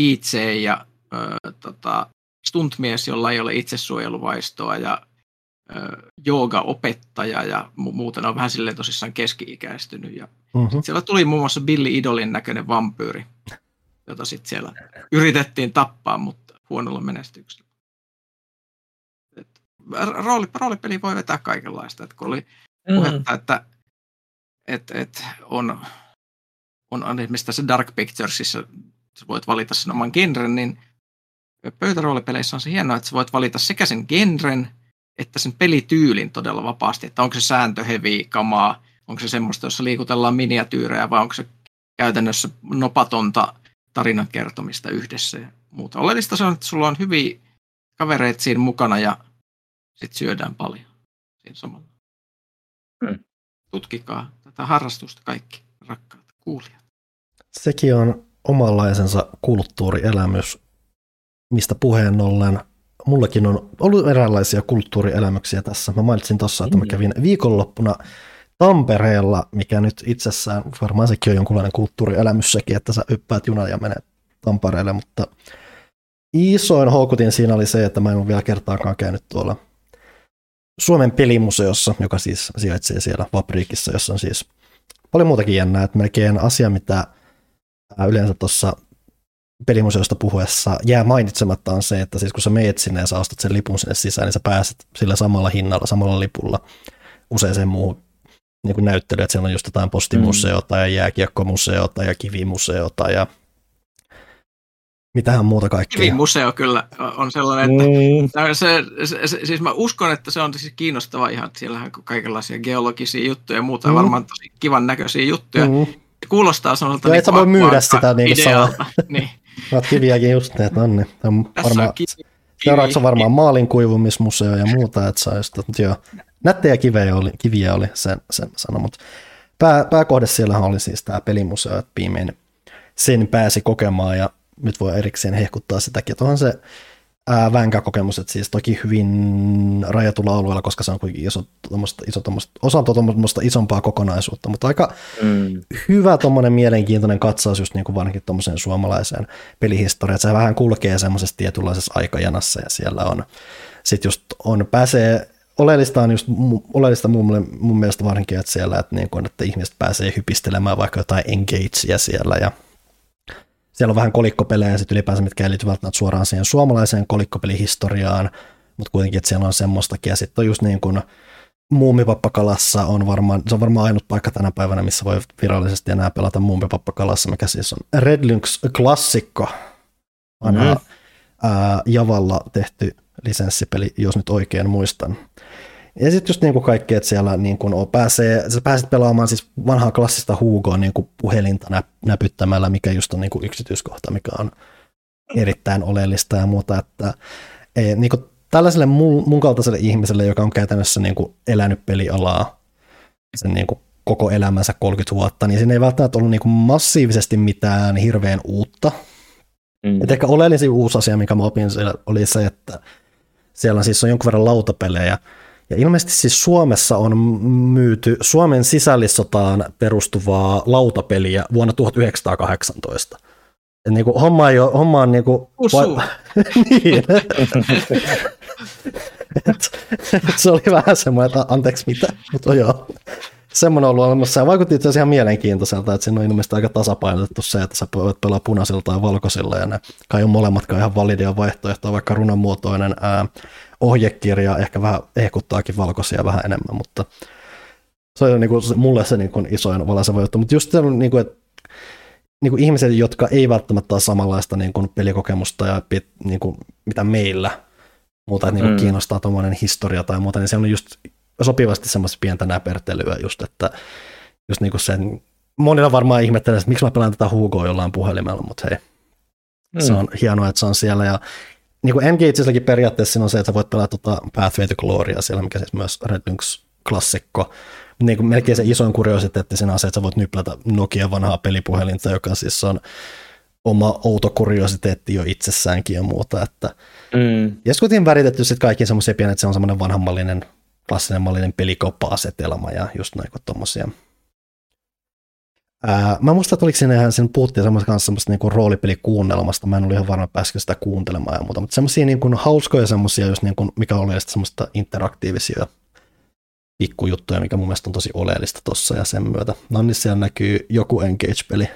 DJ ja ö, tota, stuntmies, jolla ei ole itsesuojeluvaistoa ja jooga-opettaja ja muuten on vähän silleen tosissaan keski-ikäistynyt. Ja mm-hmm. Siellä tuli muun muassa Billy Idolin näköinen vampyyri, jota sitten siellä yritettiin tappaa, mutta huonolla menestyksellä. Et, rooli, roolipeli voi vetää kaikenlaista. Et kun oli mm. puhetta, että et, et on, on, esimerkiksi tässä Dark Picturesissa voit valita sen oman genren, niin pöytäroolipeleissä on se hienoa, että sä voit valita sekä sen genren, että sen pelityylin todella vapaasti, että onko se sääntöhevi kamaa, onko se semmoista, jossa liikutellaan miniatyyrejä, vai onko se käytännössä nopatonta tarinan kertomista yhdessä ja muuta. Oleellista se on, että sulla on hyviä kavereita siinä mukana ja sitten syödään paljon siinä samalla. Hmm. Tutkikaa tätä harrastusta kaikki rakkaat kuulijat. Sekin on omanlaisensa kulttuurielämys, mistä puheen ollen mullakin on ollut eräänlaisia kulttuurielämyksiä tässä. Mä mainitsin tuossa, että mä mm. kävin viikonloppuna Tampereella, mikä nyt itsessään, varmaan sekin on jonkunlainen kulttuurielämys sekin, että sä hyppäät junan ja menet Tampereelle, mutta isoin houkutin siinä oli se, että mä en ole vielä kertaakaan käynyt tuolla Suomen pelimuseossa, joka siis sijaitsee siellä Vapriikissa, jossa on siis paljon muutakin jännää, että melkein asia, mitä yleensä tuossa pelimuseosta puhuessa jää mainitsematta on se, että siis kun sä meet sinne ja sä ostat sen lipun sinne sisään, niin sä pääset sillä samalla hinnalla, samalla lipulla useaseen muuhun niin kuin näyttely, että siellä on just jotain postimuseota mm. ja jääkiekkomuseota ja kivimuseota ja mitähän muuta kaikkea. Kivimuseo kyllä on sellainen, että mm. se, se, se, siis mä uskon, että se on siis kiinnostava ihan, että siellähän on kaikenlaisia geologisia juttuja ja muuta, mm. varmaan tosi kivan näköisiä juttuja. Mm. Se kuulostaa sellaista... Joo, et sä voi myydä sitä niin idealta. niin. Olet kiviäkin just ne, että on, niin. on Tässä varmaan... on kivi, seuraavaksi on varmaan maalinkuivumismuseo ja muuta, että saa just, mutta joo, nättejä kiviä oli, kiviä oli sen, sen sano, mutta pää, pääkohde siellä oli siis tämä pelimuseo, että viimein sen pääsi kokemaan ja nyt voi erikseen hehkuttaa sitäkin, että onhan se ää, kokemus, että siis toki hyvin rajatulla alueella, koska se on kuitenkin iso, tommoista, iso tommoista, osa tuommoista isompaa kokonaisuutta, mutta aika mm. hyvä tuommoinen mielenkiintoinen katsaus just niin kuin vanhankin tuommoiseen suomalaiseen pelihistoriaan, että se vähän kulkee semmoisessa tietynlaisessa aikajanassa ja siellä on sitten just on, pääsee oleellista on just, oleellista mun, mun mielestä varsinkin, että siellä, että, niin kuin, että ihmiset pääsee hypistelemään vaikka jotain engagea siellä ja siellä on vähän kolikkopelejä sitten ylipäänsä, mitkä ei liity välttämättä suoraan siihen suomalaiseen kolikkopelihistoriaan, mutta kuitenkin, että siellä on semmoistakin. Ja sitten on just niin kuin Muumipappakalassa on varmaan, se on varmaan ainut paikka tänä päivänä, missä voi virallisesti enää pelata Muumipappakalassa, mikä siis on Red Lynx klassikko, vanha mm. ää, Javalla tehty lisenssipeli, jos nyt oikein muistan. Ja sitten just niin kuin kaikki, että siellä niin kuin on, pääsee, sä pääset pelaamaan siis vanhaa klassista Hugoa niin kuin puhelinta nä, näpyttämällä, mikä just on niin kuin yksityiskohta, mikä on erittäin oleellista ja muuta, että ei, niin kuin tällaiselle mun, mun kaltaiselle ihmiselle, joka on käytännössä niin kuin elänyt pelialaa sen niin kuin koko elämänsä 30 vuotta, niin siinä ei välttämättä ollut niin kuin massiivisesti mitään hirveän uutta. Mm. Et ehkä oleellisin uusi asia, mikä mä opin oli se, että siellä siis on jonkun verran lautapelejä, ja ilmeisesti siis Suomessa on myyty Suomen sisällissotaan perustuvaa lautapeliä vuonna 1918. Et niinku, homma, ei ole, homma on niinku... Va- niin. et, et se oli vähän semmoinen, että anteeksi mitä, mutta joo. Semmoinen on ollut olemassa ja vaikutti itse asiassa ihan mielenkiintoiselta, että siinä on ilmeisesti aika tasapainotettu se, että sä voit pelaa punaisilla tai valkoisilla ja ne kai on molemmatkaan ihan validia vaihtoehtoja, vaikka runonmuotoinen ää, ohjekirja ehkä vähän ehkuttaakin valkoisia vähän enemmän, mutta se on niin kuin, mulle se niin kuin isoin valaiseva juttu. Mutta just se on, niin kuin, että niin kuin ihmiset, jotka ei välttämättä ole samanlaista niin kuin pelikokemusta ja niin kuin, mitä meillä, muuta, että niin kuin mm. kiinnostaa tuommoinen historia tai muuta, niin se on just sopivasti semmoista pientä näpertelyä just, että just niin kuin sen, monilla varmaan ihmettelee, että miksi mä pelaan tätä Hugoa jollain puhelimella, mutta hei, mm. se on hienoa, että se on siellä ja niin kuin Engageissakin periaatteessa on se, että sä voit pelata tuota Pathway to Gloria siellä, mikä siis myös Red Lynx klassikko. Niin kuin melkein se isoin kuriositeetti siinä on se, että sä voit nyplätä Nokia vanhaa pelipuhelinta, joka siis on oma outo kuriositeetti jo itsessäänkin ja muuta. Että mm. Ja sitten väritetty sitten kaikki semmoisia pieniä, että se on semmoinen vanhanmallinen, klassinen mallinen pelikauppa-asetelma ja just näin kuin tommosia Ää, mä muistan, että oliko siinä sen puhuttiin semmoista kanssa semmoista niinku roolipelikuunnelmasta, mä en ollut ihan varma pääskö sitä kuuntelemaan ja muuta, mutta semmoisia niinku hauskoja semmoisia, just niinku, mikä oli semmoista interaktiivisia pikkujuttuja, mikä mun mielestä on tosi oleellista tossa ja sen myötä. No niin näkyy joku Engage-peli.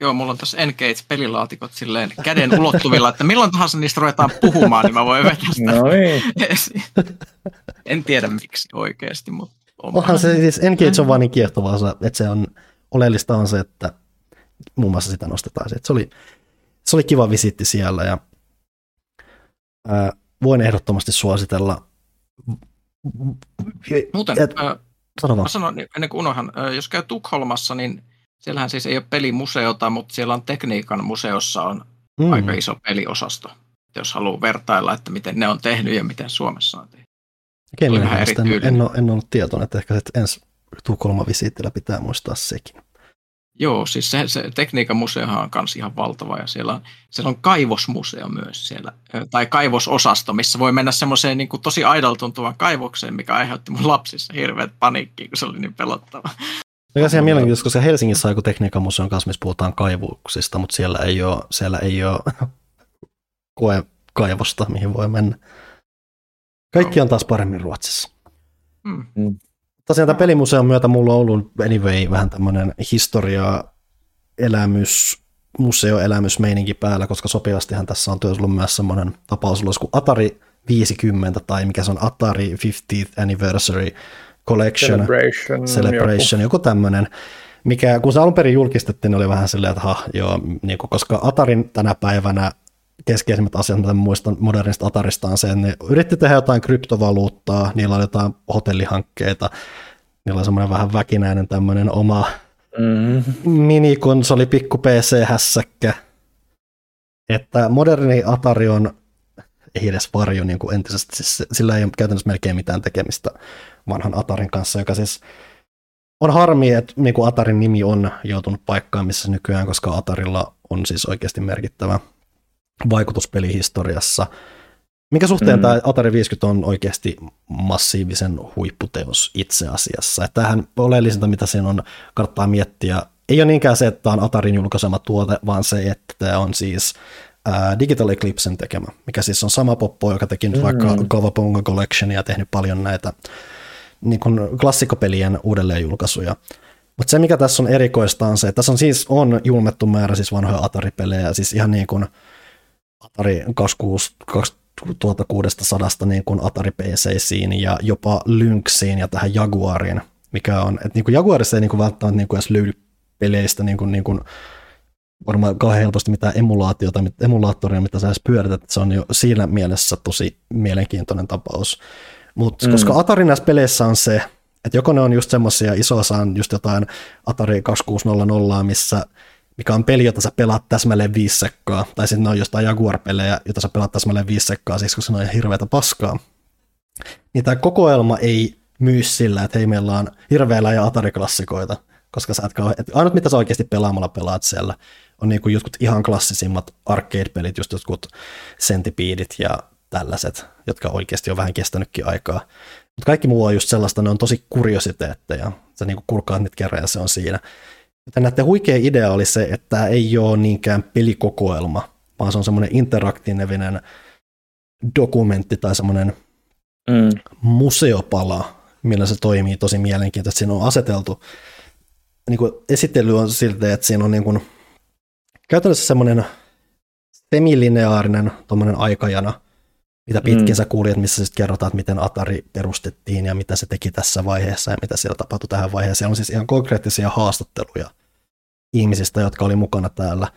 Joo, mulla on tässä Engage-pelilaatikot silleen käden ulottuvilla, että milloin tahansa niistä ruvetaan puhumaan, niin mä voin vetää sitä no niin. En tiedä miksi oikeasti, mutta... Onhan se siis Engage on vaan niin kiehtovaa, että se on oleellista on se, että muun muassa sitä nostetaan. Se, se, oli, se oli kiva visitti siellä ja ää, voin ehdottomasti suositella. Muuten, et, ää, sano sanon ennen kuin unohan, jos käy Tukholmassa, niin siellähän siis ei ole pelimuseota, mutta siellä on tekniikan museossa on mm. aika iso peliosasto. Jos haluaa vertailla, että miten ne on tehnyt ja miten Suomessa on tehnyt. Okei, en, en, ole, en ollut tietoinen, että ehkä ensi Tukholman visiittillä pitää muistaa sekin. Joo, siis se, se tekniikan museohan on myös ihan valtava ja siellä on, siellä on kaivosmuseo myös siellä, tai kaivososasto, missä voi mennä semmoiseen niin kuin tosi aidolta tuntuvan kaivokseen, mikä aiheutti mun lapsissa hirveät paniikkiä, kun se oli niin pelottava. Mikä siellä mielenkiintoista, koska Helsingissä on joku tekniikan museon kanssa, missä puhutaan kaivuksista, mutta siellä ei ole, siellä ei ole koe kaivosta, mihin voi mennä. Kaikki on taas paremmin Ruotsissa. Mm. mm tosiaan tämän pelimuseon myötä mulla on ollut anyway vähän tämmöinen historia, elämys, museoelämysmeininki päällä, koska sopivastihan tässä on työssä ollut myös semmoinen tapaus kuin Atari 50 tai mikä se on Atari 50th Anniversary Collection, Celebration, Celebration joku, joku tämmöinen, mikä kun se alun perin julkistettiin, oli vähän silleen, että ha, joo, niin kuin, koska Atarin tänä päivänä keskeisimmät asiat, mitä muistan modernista Atarista on se, että ne yritti tehdä jotain kryptovaluuttaa, niillä oli jotain hotellihankkeita, niillä on semmoinen vähän väkinäinen tämmöinen oma mm. minikonsoli, pikku PC-hässäkkä. Että moderni Atari on ei edes varjo niin kuin entisestä. Siis sillä ei ole käytännössä melkein mitään tekemistä vanhan Atarin kanssa, joka siis on harmi, että niin kuin Atarin nimi on joutunut paikkaan, missä nykyään, koska Atarilla on siis oikeasti merkittävä vaikutus pelihistoriassa. Mikä suhteen mm. tämä Atari 50 on oikeasti massiivisen huipputeos itse asiassa. Että tähän oleellisinta, mitä siinä on, kannattaa miettiä, ei ole niinkään se, että tämä on Atarin julkaisema tuote, vaan se, että tämä on siis ää, Digital Eclipsen tekemä, mikä siis on sama poppo, joka teki nyt mm. vaikka Kavaponga Collection ja tehnyt paljon näitä niin kuin klassikkopelien uudelleenjulkaisuja. Mutta se, mikä tässä on erikoista, on se, että tässä on siis on julmettu määrä siis vanhoja Atari-pelejä, siis ihan niin kuin Atari 26, 2600 niin kuin Atari PCiin ja jopa Lynxiin ja tähän Jaguariin, mikä on, että niin kuin Jaguarissa ei niin kuin välttämättä niin kuin edes löydy peleistä niin kuin, niin kuin varmaan kauhean helposti mitään emulaatiota, emulaattoria, mitä sä edes pyörität, se on jo siinä mielessä tosi mielenkiintoinen tapaus. Mutta mm. koska Atari näissä peleissä on se, että joko ne on just semmoisia, iso osa on just jotain Atari 2600, missä mikä on peli, jota sä pelaat täsmälleen viisi sekkaa, tai sitten ne on jostain Jaguar-pelejä, jota sä pelaat täsmälleen viisi sekkaa, siis koska se on hirveätä paskaa. Niin tämä kokoelma ei myy sillä, että hei meillä on hirveellä ja Atari-klassikoita, koska sä et kauhean, että ainut mitä sä oikeasti pelaamalla pelaat siellä on niinku jotkut ihan klassisimmat arcade-pelit, just jotkut Centipeidit ja tällaiset, jotka oikeasti on vähän kestänytkin aikaa. Mutta kaikki muu on just sellaista, ne on tosi kuriositeetteja. Sä niinku kurkkaat niitä kerran ja se on siinä. Joten näiden huikea idea oli se, että tämä ei ole niinkään pelikokoelma, vaan se on semmoinen interaktiivinen dokumentti tai semmoinen mm. museopala, millä se toimii tosi mielenkiintoisesti. Siinä on aseteltu, niin kuin esittely on siltä, että siinä on niin kuin, käytännössä semmoinen semilineaarinen aikajana, mitä pitkin mm. sä kuulit, missä sitten kerrotaan, että miten Atari perustettiin ja mitä se teki tässä vaiheessa ja mitä siellä tapahtui tähän vaiheeseen. Siellä on siis ihan konkreettisia haastatteluja ihmisistä, jotka oli mukana täällä,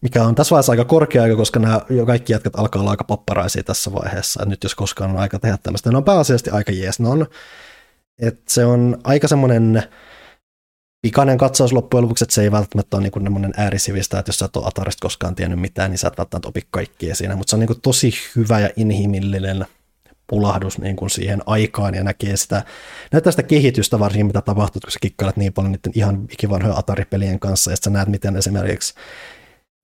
mikä on tässä vaiheessa aika korkea aika, koska nämä jo kaikki jätkät alkaa olla aika papparaisia tässä vaiheessa, että nyt jos koskaan on aika tehdä tämmöistä. Ne on pääasiallisesti aika jees. Ne on, että se on aika semmoinen pikainen katsaus loppujen lopuksi, että se ei välttämättä ole niin äärisivistä, että jos sä et ole Atarista koskaan tiennyt mitään, niin sä et välttämättä opi kaikkia siinä, mutta se on niin tosi hyvä ja inhimillinen pulahdus niin kuin siihen aikaan ja näkee sitä, näyttää sitä kehitystä varsinkin, mitä tapahtuu, kun sä kikkailet niin paljon niiden ihan ikivanhoja Atari-pelien kanssa, ja sä näet, miten esimerkiksi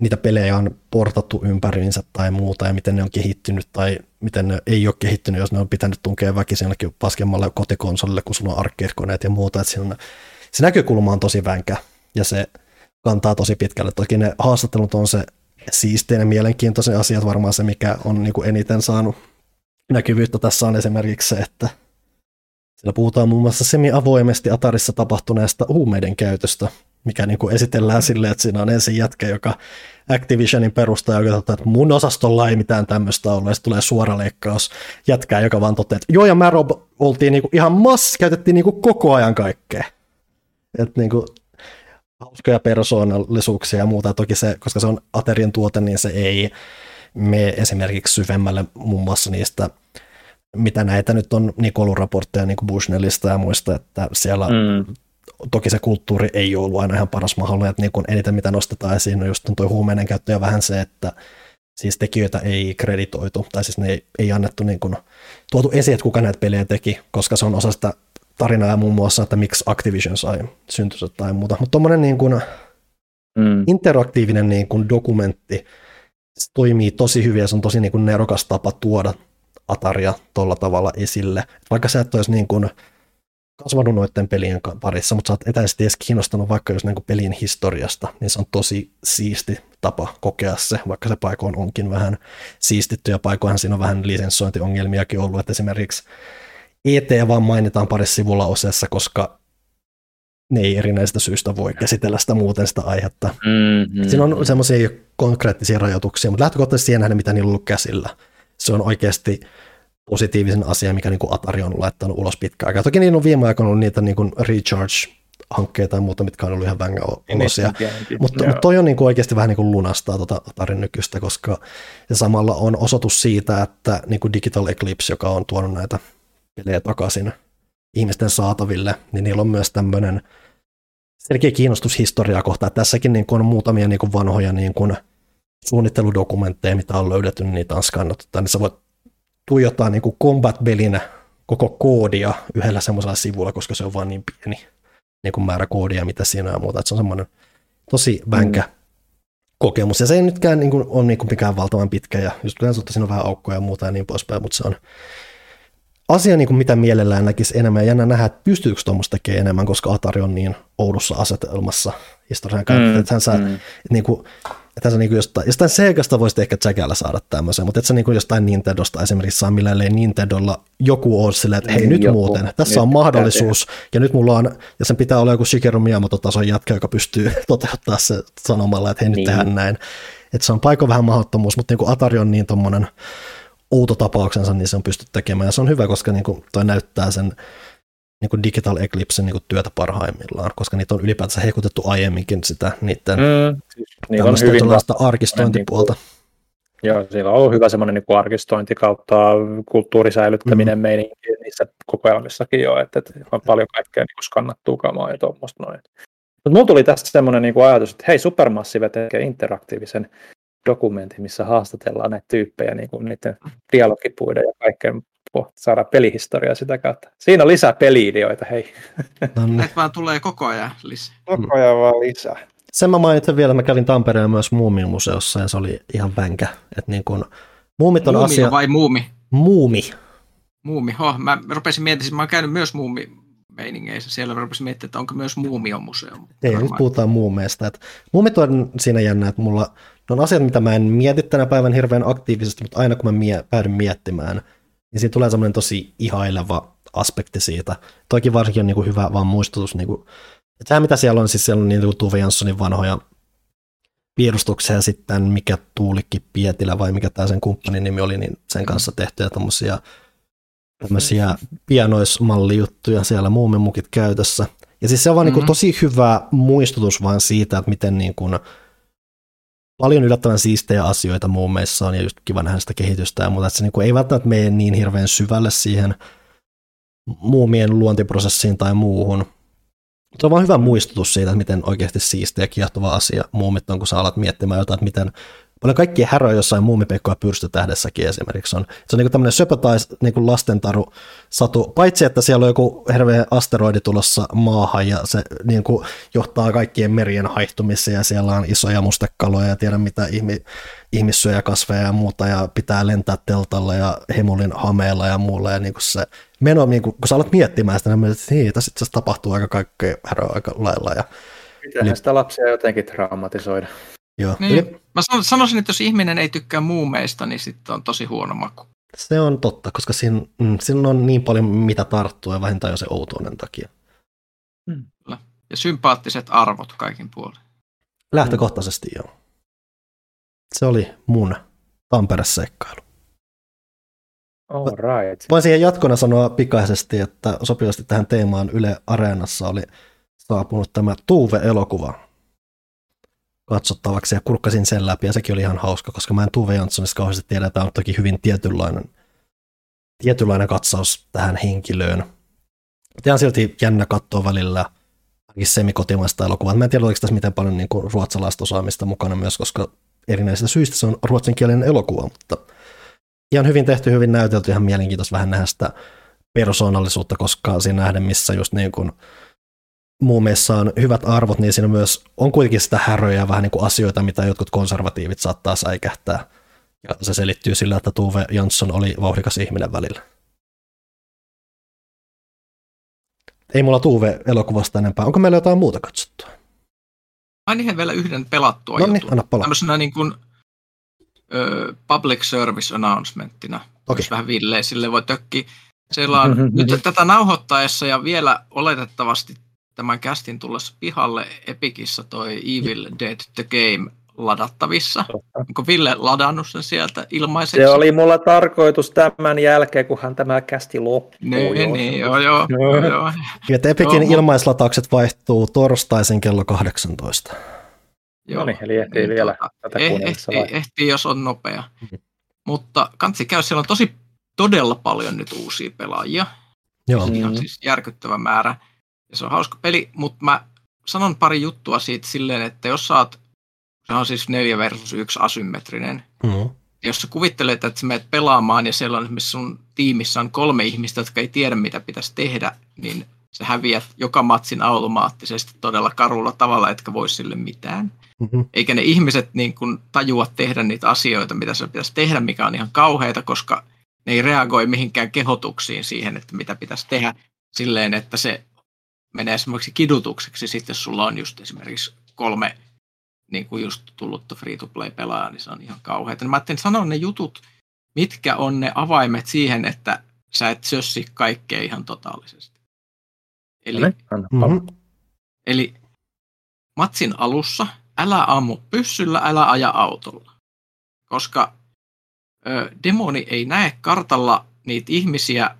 niitä pelejä on portattu ympäriinsä tai muuta, ja miten ne on kehittynyt, tai miten ne ei ole kehittynyt, jos ne on pitänyt tunkea väkisin jonnekin paskemmalle kotikonsolille, kun sulla on arcade-koneet ja muuta, että siinä on, se näkökulma on tosi vänkä, ja se kantaa tosi pitkälle. Toki ne haastattelut on se siisteinen ja mielenkiintoisen asiat, varmaan se, mikä on niin kuin eniten saanut näkyvyyttä tässä on esimerkiksi se, että siellä puhutaan muun muassa semi-avoimesti Atarissa tapahtuneesta huumeiden käytöstä, mikä niin kuin esitellään silleen, että siinä on ensin jätkä, joka Activisionin perustaja, joka toteaa, että mun osastolla ei mitään tämmöistä ollut, ja tulee suora leikkaus jätkää, joka vaan toteaa, että joo, ja mä Rob oltiin niin kuin ihan mass, käytettiin niin kuin koko ajan kaikkea. Että niin kuin, hauskoja persoonallisuuksia ja muuta. Toki se, koska se on Aterian tuote, niin se ei me esimerkiksi syvemmälle muun muassa niistä, mitä näitä nyt on niin raportteja niin kuin Bushnellista ja muista, että siellä mm. toki se kulttuuri ei ollut aina ihan paras mahdollinen, että niin kuin eniten mitä nostetaan esiin on just tuo huumeinen käyttö ja vähän se, että siis tekijöitä ei kreditoitu, tai siis ne ei, ei annettu niin kuin, tuotu esiin, että kuka näitä pelejä teki, koska se on osa sitä tarinaa muun muassa, että miksi Activision sai syntynsä tai muuta. Mutta tuommoinen niin kuin mm. interaktiivinen niin kuin dokumentti, se toimii tosi hyvin ja se on tosi niin kuin nerokas tapa tuoda Ataria tuolla tavalla esille. Vaikka sä et olisi niin kuin kasvanut noiden pelien parissa, mutta sä oot etäisesti edes kiinnostunut vaikka jos niin pelin historiasta, niin se on tosi siisti tapa kokea se, vaikka se paikoin onkin vähän siistitty ja paikoinhan siinä on vähän lisenssointiongelmiakin ollut, että esimerkiksi ET vaan mainitaan parissa sivulla osassa, koska ne ei erinäistä syystä voi käsitellä sitä muuten sitä aihetta. Mm-hmm. Siinä on semmoisia konkreettisia rajoituksia, mutta lähtökohtaisesti siihen nähden, mitä niillä on ollut käsillä. Se on oikeasti positiivisen asia, mikä niin kuin Atari on laittanut ulos pitkään aikaa. Toki niin on viime aikoina ollut niitä niin kuin recharge-hankkeita ja muuta, mitkä on ollut ihan vängä olosia. Mutta, mutta toi on niin kuin oikeasti vähän niin kuin lunastaa tuota Atarin nykyistä, koska se samalla on osoitus siitä, että niin kuin Digital Eclipse, joka on tuonut näitä pelejä takaisin ihmisten saataville, niin niillä on myös tämmöinen selkeä kiinnostus historiaa kohtaan. Tässäkin niin kuin on muutamia niin kuin vanhoja niin kuin suunnitteludokumentteja, mitä on löydetty, niin niitä on skannattu. Tai niin sä voit tuijottaa niin kuin combat-belinä koko koodia yhdellä semmoisella sivulla, koska se on vain niin pieni niin kuin määrä koodia, mitä siinä on muuta. Että se on semmoinen tosi vänkä mm. kokemus. Ja se ei nytkään niin kuin, ole niin kuin mikään valtavan pitkä ja just yleensä siinä on vähän aukkoja ja muuta ja niin poispäin, mutta se on asia, niin kuin mitä mielellään näkisi enemmän. Ja jännä nähdä, että pystyykö tuommoista tekemään enemmän, koska Atari on niin oudossa asetelmassa historian kautta. Mm, että hän saa, mm. että niin kuin, että se niin kuin jostain, jostain Segasta voisi ehkä Jackalla saada tämmöisen, mutta että se niin kuin jostain Nintendosta esimerkiksi saa millään Nintendolla joku on silleen, että hei niin, nyt joku, muuten, tässä nyt on mahdollisuus, ja nyt mulla on, ja sen pitää olla joku Shigeru Miyamoto-tason jatka, joka pystyy toteuttaa se sanomalla, että hei nyt niin. tehdään näin. Että se on paikka vähän mahdottomuus, mutta niin kuin Atari on niin tommonen outo tapauksensa, niin se on pystytty tekemään, ja se on hyvä, koska niin kuin toi näyttää sen niin kuin Digital Eclipse niin kuin työtä parhaimmillaan, koska niitä on ylipäätänsä hekutettu aiemminkin sitä niiden mm, niin on hyvin arkistointipuolta. Niin Joo, siellä on ollut hyvä semmoinen niin arkistointi kautta kulttuurisäilyttäminen mm. meininki niissä kokoelmissakin jo, että, että on paljon kaikkea niin skannattua kamaa ja tuommoista noin. Mutta mulla tuli tästä semmoinen niin ajatus, että hei, Supermassive tekee interaktiivisen dokumentin, missä haastatellaan näitä tyyppejä niin kuin niiden dialogipuiden ja kaikkeen saada pelihistoriaa sitä kautta. Siinä on lisää peliideoita, hei. No niin. vaan tulee koko ajan lisää. Koko ajan vaan lisää. Sen mä mainitsen vielä, mä kävin Tampereen myös Muumimuseossa ja se oli ihan vänkä. Että niin kun, muumit on muumi asia... vai muumi? Muumi. Muumi, ho. Mä rupesin miettimään, mä oon käynyt myös muumi meiningeissä. Siellä rupesin miettimään, että onko myös muumiomuseo. Ei, nyt puhutaan muumeista. Muumit on siinä jännä, että mulla on asiat, mitä mä en mieti tänä päivän hirveän aktiivisesti, mutta aina kun mä mie- päädyn miettimään, niin siinä tulee semmoinen tosi ihaileva aspekti siitä. Toki varsinkin on niin kuin hyvä vaan muistutus, niin kuin, että sehän mitä siellä on, siis siellä on niin kuin Tuve Janssonin vanhoja piirustuksia sitten mikä Tuulikki Pietilä vai mikä tämä sen kumppanin nimi oli, niin sen kanssa tehtyjä tämmöisiä tämmöisiä pianoismallijuttuja siellä muumimukit käytössä. Ja siis se on vaan mm-hmm. niin kuin tosi hyvä muistutus vaan siitä, että miten niin kuin, paljon yllättävän siistejä asioita muumeissa on ja just kiva nähdä sitä kehitystä ja muuta, että se niin kuin ei välttämättä mene niin hirveän syvälle siihen muumien luontiprosessiin tai muuhun. Se on vaan hyvä muistutus siitä, että miten oikeasti siistiä ja kiehtova asia muumit on, kun sä alat miettimään jotain, että miten paljon kaikkia häröjä jossain muumipekkoa pyrstötähdessäkin esimerkiksi on. Se on niin tämmöinen söpö tai niin lastentaru satu, paitsi että siellä on joku herveä asteroidi tulossa maahan ja se niin kuin johtaa kaikkien merien haihtumiseen ja siellä on isoja mustekaloja ja tiedä mitä ihmi, ihmissyöjä kasveja ja muuta ja pitää lentää teltalla ja hemulin hameella ja muulla ja niin kuin se meno, niin kuin, kun sä alat miettimään sitä, niin että niin, tässä itse tapahtuu aika kaikkea häröä aika lailla. Ja, Pitäähän sitä lapsia jotenkin traumatisoida. Joo. Niin, mä sanoisin, että jos ihminen ei tykkää muumeista, niin sitten on tosi huono maku. Se on totta, koska siinä, mm, siinä on niin paljon mitä tarttua ja vähintään jo se outoinen takia. Mm. Ja sympaattiset arvot kaikin puolin. Lähtökohtaisesti joo. Se oli mun Tampere-seikkailu. All right. Voin siihen jatkona sanoa pikaisesti, että sopivasti tähän teemaan Yle Areenassa oli saapunut tämä Tuuve-elokuva, katsottavaksi ja kurkkasin sen läpi ja sekin oli ihan hauska, koska mä en Tuve Janssonista kauheasti tiedä, että on toki hyvin tietynlainen, tietynlainen katsaus tähän henkilöön. Mutta ihan silti jännä katsoa välillä ainakin semikotimaista elokuvaa. Mä en tiedä, oliko tässä miten paljon niin kuin ruotsalaista osaamista mukana myös, koska erinäisistä syistä se on ruotsinkielinen elokuva, mutta ihan hyvin tehty, hyvin näytelty, ihan mielenkiintoista vähän nähdä sitä persoonallisuutta, koska siinä nähdä, missä just niin kuin muumeissa on hyvät arvot, niin siinä myös on kuitenkin sitä häröjä vähän niin kuin asioita, mitä jotkut konservatiivit saattaa säikähtää. Ja se selittyy sillä, että Tuve Jansson oli vauhdikas ihminen välillä. Ei mulla Tuve elokuvasta enempää. Onko meillä jotain muuta katsottua? Mä en vielä yhden pelattua no niin, anna palaa. Tämmöisenä niin kuin, ö, public service announcementtina. Okay. Jos vähän villeen, sille voi tökki. Siellä on nyt tätä nauhoittaessa ja vielä oletettavasti tämän kästin tullessa pihalle Epikissa toi Evil Dead the Game ladattavissa. Onko Ville ladannut sen sieltä ilmaiseksi? Se oli mulla tarkoitus tämän jälkeen, kunhan tämä kästi loppuu. Niin, jo. niin joo, joo. joo, joo. Ja Epikin joo, ilmaislataukset vaihtuu torstaisin kello 18. Joo, no niin, eli ehtii niin, vielä tuota, tätä eh, ehtii, ehtii, jos on nopea. Mm-hmm. Mutta kansi käy, siellä on tosi todella paljon nyt uusia pelaajia. Joo. Siinä on siis järkyttävä määrä. Ja se on hauska peli, mutta mä sanon pari juttua siitä silleen, että jos saat, se on siis 4 versus 1 asymmetrinen, mm-hmm. jos sä kuvittelet, että sä menet pelaamaan ja siellä on esimerkiksi sun tiimissä on kolme ihmistä, jotka ei tiedä, mitä pitäisi tehdä, niin sä häviät joka matsin automaattisesti todella karulla tavalla, etkä voi sille mitään. Mm-hmm. Eikä ne ihmiset niin kuin tajua tehdä niitä asioita, mitä se pitäisi tehdä, mikä on ihan kauheita, koska ne ei reagoi mihinkään kehotuksiin siihen, että mitä pitäisi tehdä silleen, että se menee esimerkiksi kidutukseksi sitten, jos sulla on just esimerkiksi kolme niin kuin just tullutta free-to-play-pelaajaa, niin se on ihan kauheaa. Mä ajattelin sanoa ne jutut, mitkä on ne avaimet siihen, että sä et sössi kaikkea ihan totaalisesti. Eli, mm-hmm. eli matsin alussa älä ammu pyssyllä, älä aja autolla. Koska ö, demoni ei näe kartalla niitä ihmisiä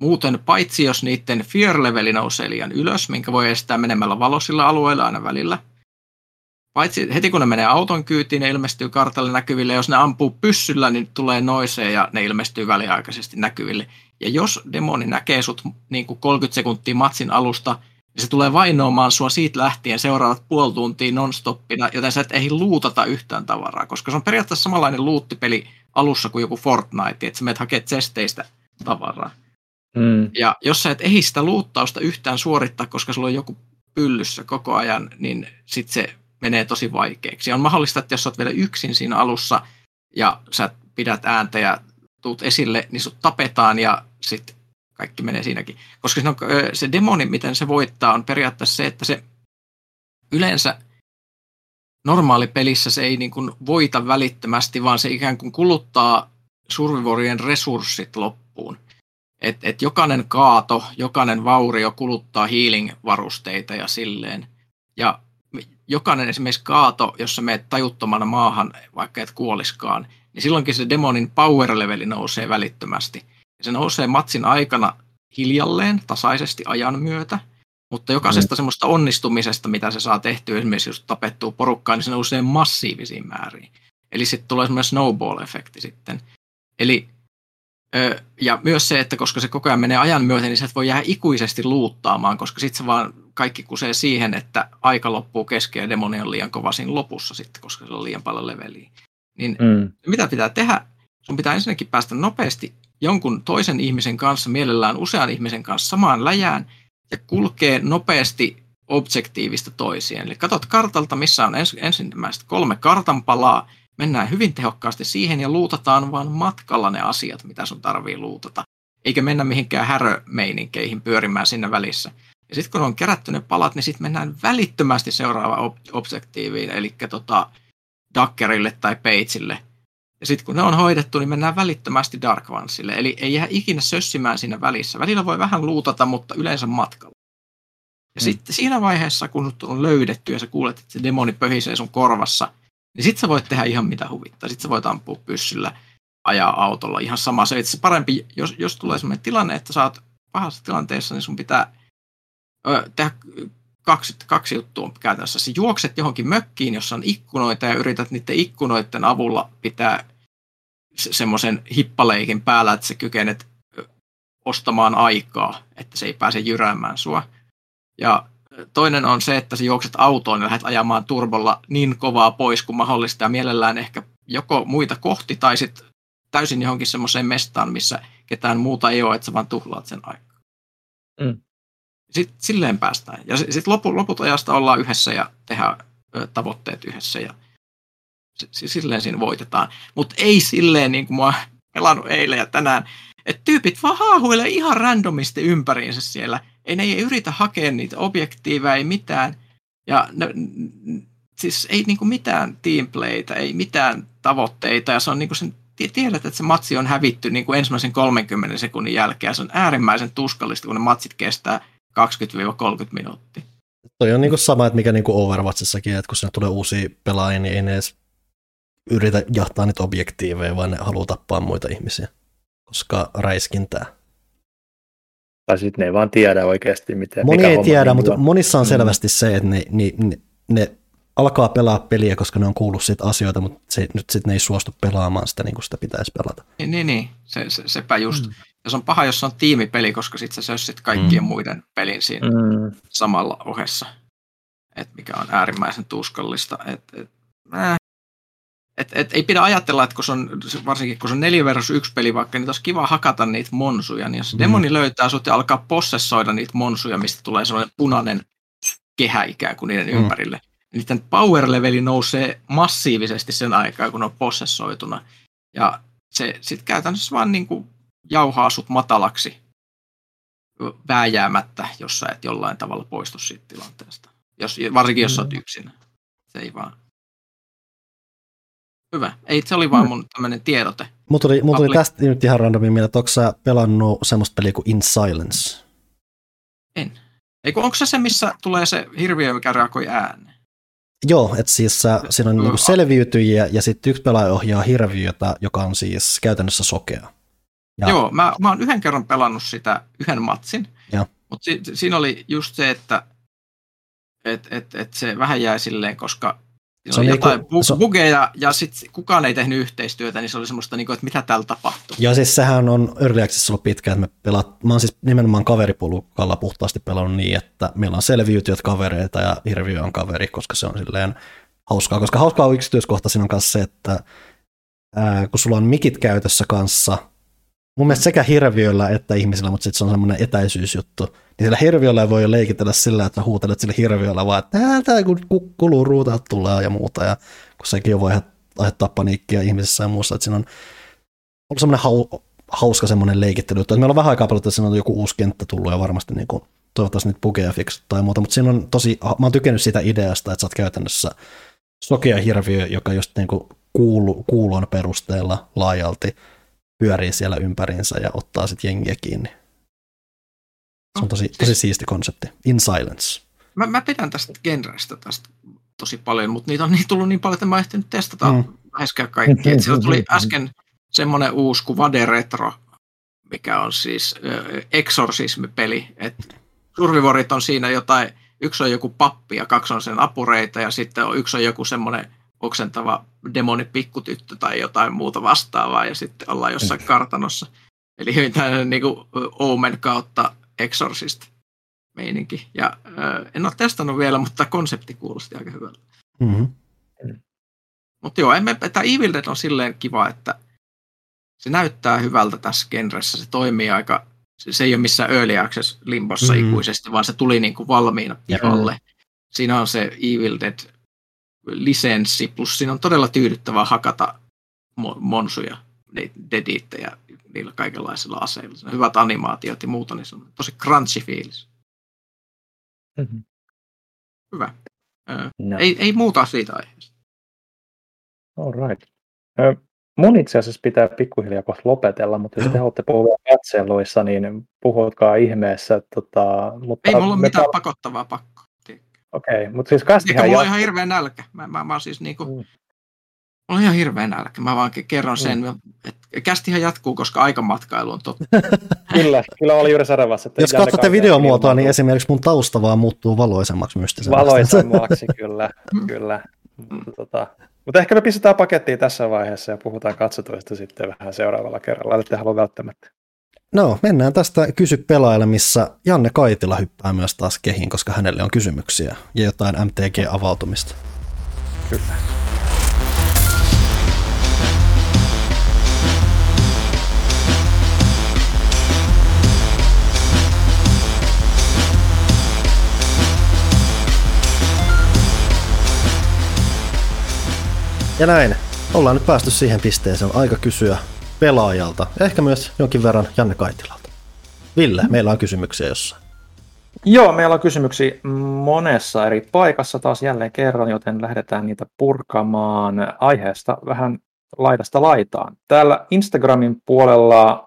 muuten, paitsi jos niiden fear-leveli nousee liian ylös, minkä voi estää menemällä valosilla alueilla aina välillä. Paitsi heti kun ne menee auton kyytiin, ne ilmestyy kartalle näkyville. Jos ne ampuu pyssyllä, niin tulee noisee ja ne ilmestyy väliaikaisesti näkyville. Ja jos demoni näkee sut niin kuin 30 sekuntia matsin alusta, niin se tulee vainoamaan sua siitä lähtien seuraavat puoli tuntia nonstoppina, joten sä et ehdi luutata yhtään tavaraa, koska se on periaatteessa samanlainen luuttipeli alussa kuin joku Fortnite, että sä menet hakemaan testeistä tavaraa. Mm. Ja jos sä et ehdi sitä luuttausta yhtään suorittaa, koska sulla on joku pyllyssä koko ajan, niin sit se menee tosi vaikeaksi. Ja on mahdollista, että jos sä oot vielä yksin siinä alussa ja sä pidät ääntä ja tuut esille, niin sut tapetaan ja sitten kaikki menee siinäkin. Koska se, on, se demoni, miten se voittaa, on periaatteessa se, että se yleensä normaali pelissä se ei niin kuin voita välittömästi, vaan se ikään kuin kuluttaa survivorien resurssit loppuun. Et, et jokainen kaato, jokainen vaurio kuluttaa healing-varusteita ja silleen. Ja jokainen esimerkiksi kaato, jossa meet tajuttomana maahan, vaikka et kuoliskaan, niin silloinkin se demonin power leveli nousee välittömästi. Se nousee matsin aikana hiljalleen, tasaisesti ajan myötä, mutta jokaisesta mm. semmoista onnistumisesta, mitä se saa tehtyä, esimerkiksi jos tapettuu porukkaan, niin se nousee massiivisiin määriin. Eli sitten tulee semmoinen snowball-efekti sitten. Eli ja myös se, että koska se koko ajan menee ajan myöten, niin sä et voi jäädä ikuisesti luuttaamaan, koska sitten se vaan kaikki kusee siihen, että aika loppuu kesken ja demoni on liian kova siinä lopussa sitten, koska se on liian paljon leveliä. Niin mm. mitä pitää tehdä? Sun pitää ensinnäkin päästä nopeasti jonkun toisen ihmisen kanssa, mielellään usean ihmisen kanssa samaan läjään ja kulkee nopeasti objektiivista toiseen. Eli katsot kartalta, missä on ens, ensimmäiset kolme kartanpalaa, mennään hyvin tehokkaasti siihen ja luutataan vaan matkalla ne asiat, mitä sun tarvii luutata. Eikä mennä mihinkään härömeininkeihin pyörimään sinne välissä. Ja sitten kun on kerätty ne palat, niin sitten mennään välittömästi seuraavaan ob- objektiiviin, eli tota Dakkerille tai Pageille. Ja sitten kun ne on hoidettu, niin mennään välittömästi Dark Onesille. Eli ei jää ikinä sössimään siinä välissä. Välillä voi vähän luutata, mutta yleensä matkalla. Ja mm. sitten siinä vaiheessa, kun on löydetty ja sä kuulet, että se demoni pöhisee sun korvassa, niin sitten sä voit tehdä ihan mitä huvittaa. Sitten sä voit ampua pyssyllä, ajaa autolla. Ihan sama. Se itse parempi, jos, jos tulee sellainen tilanne, että sä oot pahassa tilanteessa, niin sun pitää ö, tehdä kaksi, kaksi juttua käytännössä. Sä juokset johonkin mökkiin, jossa on ikkunoita ja yrität niiden ikkunoiden avulla pitää se, semmoisen hippaleikin päällä, että sä kykenet ostamaan aikaa, että se ei pääse jyräämään sua. Ja toinen on se, että sä juokset autoon ja lähdet ajamaan turbolla niin kovaa pois kuin mahdollista ja mielellään ehkä joko muita kohti tai sitten täysin johonkin semmoiseen mestaan, missä ketään muuta ei ole, että sä vaan tuhlaat sen aikaa. Mm. Sitten silleen päästään. Ja sitten lopu, loput ajasta ollaan yhdessä ja tehdään ö, tavoitteet yhdessä ja silleen siinä voitetaan. Mutta ei silleen niin kuin mä oon pelannut eilen ja tänään, että tyypit vaan haahuilee ihan randomisti ympäriinsä siellä – ei ne ei yritä hakea niitä objektiiveja, ei mitään. Ja ne, siis ei niinku mitään teamplaytä, ei mitään tavoitteita, ja se on niinku sen, tiedät, että se matsi on hävitty niinku ensimmäisen 30 sekunnin jälkeen, ja se on äärimmäisen tuskallista, kun ne matsit kestää 20-30 minuuttia. Toi on niinku sama, että mikä niinku Overwatchissakin, että kun sinne tulee uusia pelaajia, niin ei ne edes yritä jahtaa niitä objektiiveja, vaan ne haluaa tappaa muita ihmisiä, koska räiskintää. Tai sitten ne ei vaan tiedä oikeasti, miten Moni ei tiedä, mutta on. monissa on mm. selvästi se, että ne, ne, ne, ne alkaa pelaa peliä, koska ne on kuullut siitä asioita, mutta se, nyt sitten ne ei suostu pelaamaan sitä niin kuin sitä pitäisi pelata. Niin, niin, niin. Se, se, sepä just. Mm. Ja se on paha, jos se on tiimipeli, koska sitten sä sössit kaikkien mm. muiden pelin siinä mm. samalla ohessa. Et mikä on äärimmäisen tuskallista. Et, et, äh. Et, et, ei pidä ajatella, että kun se on, varsinkin kun se on 4 versus 1 peli vaikka, niin olisi kiva hakata niitä monsuja, niin jos mm. demoni löytää sut ja alkaa possessoida niitä monsuja, mistä tulee sellainen punainen kehä ikään kuin niiden mm. ympärille, niin niiden power leveli nousee massiivisesti sen aikaa, kun ne on possessoituna. Ja se sitten käytännössä vaan niin kuin jauhaa sut matalaksi vääjäämättä, jos sä et jollain tavalla poistu siitä tilanteesta. Jos, varsinkin jos mm. olet yksin. Se ei vaan Hyvä. Ei, se oli vaan mm. mun tämmöinen tiedote. Mulla tuli, mulla tuli tästä nyt ihan randomin mieleen, että onko sä pelannut semmoista peliä kuin In Silence? En. Eikö, onko se se, missä tulee se hirviö, mikä reagoi ääneen? Joo, että siis siinä on niinku selviytyjiä ja sitten yksi pelaaja ohjaa hirviötä, joka on siis käytännössä sokea. Ja... Joo, mä, mä oon yhden kerran pelannut sitä yhden matsin, mutta si, siinä oli just se, että et, et, et se vähän jäi silleen, koska se oli jotain niinku, bu- bugeja ja sitten kukaan ei tehnyt yhteistyötä, niin se oli semmoista, niinku, että mitä täällä tapahtuu. Ja siis sehän on Early Access ollut pitkään, että me pelaat, mä oon siis nimenomaan kaveripulukalla puhtaasti pelannut niin, että meillä on selviytyjät kavereita ja hirviö on kaveri, koska se on silleen hauskaa, koska hauskaa yksityiskohta siinä on kanssa se, että ää, kun sulla on mikit käytössä kanssa, mun mielestä sekä hirviöllä että ihmisillä, mutta sitten se on semmoinen etäisyysjuttu. Niin sillä hirviöllä ei voi leikitellä sillä, että huutelet sille hirviöllä vaan, että täältä kun kuluu ruuta tulee ja muuta. Ja kun sekin voi aiheuttaa paniikkia ihmisissä ja muussa. Että siinä on ollut semmoinen hau, hauska semmoinen leikittely. Että meillä on vähän aikaa paljon, että siinä on joku uusi kenttä tullut ja varmasti niin kuin, toivottavasti nyt bugeja tai muuta. Mutta siinä on tosi, mä oon tykännyt siitä ideasta, että sä oot käytännössä sokea hirviö, joka just niin kuin kuulu, kuulon perusteella laajalti pyörii siellä ympäriinsä ja ottaa sitten jengiä kiinni. Se on tosi, tosi siisti konsepti. In Silence. Mä, mä pidän tästä genrestä tästä tosi paljon, mutta niitä on niin tullut niin paljon, että mä ehtinyt testata mm. läheskään kaikki. Et siellä tuli äsken semmoinen uusi kuin Vade Retro, mikä on siis äh, Exorcism-peli. Et survivorit on siinä jotain, yksi on joku pappi ja kaksi on sen apureita ja sitten on, yksi on joku semmoinen oksentava demoni pikkutyttö tai jotain muuta vastaavaa ja sitten ollaan jossain kartanossa. Eli hyvin tämmöinen niin kuin Omen kautta Exorcist meininki. Ja äh, en ole testannut vielä, mutta konsepti kuulosti aika hyvältä. Mm-hmm. Mutta joo, emme, tämä Evil Dead on silleen kiva, että se näyttää hyvältä tässä genressä. Se toimii aika, se, se ei ole missään early access limbossa mm-hmm. ikuisesti, vaan se tuli niin kuin valmiina pihalle. Siinä on se Evil Dead lisenssi, plus siinä on todella tyydyttävää hakata monsuja, dediittejä niillä kaikenlaisilla aseilla. Se on hyvät animaatiot ja muuta, niin se on tosi crunchy fiilis. Mm-hmm. Hyvä. no. ei, ei muuta siitä aiheesta. All right. Mun itse asiassa pitää pikkuhiljaa kohta lopetella, mutta jos te haluatte puhua katseluissa, niin puhutkaa ihmeessä. Tota, ei mulla ole mitään ta- pakottavaa pakkoa. Okei, okay, mutta siis kästihän... Eikä mulla on ihan hirveä nälkä. Mä, mä, mä siis niinku... Mm. Mulla on ihan hirveä nälkä. Mä vaan kerron sen, mm. että kästihän jatkuu, koska aikamatkailu on totta. kyllä, kyllä oli juuri sanomassa. Jos katsotte videomuotoa, niin esimerkiksi mun tausta vaan muuttuu valoisemmaksi mystisemmäksi. Valoisemmaksi, kyllä, kyllä. Mm. Tota, mutta ehkä me pistetään pakettiin tässä vaiheessa ja puhutaan katsotuista sitten vähän seuraavalla kerralla, ellette halua välttämättä. No, mennään tästä kysy pelaajalle, missä Janne Kaitila hyppää myös taas kehiin, koska hänelle on kysymyksiä ja jotain MTG-avautumista. Kyllä. Ja näin, ollaan nyt päästy siihen pisteeseen, on aika kysyä pelaajalta ja ehkä myös jonkin verran Janne Kaitilalta. Ville, meillä on kysymyksiä jossain. Joo, meillä on kysymyksiä monessa eri paikassa taas jälleen kerran, joten lähdetään niitä purkamaan aiheesta vähän laidasta laitaan. Täällä Instagramin puolella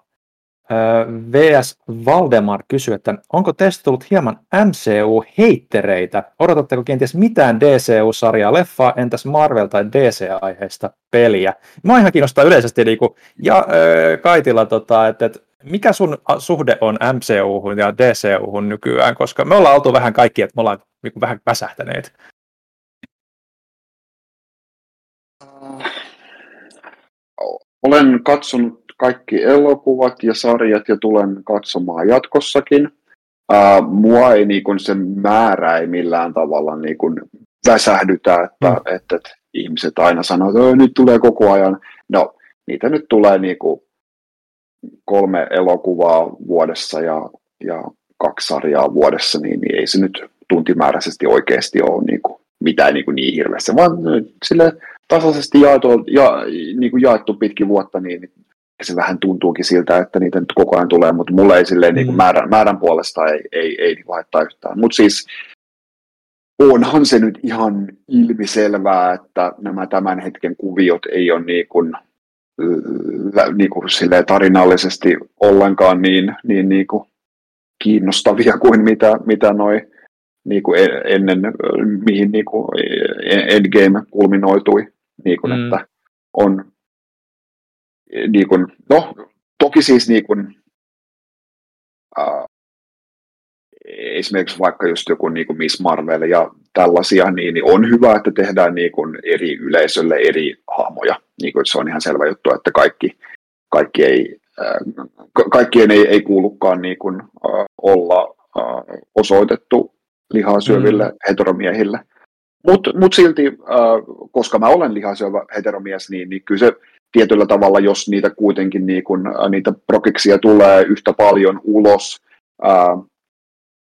VS Valdemar kysyy, että onko teistä tullut hieman MCU-heittereitä? Odotatteko kenties mitään DCU-sarjaa, leffaa, entäs Marvel- tai DC-aiheista peliä? Mä ihan kiinnostaa yleisesti, niin kuin, ja äh, Kaitila, tota, että, että mikä sun suhde on MCU-hun ja DCU-hun nykyään, koska me ollaan oltu vähän kaikki, että me ollaan niin kuin, vähän väsähtäneet. Olen katsonut kaikki elokuvat ja sarjat ja tulen katsomaan jatkossakin. Ää, mua ei niin kuin, se määrä ei millään tavalla niin kuin, väsähdytä, että, mm. että, että ihmiset aina sanoo, että nyt tulee koko ajan. No, niitä nyt tulee niin kolme elokuvaa vuodessa ja, ja kaksi sarjaa vuodessa, niin, niin ei se nyt tuntimääräisesti oikeasti ole niin kuin mitään niin, kuin niin hirveästi, vaan sille tasaisesti jaettu, ja, niin kuin jaettu pitkin vuotta, niin, niin se vähän tuntuukin siltä, että niitä nyt koko ajan tulee, mutta mulle ei silleen niin kuin mm. määrän, määrän puolesta ei, ei, ei niin haittaa yhtään. Mutta siis onhan se nyt ihan ilmiselvää, että nämä tämän hetken kuviot ei ole niin kuin, niin kuin silleen tarinallisesti ollenkaan niin, niin, niin kuin kiinnostavia kuin mitä, mitä noi niin kuin e-, ennen, mihin niin kuin e-, Endgame kulminoitui, niin kuin, mm. että on niin kuin, no, toki siis niin kuin, äh, esimerkiksi vaikka just joku niin kuin Miss Marvel ja tällaisia, niin, niin on hyvä, että tehdään niin kuin eri yleisölle eri hahmoja. Niin kuin, se on ihan selvä juttu, että kaikki, kaikki ei, äh, kaikkien ei, ei kuulukaan niin kuin, äh, olla äh, osoitettu lihaa syöville mm. heteromiehille. Mutta mut silti, äh, koska mä olen lihasyövä heteromies, niin, niin kyllä se tietyllä tavalla, jos niitä kuitenkin niin kun, niitä prokiksia tulee yhtä paljon ulos ää,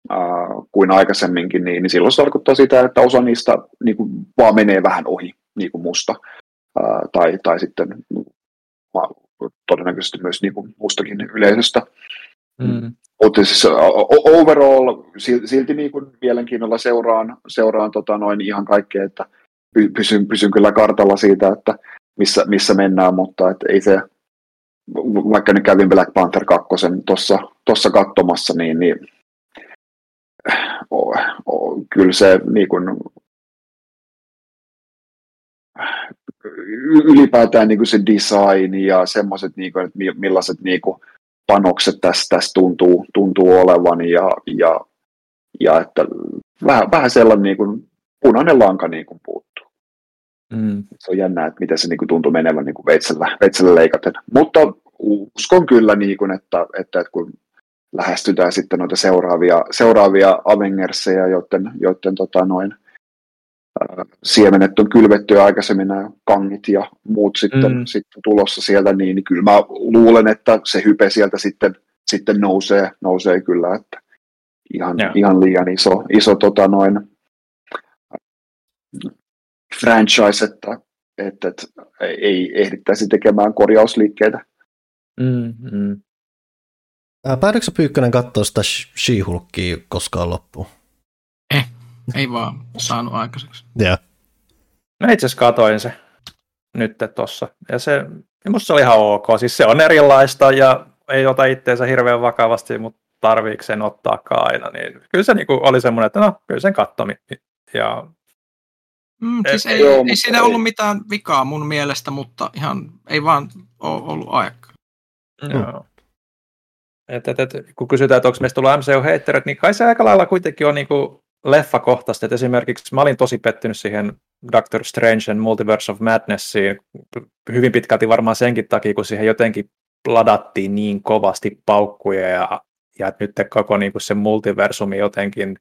ää, kuin aikaisemminkin, niin, niin silloin se tarkoittaa sitä, että osa niistä niin kuin, vaan menee vähän ohi niin kuin musta. Ää, tai, tai sitten todennäköisesti myös niin kuin mustakin yleisöstä. Mm. Mutta siis overall silti niin kuin mielenkiinnolla seuraan, seuraan tota noin ihan kaikkea, että pysyn, pysyn kyllä kartalla siitä, että missä, missä mennään, mutta et ei se, vaikka nyt kävin Black Panther 2 tuossa katsomassa, niin, niin oh, oh, kyllä se niin kuin, ylipäätään niin kuin se design ja semmoiset, niin kuin, että millaiset niin kuin, panokset tässä, tässä tuntuu, tuntuu olevan ja, ja, ja että vähän, vähän sellainen niin kuin, punainen lanka niin kuin puuttuu. Mm. Se on jännää, että miten se niin kuin, tuntuu menevän niin kuin veitsellä, veitsellä leikaten. Mutta uskon kyllä, niin kuin, että, että, että kun lähestytään sitten noita seuraavia, seuraavia Avengerseja, joiden, joiden tota, noin, siemenet on kylvetty jo aikaisemmin nämä kangit ja muut sitten, mm. sitten tulossa sieltä, niin, niin kyllä mä luulen, että se hype sieltä sitten, sitten nousee, nousee kyllä, että ihan, ihan liian iso, iso tota, noin, franchise, että, että, että ei ehdittäisi tekemään korjausliikkeitä. Mm, mm. Päädyksä Pyykkönen katsoa sitä She-Hulkia koskaan loppuun? Eh, ei vaan saanut aikaiseksi. Yeah. Mä itse asiassa katoin se nyt tossa. Ja se, musta se oli ihan ok. Siis se on erilaista ja ei ota itteensä hirveän vakavasti, mutta tarviiko sen ottaakaan aina. Niin kyllä se niinku oli semmoinen, että no, kyllä sen kattomi. Ja Mm, siis ei, joo, ei siinä ei. ollut mitään vikaa mun mielestä, mutta ihan ei vaan ole ollut aikaa. Joo. Et, et, et, kun kysytään, että onko meistä tullut MCU-heitterit, niin kai se aika lailla kuitenkin on niin kuin leffakohtaista. Et esimerkiksi mä olin tosi pettynyt siihen Doctor Strange and Multiverse of Madnessiin hyvin pitkälti varmaan senkin takia, kun siihen jotenkin ladattiin niin kovasti paukkuja ja, ja nyt koko niin kuin se multiversumi jotenkin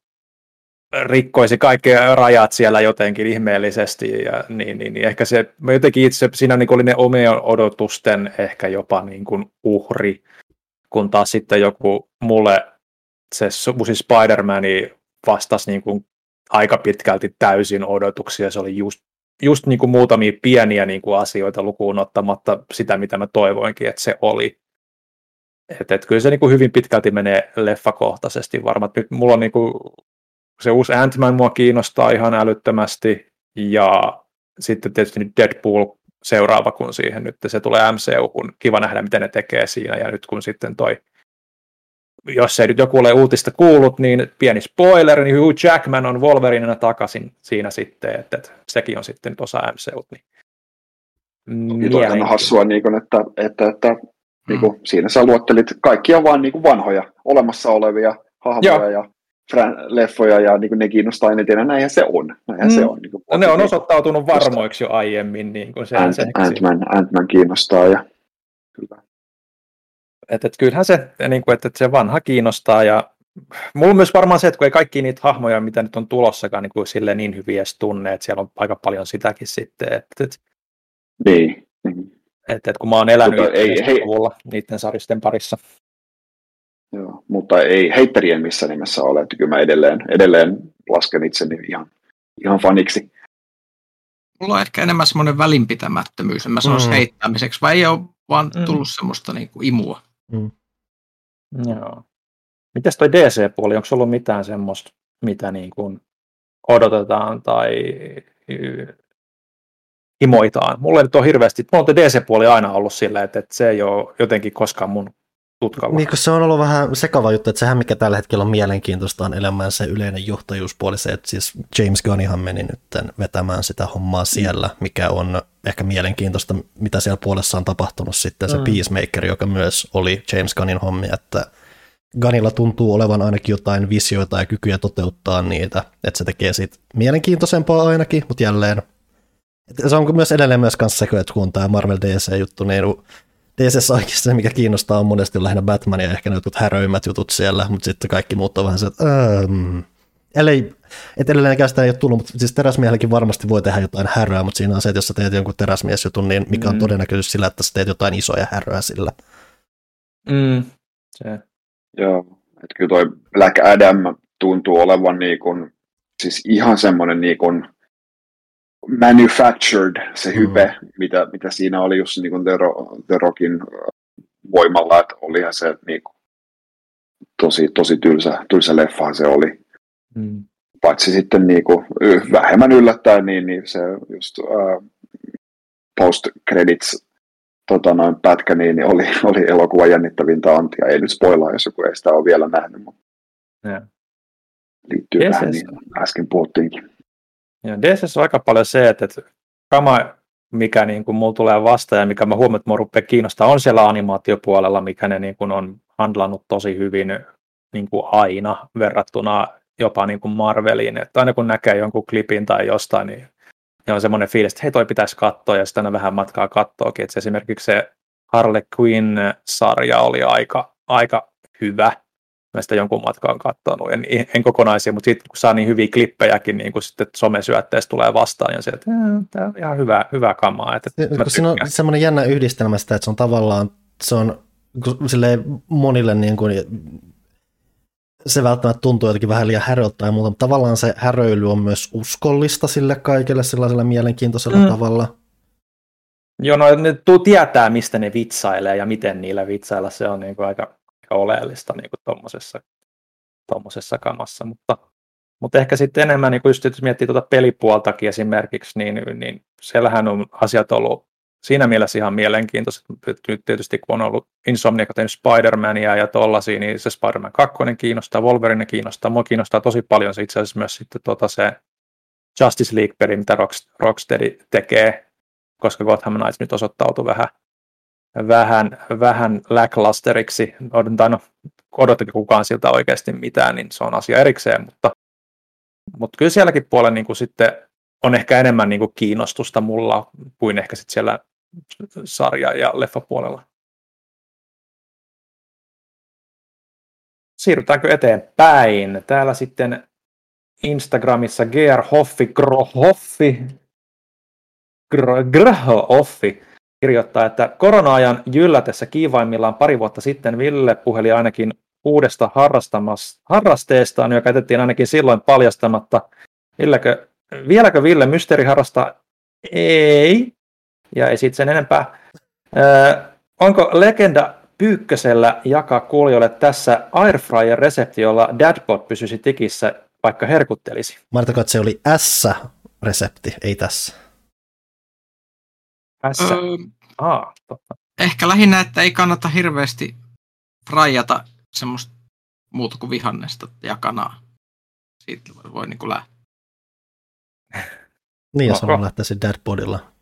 rikkoisi kaikki rajat siellä jotenkin ihmeellisesti, ja niin, niin, niin ehkä se, mä jotenkin itse, siinä niin oli ne omien odotusten ehkä jopa niin kuin uhri, kun taas sitten joku mulle se uusi Spider-Man vastasi niin kuin aika pitkälti täysin odotuksia, se oli just, just niin kuin muutamia pieniä niin kuin asioita lukuun ottamatta sitä, mitä mä toivoinkin, että se oli. Et, et kyllä se niin kuin hyvin pitkälti menee leffakohtaisesti varmaan. Nyt mulla on niin kuin se uusi Ant-Man mua kiinnostaa ihan älyttömästi, ja sitten tietysti nyt Deadpool seuraava, kun siihen nyt se tulee MCU, kun kiva nähdä, miten ne tekee siinä, ja nyt kun sitten toi jos ei nyt joku ole uutista kuullut, niin pieni spoiler, niin Hugh Jackman on Wolverinena takaisin siinä sitten, että, että sekin on sitten osa MCU. Niin Toki hassua, niin kuin, että, että, että mm. niin kuin, siinä sä luottelit kaikkia vaan niin kuin vanhoja olemassa olevia hahmoja Joo. ja leffoja ja niin kuin ne kiinnostaa eniten, ja näinhän se on. Näinhän mm. se on niin kuin, no, ne on osoittautunut varmoiksi jo aiemmin. Niin kuin se, Ant, se, Ant-Man, Ant-Man kiinnostaa. Ja, kyllä. Et, et kyllähän se, niin kuin, että, että se vanha kiinnostaa ja mulla on myös varmaan se, että kun ei kaikki niitä hahmoja, mitä nyt on tulossakaan, niin, kuin sille niin hyviä tunne, että siellä on aika paljon sitäkin sitten. Että, että, Niin. että, että kun mä oon elänyt Mutta ei- hei- niiden sarjisten parissa. Joo, mutta ei heitterien missä nimessä ole, että kyllä mä edelleen, edelleen lasken itseni ihan, ihan faniksi. Mulla on ehkä enemmän semmoinen välinpitämättömyys, en mä sanoisi Mm. mm. heittämiseksi, vai ei ole vaan Mm. tullut semmoista niinku imua. Joo. Mitäs toi DC-puoli, onko ollut mitään semmoista, mitä niin kuin odotetaan tai y- himoitaan? Mulla ei nyt ole hirveästi, mulla on DC-puoli aina ollut sillä, että, että se ei ole jotenkin koskaan mun tutkalla. Niin se on ollut vähän sekava juttu, että sehän mikä tällä hetkellä on mielenkiintoista on elämään se yleinen johtajuuspuoli, se, että siis James Gunnihan meni nyt vetämään sitä hommaa siellä, mikä on ehkä mielenkiintoista, mitä siellä puolessa on tapahtunut sitten se Mm. Peacemaker, joka myös oli James Gunnin hommi, että Gunnilla tuntuu olevan ainakin jotain visioita ja kykyjä toteuttaa niitä, että se tekee siitä mielenkiintoisempaa ainakin, mutta jälleen se on myös edelleen myös kanssa se, että kun tämä Marvel DC-juttu, niin DCssä oikeasti se, mikä kiinnostaa, on monesti lähinnä Batman ja ehkä ne jotkut häröimmät jutut siellä, mutta sitten kaikki muut on vähän se, että ähm, ellei, et edelleenkään sitä ei ole tullut, mutta siis teräsmiehelläkin varmasti voi tehdä jotain häröä, mutta siinä on se, että jos sä teet jonkun teräsmiesjutun, niin mikä on Mm. todennäköisyys sillä, että sä teet jotain isoja häröä sillä. Mm, se. Joo, että kyllä toi Black Adam tuntuu olevan niin kuin, siis ihan semmoinen niin kuin manufactured se Mm. hype, mitä, mitä siinä oli just niin kuin The, Ro- The Rockin äh, voimalla, että olihan se niin kuin, tosi, tosi tylsä, tylsä leffa se oli. Mm. Paitsi sitten niin kuin, vähemmän yllättäen, niin, niin se just äh, post-credits tota noin, pätkä, niin, niin oli, oli elokuvan jännittävintä antia. Ei nyt spoilaa, jos joku ei sitä ole vielä nähnyt, mutta Joo. liittyy Yes, tähän, yes. niin äsken puhuttiinkin. Ja DCssä on aika paljon se, että, kama, mikä niin kuin mulla tulee vastaan ja mikä mä huomaan, että mua rupeaa kiinnostaa, on siellä animaatiopuolella, mikä ne niin kuin on handlannut tosi hyvin niin kuin aina verrattuna jopa niin kuin Marveliin. Että aina kun näkee jonkun klipin tai jostain, niin ja on semmoinen fiilis, että hei toi pitäisi katsoa ja sitten vähän matkaa kattoakin. Että se esimerkiksi se Harley Quinn-sarja oli aika, aika hyvä. Mä sitä jonkun matkaan katsonut, en, en kokonaisia, mutta sitten kun saa niin hyviä klippejäkin, niin kun sitten somesyötteessä tulee vastaan, ja se, että tämä on ihan hyvä, hyvä kamaa. Että, mä Kun siinä on semmoinen jännä yhdistelmä sitä, että se on tavallaan, se on kun silleen monille niin kuin, se välttämättä tuntuu jotenkin vähän liian häröltä ja muuta, mutta tavallaan se häröily on myös uskollista sille kaikille sellaisella mielenkiintoisella Mm. mm. tavalla. Joo, no ne tuu tietää, mistä ne vitsailee ja miten niillä vitsailla, se on niin kuin aika, aika oleellista niin tommosessa kamassa, mutta, mutta ehkä sitten enemmän, niin just jos miettii tuota pelipuoltakin esimerkiksi, niin, niin siellähän on asiat ollut siinä mielessä ihan mielenkiintoiset. Nyt tietysti kun on ollut Insomniac tehnyt Spider-Mania ja tollasia, niin se Spider-Man 2 kiinnostaa, Wolverine kiinnostaa, mua kiinnostaa tosi paljon se itse asiassa myös sitten tuota se Justice League-peli, mitä Rocks- Rocksteady tekee, koska Gotham Knights nyt osoittautui vähän, vähän, vähän lacklusteriksi. Tai no, odottiko kukaan siltä oikeasti mitään, niin se on asia erikseen, mutta, mutta kyllä sielläkin puolella niin kuin sitten on ehkä enemmän niin kuin kiinnostusta mulla kuin ehkä sitten siellä sarja- ja leffapuolella. Siirrytäänkö eteenpäin? Täällä sitten Instagramissa Gear Hoffi Grahoffi kirjoittaa, että korona-ajan jyllätessä kiivaimmillaan pari vuotta sitten Ville puheli ainakin uudesta harrasteestaan, joka jätettiin ainakin silloin paljastamatta. Villäkö, vieläkö Ville mysteeri harrastaa? Ei. Ja ei sitten sen enempää. Öö, onko legenda Pyykkösellä jakaa kuulijoille tässä Airfryer-resepti, jolla Dadbot pysyisi tikissä, vaikka herkuttelisi? Että se oli S-resepti, ei tässä. Tässä. Öö, Ah, totta. ehkä lähinnä, että ei kannata hirveästi rajata semmoista muuta kuin vihannesta ja kanaa. Siitä voi, voi niin kuin lähteä. Niin, jos haluaa lähteä se Deadbodilla.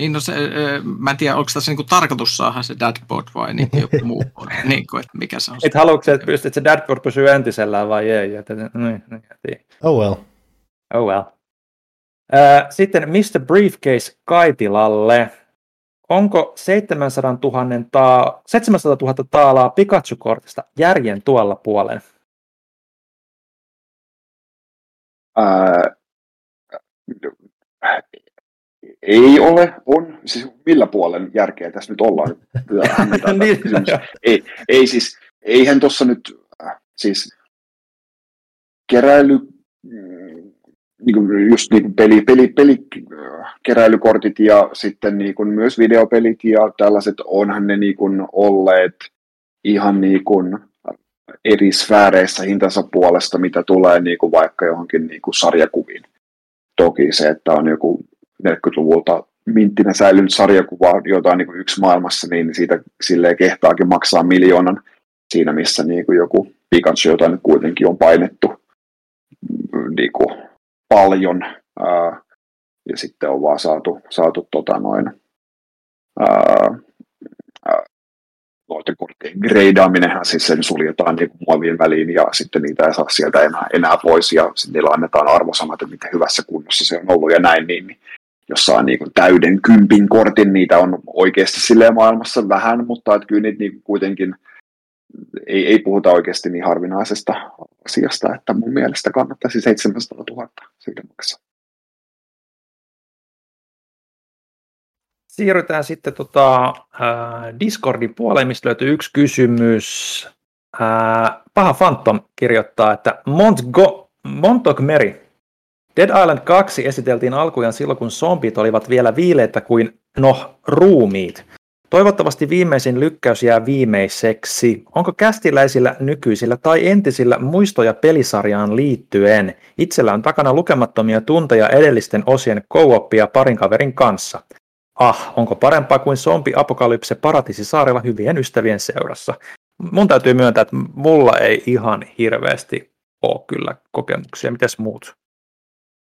Niin no se, öö, mä en tiedä, onko tässä niin kuin tarkoitus saada se dadbot vai niin kuin joku muu, niin kuin, että mikä se on. Et haluatko, että, pystyt, että se Dadbot pysyy entisellään vai ei? Että, niin, niin, niin. Oh well. Oh well. Sitten Mr. Briefcase Kaitilalle. Onko 700 000, ta- 700 000 taalaa Pikachu-kortista järjen tuolla puolen? Ää, ei ole, on. Siis millä puolen järkeä tässä nyt ollaan? niin, ei, ei siis, eihän tuossa nyt, siis keräily niin kuin just niin kuin peli, peli, keräilykortit ja sitten niin kuin myös videopelit ja tällaiset, onhan ne niin kuin olleet ihan niin kuin eri sfääreissä hintansa puolesta, mitä tulee niin kuin vaikka johonkin niin kuin sarjakuviin. Toki se, että on joku 40-luvulta minttinä säilynyt sarjakuva, jota on niin kuin yksi maailmassa, niin siitä silleen kehtaakin maksaa miljoonan siinä, missä niin kuin joku Pikachu, jota nyt kuitenkin on painettu niin kuin paljon, ää, ja sitten on vaan saatu, saatu tota noin, ää, noiden korttien greidaaminenhan, siis sen suljetaan niin muovien väliin ja sitten niitä ei saa sieltä enää, enää pois. Ja sitten niillä annetaan arvosanat, että miten hyvässä kunnossa se on ollut ja näin, niin, niin jos saa niin kuin täyden kympin kortin, niitä on oikeasti silleen maailmassa vähän, mutta että kyllä niitä niin kuitenkin ei, ei puhuta oikeasti niin harvinaisesta asiasta, että mun mielestä kannattaisi 700 000 siitä maksaa. Siirrytään sitten tota, äh, Discordin puoleen, mistä löytyy yksi kysymys. Äh, Paha Phantom kirjoittaa, että Montgo, Montgomery, Dead Island 2 esiteltiin alkujaan silloin, kun zombit olivat vielä viileitä kuin, no, ruumiit. Toivottavasti viimeisin lykkäys jää viimeiseksi. Onko kästiläisillä nykyisillä tai entisillä muistoja pelisarjaan liittyen? Itsellä on takana lukemattomia tunteja edellisten osien co parin kaverin kanssa. Ah, onko parempaa kuin zombi apokalypse paratisi saarella hyvien ystävien seurassa? Mun täytyy myöntää, että mulla ei ihan hirveästi ole kyllä kokemuksia. Mitäs muut?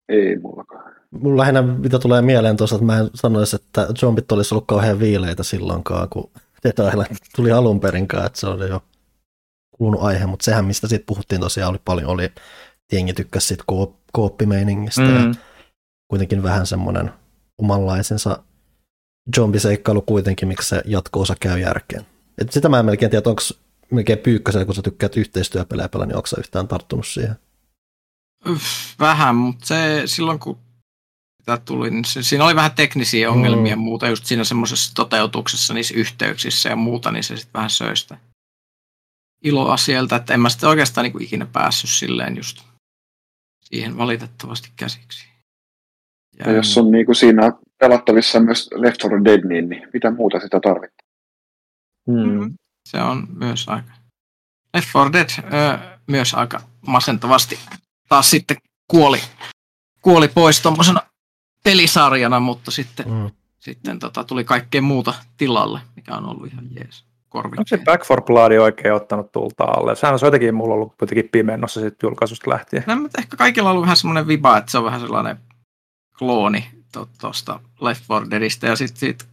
Ei mullakaan. Mulla lähinnä mitä tulee mieleen tuossa, että mä en sanoisi, että zombit olisi ollut kauhean viileitä silloinkaan, kun Dead Island tuli alun perinkään, että se oli jo kuulunut aihe, mutta sehän, mistä siitä puhuttiin tosiaan oli paljon, oli, jengi tykkäsi siitä kooppimeiningistä mm. ja kuitenkin vähän semmoinen omanlaisensa zombiseikkailu kuitenkin, miksi se jatko-osa käy järkeen. Et sitä mä en melkein tiedä, onko melkein pyykkäsellä, kun sä tykkäät yhteistyöpelejä pelaa, niin onko sä yhtään tarttunut siihen? Vähän, mutta se silloin kun tämä tuli, niin siinä oli vähän teknisiä ongelmia mm. muuta just siinä semmoisessa toteutuksessa, niissä yhteyksissä ja muuta, niin se sitten vähän söi sitä iloa sieltä, että en mä sitten oikeastaan niin ikinä päässyt silleen just siihen valitettavasti käsiksi. Ja, ja jos on niin kuin siinä pelattavissa myös Left 4 Dead, niin, niin mitä muuta sitä tarvittaa? Mm. Se on myös aika... Left 4 Dead ö, myös aika masentavasti taas sitten kuoli, kuoli pois tuommoisena pelisarjana, mutta sitten, mm. sitten tota, tuli kaikkea muuta tilalle, mikä on ollut ihan jees. Onko se Back for Blood oikein ottanut tulta alle? Sehän on jotenkin mulla ollut kuitenkin pimennossa sitten julkaisusta lähtien. No, mutta ehkä kaikilla on ollut vähän semmoinen viba, että se on vähän sellainen klooni tuosta Left 4 Deadistä. Ja sitten sit,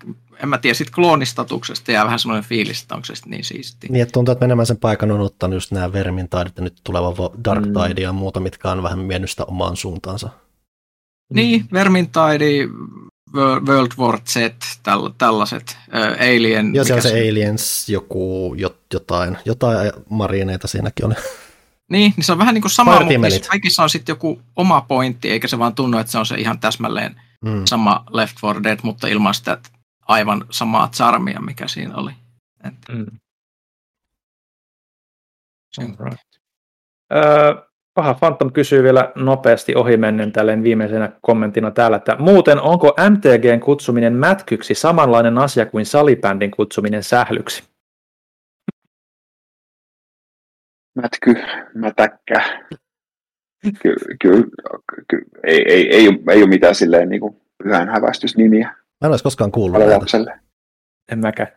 en mä tiedä, sitten kloonistatuksesta jää vähän semmoinen fiilis, että onko se niin siisti. Niin, että tuntuu, että menemään sen paikan on ottanut just nämä Vermin taidit ja nyt tuleva Dark mm. Tide ja muuta, mitkä on vähän mennyt sitä omaan suuntaansa. Niin, Vermintaidi, World War Z, täll, tällaiset, äh, Alien. Joo, se on se, se Aliens, joku, jotain, jotain marineita siinäkin oli. Niin, niin se on vähän niin kuin sama, mutta kaikissa on sitten joku oma pointti, eikä se vaan tunnu, että se on se ihan täsmälleen mm. sama Left 4 Dead, mutta ilman sitä aivan samaa charmia, mikä siinä oli. Mm. Right. Öö, Paha Phantom kysyy vielä nopeasti ohimennen tälleen viimeisenä kommenttina täällä, että muuten onko MTGn kutsuminen mätkyksi samanlainen asia kuin salibändin kutsuminen sählyksi? Mätky, mätäkkä. Kyllä, ky, ky, ei, ei, ei, ei ole mitään silleen niin kuin pyhän hävästysnimiä. Mä en olisi koskaan kuullut näitä. En mäkään.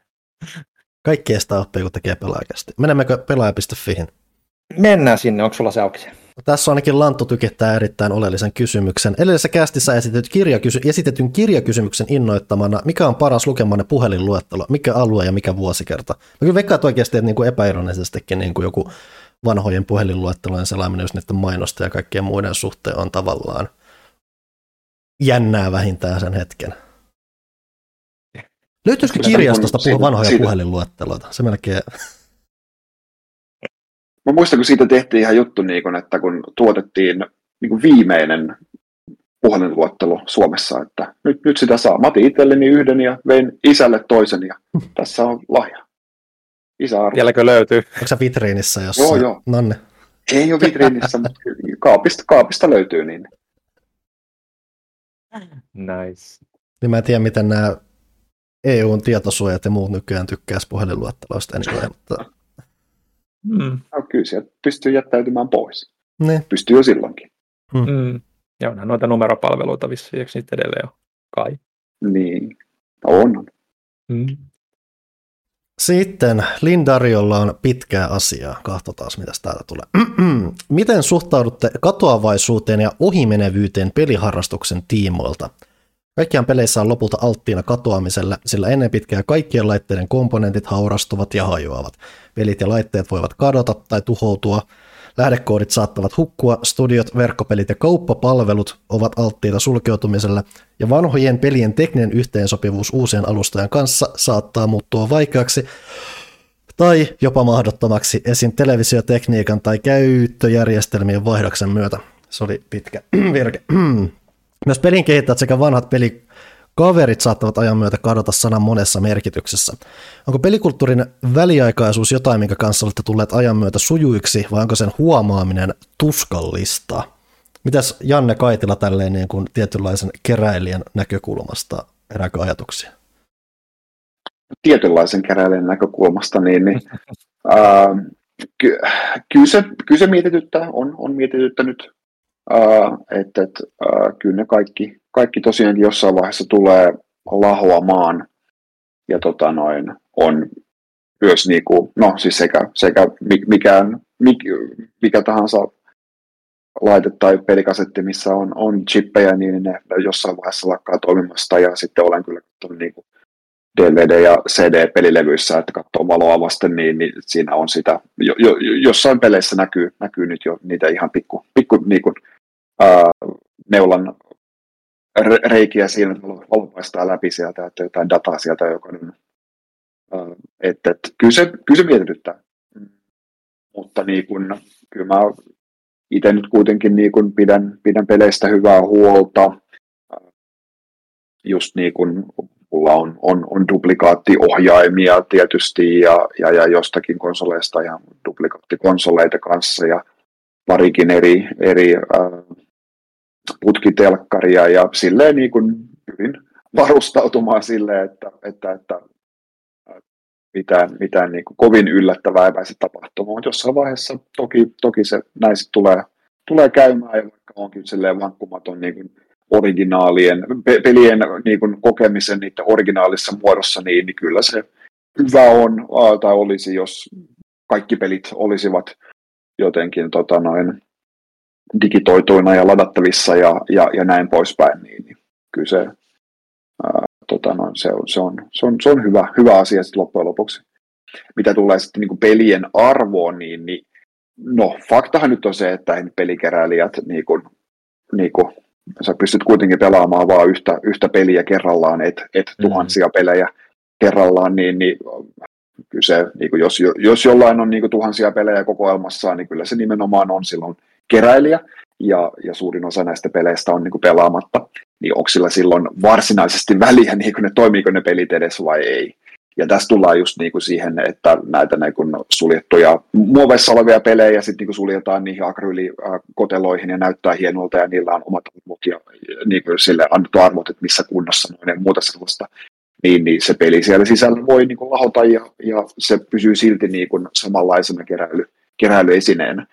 Kaikki estää oppia, kun tekee pelaajakästi. Menemmekö pelaaja.fihin? Mennään sinne, onko sulla se auki? Tässä ainakin Lanttu tykittää erittäin oleellisen kysymyksen. Edellisessä kästissä esitetyn, kirjakysy- esitetyn kirjakysymyksen innoittamana, mikä on paras lukemanne puhelinluettelo, mikä alue ja mikä vuosikerta? Mä kyllä veikkaat oikeasti, että niin kuin epäironisestikin niin kuin joku vanhojen puhelinluettelojen selaaminen just niiden mainosta ja kaikkien muiden suhteen on tavallaan jännää vähintään sen hetken. Löytyisikö kirjastosta puhua vanhoja puhelinluetteloita? Se melkein... Mä muistan, kun siitä tehtiin ihan juttu, niin kun, että kun tuotettiin niin kuin viimeinen puhelinluettelo Suomessa, että nyt, nyt sitä saa. Mä otin itselleni yhden ja vein isälle toisen ja tässä on lahja. Isä arvo. Vieläkö löytyy? Onko se vitriinissä jossain? Joo, joo. Nanne. Ei ole vitriinissä, mutta kaapista, kaapista löytyy niin. Nice. Niin mä en tiedä, miten nämä EUn tietosuojat ja muut nykyään tykkäisi puhelinluetteloista anyway, mutta Mm. No, kyllä sieltä pystyy jättäytymään pois. ne. Pystyy jo silloinkin. Mm. Ja onhan noita numeropalveluita vissiin, eikö niitä edelleen ole? Kai. Niin, on. on. Mm. Sitten Lindariolla on pitkää asiaa. Katsotaan, mitä täältä tulee. Miten suhtaudutte katoavaisuuteen ja ohimenevyyteen peliharrastuksen tiimoilta? Kaikkiaan peleissä on lopulta alttiina katoamiselle, sillä ennen pitkää kaikkien laitteiden komponentit haurastuvat ja hajoavat. Pelit ja laitteet voivat kadota tai tuhoutua, lähdekoodit saattavat hukkua, studiot, verkkopelit ja kauppapalvelut ovat alttiita sulkeutumiselle, ja vanhojen pelien tekninen yhteensopivuus uusien alustojen kanssa saattaa muuttua vaikeaksi tai jopa mahdottomaksi esim. televisiotekniikan tai käyttöjärjestelmien vaihdoksen myötä. Se oli pitkä virke. Myös pelin kehittäjät sekä vanhat pelikaverit saattavat ajan myötä kadota sanan monessa merkityksessä. Onko pelikulttuurin väliaikaisuus jotain, minkä kanssa olette tulleet ajan myötä sujuiksi, vai onko sen huomaaminen tuskallista? Mitäs Janne Kaitila tälleen niin kuin tietynlaisen keräilijän näkökulmasta, herääkö ajatuksia? Tietynlaisen keräilijän näkökulmasta, niin, niin ää, ky, kyllä, se, se mietityttää, on, on mietityttänyt, ää, että et, ää, kyllä ne kaikki, kaikki tosiaankin jossain vaiheessa tulee lahoamaan. Ja tota noin, on myös niinku, no siis sekä, sekä mikään, mikä, mikä tahansa laite tai pelikasetti, missä on, on chippejä, niin ne jossain vaiheessa lakkaa toimimasta. Ja sitten olen kyllä katsonut niin kuin DVD- ja CD-pelilevyissä, että katsoo valoa vasten, niin, niin siinä on sitä, jo, jo, jossain peleissä näkyy, näkyy nyt jo niitä ihan pikku, pikku niin kuin, neulan re- reikiä siinä, että valo, paistaa läpi sieltä, että jotain dataa sieltä jokainen. Että, että kyllä, se, kyllä se mietityttää. Mutta niin kun, kyllä mä itse nyt kuitenkin niin kun pidän, pidän peleistä hyvää huolta. Just niin kuin mulla on, on, on duplikaattiohjaimia tietysti ja, ja, ja jostakin konsoleista ihan duplikaattikonsoleita kanssa ja parikin eri, eri äh, putkitelkkaria ja silleen niin kuin hyvin varustautumaan silleen, että, että, että mitään, mitään niin kuin kovin yllättävää ei pääse tapahtumaan, mutta jossain vaiheessa toki, toki se näin tulee, tulee käymään, ja vaikka onkin silleen vankkumaton niin kuin originaalien, pe- pelien niin kuin kokemisen niiden originaalissa muodossa, niin, niin kyllä se hyvä on, tai olisi, jos kaikki pelit olisivat jotenkin tota noin, digitoituina ja ladattavissa ja, ja, ja näin poispäin, niin, niin kyllä se, ää, tota noin, se, on, se, on, se, on, se on hyvä, hyvä asia sitten loppujen lopuksi. Mitä tulee sitten niin kuin pelien arvoon, niin, niin no faktahan nyt on se, että pelikeräilijät niin kuin, niin kuin, sä pystyt kuitenkin pelaamaan vain yhtä, yhtä peliä kerrallaan, et, et mm-hmm. tuhansia pelejä kerrallaan, niin, niin kyllä se, niin kuin jos, jos jollain on niin kuin tuhansia pelejä kokoelmassaan, niin kyllä se nimenomaan on silloin keräilijä, ja, ja suurin osa näistä peleistä on niin kuin pelaamatta, niin onko sillä silloin varsinaisesti väliä, niin kuin ne, toimiiko ne pelit edes vai ei. Ja tässä tullaan just niin kuin siihen, että näitä niin kuin suljettuja muoveissa olevia pelejä sitten niin suljetaan niihin akryylikoteloihin ja näyttää hienolta ja niillä on omat arvot ja niin kuin sille annettu arvot, että missä kunnossa noin ja muuta sellaista. Niin, niin se peli siellä sisällä voi niin kuin lahota ja, ja se pysyy silti niin kuin samanlaisena keräily, keräilyesineenä.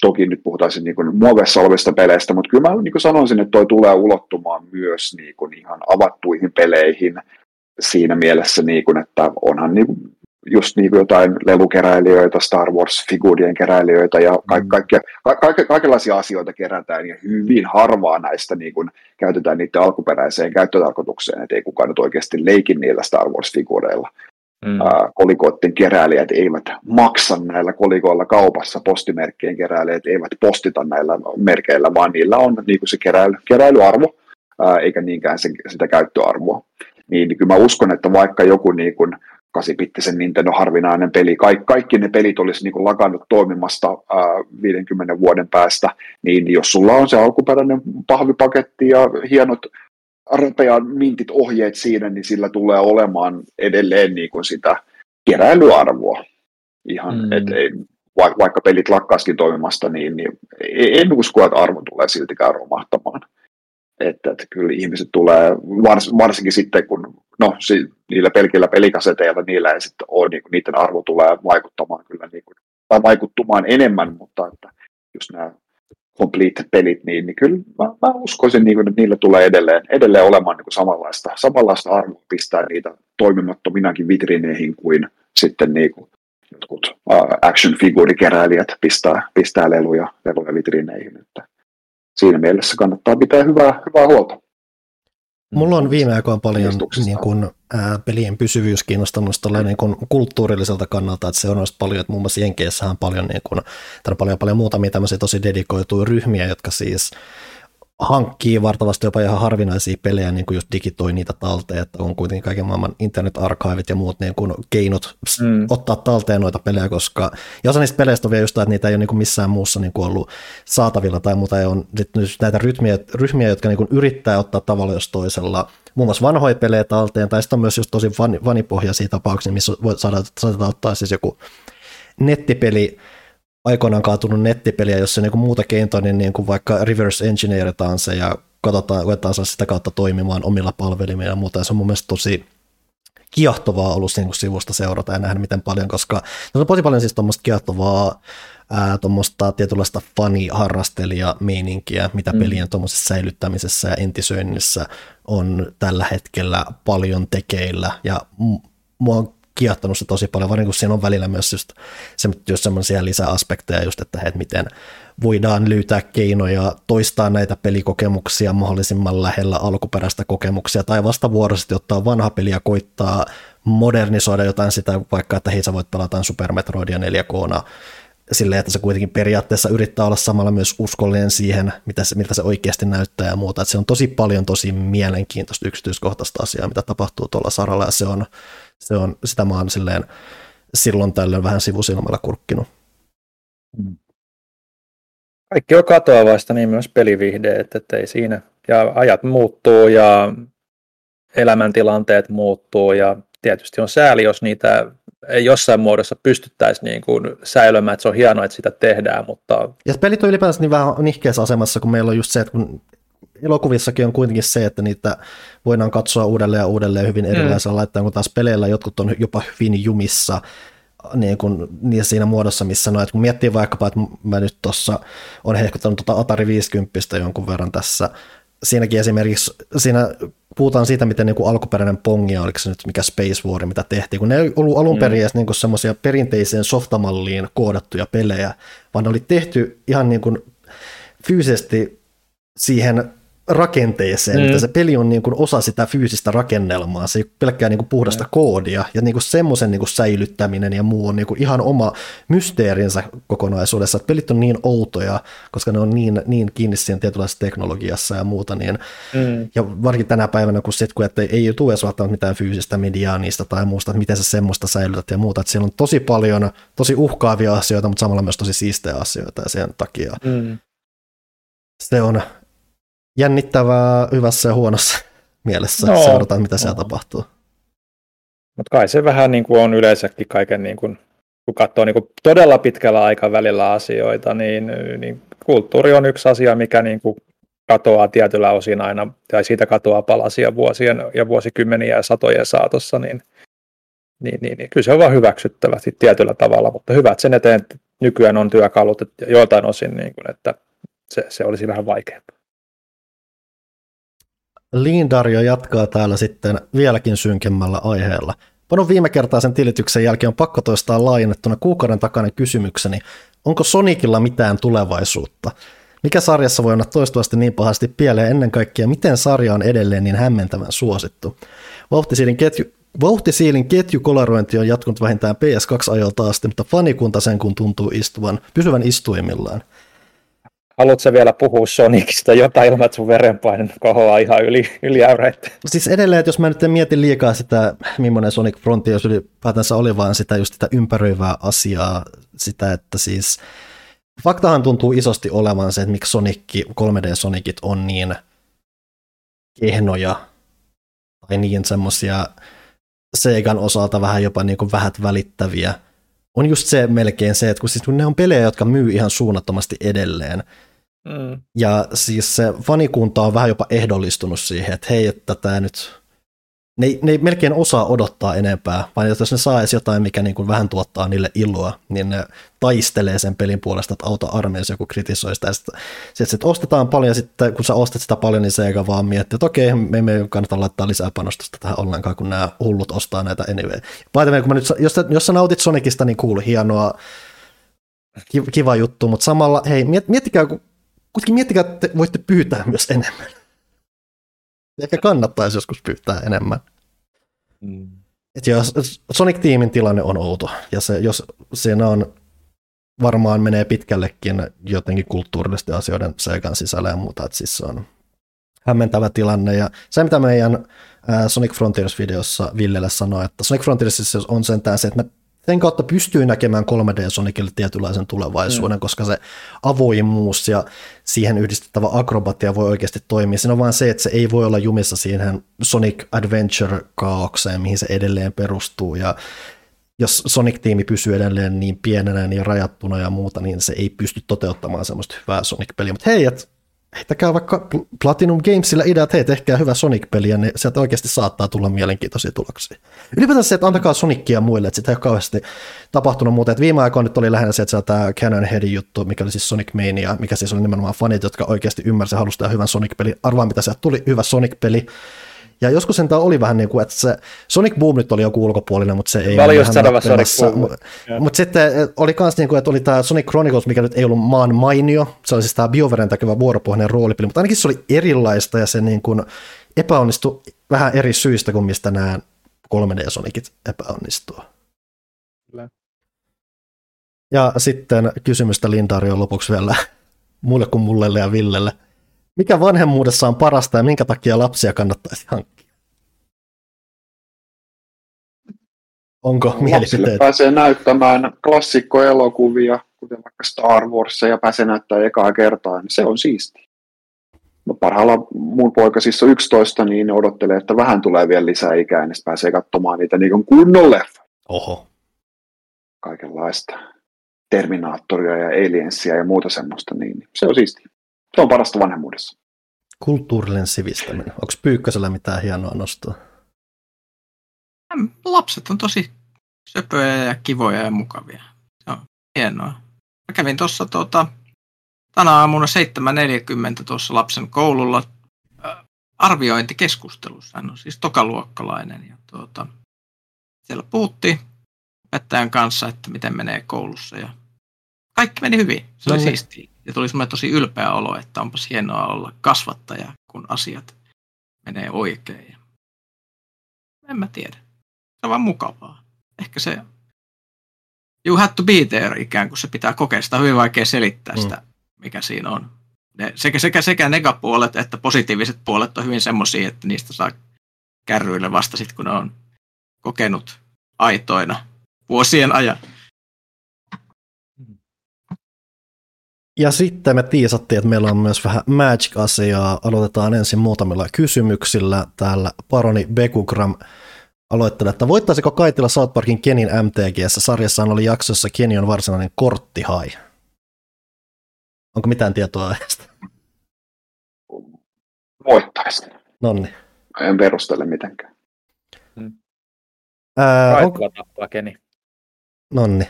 Toki nyt puhutaan niin kuin muovessa olevista peleistä, mutta kyllä mä niin kuin sanoisin, että toi tulee ulottumaan myös niin kuin ihan avattuihin peleihin siinä mielessä, niin kuin, että onhan niin kuin just niin kuin jotain lelukeräilijöitä, Star Wars-figuurien keräilijöitä ja ka- kaikkea, ka- ka- kaikenlaisia asioita kerätään ja hyvin harvaa näistä niin kuin käytetään niiden alkuperäiseen käyttötarkoitukseen, että ei kukaan nyt oikeasti leikin niillä Star Wars-figuureilla. Mm. kolikoiden keräilijät eivät maksa näillä kolikoilla kaupassa, postimerkkien keräilijät eivät postita näillä merkeillä, vaan niillä on niin kuin se keräily, keräilyarvo, ää, eikä niinkään se, sitä käyttöarvoa. Niin, niin kyllä mä uskon, että vaikka joku niin kuin 8-bittisen Nintendo harvinainen peli. Kaik, kaikki ne pelit olisi niin lakannut toimimasta ää, 50 vuoden päästä, niin jos sulla on se alkuperäinen pahvipaketti ja hienot rapean mintit ohjeet siinä, niin sillä tulee olemaan edelleen niin kuin sitä keräilyarvoa. Ihan, mm. et, ei, vaikka pelit lakkaaskin toimimasta, niin, niin en usko, että arvo tulee siltikään romahtamaan. Että, että kyllä ihmiset tulee, vars, varsinkin sitten kun, no si, niillä pelkillä pelikaseteilla, niillä ei sitten ole, niin kuin, niiden arvo tulee vaikuttamaan kyllä, niin kuin, tai vaikuttumaan enemmän, mutta että just nämä complete-pelit, niin, niin kyllä mä, mä uskoisin, niin kuin, että niillä tulee edelleen, edelleen olemaan niin kuin samanlaista, samanlaista arvoa pistää niitä toimimattominakin vitriineihin kuin sitten niin kuin, jotkut action figurikeräilijät pistää, pistää leluja, leluja vitriineihin. Että siinä mielessä kannattaa pitää hyvää, hyvää huolta. Mulla on viime aikoina paljon niin kun, ää, pelien pysyvyys kiinnostanut niin kun, kulttuurilliselta kannalta, että se on paljon, että muun muassa Jenkeissähän on paljon, niin kun, on paljon, paljon muutamia tämmöisiä tosi dedikoituja ryhmiä, jotka siis hankkii vartavasti jopa ihan harvinaisia pelejä, niin kuin just digitoi niitä talteen, että on kuitenkin kaiken maailman internet-arkaivit ja muut niin kuin keinot mm. ottaa talteen noita pelejä, koska ja osa niistä peleistä on vielä just, että niitä ei ole niin kuin missään muussa niin kuin ollut saatavilla tai muuta, ei on näitä ryhmiä, ryhmiä jotka niin kuin yrittää ottaa tavalla jos toisella muun muassa vanhoja pelejä talteen, tai sitten on myös just tosi vanipohjaisia tapauksia, missä voi saada, saada ottaa siis joku nettipeli, aikoinaan kaatunut nettipeliä, jossa niin kuin muuta keinoa, niin, niin kuin vaikka reverse engineeritaan se ja katsotaan, koetaan saada sitä kautta toimimaan omilla palvelimilla ja muuta. Ja se on mun mielestä tosi kiehtovaa ollut niin kuin sivusta seurata ja nähdä miten paljon, koska on tosi paljon siis tuommoista kiehtovaa tuommoista tietynlaista fani-harrastelija-meininkiä, mitä mm. pelien tuommoisessa säilyttämisessä ja entisöinnissä on tällä hetkellä paljon tekeillä. Ja mua on kiehtonut se tosi paljon, varsinkin kun siinä on välillä myös just, just semmoisia lisäaspekteja, just, että, että miten voidaan löytää keinoja toistaa näitä pelikokemuksia mahdollisimman lähellä alkuperäistä kokemuksia, tai vastavuoroisesti ottaa vanha peli ja koittaa modernisoida jotain sitä, vaikka että hei sä voit pelata Super Metroidia 4 k silleen, että se kuitenkin periaatteessa yrittää olla samalla myös uskollinen siihen, mitä se, miltä se oikeasti näyttää ja muuta. Että se on tosi paljon tosi mielenkiintoista yksityiskohtaista asiaa, mitä tapahtuu tuolla saralla, ja se on, se on, sitä mä oon silleen silloin tällöin vähän sivusilmällä kurkkinut. Mm. Kaikki on katoavaista, niin myös pelivihdeet, että ei siinä. Ja ajat muuttuu ja elämäntilanteet muuttuu ja tietysti on sääli, jos niitä ei jossain muodossa pystyttäisi niin kuin säilymään, että se on hienoa, että sitä tehdään, mutta... Ja pelit on ylipäänsä niin vähän nihkeässä asemassa, kun meillä on just se, että kun elokuvissakin on kuitenkin se, että niitä voidaan katsoa uudelleen ja uudelleen hyvin mm. erilaisella mm. laittaa, kun taas peleillä jotkut on jopa hyvin jumissa niin kuin, niin siinä muodossa, missä no, että kun miettii vaikkapa, että mä nyt tuossa on hehkuttanut tuota Atari 50 jonkun verran tässä, siinäkin esimerkiksi, siinä puhutaan siitä, miten niin kuin alkuperäinen pongi, oliko se nyt mikä Space War, mitä tehtiin, kun ne ei ollut alun mm. perin mm. niin semmoisia perinteiseen softamalliin koodattuja pelejä, vaan ne oli tehty ihan niin kuin fyysisesti siihen rakenteeseen, mm. että se peli on niin kuin osa sitä fyysistä rakennelmaa, se ei ole pelkkää niin kuin puhdasta mm. koodia, ja niin kuin semmoisen niin kuin säilyttäminen ja muu on niin kuin ihan oma mysteerinsä kokonaisuudessa, että pelit on niin outoja, koska ne on niin, niin kiinni siinä tietynlaisessa teknologiassa ja muuta, niin, mm. ja varsinkin tänä päivänä, kun, sit, kun että ei tule edes välttämättä mitään fyysistä mediaa niistä tai muusta, että miten sä semmoista säilytät ja muuta, että siellä on tosi paljon tosi uhkaavia asioita, mutta samalla myös tosi siistejä asioita, ja sen takia mm. se on jännittävää hyvässä ja huonossa mielessä no, seurata, mitä no. siellä tapahtuu. Mutta kai se vähän niin kuin on yleensäkin kaiken, niin kuin, kun katsoo niin kuin todella pitkällä aikavälillä asioita, niin, niin kulttuuri on yksi asia, mikä niin kuin katoaa tietyllä osin aina, tai siitä katoaa palasia vuosien ja vuosikymmeniä ja satojen saatossa, niin, niin, niin, niin kyllä se on vaan hyväksyttävä tietyllä tavalla, mutta hyvä, että sen eteen nykyään on työkalut että joiltain osin, niin kuin, että se, se olisi vähän vaikeampaa. Lindario jatkaa täällä sitten vieläkin synkemmällä aiheella. Panon viime kertaa sen tilityksen jälkeen on pakko toistaa laajennettuna kuukauden takainen kysymykseni. Onko Sonicilla mitään tulevaisuutta? Mikä sarjassa voi olla toistuvasti niin pahasti pieleen ennen kaikkea, miten sarja on edelleen niin hämmentävän suosittu? Vauhtisiilin ketju, Vauhtisiilin ketjukolarointi on jatkunut vähintään PS2-ajolta asti, mutta fanikunta sen kun tuntuu istuvan, pysyvän istuimillaan. Haluatko vielä puhua Sonicista jotain ilman, että sun verenpaine kohoaa ihan yli, yli äyreitä? Siis edelleen, että jos mä nyt en mieti liikaa sitä, millainen Sonic Frontiers ylipäätänsä oli, vaan sitä just sitä ympäröivää asiaa, sitä, että siis faktahan tuntuu isosti olevan se, että miksi Sonic, 3D-Sonicit on niin kehnoja tai niin semmoisia Segan osalta vähän jopa niin kuin vähät välittäviä, on just se melkein se, että kun siis ne on pelejä, jotka myy ihan suunnattomasti edelleen, Mm. Ja siis se fanikunta on vähän jopa ehdollistunut siihen, että hei, että tämä nyt, ne ei, ne ei melkein osaa odottaa enempää, vaan jos ne saa edes jotain, mikä niin kuin vähän tuottaa niille iloa, niin ne taistelee sen pelin puolesta, että auta armeijassa joku kritisoi sitä. Sitten, sitten, että ostetaan paljon, ja sitten kun sä ostat sitä paljon, niin Sega vaan miettii, että okei, me emme kannata laittaa lisää panostusta tähän ollenkaan, kun nämä hullut ostaa näitä anyway. By kun mä nyt, jos, jos sä nautit Sonicista, niin kuulu hienoa, kiva juttu, mutta samalla, hei, miettikää, kun kuitenkin miettikää, että te voitte pyytää myös enemmän. Ehkä kannattaisi joskus pyytää enemmän. Mm. Et jos Sonic-tiimin tilanne on outo, ja se, jos siinä on varmaan menee pitkällekin jotenkin kulttuurillisten asioiden seikan sisällä ja muuta, että siis se on hämmentävä tilanne. Ja se, mitä meidän Sonic Frontiers-videossa Villelle sanoi, että Sonic Frontiers on sentään se, että me sen kautta pystyy näkemään 3D-Sonicille tietynlaisen tulevaisuuden, mm. koska se avoimuus ja siihen yhdistettävä akrobatia voi oikeasti toimia. Siinä on vain se, että se ei voi olla jumissa siihen Sonic Adventure-kaaukseen, mihin se edelleen perustuu. Ja jos Sonic-tiimi pysyy edelleen niin pienenä niin rajattuna ja muuta, niin se ei pysty toteuttamaan semmoista hyvää Sonic-peliä. Mutta hei, että heittäkää vaikka Platinum Gamesilla idea, että hei, tehkää hyvä Sonic-peli, ja ne, sieltä oikeasti saattaa tulla mielenkiintoisia tuloksia. Ylipäätään se, että antakaa Sonicia muille, että sitä ei ole kauheasti tapahtunut muuta. Että viime aikoina nyt oli lähinnä se, että tämä Canon Headin juttu, mikä oli siis Sonic Mania, mikä siis oli nimenomaan fanit, jotka oikeasti ymmärsivät halusta hyvän Sonic-peli. Arvaa, mitä sieltä tuli, hyvä Sonic-peli. Ja joskus sen oli vähän niin kuin, että se Sonic Boom nyt oli joku ulkopuolinen, mutta se ei Mä olin just Sonic Boom. Mutta sitten oli myös niin kuin, että oli tämä Sonic Chronicles, mikä nyt ei ollut maan mainio. Se oli siis tämä Bioveren tekevä vuoropohjainen roolipeli, mutta ainakin se oli erilaista ja se niin kuin epäonnistui vähän eri syistä kuin mistä nämä 3D-Sonicit epäonnistuu. Kyllä. Ja sitten kysymystä Lindaari on lopuksi vielä mulle kuin mulle ja Villelle. Mikä vanhemmuudessa on parasta ja minkä takia lapsia kannattaisi hankkia? Onko mielipiteet? pääsee näyttämään klassikkoelokuvia, kuten vaikka Star Wars, ja pääsee näyttämään ekaa kertaa, niin se on siisti. No parhaalla mun poika siis on 11, niin odottelee, että vähän tulee vielä lisää ikää, niin pääsee katsomaan niitä niin kunnon leffa. Oho. Kaikenlaista. Terminaattoria ja Aliensia ja muuta semmoista, niin se on siisti. Se on parasta vanhemmuudessa. Kulttuurinen sivistäminen. Onko Pyykkösellä mitään hienoa nostoa? Lapset on tosi söpöjä ja kivoja ja mukavia. Se on hienoa. Mä kävin tuossa tuota, tänä aamuna 7.40 tuossa lapsen koululla äh, arviointikeskustelussa. Hän on siis tokaluokkalainen. Ja tuota, siellä puhuttiin opettajan kanssa, että miten menee koulussa. Ja kaikki meni hyvin. Se oli no, niin. siistiä. Ja tuli semmoinen tosi ylpeä olo, että onpas hienoa olla kasvattaja, kun asiat menee oikein. En mä tiedä. Se on vaan mukavaa. Ehkä se you have to be there ikään kuin se pitää kokea. Sitä on hyvin vaikea selittää mm. sitä, mikä siinä on. Ne, sekä, sekä, sekä negapuolet että positiiviset puolet on hyvin semmoisia, että niistä saa kärryille vasta sitten, kun ne on kokenut aitoina vuosien ajan. Ja sitten me tiisattiin, että meillä on myös vähän Magic-asiaa. Aloitetaan ensin muutamilla kysymyksillä. Täällä Paroni Bekugram aloittelee, että voittaisiko Kaitila South Parkin Kenin MTGssä? Sarjassaan oli jaksossa Keni on varsinainen korttihai. Onko mitään tietoa aiheesta? Voittaisi. Nonni. En perustele mitenkään. Hmm. Ää, onko... tappaa Keni. Nonni.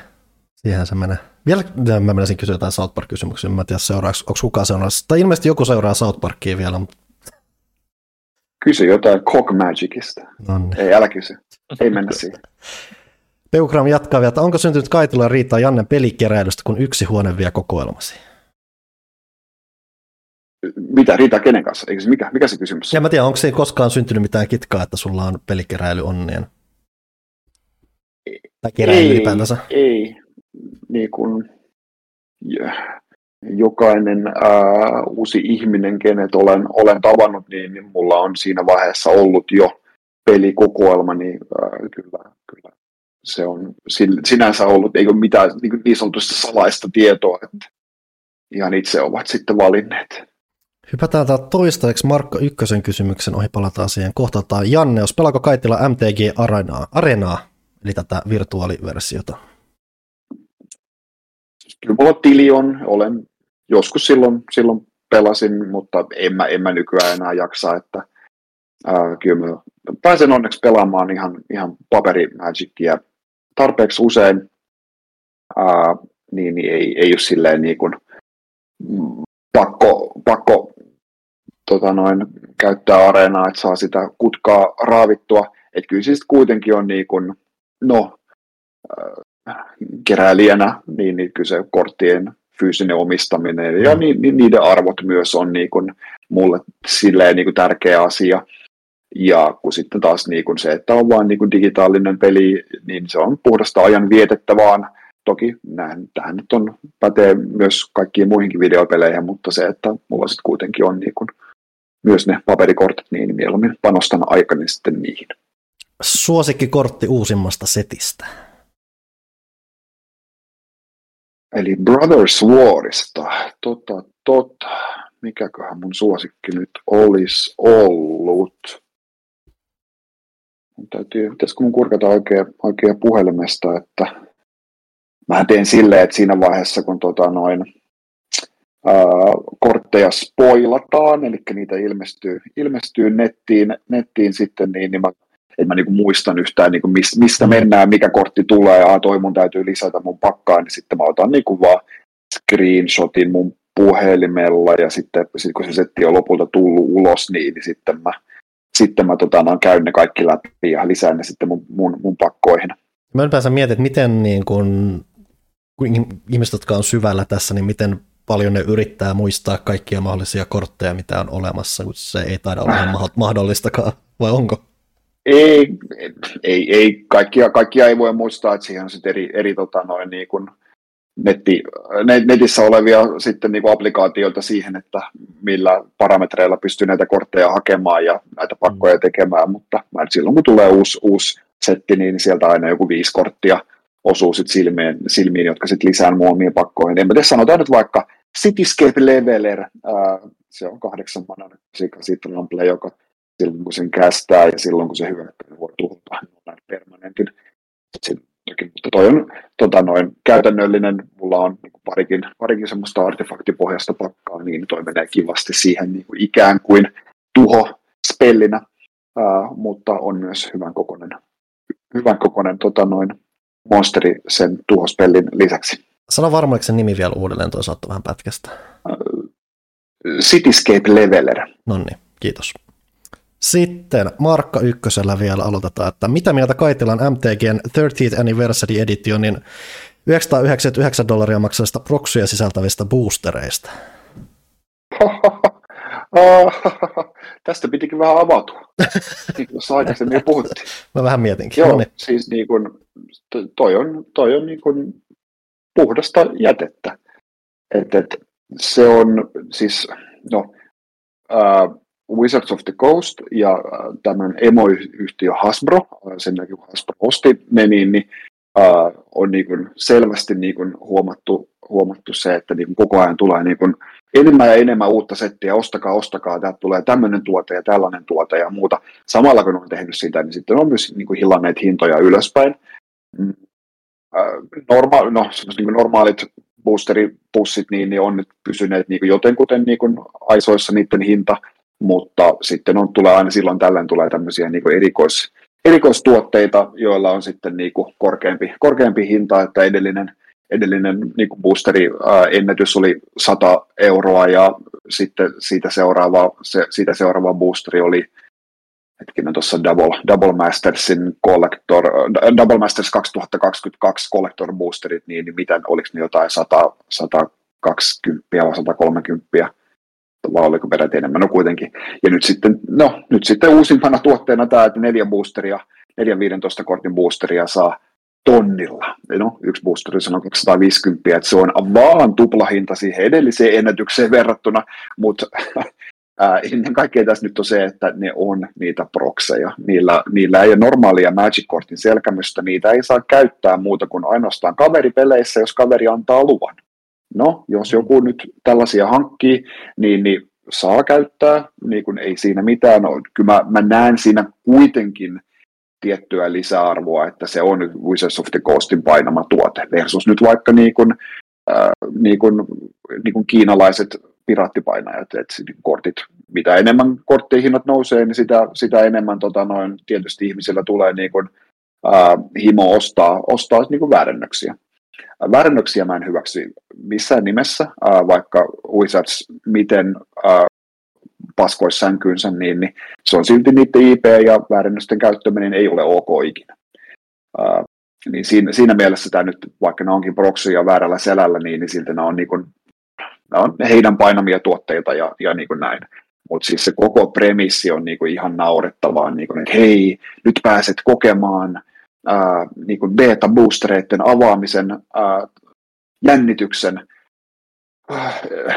Siihen se menee. Vielä mä menisin kysyä jotain South Park-kysymyksiä. Mä en tiedä, seuraavaksi, onko kukaan seuraavaksi. Tai ilmeisesti joku seuraa South Parkia vielä. Mutta... Kysy jotain Cock Magicista. Nonne. Ei, älä kysy. Ei mennä siihen. Peugram jatkaa vielä, että onko syntynyt Kaitila riitaa Jannen pelikeräilystä, kun yksi huone vie kokoelmasi? Mitä riitaa kenen kanssa? Eikö se, mikä, mikä se kysymys? Ja mä tiedän, onko se koskaan syntynyt mitään kitkaa, että sulla on pelikeräily onnien? Tai keräily ei, ylipäätänsä? Ei, niin kuin, jokainen ää, uusi ihminen, kenet olen, olen tavannut, niin, niin mulla on siinä vaiheessa ollut jo pelikokoelma, niin ää, kyllä, kyllä se on sinänsä ollut, ei ole mitään niin, niin sanotusti salaista tietoa, että ihan itse ovat sitten valinneet. Hypätään tää toistaiseksi Markka Ykkösen kysymyksen ohi, palataan siihen kohtataan. Janne, jos pelaako Kaitila MTG Arenaa, Arenaa, eli tätä virtuaaliversiota? Kyllä mulla on, olen joskus silloin, silloin pelasin, mutta en mä, en mä nykyään enää jaksa, että ää, kyllä mä pääsen onneksi pelaamaan ihan, ihan paperimagicia tarpeeksi usein, ää, niin, niin ei, ei ole silleen niin kuin, pakko, pakko tota noin, käyttää areenaa, että saa sitä kutkaa raavittua. Että kyllä siis kuitenkin on niin kuin, no, keräilijänä, niin, niin kyllä se korttien fyysinen omistaminen ja ni, ni, niiden arvot myös on niin kuin mulle silleen niin kuin tärkeä asia. Ja kun sitten taas niin kuin se, että on vain niin kuin digitaalinen peli, niin se on puhdasta ajan vietettä vaan. Toki näin, tähän nyt on, pätee myös kaikkiin muihinkin videopeleihin, mutta se, että mulla sitten kuitenkin on niin kuin myös ne paperikortit, niin mieluummin panostan aikani sitten niihin. Suosikkikortti uusimmasta setistä. Eli Brothers Warista. Tota, tota. Mikäköhän mun suosikki nyt olisi ollut? Mun täytyy, pitäisikö mun kurkata oikein, oikein puhelimesta, että mä teen silleen, että siinä vaiheessa, kun tota noin, ää, kortteja spoilataan, eli niitä ilmestyy, ilmestyy nettiin, nettiin sitten, niin, niin mä, että mä niinku muistan yhtään, niinku mistä mennään, mikä kortti tulee, ja toi mun täytyy lisätä mun pakkaan, niin sitten mä otan niinku vaan screenshotin mun puhelimella, ja sitten sit kun se setti on lopulta tullut ulos, niin, niin sitten mä, sitten mä tota, no, käyn ne kaikki läpi ja lisään ne sitten mun, mun, mun pakkoihin. Mä ylipäänsä mietin, että miten niin kun, kun ihmiset, jotka on syvällä tässä, niin miten paljon ne yrittää muistaa kaikkia mahdollisia kortteja, mitä on olemassa, kun se ei taida olla ihan mahdollistakaan, vai onko? Ei, ei, ei kaikkia, kaikkia ei voi muistaa, että siihen on sitten eri, eri tota noin, niin kuin netti, netissä olevia sitten niin kuin applikaatioita siihen, että millä parametreilla pystyy näitä kortteja hakemaan ja näitä pakkoja mm. tekemään, mutta silloin kun tulee uusi, uusi setti, niin sieltä aina joku viisi korttia osuu sit silmiin, silmiin, jotka sitten lisää muomiin pakkoihin. En mä tiedä, sanotaan nyt vaikka Cityscape Leveler, ää, se on kahdeksan manan Citrample, joka silloin kun sen kästää ja silloin kun se hyökkää, niin voi tuhota permanentin. mutta toi on tota noin, käytännöllinen, mulla on niin parikin, parikin semmoista artefaktipohjasta pakkaa, niin toi menee kivasti siihen niin kuin ikään kuin tuho spellinä, ää, mutta on myös hyvän kokoinen, hyvän kokoinen tota noin, monsteri sen tuhospellin lisäksi. Sano varmaksi sen nimi vielä uudelleen, toisaalta vähän pätkästä. Cityscape Leveler. No niin, kiitos. Sitten Markka Ykkösellä vielä aloitetaan, että mitä mieltä Kaitilan MTGn 30th Anniversary Editionin 999 dollaria maksavista proksuja sisältävistä boostereista? Tästä pitikin vähän avautua, niin kuin aikaisemmin puhuttiin. Mä vähän mietinkin. Joo, no niin. siis niin kuin, toi on, toi on niin kuin puhdasta jätettä. Et, et, se on siis, no, uh, Wizards of the Coast ja uh, tämän emoyhtiö Hasbro, uh, sen jälkeen kun Hasbro osti ne, niin, niin uh, on niin kuin selvästi niin kuin huomattu, huomattu se, että niin kuin koko ajan tulee niin kuin enemmän ja enemmän uutta settiä, ostakaa, ostakaa, täältä tulee tämmöinen tuote ja tällainen tuote ja muuta. Samalla kun on tehnyt sitä, niin sitten on myös niin kuin hillanneet hintoja ylöspäin. Mm. Norma- no, niin normaalit boosteripussit niin, niin on nyt pysyneet niin kuin jotenkuten niin kuin aisoissa niiden hinta, mutta sitten on, tulee aina silloin tällöin tulee tämmöisiä niin kuin erikois, erikoistuotteita, joilla on sitten niin kuin korkeampi, korkeampi hinta, että edellinen, edellinen niin kuin boosteri ää, ennätys oli 100 euroa ja sitten siitä seuraava, se, siitä seuraava boosteri oli hetkinen tuossa Double, Double Mastersin Collector, Double Masters 2022 Collector Boosterit, niin, niin miten, oliko ne jotain 100, 120 vai 130 vai oliko peräti enemmän, no kuitenkin. Ja nyt sitten, no, nyt sitten uusimpana tuotteena tämä, että neljä boosteria, neljän 15 kortin boosteria saa, tonnilla. No, yksi boosteri sanoi 250, että se on vaan tuplahinta siihen edelliseen ennätykseen verrattuna, mutta ennen kaikkea tässä nyt on se, että ne on niitä prokseja. Niillä, niillä ei ole normaalia Magic-kortin selkämystä, niitä ei saa käyttää muuta kuin ainoastaan kaveripeleissä, jos kaveri antaa luvan. No, jos joku nyt tällaisia hankkii, niin, niin saa käyttää, niin kuin ei siinä mitään ole. Kyllä mä, mä näen siinä kuitenkin tiettyä lisäarvoa, että se on Wizards of the Coastin painama tuote versus nyt vaikka niin kuin, äh, niin kuin, niin kuin kiinalaiset piraattipainajat, että kortit, mitä enemmän korttihinnat nousee, niin sitä, sitä enemmän tota, noin, tietysti ihmisillä tulee niin kuin, äh, himo ostaa, ostaa niin kuin väärennöksiä. Väärennöksiä mä en hyväksy missään nimessä, vaikka Wizards miten paskoisi sänkyynsä, niin, niin se on silti niiden IP ja väärennösten käyttäminen ei ole ok ikinä. Niin siinä, siinä mielessä tämä nyt, vaikka ne onkin proksuja väärällä selällä, niin, niin silti ne on, niin kuin, ne on heidän painamia tuotteita ja, ja niin kuin näin. Mutta siis se koko premissi on niinku ihan naurettavaa, niinku, että hei, nyt pääset kokemaan ää, niinku beta-boostereiden avaamisen ää, jännityksen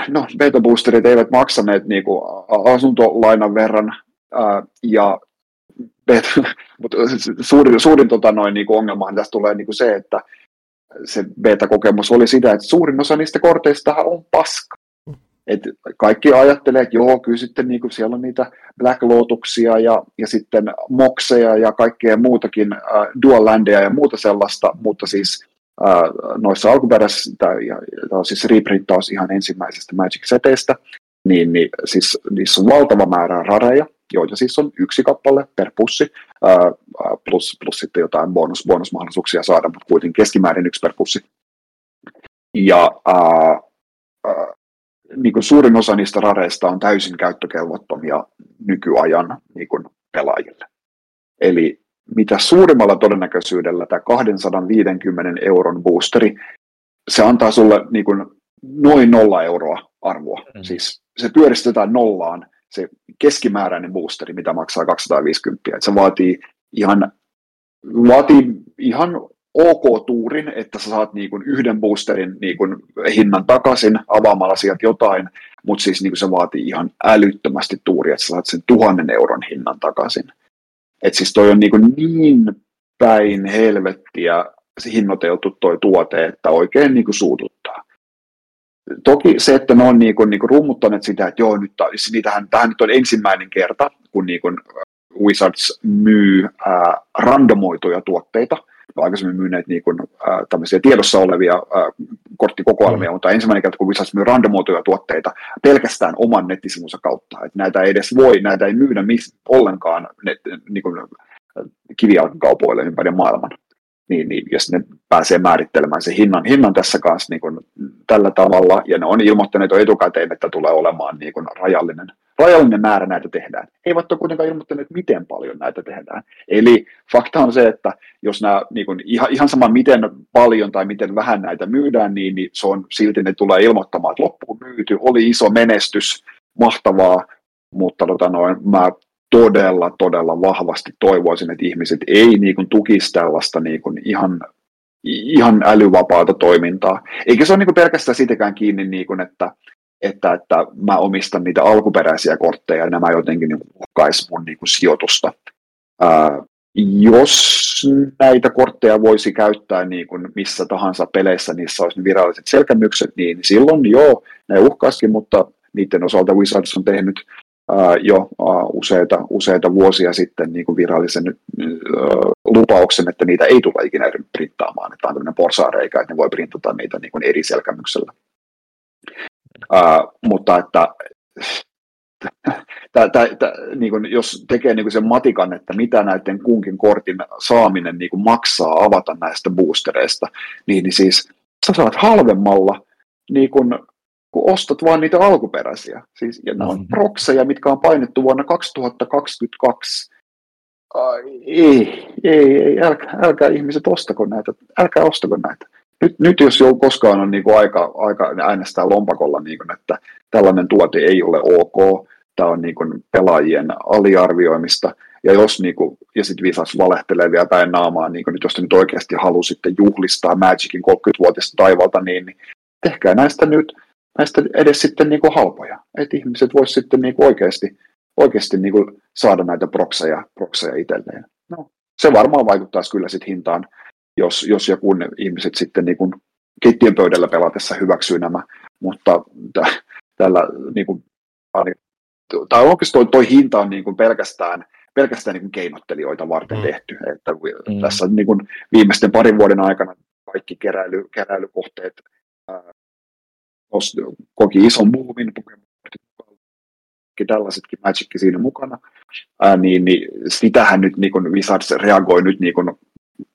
no, beta-boosterit eivät maksaneet niin kuin, asuntolainan verran, ää, ja beta, mutta suurin, suurin tota, noin, niin kuin ongelmahan tässä tulee niin kuin se, että se beta-kokemus oli sitä, että suurin osa niistä korteista on paska. Et kaikki ajattelee, että joo, kyllä sitten niin kuin siellä on niitä Black Lotuksia ja, ja sitten Mokseja ja kaikkea muutakin, äh, Dual Landia ja muuta sellaista, mutta siis noissa alkuperäisissä, tämä on siis reprinttaus ihan ensimmäisestä Magic-seteistä, niin, niin siis niissä on valtava määrä rareja, joita siis on yksi kappale per pussi, ää, plus, plus sitten jotain bonus, bonusmahdollisuuksia saada, mutta kuitenkin keskimäärin yksi per pussi. Ja ää, ää, niin kuin suurin osa niistä rareista on täysin käyttökelvottomia nykyajan niin kuin pelaajille. Eli mitä suurimmalla todennäköisyydellä tämä 250 euron boosteri, se antaa sulle niin kuin noin nolla euroa arvoa. Mm. Siis se pyöristetään nollaan se keskimääräinen boosteri, mitä maksaa 250. Et se vaatii ihan, vaatii ihan ok-tuurin, että sä saat niin kuin yhden boosterin niin kuin hinnan takaisin avaamalla sieltä jotain, mutta siis niin kuin se vaatii ihan älyttömästi tuuria, että sä saat sen tuhannen euron hinnan takaisin. Että siis toi on niin, kuin niin päin helvettiä hinnoiteltu toi tuote, että oikein niin kuin suututtaa. Toki se, että ne on niin kuin, niin kuin rummuttaneet sitä, että joo, nyt, niitähän, tähän nyt on ensimmäinen kerta, kun niin kuin Wizards myy ää, randomoituja tuotteita. Aikaisemmin myyneet niin kuin, tämmöisiä tiedossa olevia ää, korttikokoelmia, mm. mutta ensimmäinen kerta, kun Wizards myy randomoituja tuotteita pelkästään oman nettisivunsa kautta. Että näitä ei edes voi, näitä ei myydä miss, ollenkaan net, niin kuin, kivijalkakaupoille ympäri maailman niin, niin jos ne pääsee määrittelemään sen hinnan, hinnan tässä kanssa niin kuin tällä tavalla, ja ne on ilmoittaneet jo etukäteen, että tulee olemaan niin kuin rajallinen, rajallinen määrä näitä tehdään. He eivät ole kuitenkaan ilmoittaneet, miten paljon näitä tehdään. Eli fakta on se, että jos nämä niin kuin, ihan, ihan sama miten paljon tai miten vähän näitä myydään, niin, niin se on silti ne tulee ilmoittamaan, että loppuun myyty, oli iso menestys, mahtavaa, mutta tota noin, mä todella, todella vahvasti toivoisin, että ihmiset ei niin kuin, tukisi tällaista niin kuin, ihan, ihan älyvapaata toimintaa. Eikä se ole niin kuin, pelkästään sitäkään kiinni, niin kuin, että, että, että mä omistan niitä alkuperäisiä kortteja ja nämä jotenkin niin uhkaisi mun niin kuin, sijoitusta. Ää, jos näitä kortteja voisi käyttää niin kuin missä tahansa peleissä, niissä olisi ne viralliset selkämykset, niin silloin joo, ne uhkaisikin, mutta niiden osalta Wizards on tehnyt jo useita, useita vuosia sitten niin kuin virallisen lupauksen, että niitä ei tule ikinä printtaamaan, että on tämmöinen porsaareikä, että ne voi printata niitä niin kuin eri selkämyksellä. Uh, mutta että tää, tää, tää, niin kuin, jos tekee niin kuin sen matikan, että mitä näiden kunkin kortin saaminen niin kuin maksaa avata näistä boostereista, niin, niin siis sä saat halvemmalla niin kuin kun ostat vaan niitä alkuperäisiä. Siis, ja nämä on mm-hmm. prokseja, mitkä on painettu vuonna 2022. Ai, ei, ei, ei älkää, älkää ihmiset ostako näitä, älkää ostako näitä. Nyt, nyt jos jo koskaan on niin kuin aika, aika äänestää lompakolla, niin kuin, että tällainen tuote ei ole ok, tämä on niin kuin pelaajien aliarvioimista, ja jos niin kuin ja sitten Visas valehtelee vielä päin naamaa, niin kun nyt, jos te nyt oikeasti halusitte juhlistaa Magicin 30-vuotista taivalta, niin, niin tehkää näistä nyt näistä edes sitten niin kuin halpoja, että ihmiset voisivat sitten niin kuin oikeasti, oikeasti niin kuin saada näitä prokseja, prokseja itselleen. No, se varmaan vaikuttaisi kyllä sitten hintaan, jos, jos ja kun ihmiset sitten niin kuin keittiön pöydällä pelatessa hyväksyy nämä, mutta t- tällä niin kuin, tai oikeastaan toi, toi hinta on niin kuin pelkästään, pelkästään niin kuin keinottelijoita varten mm. tehty. Että mm. Tässä niin kuin viimeisten parin vuoden aikana kaikki keräily, keräilykohteet ää, koki ison muumin tällaisetkin Magicki siinä mukana, ää, niin, niin sitähän nyt niin kuin Wizards reagoi nyt niin kuin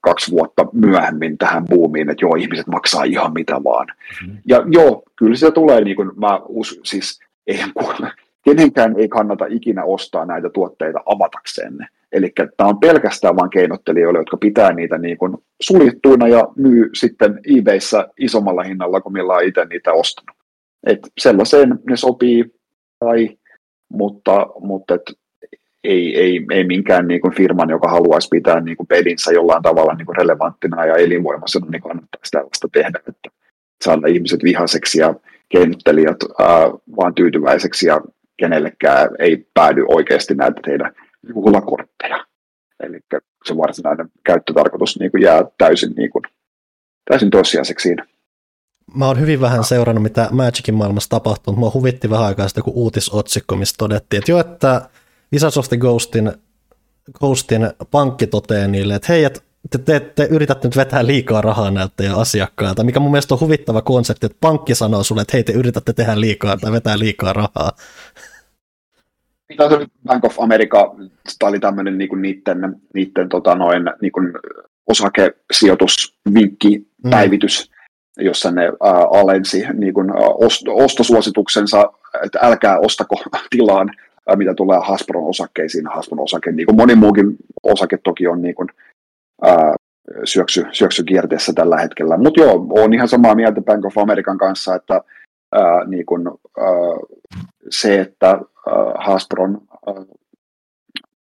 kaksi vuotta myöhemmin tähän boomiin, että joo, ihmiset maksaa ihan mitä vaan. Mm-hmm. Ja joo, kyllä se tulee, niin kuin mä us, siis eihän kenenkään ei kannata ikinä ostaa näitä tuotteita avatakseen ne. Eli tämä on pelkästään vain keinottelijoille, jotka pitää niitä niin kuin suljettuina ja myy sitten eBayssä isommalla hinnalla kuin millä on itse niitä ostanut. Et sellaiseen ne sopii, tai, mutta, mutta et ei, ei, ei minkään niin kuin firman, joka haluaisi pitää niin kuin pelinsä jollain tavalla niin kuin relevanttina ja elinvoimaisena, niin kannattaisi tällaista tehdä, että saada ihmiset vihaseksi ja keinottelijat ää, vaan tyytyväiseksi ja kenellekään ei päädy oikeasti näitä teidän juhlakortteja. Eli se varsinainen käyttötarkoitus niin kuin jää täysin, niin kuin, täysin tosiasiaksi siinä. Mä oon hyvin vähän seurannut, mitä Magicin maailmassa tapahtuu, mutta mua huvitti vähän aikaa sitten joku uutisotsikko, missä todettiin, että jo, että Wizards of the Ghostin, Ghostin pankki toteaa niille, että hei, että te, te, te yritätte nyt vetää liikaa rahaa näiltä teidän asiakkailta, mikä mun mielestä on huvittava konsepti, että pankki sanoo sulle, että hei, te yritätte tehdä liikaa tai vetää liikaa rahaa. Mitä se Bank of America, tämä oli tämmöinen niinku niiden, niiden tota noin, niinku osakesijoitusvinkki, päivitys, mm. jossa ne ää, alensi niinku, ost, ostosuosituksensa, että älkää ostako tilaan, ää, mitä tulee Hasbron osakkeisiin. Hasbron osake, niin kuin moni muukin osake toki on niin kuin, ää, syöksy, syöksykierteessä tällä hetkellä. Mutta joo, on ihan samaa mieltä Bank of American kanssa, että ää, niin kun, ää, se, että ää, Hasbron ää,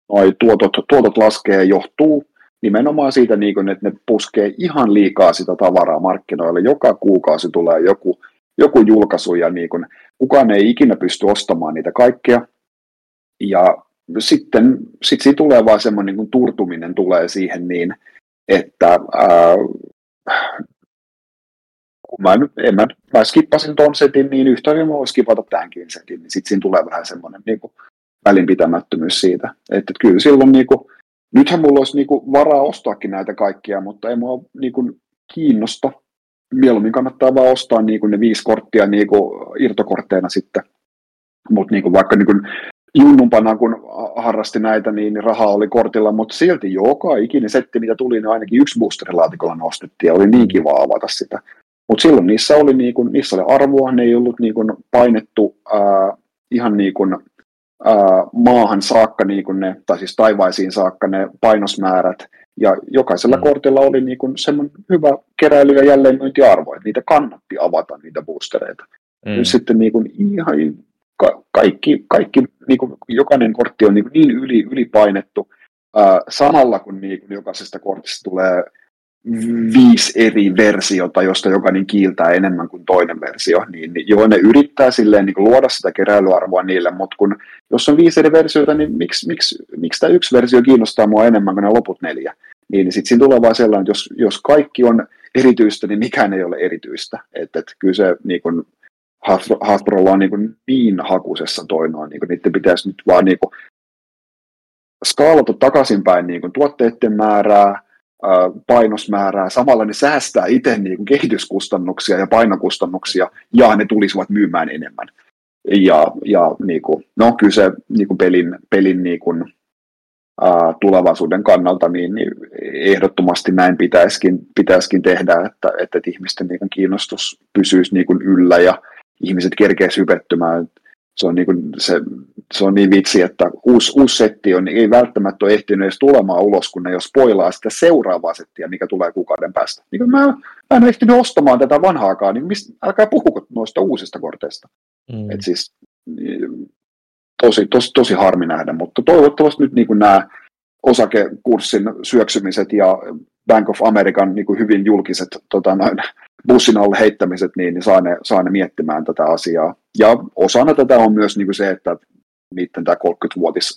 noi tuotot, tuotot laskee, johtuu nimenomaan siitä, niin kun, että ne puskee ihan liikaa sitä tavaraa markkinoille. Joka kuukausi tulee joku, joku julkaisu ja niin kun, kukaan ei ikinä pysty ostamaan niitä kaikkea. Ja sitten sit siitä tulee vaan semmoinen niin turtuminen tulee siihen niin, että ää, kun mä, en mä, mä skippasin ton setin, niin yhtä hyvin mä voin skipata tämänkin setin, niin sitten siinä tulee vähän semmoinen niin kuin, välinpitämättömyys siitä. Että, että kyllä silloin, niin kuin, nythän mulla olisi niin kuin, varaa ostaakin näitä kaikkia, mutta ei mua niin kuin, kiinnosta. Mieluummin kannattaa vaan ostaa niin kuin, ne viisi korttia niin kuin, irtokortteina sitten. Mutta niin vaikka niin kuin, junnumpana, kun harrasti näitä, niin rahaa oli kortilla, mutta silti joka ikinen setti, mitä tuli, niin ainakin yksi boosterilaatikolla nostettiin ja oli niin kiva avata sitä. Mutta silloin niissä oli, niin kun, niissä oli arvoa, ne ei ollut niin kun, painettu ää, ihan niin kun, ää, maahan saakka, niin kun ne, tai siis taivaisiin saakka ne painosmäärät, ja jokaisella mm. kortilla oli niin kun, semmoinen hyvä keräily- ja jälleenmyyntiarvo, että niitä kannatti avata, niitä boostereita. Mm. Nyt sitten niin kun, ihan ka- kaikki, kaikki niin kuin, jokainen kortti on niin, niin yli, ylipainettu, ää, samalla kun niin jokaisesta kortista tulee viisi eri versiota, josta jokainen kiiltää enemmän kuin toinen versio, niin, niin joo, ne yrittää silleen niin luoda sitä keräilyarvoa niille, mutta kun, jos on viisi eri versiota, niin miksi, miksi, miksi tämä yksi versio kiinnostaa mua enemmän kuin ne loput neljä? Niin, niin sitten siinä tulee vaan sellainen, että jos, jos kaikki on erityistä, niin mikään ei ole erityistä. Että et kyllä se niin kuin, Hasbrolla on niin, kuin niin hakusessa toi noin, niin kuin niiden pitäisi nyt vaan niin kuin skaalata takaisinpäin niin kuin tuotteiden määrää, painosmäärää, samalla ne säästää itse niin kuin kehityskustannuksia ja painokustannuksia, ja ne tulisivat myymään enemmän. Ja, ja niin kuin, no kyllä se niin kuin pelin, pelin niin kuin, ää, tulevaisuuden kannalta, niin, niin ehdottomasti näin pitäisikin, pitäisikin tehdä, että, että ihmisten niin kuin, kiinnostus pysyisi niin kuin, yllä ja ihmiset kerkeä hypettymään. Se on, niin kuin, se, se on niin vitsi, että uusi, uusi setti on, ei välttämättä ole ehtinyt edes tulemaan ulos, kun ne jo spoilaa sitä seuraavaa settiä, mikä tulee kuukauden päästä. Niin mä, mä en ole ehtinyt ostamaan tätä vanhaakaan, niin mistä, älkää puhuko noista uusista korteista. Mm. Et siis, tosi, tosi, tosi harmi nähdä, mutta toivottavasti nyt niin kuin nämä osakekurssin syöksymiset ja Bank of American niin kuin hyvin julkiset tota, noin, bussin alle heittämiset, niin, niin saa, ne, saa ne miettimään tätä asiaa. Ja osana tätä on myös niin kuin se, että niiden tämä 30-vuotis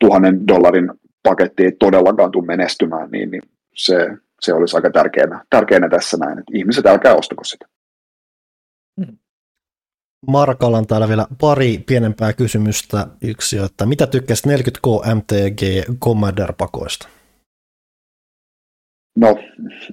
tuhannen dollarin paketti ei todellakaan tule menestymään, niin, niin se, se olisi aika tärkeänä, tärkeänä tässä näin, että ihmiset älkää ostako sitä. Markalla on täällä vielä pari pienempää kysymystä. Yksi on, että mitä tykkäsit 40K MTG Commander-pakoista? No,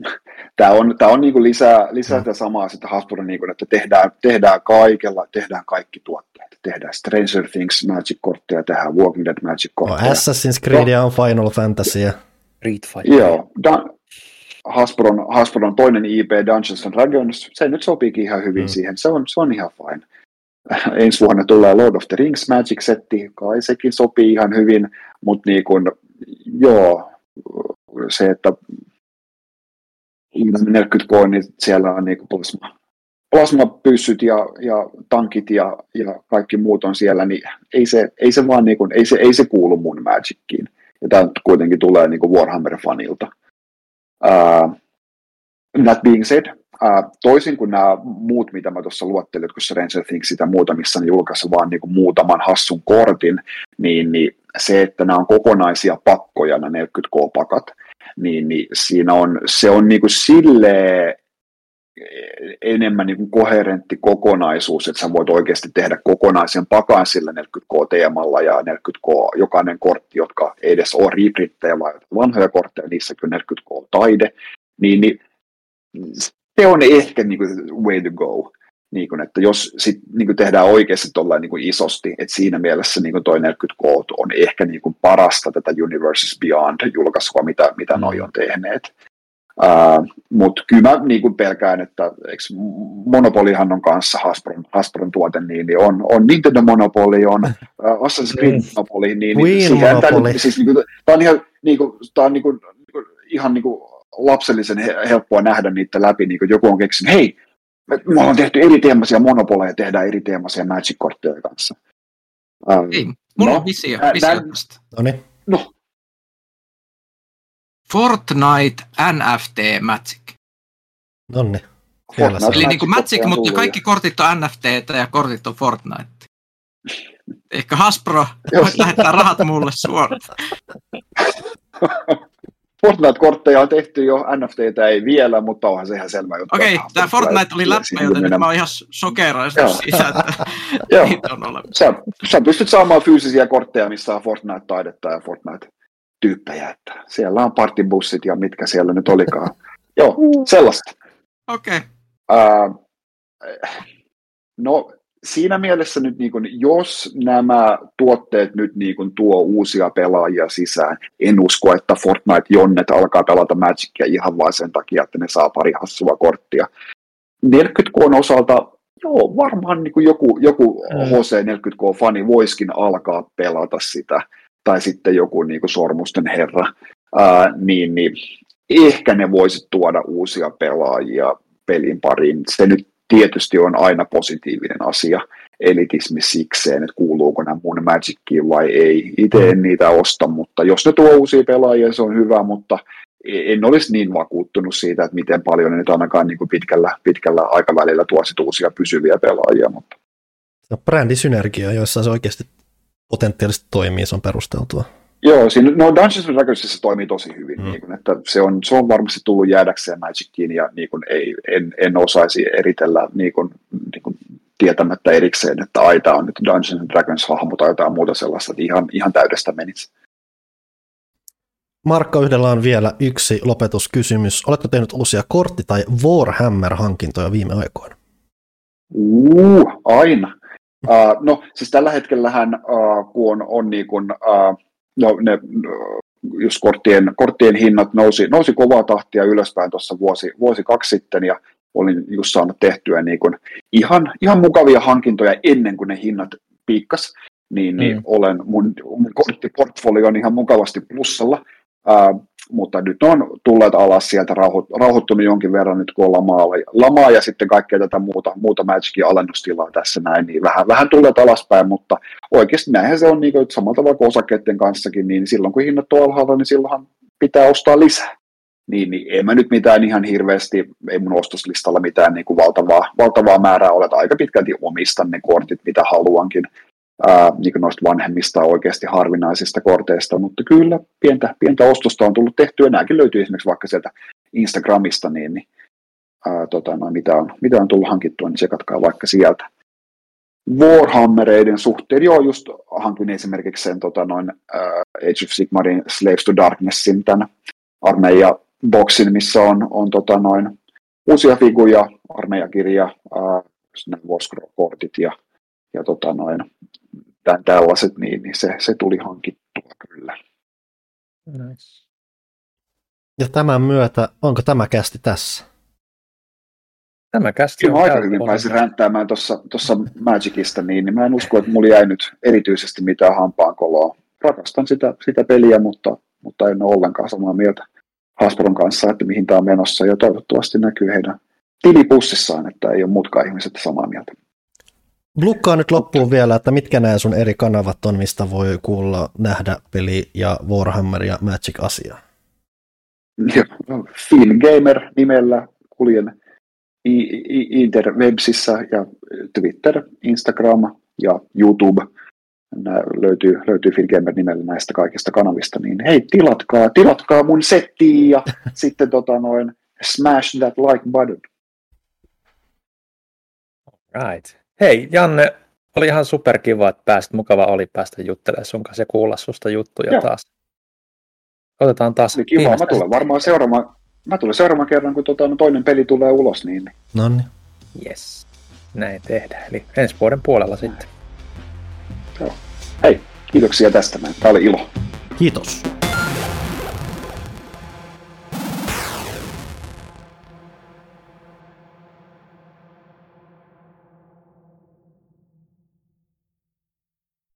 tämä on, tää on niinku lisää, lisää sitä samaa sitä Hasbro, niinku, että tehdään, tehdään kaikella, tehdään kaikki tuotteet. Tehdään Stranger Things Magic-kortteja, tehdään Walking Dead Magic-kortteja. No, Assassin's Creed no. on Final Fantasy. Street Fighter. Joo, da- Hasbron, Hasbron toinen IP Dungeons and Dragons, se nyt sopiikin ihan hyvin mm. siihen, se on, se on ihan fine. Ensi vuonna tulee Lord of the Rings Magic-setti, kai sekin sopii ihan hyvin, mutta niin kun, joo, se, että 40K, niin siellä on niin plasma, plasmapyssyt ja, ja tankit ja, ja kaikki muut on siellä, niin ei se, ei se vaan niin kuin, ei se, ei se kuulu mun Magickiin. Ja tämä kuitenkin tulee niin Warhammer-fanilta. Uh, that being said, uh, toisin kuin nämä muut, mitä mä tuossa luottelin, jotkut Stranger Things ja muuta, missä ne julkaisivat vaan niin muutaman hassun kortin, niin, niin se, että nämä on kokonaisia pakkoja, nämä 40K-pakat, niin, niin siinä on, se on niin kuin silleen enemmän niin kuin koherentti kokonaisuus, että sä voit oikeasti tehdä kokonaisen pakan sillä 40K-teemalla ja 40K jokainen kortti, jotka ei edes ole reprinttejä, vaan vanhoja kortteja, niissä kyllä 40K-taide, niin, niin se on ehkä niin kuin way to go. Niin kuin, että jos sit, niin kuin tehdään oikeasti tuolla niin isosti, että siinä mielessä niin kuin toi 40K on ehkä niin kuin parasta tätä Universes Beyond-julkaisua, mitä, mitä mm. noi on tehneet. Uh, Mutta kyllä mä niin kuin pelkään, että eks, Monopolihan on kanssa Hasbron, Hasbron tuote, niin, niin on, on Nintendo Monopoly, on uh, Assassin's Creed Monopoly. Niin, niin, siihen, Monopoly. siis, niin kuin, tämä on ihan, niin kuin, tämä on niin kuin, ihan niin kuin lapsellisen helppoa nähdä niitä läpi, niin kuin joku on keksinyt, hei, me, me ollaan tehty eri teemaisia monopoleja, tehdään eri teemaisia Magic-kortteja kanssa. Um, Ei, mulla no, on visio, visio nä, tästä. No niin. No, Fortnite NFT Magic. Nonni. Eli niin kuin Magic, mutta kaikki kortit on NFT ja kortit on Fortnite. Ehkä Hasbro voit lähettää rahat mulle suoraan. Fortnite-kortteja on tehty jo, NFTtä ei vielä, mutta onhan se ihan selvä juttu. Okei, okay, tämä Fortnite oli läppä, joten nyt mä oon ihan sokeeraistunut siitä, että Joo. on olemassa. Sä, sä pystyt saamaan fyysisiä kortteja, missä on Fortnite-taidetta ja Fortnite-tyyppejä. Että siellä on partibussit ja mitkä siellä nyt olikaan. Joo, sellaista. Okei. Okay. Uh, no, siinä mielessä nyt, niin kun, jos nämä tuotteet nyt niin kun, tuo uusia pelaajia sisään, en usko, että Fortnite-jonnet alkaa pelata Magicia ihan vain sen takia, että ne saa pari hassua korttia. 40K osalta, joo, varmaan niin joku, joku HC40K-fani voiskin alkaa pelata sitä, tai sitten joku niin kuin sormusten herra, ää, niin, niin ehkä ne voisi tuoda uusia pelaajia pelin pariin. Se nyt tietysti on aina positiivinen asia elitismi sikseen, että kuuluuko nämä mun Magickiin vai ei. Itse en niitä osta, mutta jos ne tuo uusia pelaajia, se on hyvä, mutta en olisi niin vakuuttunut siitä, että miten paljon ne nyt ainakaan niin kuin pitkällä, pitkällä aikavälillä tuo uusia pysyviä pelaajia. Mutta. No, brändisynergia, joissa se oikeasti potentiaalisesti toimii, se on perusteltua. Joo, siinä, no Dungeons and Dragonsissa toimii tosi hyvin, mm. niin kuin, että se on, se on varmasti tullut jäädäkseen Magickiin ja niin kuin, ei, en, en osaisi eritellä niin kuin, niin kuin, tietämättä erikseen, että aita on nyt Dungeons and Dragons hahmo tai jotain muuta sellaista, että ihan, ihan täydestä menisi. Markka Yhdellä on vielä yksi lopetuskysymys. Oletko tehnyt uusia kortti- tai Warhammer-hankintoja viime aikoina? Uh, aina. Uh, no siis tällä hetkellähän, uh, kun on, on niin kuin, uh, no, ne, just korttien, korttien hinnat nousi, nousi kovaa tahtia ylöspäin tuossa vuosi, vuosi kaksi sitten ja olin just saanut tehtyä niin kuin ihan, ihan mukavia hankintoja ennen kuin ne hinnat piikkas, niin, niin mm. olen, mun, mun korttiportfolio on ihan mukavasti plussalla. Uh, mutta nyt on tulleet alas sieltä, rauho, rauhoittunut jonkin verran nyt kun on lamaa, lamaa ja sitten kaikkea tätä muuta, muuta Magicin alennustilaa tässä näin, niin vähän, vähän tulleet alaspäin, mutta oikeasti näinhän se on niin kuin, samalla tavalla kuin osakkeiden kanssakin, niin silloin kun hinnat on alhaalla, niin silloinhan pitää ostaa lisää. Niin, niin en mä nyt mitään ihan hirveästi, ei mun ostoslistalla mitään niin kuin valtavaa, valtavaa määrää ole, aika pitkälti omistan ne kortit, mitä haluankin ää, niin noista vanhemmista oikeasti harvinaisista korteista, mutta kyllä pientä, pientä ostosta on tullut tehtyä, nämäkin löytyy esimerkiksi vaikka sieltä Instagramista, niin, niin ää, tota, no, mitä, on, mitä on tullut hankittua, niin sekatkaa vaikka sieltä. Warhammereiden suhteen, joo, just hankin esimerkiksi sen tota, noin, ää, Age of Sigmarin Slaves to Darknessin, tämän armeija boksin, missä on, on tota, noin, uusia figuja, armeijakirja, Warscroll-kortit ja, ja tota, noin, tämän tällaiset, niin, niin se, se tuli hankittua kyllä. Nice. Ja tämän myötä, onko tämä kästi tässä? Tämä kästi on aika hyvin pääsin ränttäämään tuossa Magicista, niin, niin mä en usko, että mulla jäi nyt erityisesti mitään hampaankoloa. Rakastan sitä, sitä peliä, mutta, mutta en ole ollenkaan samaa mieltä Hasbron kanssa, että mihin tämä on menossa, ja toivottavasti näkyy heidän tilipussissaan, että ei ole muutkaan ihmiset samaa mieltä. Blukkaa nyt loppuun vielä, että mitkä nämä sun eri kanavat on, mistä voi kuulla, nähdä peli ja Warhammer ja Magic-asiaa? Film Gamer nimellä kuljen interwebsissä ja Twitter, Instagram ja YouTube. Nämä löytyy, löytyy Gamer nimellä näistä kaikista kanavista, niin hei, tilatkaa, tilatkaa mun settiä ja sitten tota noin, smash that like button. Right. Hei Janne, oli ihan superkiva, että pääsit, mukava oli päästä juttelemaan sun kanssa ja kuulla susta juttuja Joo. taas. Otetaan taas. Oli kiva, mä tulen varmaan seuraamaan, mä tulen seuraamaan kerran, kun tota, no toinen peli tulee ulos. Niin. No niin. Yes, näin tehdään. Eli ensi vuoden puolella sitten. Joo. Hei, kiitoksia tästä. Tämä oli ilo. Kiitos.